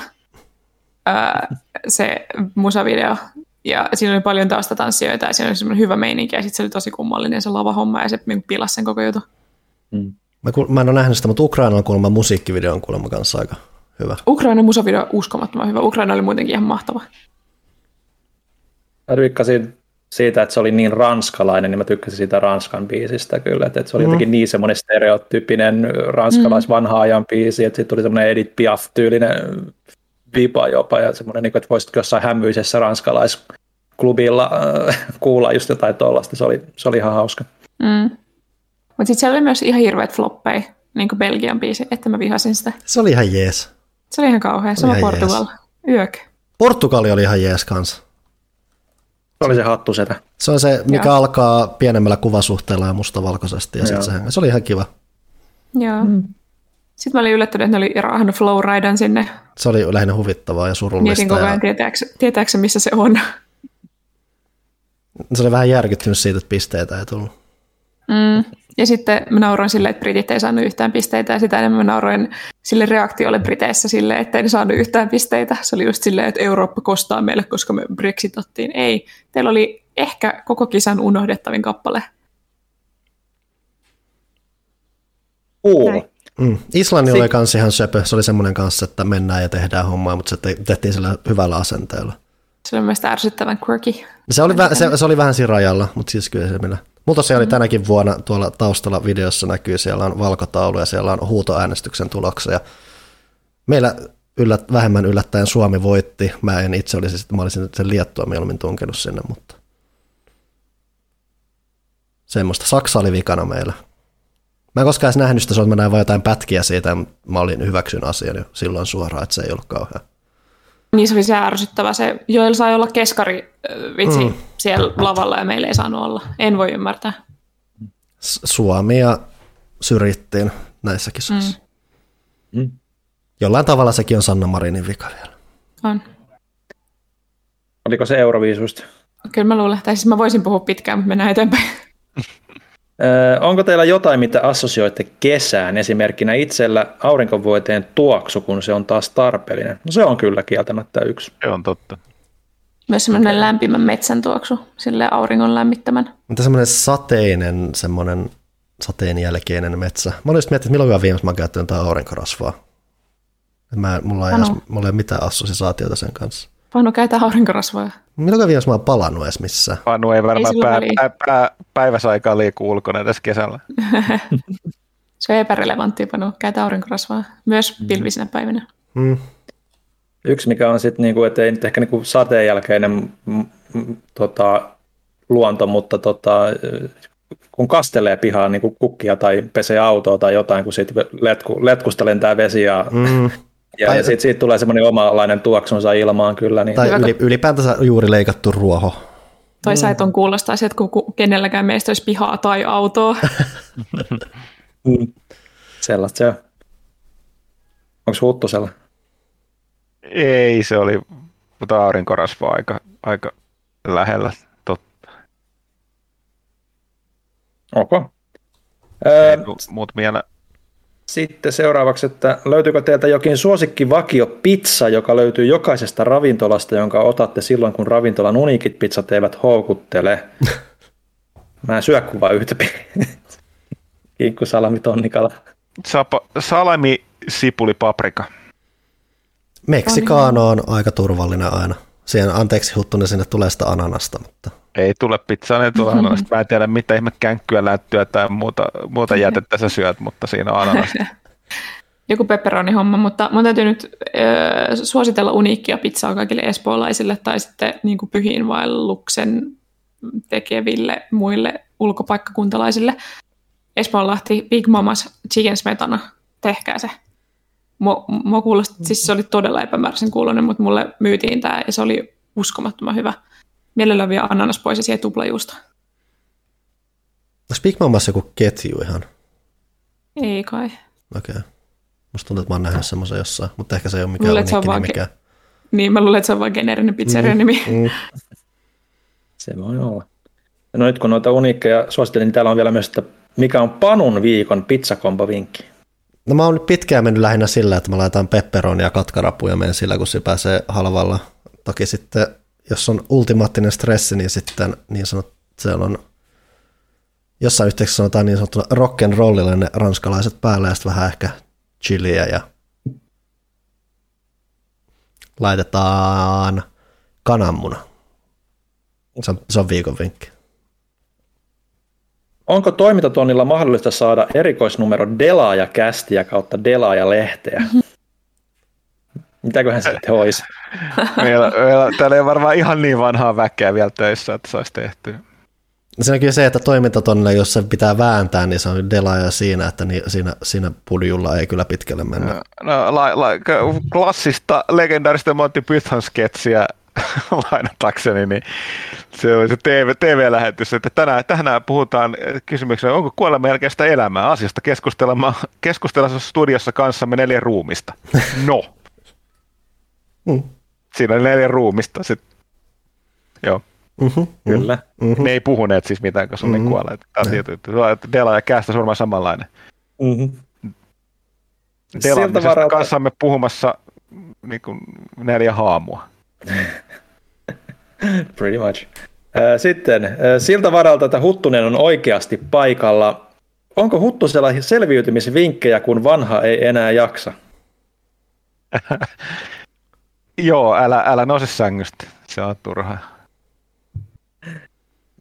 ää, se musavideo. Ja siinä oli paljon taas tanssijoita ja siinä oli semmoinen hyvä meininki ja sitten se oli tosi kummallinen se lavahomma ja se niin pilasi sen koko jutun. Mm. Mä, kuul- mä en ole nähnyt sitä, mutta Ukrainan kuulemma musiikkivideo on kuulemma kanssa aika hyvä. Ukrainan musavideo on uskomattoman hyvä. Ukraina oli muutenkin ihan mahtava. Mä tykkäsin siitä, että se oli niin ranskalainen, niin mä tykkäsin siitä Ranskan biisistä kyllä, että että se oli Mm. jotenkin niin semmoinen stereotyyppinen ranskalais vanha ajan biisi, että sitten tuli semmoinen Edith Piaf-tyylinen vipa jopa, ja semmoinen, niin että voisitko jossain hämyisessä ranskalaisklubilla äh, kuulla just jotain tollasta, se oli, se oli ihan hauska. Mm. Mutta sitten siellä oli myös ihan hirveät floppeja, niin kuin Belgian biisi, että mä vihasin sitä. Se oli ihan jees. Se oli ihan kauhea. Sama ihan Portugal. Yök. Portugali oli ihan jees kanssa. Se oli se hattusetä. Se on se, mikä Joo. alkaa pienemmällä kuvasuhteella ja mustavalkoisesti, ja sitten se, se oli ihan kiva. Joo. Mm. Sitten mä olin yllättynyt, että ne oli raahannut Flowridan sinne. Se oli lähinnä huvittavaa ja surullista. Mietin koko Ja ajan, tietääkö, tietääkö se, missä se on. se oli vähän järkyttynyt siitä, että pisteitä ei tullut. Mm. Ja sitten mä nauroin silleen, että britit ei saanut yhtään pisteitä, ja sitä enemmän mä nauroin sille reaktiolle Briteissä silleen, että ei ne saanut yhtään pisteitä. Se oli just silleen, että Eurooppa kostaa meille, koska me brexitattiin. Ei, teillä oli ehkä koko kisan unohdettavin kappale. Näin. Mm. Islannin oli kans ihan söpö. Se oli semmoinen kanssa, että mennään ja tehdään hommaa, mutta se te- tehtiin sillä hyvällä asenteella. Se oli mielestäni ärsyttävän quirky. Se oli, vä- se, se oli vähän siinä rajalla, mutta siis kyllä se millä. Mutta se oli tänäkin vuonna tuolla taustalla videossa näkyy, siellä on valkotaulu ja siellä on huutoäänestyksen tuloksia. Meillä yllät, vähemmän yllättäen Suomi voitti. Mä en itse olisi, mä olisin sen Liettua mieluummin tunkenut sinne, mutta semmoista. Saksa oli vikana meillä. Mä en koskaan edes nähnyt sitä, mä näin vain jotain pätkiä siitä, mä olin hyväksyn asian jo silloin suoraan, että se ei ollut kauhean. Niin se oli se ärsyttävä. Se Joel sai olla keskari vitsi mm. siellä lavalla ja meillä ei saanut olla. En voi ymmärtää. Suomia syrjittiin näissä kisoissa. Mm. Mm. Jollain tavalla sekin on Sanna Marinin vika vielä. On. Oliko se Euroviisusta? Kyllä mä luulen, tai siis mä voisin puhua pitkään, mutta mennään eteenpäin. Onko teillä jotain, mitä assosioitte kesään? Esimerkkinä itsellä aurinkovuoteen tuoksu, kun se on taas tarpeellinen. No se on kyllä kieltämättä yksi. Se on totta. Myös semmoinen okay. lämpimän metsän tuoksu, sille auringon lämmittämän. Mutta semmoinen sateinen, semmoinen sateen jälkeinen metsä. Mä olin just miettinyt, että milloin viimeksi mä oon käyttänyt jotain aurinkorasvaa. Et Mä, mulla, ei edes, mulla ei ole mitään assosiaatiota sen kanssa. Panu käytä aurinkorasvoja. Milloin viimeksi mä oon palannut edes missään? Panu ei varmaan sillä pää, pää, pää, päiväsaikaa liiku ulkona tässä kesällä. Se on epärelevantti, Panu. Käytä aurinkorasvaa. Myös pilvisinä päivinä. Hmm. Yksi, mikä on sitten, niinku, että ei nyt ehkä niinku sateen jälkeinen mm, mm, tota, luonto, mutta tota, kun kastelee pihaan niin kukkia tai pesee autoa tai jotain, kun siitä letku, letkusta lentää vesi ja, Mm. ja, Tai- ja siitä, siitä tulee semmoinen omalainen tuoksunsa ilmaan kyllä. Niin, Tai yli, ylipäätänsä juuri leikattu ruoho. Toi mm. on kuulostaa sieltä, kun ku- kenelläkään meistä olisi pihaa tai autoa. Mm. Sellaista se on. Onko Huttusella? Ei, se oli mutta aurinkorasvaa aika, aika lähellä. Totta. Ok. Ei Öö, muut mieleen. Sitten seuraavaksi, että löytyykö teiltä jokin suosikki vakio pizza, joka löytyy jokaisesta ravintolasta, jonka otatte silloin, kun ravintolan uniikit pizzat eivät houkuttele? Mä en syö kuin vain yhtä Kinkku, salami, tonnikala. Sapa, salami, sipuli, paprika. Meksikaano on aika turvallinen aina. Siihen, anteeksi Huttunen, sinne tulee sitä ananasta, mutta Ei tule pizzaa, ne tulee ananasta. Mä en tiedä, mitä ihme känkkyä, lättyä tai muuta, muuta jätettä sä syöt, mutta siinä on ananasta. Joku pepperoni-homma, mutta mun täytyy nyt ö, suositella uniikkia pizzaa kaikille espoolaisille tai sitten niin kuin pyhiinvaelluksen tekeville muille ulkopaikkakuntalaisille. Espoonlahti Big Mamas Chicken Smetana, tehkää se. Mua, mua kuulosti, siis se oli todella epämääräisen kuulonen, mutta mulle myytiin tämä ja se oli uskomattoman hyvä. Mielellään vielä ananas pois ja siihen tuplajuusta. onko Big Mamassa joku ketju ihan? Ei kai. Okei. Okay. Musta tuntuu, että mä oon nähnyt semmoisen jossain, mutta ehkä se ei ole mikään Luulen, se on uniikki vaan nimikään. Niin, mä luulen, että se on vain geneerinen pizzerian nimi. Mm. Se voi olla. No nyt kun noita uniikkeja suosittelin, niin täällä on vielä myös, että mikä on Panun viikon pizzakombo-vinkki? No mä oon nyt pitkään mennyt lähinnä sillä, että mä laitan pepperonia ja katkarapuja menen sillä, kun se pääsee halvalla. Toki sitten, jos on ultimaattinen stressi, niin sitten niin sanot, siellä on jossain yhteydessä sanotaan niin sanottuna rock and rollilla ne ranskalaiset päällä ja sitten vähän ehkä chiliä ja laitetaan kananmuna. Se on, se on viikon vinkki. Onko toimintatonnilla mahdollista saada erikoisnumero Delaaja-kästiä kautta Delaaja-lehteä? Mitäköhän se sitten olisi? meillä, meillä, täällä ei varmaan ihan niin vanhaa väkeä vielä töissä, että se olisi tehty. Se onkin se, että toimintatonnilla, jos se pitää vääntää, niin se on delaaja siinä, että niin, siinä, siinä pudjulla ei kyllä pitkälle mennä. No, la, la, klassista legendaarista Monty Python sketsiä lainatakseni, niin se oli se TV, TV-lähetys, että tänään, tänään puhutaan kysymyksenä, onko kuolema jälkeistä elämää asiasta keskustellaan studiossa kanssamme neljä ruumista. No. Mm. Siinä oli neljä ruumista. Sitten. Joo. Mm-hmm, Kyllä. Mm-hmm. Ne ei puhuneet siis mitään, kun sun mm-hmm. kuolee. Tämä on Dela ja Käästä varmaan samanlainen. Mm-hmm. Dela on varalta... kanssamme puhumassa niin kuin neljä haamua. Pretty much. Sitten siltä varalta, että Huttunen on oikeasti paikalla. Onko Huttusella selviytymisvinkkejä, kun vanha ei enää jaksa? Joo, älä, älä nouse sängystä. Se on turha.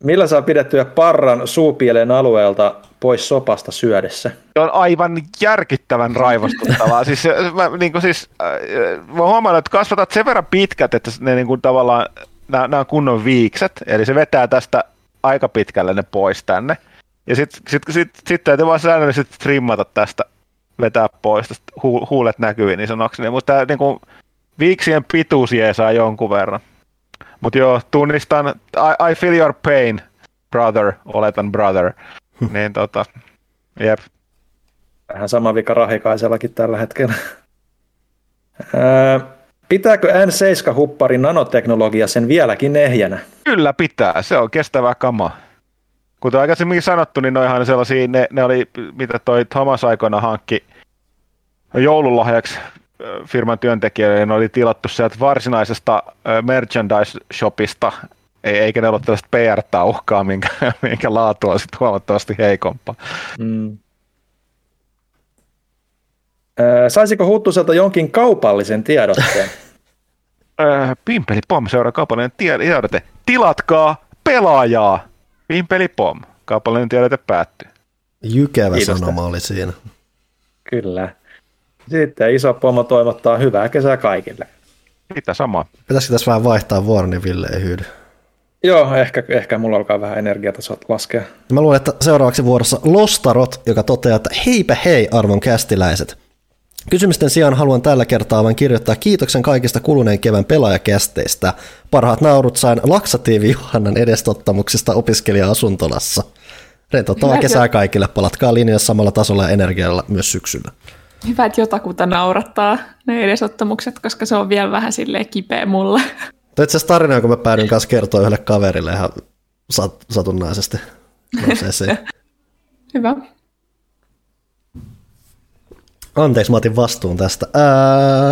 Millä saa pidettyä parran suupielen alueelta pois sopasta syödessä? Se on aivan järkyttävän raivostuttavaa. siis, mä, niin kuin siis, äh, mä huomaan, että kasvatat sen verran pitkät, että ne niin kuin tavallaan, nämä, nämä on kunnon viikset, eli se vetää tästä aika pitkälle ne pois tänne. Ja sitten sit, sit, sit, sit täytyy vaan säännöllisesti trimmata tästä, vetää pois, tästä hu, huulet näkyviin niin sanokseni. Mutta tämä niin kuin, viiksien pituus jeesaa jonkun verran. Mutta joo, tunnistan, I, I feel your pain, brother, oletan brother. niin tota, jep. Vähän sama vika Rahikaisellakin tällä hetkellä. Pitääkö N7-hupparin nanoteknologia sen vieläkin ehjänä? Kyllä pitää, se on kestävä kama. Kuten aikaisemmin sanottu, niin noihan sellaisia, ne, ne oli, mitä toi Thomas aikoina hankki joululahjaksi firman työntekijöille ne oli tilattu sieltä varsinaisesta merchandise-shopista, eikä ne ollut tällaista PR-tauhkaa, minkä, minkä laatu on sitten huomattavasti heikompaa. Mm. Saisiko Huttuselta jonkin kaupallisen tiedotteen? Pimpeli Pom, seuraa kaupallinen tiedote. Tilatkaa pelaajaa! Pimpeli Pom, kaupallinen tiedote päättyy. Jykevä Kiitosta. sanoma oli siinä. Kyllä. Sitten iso pomo toivottaa hyvää kesää kaikille. Mitä sama. Pitäisikö tässä vähän vaihtaa vuoron, niin Ville ei hyydy? Joo, ehkä, ehkä mulla alkaa vähän energiatasot laskea. Mä luulen, että seuraavaksi vuorossa Lostarot, joka toteaa, että heipä hei arvon kästiläiset. Kysymysten sijaan haluan tällä kertaa vain kirjoittaa kiitoksen kaikista kuluneen kevään pelaajakästeistä. Parhaat naurut sain laksatiivi Johannan edestottamuksista opiskelija-asuntolassa. Rentouttavaa kesää kaikille, palatkaa linjassa samalla tasolla ja energialla myös syksyllä. Hyvä, että jotakuta naurattaa ne edesottamukset, koska se on vielä vähän silleen kipeä mulle. Tuo itse asiassa tarina, jonka mä päädyin kanssa kertoa yhdelle kaverille ihan sat- satunnaisesti. Hyvä. Anteeksi, mä otin vastuun tästä. Ää,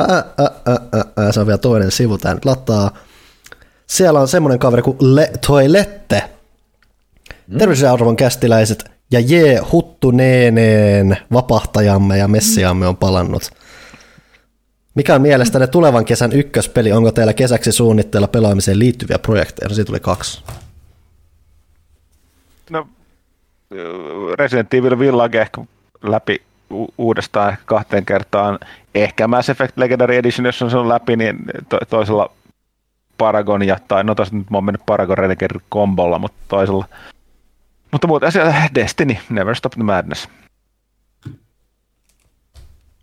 ää, ää, ää, ää, se on vielä toinen sivu, tää nyt lattaa. Siellä on semmoinen kaveri kuin Le- Toilette. Mm. Terveisiä arvon kästiläiset ja jee, huttuneeneen vapahtajamme ja messiamme on palannut. Mikä on mielestäni tulevan kesän ykköspeli? Onko teillä kesäksi suunnitteilla pelaamiseen liittyviä projekteja? No siitä tuli kaksi. No, Resident Evil Village ehkä läpi uudestaan ehkä kahteen kertaan. Ehkä Mass Effect Legendary Edition, jos on se on läpi, niin to- toisella Paragonia, tai no toisaalta nyt mä oon mennyt Paragon Renegade kombolla, mutta toisella mutta muuten asia Destiny, Never Stop the Madness.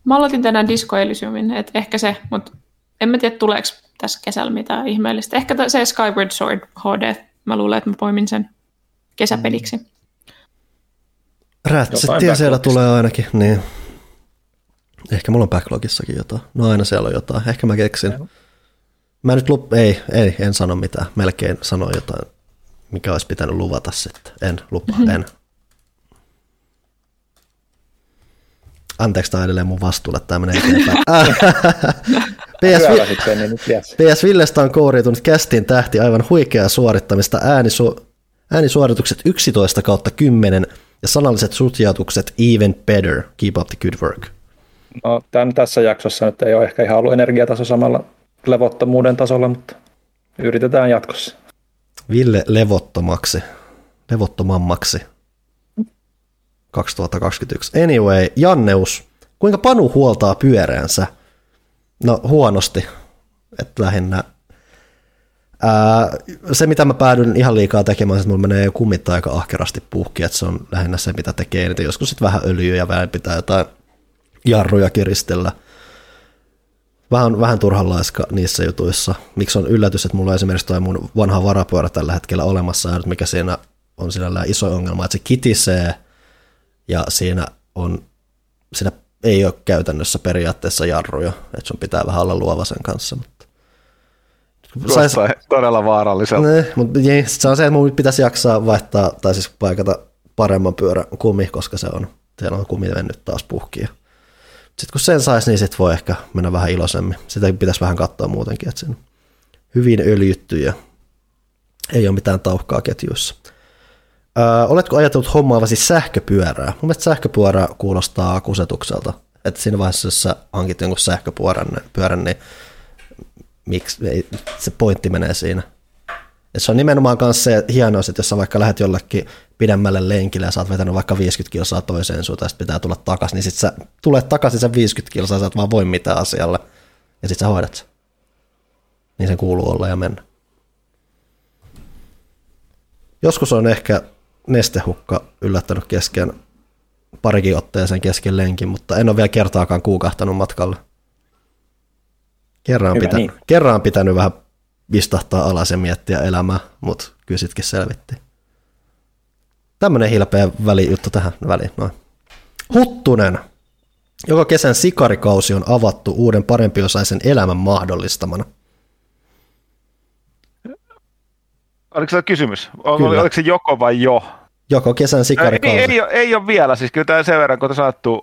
Mä aloitin tänään Disco Elysiumin, että ehkä se, mutta en mä tiedä tuleeko tässä kesällä mitään ihmeellistä. Ehkä se Skyward Sword HD, mä luulen, että mä poimin sen kesäpeliksi. Rätsettiä siellä tulee ainakin, niin ehkä mulla on backlogissakin jotain. No aina siellä on jotain, ehkä mä keksin. Mä nyt lup... ei, ei, en sano mitään, melkein sanoin jotain mikä olisi pitänyt luvata sitten. En lupa, mm-hmm. en. Anteeksi, tämä edelleen mun vastuulle, tämä menee eteenpäin. PS, PS Villestä on kouriutunut kästin tähti aivan huikeaa suorittamista äänisu, Äänisuoritukset 11 kautta 10 ja sanalliset sutjautukset even better. Keep up the good work. No, tämän, tässä jaksossa nyt ei ole ehkä ihan ollut energiataso samalla levottomuuden tasolla, mutta yritetään jatkossa. Ville levottomaksi, levottomammaksi 2021. Anyway, Janneus, kuinka Panu huoltaa pyöräänsä? No huonosti, että lähinnä Ää, se, mitä mä päädyn ihan liikaa tekemään, että mulla menee kummit aika ahkerasti puhki, että se on lähinnä se, mitä tekee. Niin joskus sitten vähän öljyä ja vähän pitää jotain jarruja kiristellä. Vähän, vähän turhan laiska niissä jutuissa. Miksi on yllätys, että mulla on esimerkiksi toi mun vanha varapyörä tällä hetkellä olemassa, ja mikä siinä on sinällään iso ongelma, että se kitisee, ja siinä on, siinä ei ole käytännössä periaatteessa jarruja, että sun pitää vähän olla luova sen kanssa. Mutta sais... todella vaaralliselta. Ne, mutta se on se, että mun pitäisi jaksaa vaihtaa, tai siis paikata paremman pyörän kumi, koska se on, siellä on kumi mennyt taas puhkia. Sitten kun sen saisi, niin sitten voi ehkä mennä vähän iloisemmin. Sitä pitäisi vähän katsoa muutenkin, että sen hyvin öljytty ja ei ole mitään tauhkaa ketjuissa. Öö, oletko ajatellut hommaavasi sähköpyörää? Mun mielestä sähköpyörä kuulostaa kusetukselta. Että siinä vaiheessa, jos sä hankit jonkun sähköpyörän, pyörän, niin miksi se pointti menee siinä. Et se on nimenomaan myös se hienoa, että jos sä vaikka lähdet jollekin pidemmälle lenkille ja sä oot vetänyt vaikka 50 kilsaa toiseen suuntaan, ja pitää tulla takaisin, niin sit sä tulet takaisin sen 50 kilsaa, sä et vaan voi mitään asialle, ja sit sä hoidat sen. Niin se kuuluu olla ja mennä. Joskus on ehkä nestehukka yllättänyt kesken parikin otteeseen kesken lenkin, mutta en ole vielä kertaakaan kuukahtanut matkalla. Kerran, Hyvä, pitänyt, niin. kerran pitänyt vähän vistahtaa alas ja miettiä elämää, mutta kyllä sitkin selvitti. Tämmöinen hilpeä välijuttu tähän väliin. Noin. Huttunen. Joka kesän sikarikausi on avattu uuden parempiosaisen elämän mahdollistamana. Oliko se kysymys? Kyllä. Oliko se joko vai jo? Joko kesän sikarikausi. Ei, ei, ei, ei ole vielä. Siis kyllä tämä sen verran, kun sanottu,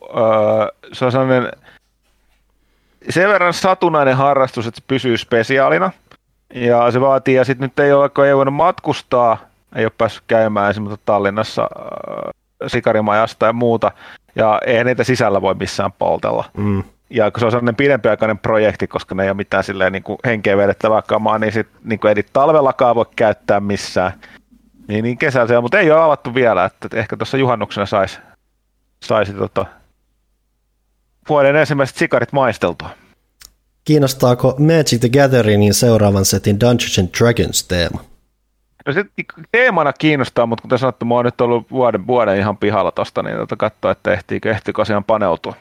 se on sellainen sen verran satunnainen harrastus, että se pysyy spesiaalina. Ja se vaatii, ja sitten nyt ei ole, kun ei voinut matkustaa, ei ole päässyt käymään esimerkiksi Tallinnassa äh, sikarimajasta ja muuta, ja ei niitä sisällä voi missään poltella. Mm. Ja kun se on sellainen pidempiaikainen projekti, koska ne ei ole mitään silleen niin kuin henkeä vedettävää kamaa, niin, sit, niin kuin ei talvellakaan voi käyttää missään. Niin, niin kesällä se on, mutta ei ole avattu vielä, että ehkä tuossa juhannuksena saisi saisi tota, vuoden ensimmäiset sikarit maisteltua. Kiinnostaako Magic the Gatheringin seuraavan setin Dungeons and Dragons teema? No se teemana kiinnostaa, mutta kuten sanottu, mä oon nyt ollut vuoden, vuoden ihan pihalla tosta, niin tota katsoa, että ehtiikö, ehtiikö asiaan paneutua.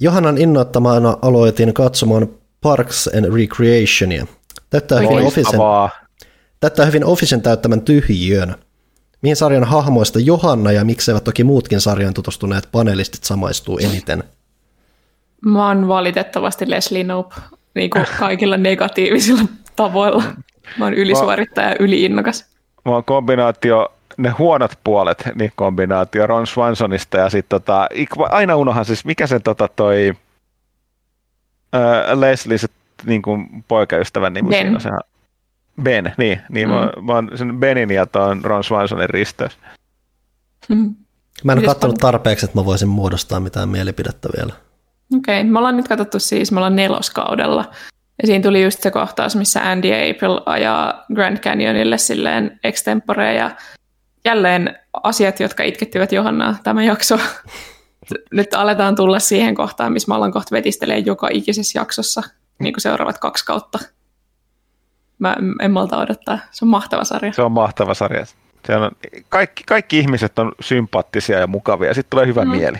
Johannan innoittamana aloitin katsomaan Parks and Recreationia. Tätä hyvin, Officen, tätä hyvin Officen täyttämän tyhjiön. Mihin sarjan hahmoista Johanna ja mikseivät toki muutkin sarjan tutustuneet panelistit samaistuu eniten? Mä oon valitettavasti Leslie Nope niin kuin kaikilla negatiivisilla tavoilla. Mä oon ylisuorittaja ja yliinnokas. Mä oon kombinaatio, ne huonot puolet, niin kombinaatio Ron Swansonista ja sitten tota, aina unohan siis, mikä se tota toi äh, Leslie, se niin kuin poikaystävän nimi ben. siinä, sehän, Ben, niin, niin mm. mä, mä oon sen Benin ja tuon Ron Swansonin risteys. Mm. Mä en ole katsonut tarpeeksi, että mä voisin muodostaa mitään mielipidettä vielä. Okei, okay. me ollaan nyt katsottu siis, me ollaan neloskaudella. Ja siinä tuli just se kohtaus, missä Andy ja April ajaa Grand Canyonille silleen extempore ja jälleen asiat, jotka itkettivät Johannaa tämä jakso. nyt aletaan tulla siihen kohtaan, missä me ollaan kohta vetistelee joka ikisessä jaksossa, niin kuin seuraavat kaksi kautta. Mä en malta odottaa. Se on mahtava sarja. Se on mahtava sarja. Se on, kaikki, kaikki ihmiset on sympaattisia ja mukavia, ja sitten tulee hyvä mm. mieli.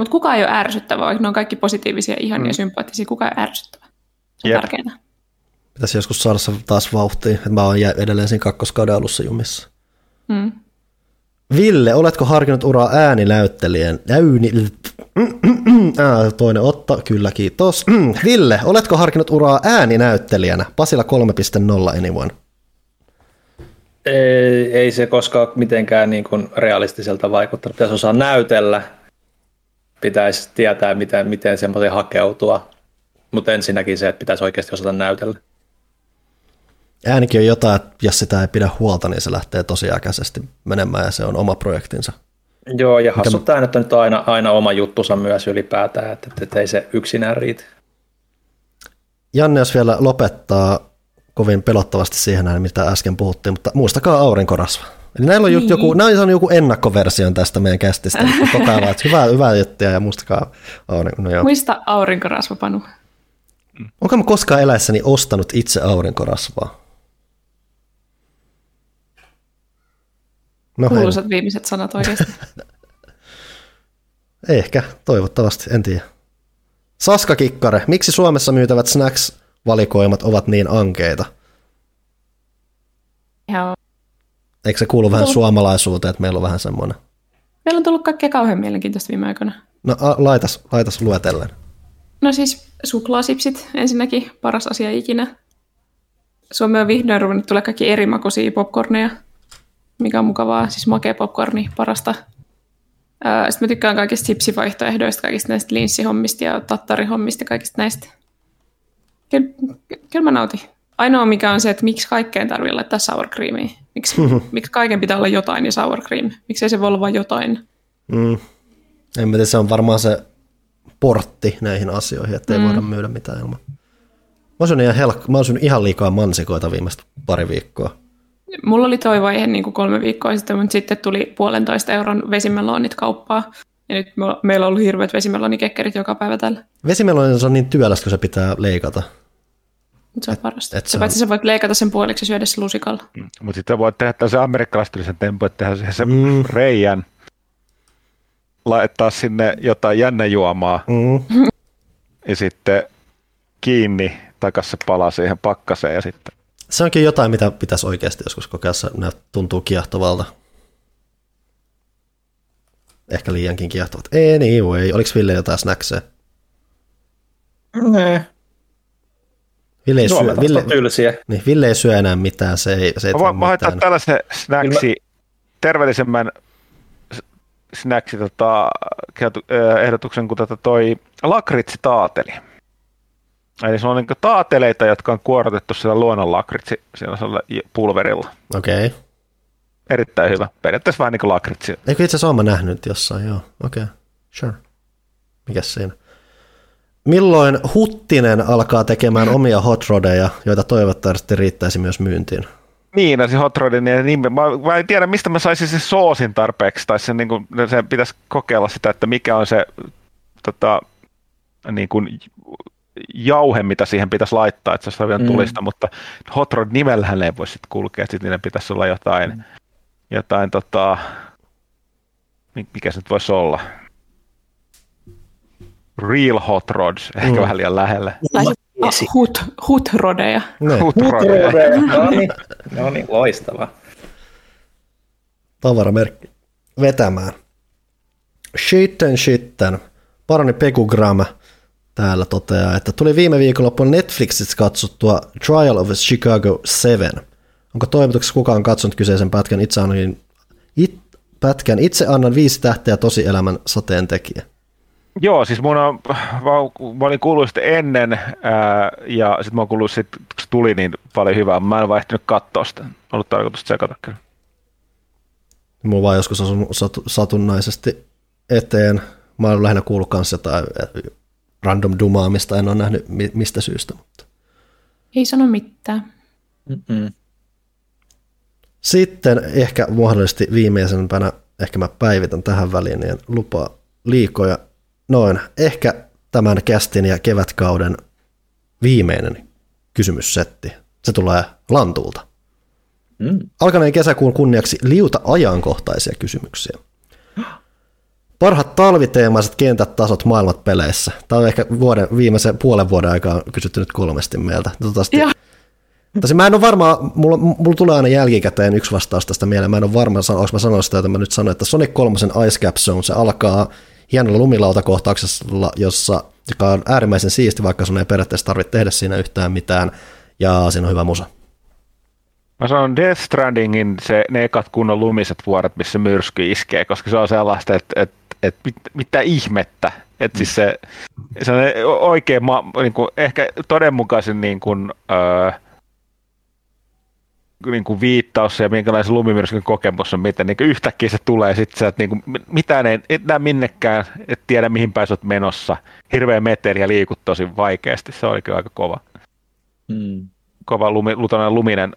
Mutta kuka ei ole ärsyttävä, vaikka ne on kaikki positiivisia, ihania, mm. sympaattisia, kuka ei ole ärsyttävä. Se on Jep. tärkeää. Pitäisi joskus saada se taas vauhtiin, että mä oon edelleen siinä kakkoskauden alussa jumissa. Mm. Ville, oletko harkinnut uraa ääninäyttelijän? Ääni... Äh, toinen otta, kyllä kiitos. Ville, oletko harkinnut uraa ääninäyttelijänä? Pasila 3.0 anyone. Ei, ei se koskaan mitenkään niin kuin realistiselta vaikuttanut. Pitäisi osaa näytellä, pitäisi tietää, miten, miten semmoisen hakeutua, mutta ensinnäkin se, että pitäisi oikeasti osata näytellä. Äänikin on jotain, että jos sitä ei pidä huolta, niin se lähtee tosiaikaisesti menemään ja se on oma projektinsa. Joo, ja hassut tämä nyt on nyt aina, aina oma juttusa myös ylipäätään, että, että ei se yksinään riitä. Janne, jos vielä lopettaa kovin pelottavasti siihen mitä äsken puhuttiin, mutta muistakaa aurinkorasva. Eli näillä on, niin. joku, näillä on joku ennakkoversio tästä meidän kästistä, koko ajan että hyvää, hyvää juttia ja muistakaa. No Muista aurinkorasva, Panu. Onko mä koskaan eläessäni ostanut itse aurinkorasvaa? No, Kuuluisat viimeiset sanat oikeasti. Ehkä, toivottavasti, en tiedä. Saska Kikkare, miksi Suomessa myytävät snacks-valikoimat ovat niin ankeita? Joo. Eikö se kuulu vähän suomalaisuuteen, että meillä on vähän semmoinen? Meillä on tullut kaikkea kauhean mielenkiintoista viime aikoina. No a, laitas, laitas luetellen. No siis suklaasipsit ensinnäkin, paras asia ikinä. Suomi on vihdoin ruvennut tulee kaikki eri makuisia popcorneja, mikä on mukavaa, siis makea popcorni, parasta. Sitten mä tykkään kaikista chipsivaihtoehdoista, kaikista näistä linssihommista ja tattarihommista ja kaikista näistä. Kyllä, kyllä mä nautin. Ainoa mikä on se, että miksi kaikkeen tarvii laittaa sour creamia. Miksi, miksi kaiken pitää olla jotain ja sour cream? Miksi ei se voi olla vain jotain? Mm. En mä tiedä, se on varmaan se portti näihin asioihin, että ei mm. voida myydä mitään ilman. Mä oon ihan, helk- mä oon ihan liikaa mansikoita viimeistä pari viikkoa. Mulla oli toi vaihe niin kuin kolme viikkoa sitten, mutta sitten tuli puolentoista euron vesimelonit kauppaa. Ja nyt meillä on ollut hirveät vesimelonikekkerit joka päivä täällä. Vesimelonit on niin työlästä, kun se pitää leikata. Mutta se on parasta. Et, et se paitsi sä voit leikata sen puoliksi ja syödä se lusikalla. Mm. Mutta sitten voit tehdä se amerikkalaisten tempo, että tehdä siihen se mm. reijän, laittaa sinne jotain jännejuomaa mm. ja sitten kiinni takas se pala siihen pakkaseen ja sitten. Se onkin jotain, mitä pitäisi oikeasti joskus kokeilla, ne tuntuu kiehtovalta. Ehkä liiankin kiehtovat. Anyway, oliko Ville jotain snackseja? Nee. Ville ei, syö, Ville, niin, Ville ei syö enää mitään, se ei, se ei Mä, mä haetaan tällaisen snacksin, terveellisemmän snacksin tota, ehdotuksen kuin tota toi lakritsitaateli. Eli se on niin taateleita, jotka on kuorotettu sillä luonnon lakritsi pulverilla. Okei. Okay. Erittäin hyvä. Periaatteessa vähän niin kuin lakritsi. Eikö itse asiassa mä nähnyt jossain, joo. Okei, okay. sure. Mikäs siinä? Milloin Huttinen alkaa tekemään omia hot rodeja, joita toivottavasti riittäisi myös myyntiin? Niin, se hot rodin nimi. Mä, mä en tiedä, mistä mä saisin se soosin tarpeeksi, tai se, niin kuin, se pitäisi kokeilla sitä, että mikä on se tota, niin kuin, jauhe, mitä siihen pitäisi laittaa, että se on vielä mm. tulista, mutta hot rod nimellähän ei voi sitten kulkea, sitten niiden pitäisi olla jotain, mm. jotain tota, mikä se nyt voisi olla? Real hot rods, ehkä mm. vähän liian lähellä. hut, hutrodeja. Hutrodeja. No niin, no niin, loistava. Tavaramerkki. Vetämään. Shitten shitten. Parani Pekugram täällä toteaa, että tuli viime viikonloppuna Netflixissä katsottua Trial of Chicago 7. Onko toimituksessa kukaan katsonut kyseisen pätkän itse annan, it, pätkän itse annan viisi tähteä tosielämän sateen tekijä? Joo, siis mun on, mä olin kuullut sitä ennen ää, ja sitten mä oon kuullut sit, kun se tuli niin paljon hyvää. Mä en vaihtanut katsoa sitä. Ollut tarkoitus tsekata kyllä. Mulla vaan joskus asun satunnaisesti eteen. Mä oon lähinnä kuullut kanssa jotain random dumaamista, en ole nähnyt mistä syystä. Mutta. Ei sano mitään. Mm-mm. Sitten ehkä mahdollisesti viimeisempänä, ehkä mä päivitän tähän väliin, niin lupaa liikoja noin, ehkä tämän kästin ja kevätkauden viimeinen kysymyssetti. Se tulee Lantulta. Mm. Alkaneen kesäkuun kunniaksi liuta ajankohtaisia kysymyksiä. Parhaat talviteemaiset kentät tasot maailmat peleissä. Tämä on ehkä vuoden, viimeisen puolen vuoden aikaa kysytty nyt kolmesti meiltä. Toivottavasti, Tosi mä en ole varma, mulla, mulla tulee aina jälkikäteen yksi vastaus tästä mieleen. Mä en ole varma, onko mä sanoin sitä, että mä nyt sanoin, että Sonic 3 Ice Cap Zone, se alkaa hienolla lumilautakohtauksella, jossa, joka on äärimmäisen siisti, vaikka sun ei periaatteessa tarvitse tehdä siinä yhtään mitään, ja siinä on hyvä musa. Mä sanon Death Strandingin se, ne ekat kunnon lumiset vuoret, missä myrsky iskee, koska se on sellaista, että, että, että mit, mitä ihmettä. Että siis se, se on oikein, niin kuin, ehkä todenmukaisen niin kuin, öö, niin kuin viittaus ja minkälaisen lumimyrskyn kokemus on, miten niin kuin yhtäkkiä se tulee sitten se, että niin kuin, mitään ei, et näe minnekään, et tiedä mihin päin olet menossa. Hirveä meteli ja liikut tosi vaikeasti, se oli kyllä aika kova. Mm. Kova lumi, luminen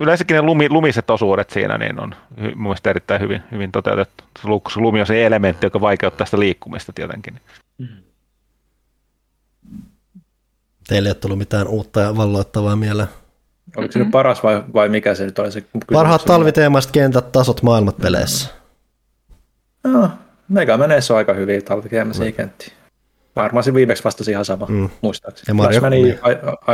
yleensäkin ne lumi, lumiset osuudet siinä niin on mun mielestä erittäin hyvin, hyvin toteutettu. Se lumi on se elementti, joka vaikeuttaa sitä liikkumista tietenkin. Teille ei ole tullut mitään uutta ja valloittavaa mieleen. Oliko se nyt paras vai, vai mikä se nyt oli se kysymys? Parhaat talviteemaiset kentät, tasot maailmat peleissä. No, Mega Manessa on aika hyviä talviteemaisia kenttiä. Varmaan se viimeksi vastasi ihan sama, mm. muistaakseni. Ja Mario, Flashmania,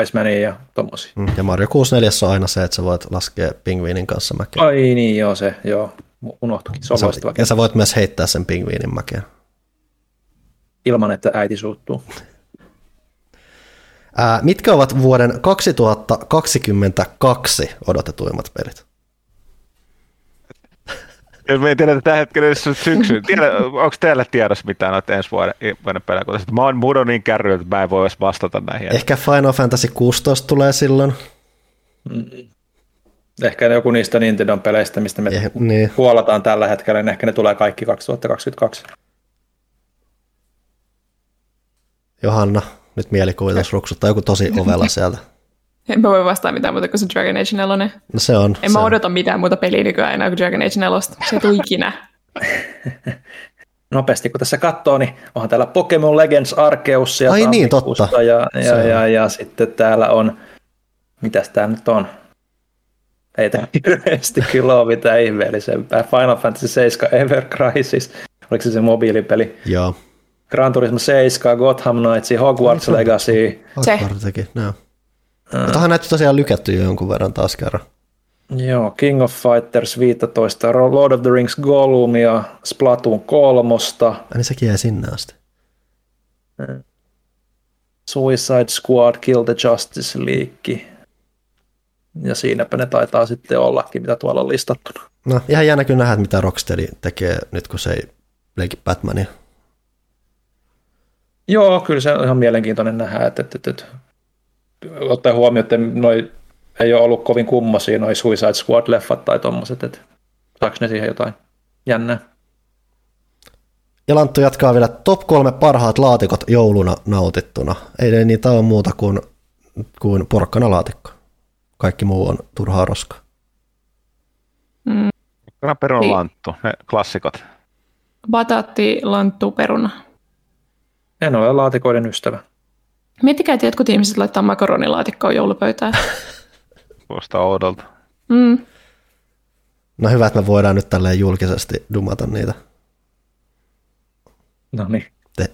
Icemania ja tommosia. Mm. Ja Mario 64 on aina se, että sä voit laskea pingviinin kanssa mäkeä. Ai niin, joo se, joo. Unohtukin, se on sä, Ja sä voit myös heittää sen pingviinin mäkeä. Ilman, että äiti suuttuu. Ää, mitkä ovat vuoden 2022 odotetuimmat pelit? Jos me ei tiedä tällä hetkellä syksy, tiedä, onko teillä tiedossa mitään noita ensi vuoden, vuoden pelejä? Mä oon muodon niin kärry, että mä en voi edes vastata näihin. Ehkä Final Fantasy 16 tulee silloin. Mm. Ehkä joku niistä Nintendon peleistä, mistä me eh, niin. huolataan tällä hetkellä, niin ehkä ne tulee kaikki 2022. Johanna, nyt mielikuvitus ruksuttaa joku tosi ovella sieltä. En mä voi vastaa mitään muuta kuin se Dragon Age 4. No se on. En se mä odota on. mitään muuta peliä nykyään enää kuin Dragon Age 4. Se ei ikinä. Nopeasti kun tässä katsoo, niin onhan täällä Pokemon Legends Arceus ja Ai niin, totta. Ja, ja, ja, ja, ja, sitten täällä on, mitäs tää nyt on? Ei tämä hirveästi kyllä ole mitään ihmeellisempää. Final Fantasy 7 Ever Crisis, oliko se se mobiilipeli? Joo. Gran Turismo 7, Gotham Knights, Hogwarts Legacy. Se. Teki, no. Tähän näytti tosiaan lykätty jo jonkun verran taas kerran. Joo, King of Fighters 15, Lord of the Rings Gollum ja Splatoon 3. Ja niin sekin jäi sinne asti. Suicide Squad, Kill the Justice League. Ja siinäpä ne taitaa sitten ollakin, mitä tuolla on listattuna. No, ihan jännä kyllä nähdä, mitä Rocksteady tekee nyt, kun se ei leiki Batmania. Joo, kyllä se on ihan mielenkiintoinen nähdä, että, että, että ottaen huomioon, että noi ei ole ollut kovin kummosia noi Suicide Squad-leffat tai tommoset, että saako ne siihen jotain jännää? Ja Lanttu jatkaa vielä top kolme parhaat laatikot jouluna nautittuna. Ei niitä ole muuta kuin, kuin laatikko. Kaikki muu on turhaa roskaa. Mm. Peruna niin. lanttu, ne klassikot. Bataatti, lanttu, peruna. En ole laatikoiden ystävä. Miettikää, että jotkut ihmiset laittaa makaronilaatikkoon joulupöytään. Kuulostaa oudolta. Mm. No hyvä, että me voidaan nyt tälleen julkisesti dumata niitä. No niin.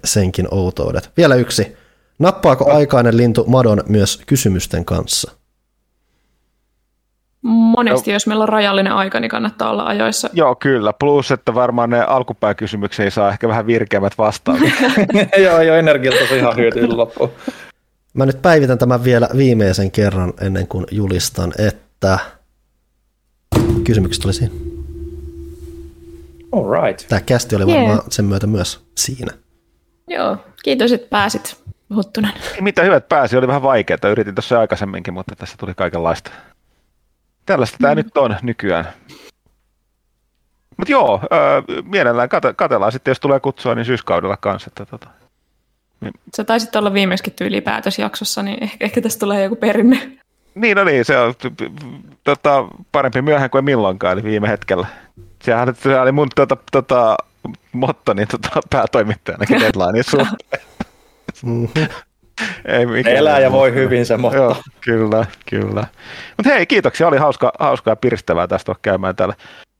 senkin outoudet. Vielä yksi. Nappaako aikainen lintu madon myös kysymysten kanssa? Monesti, no. jos meillä on rajallinen aika, niin kannattaa olla ajoissa. Joo, kyllä. Plus, että varmaan ne alkupääkysymyksiä saa ehkä vähän virkeämmät vastaukset. joo, joo, energialta se ihan hyötyy loppuun. Mä nyt päivitän tämän vielä viimeisen kerran ennen kuin julistan, että kysymykset oli siinä. All right. Tämä kästi oli varmaan yeah. sen myötä myös siinä. Joo, kiitos, että pääsit, Huttunen. Mitä hyvät pääsi, oli vähän vaikeaa. Yritin tuossa aikaisemminkin, mutta tässä tuli kaikenlaista. Tällaista mm. tämä nyt on nykyään. Mutta joo, äh, mielellään kate, katellaan sitten, jos tulee kutsua, niin syyskaudella kanssa. Että, tota. niin. Sä taisit olla viimeiskin ylipäätösjaksossa, niin ehkä, ehkä tästä tulee joku perinne. Niin, no niin, se on tota, parempi myöhään kuin milloinkaan, eli viime hetkellä. Sehän se oli mun tota, tota, motto niin tota, päätoimittajanakin deadlinein suhteen. Mm-hmm. Ei Elää ja voi hyvin se motto. Joo, kyllä, kyllä. Mutta hei, kiitoksia. Oli hauska, hauskaa ja piristävää tästä käymään täällä.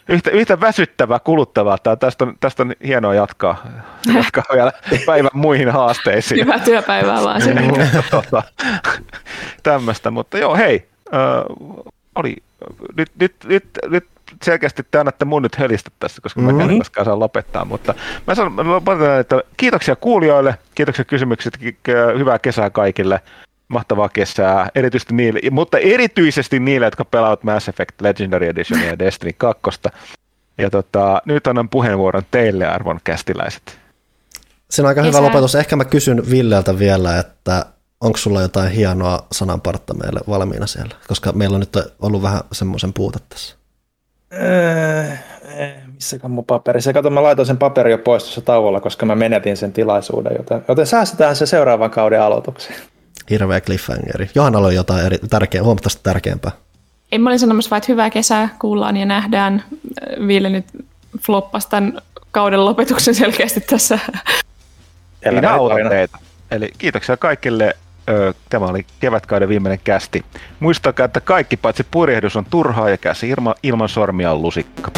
Yhtä, yhtä väsyttävää, kuluttavaa. Tää, tästä, on, tästä on hienoa jatkaa, jatkaa vielä päivän muihin haasteisiin. Hyvää työpäivää vaan sinne. tota, tämmöistä, mutta joo, hei. Äh, oli, nyt, nyt, nyt, nyt selkeästi te annatte mun nyt helistä tässä, koska mm-hmm. mä en koskaan saa lopettaa, mutta mä sanon, lopetan, että kiitoksia kuulijoille, kiitoksia kysymykset, hyvää kesää kaikille, mahtavaa kesää, erityisesti niille, mutta erityisesti niille, jotka pelaavat Mass Effect Legendary Edition ja Destiny 2. Ja tota, nyt annan puheenvuoron teille, arvon kästiläiset. Se on aika Kesä. hyvä lopetus. Ehkä mä kysyn Villeltä vielä, että onko sulla jotain hienoa sananpartta meille valmiina siellä? Koska meillä on nyt ollut vähän semmoisen puute tässä. Öö, missäkään mun paperi? Se kato, mä laitoin sen paperi jo pois tuossa tauolla, koska mä menetin sen tilaisuuden, joten, joten säästetään se seuraavan kauden aloitukseen. Hirveä cliffhangeri. Johannalla on jotain eri, tärkeä, huomattavasti tärkeämpää. En mä olin sanomassa vaan, että hyvää kesää, kuullaan ja nähdään. Ville nyt floppasi tämän kauden lopetuksen selkeästi tässä. Teitä. Eli kiitoksia kaikille. Tämä oli kevätkauden viimeinen kästi. Muistakaa, että kaikki paitsi purjehdus on turhaa ja käsi ilman sormia on lusikka.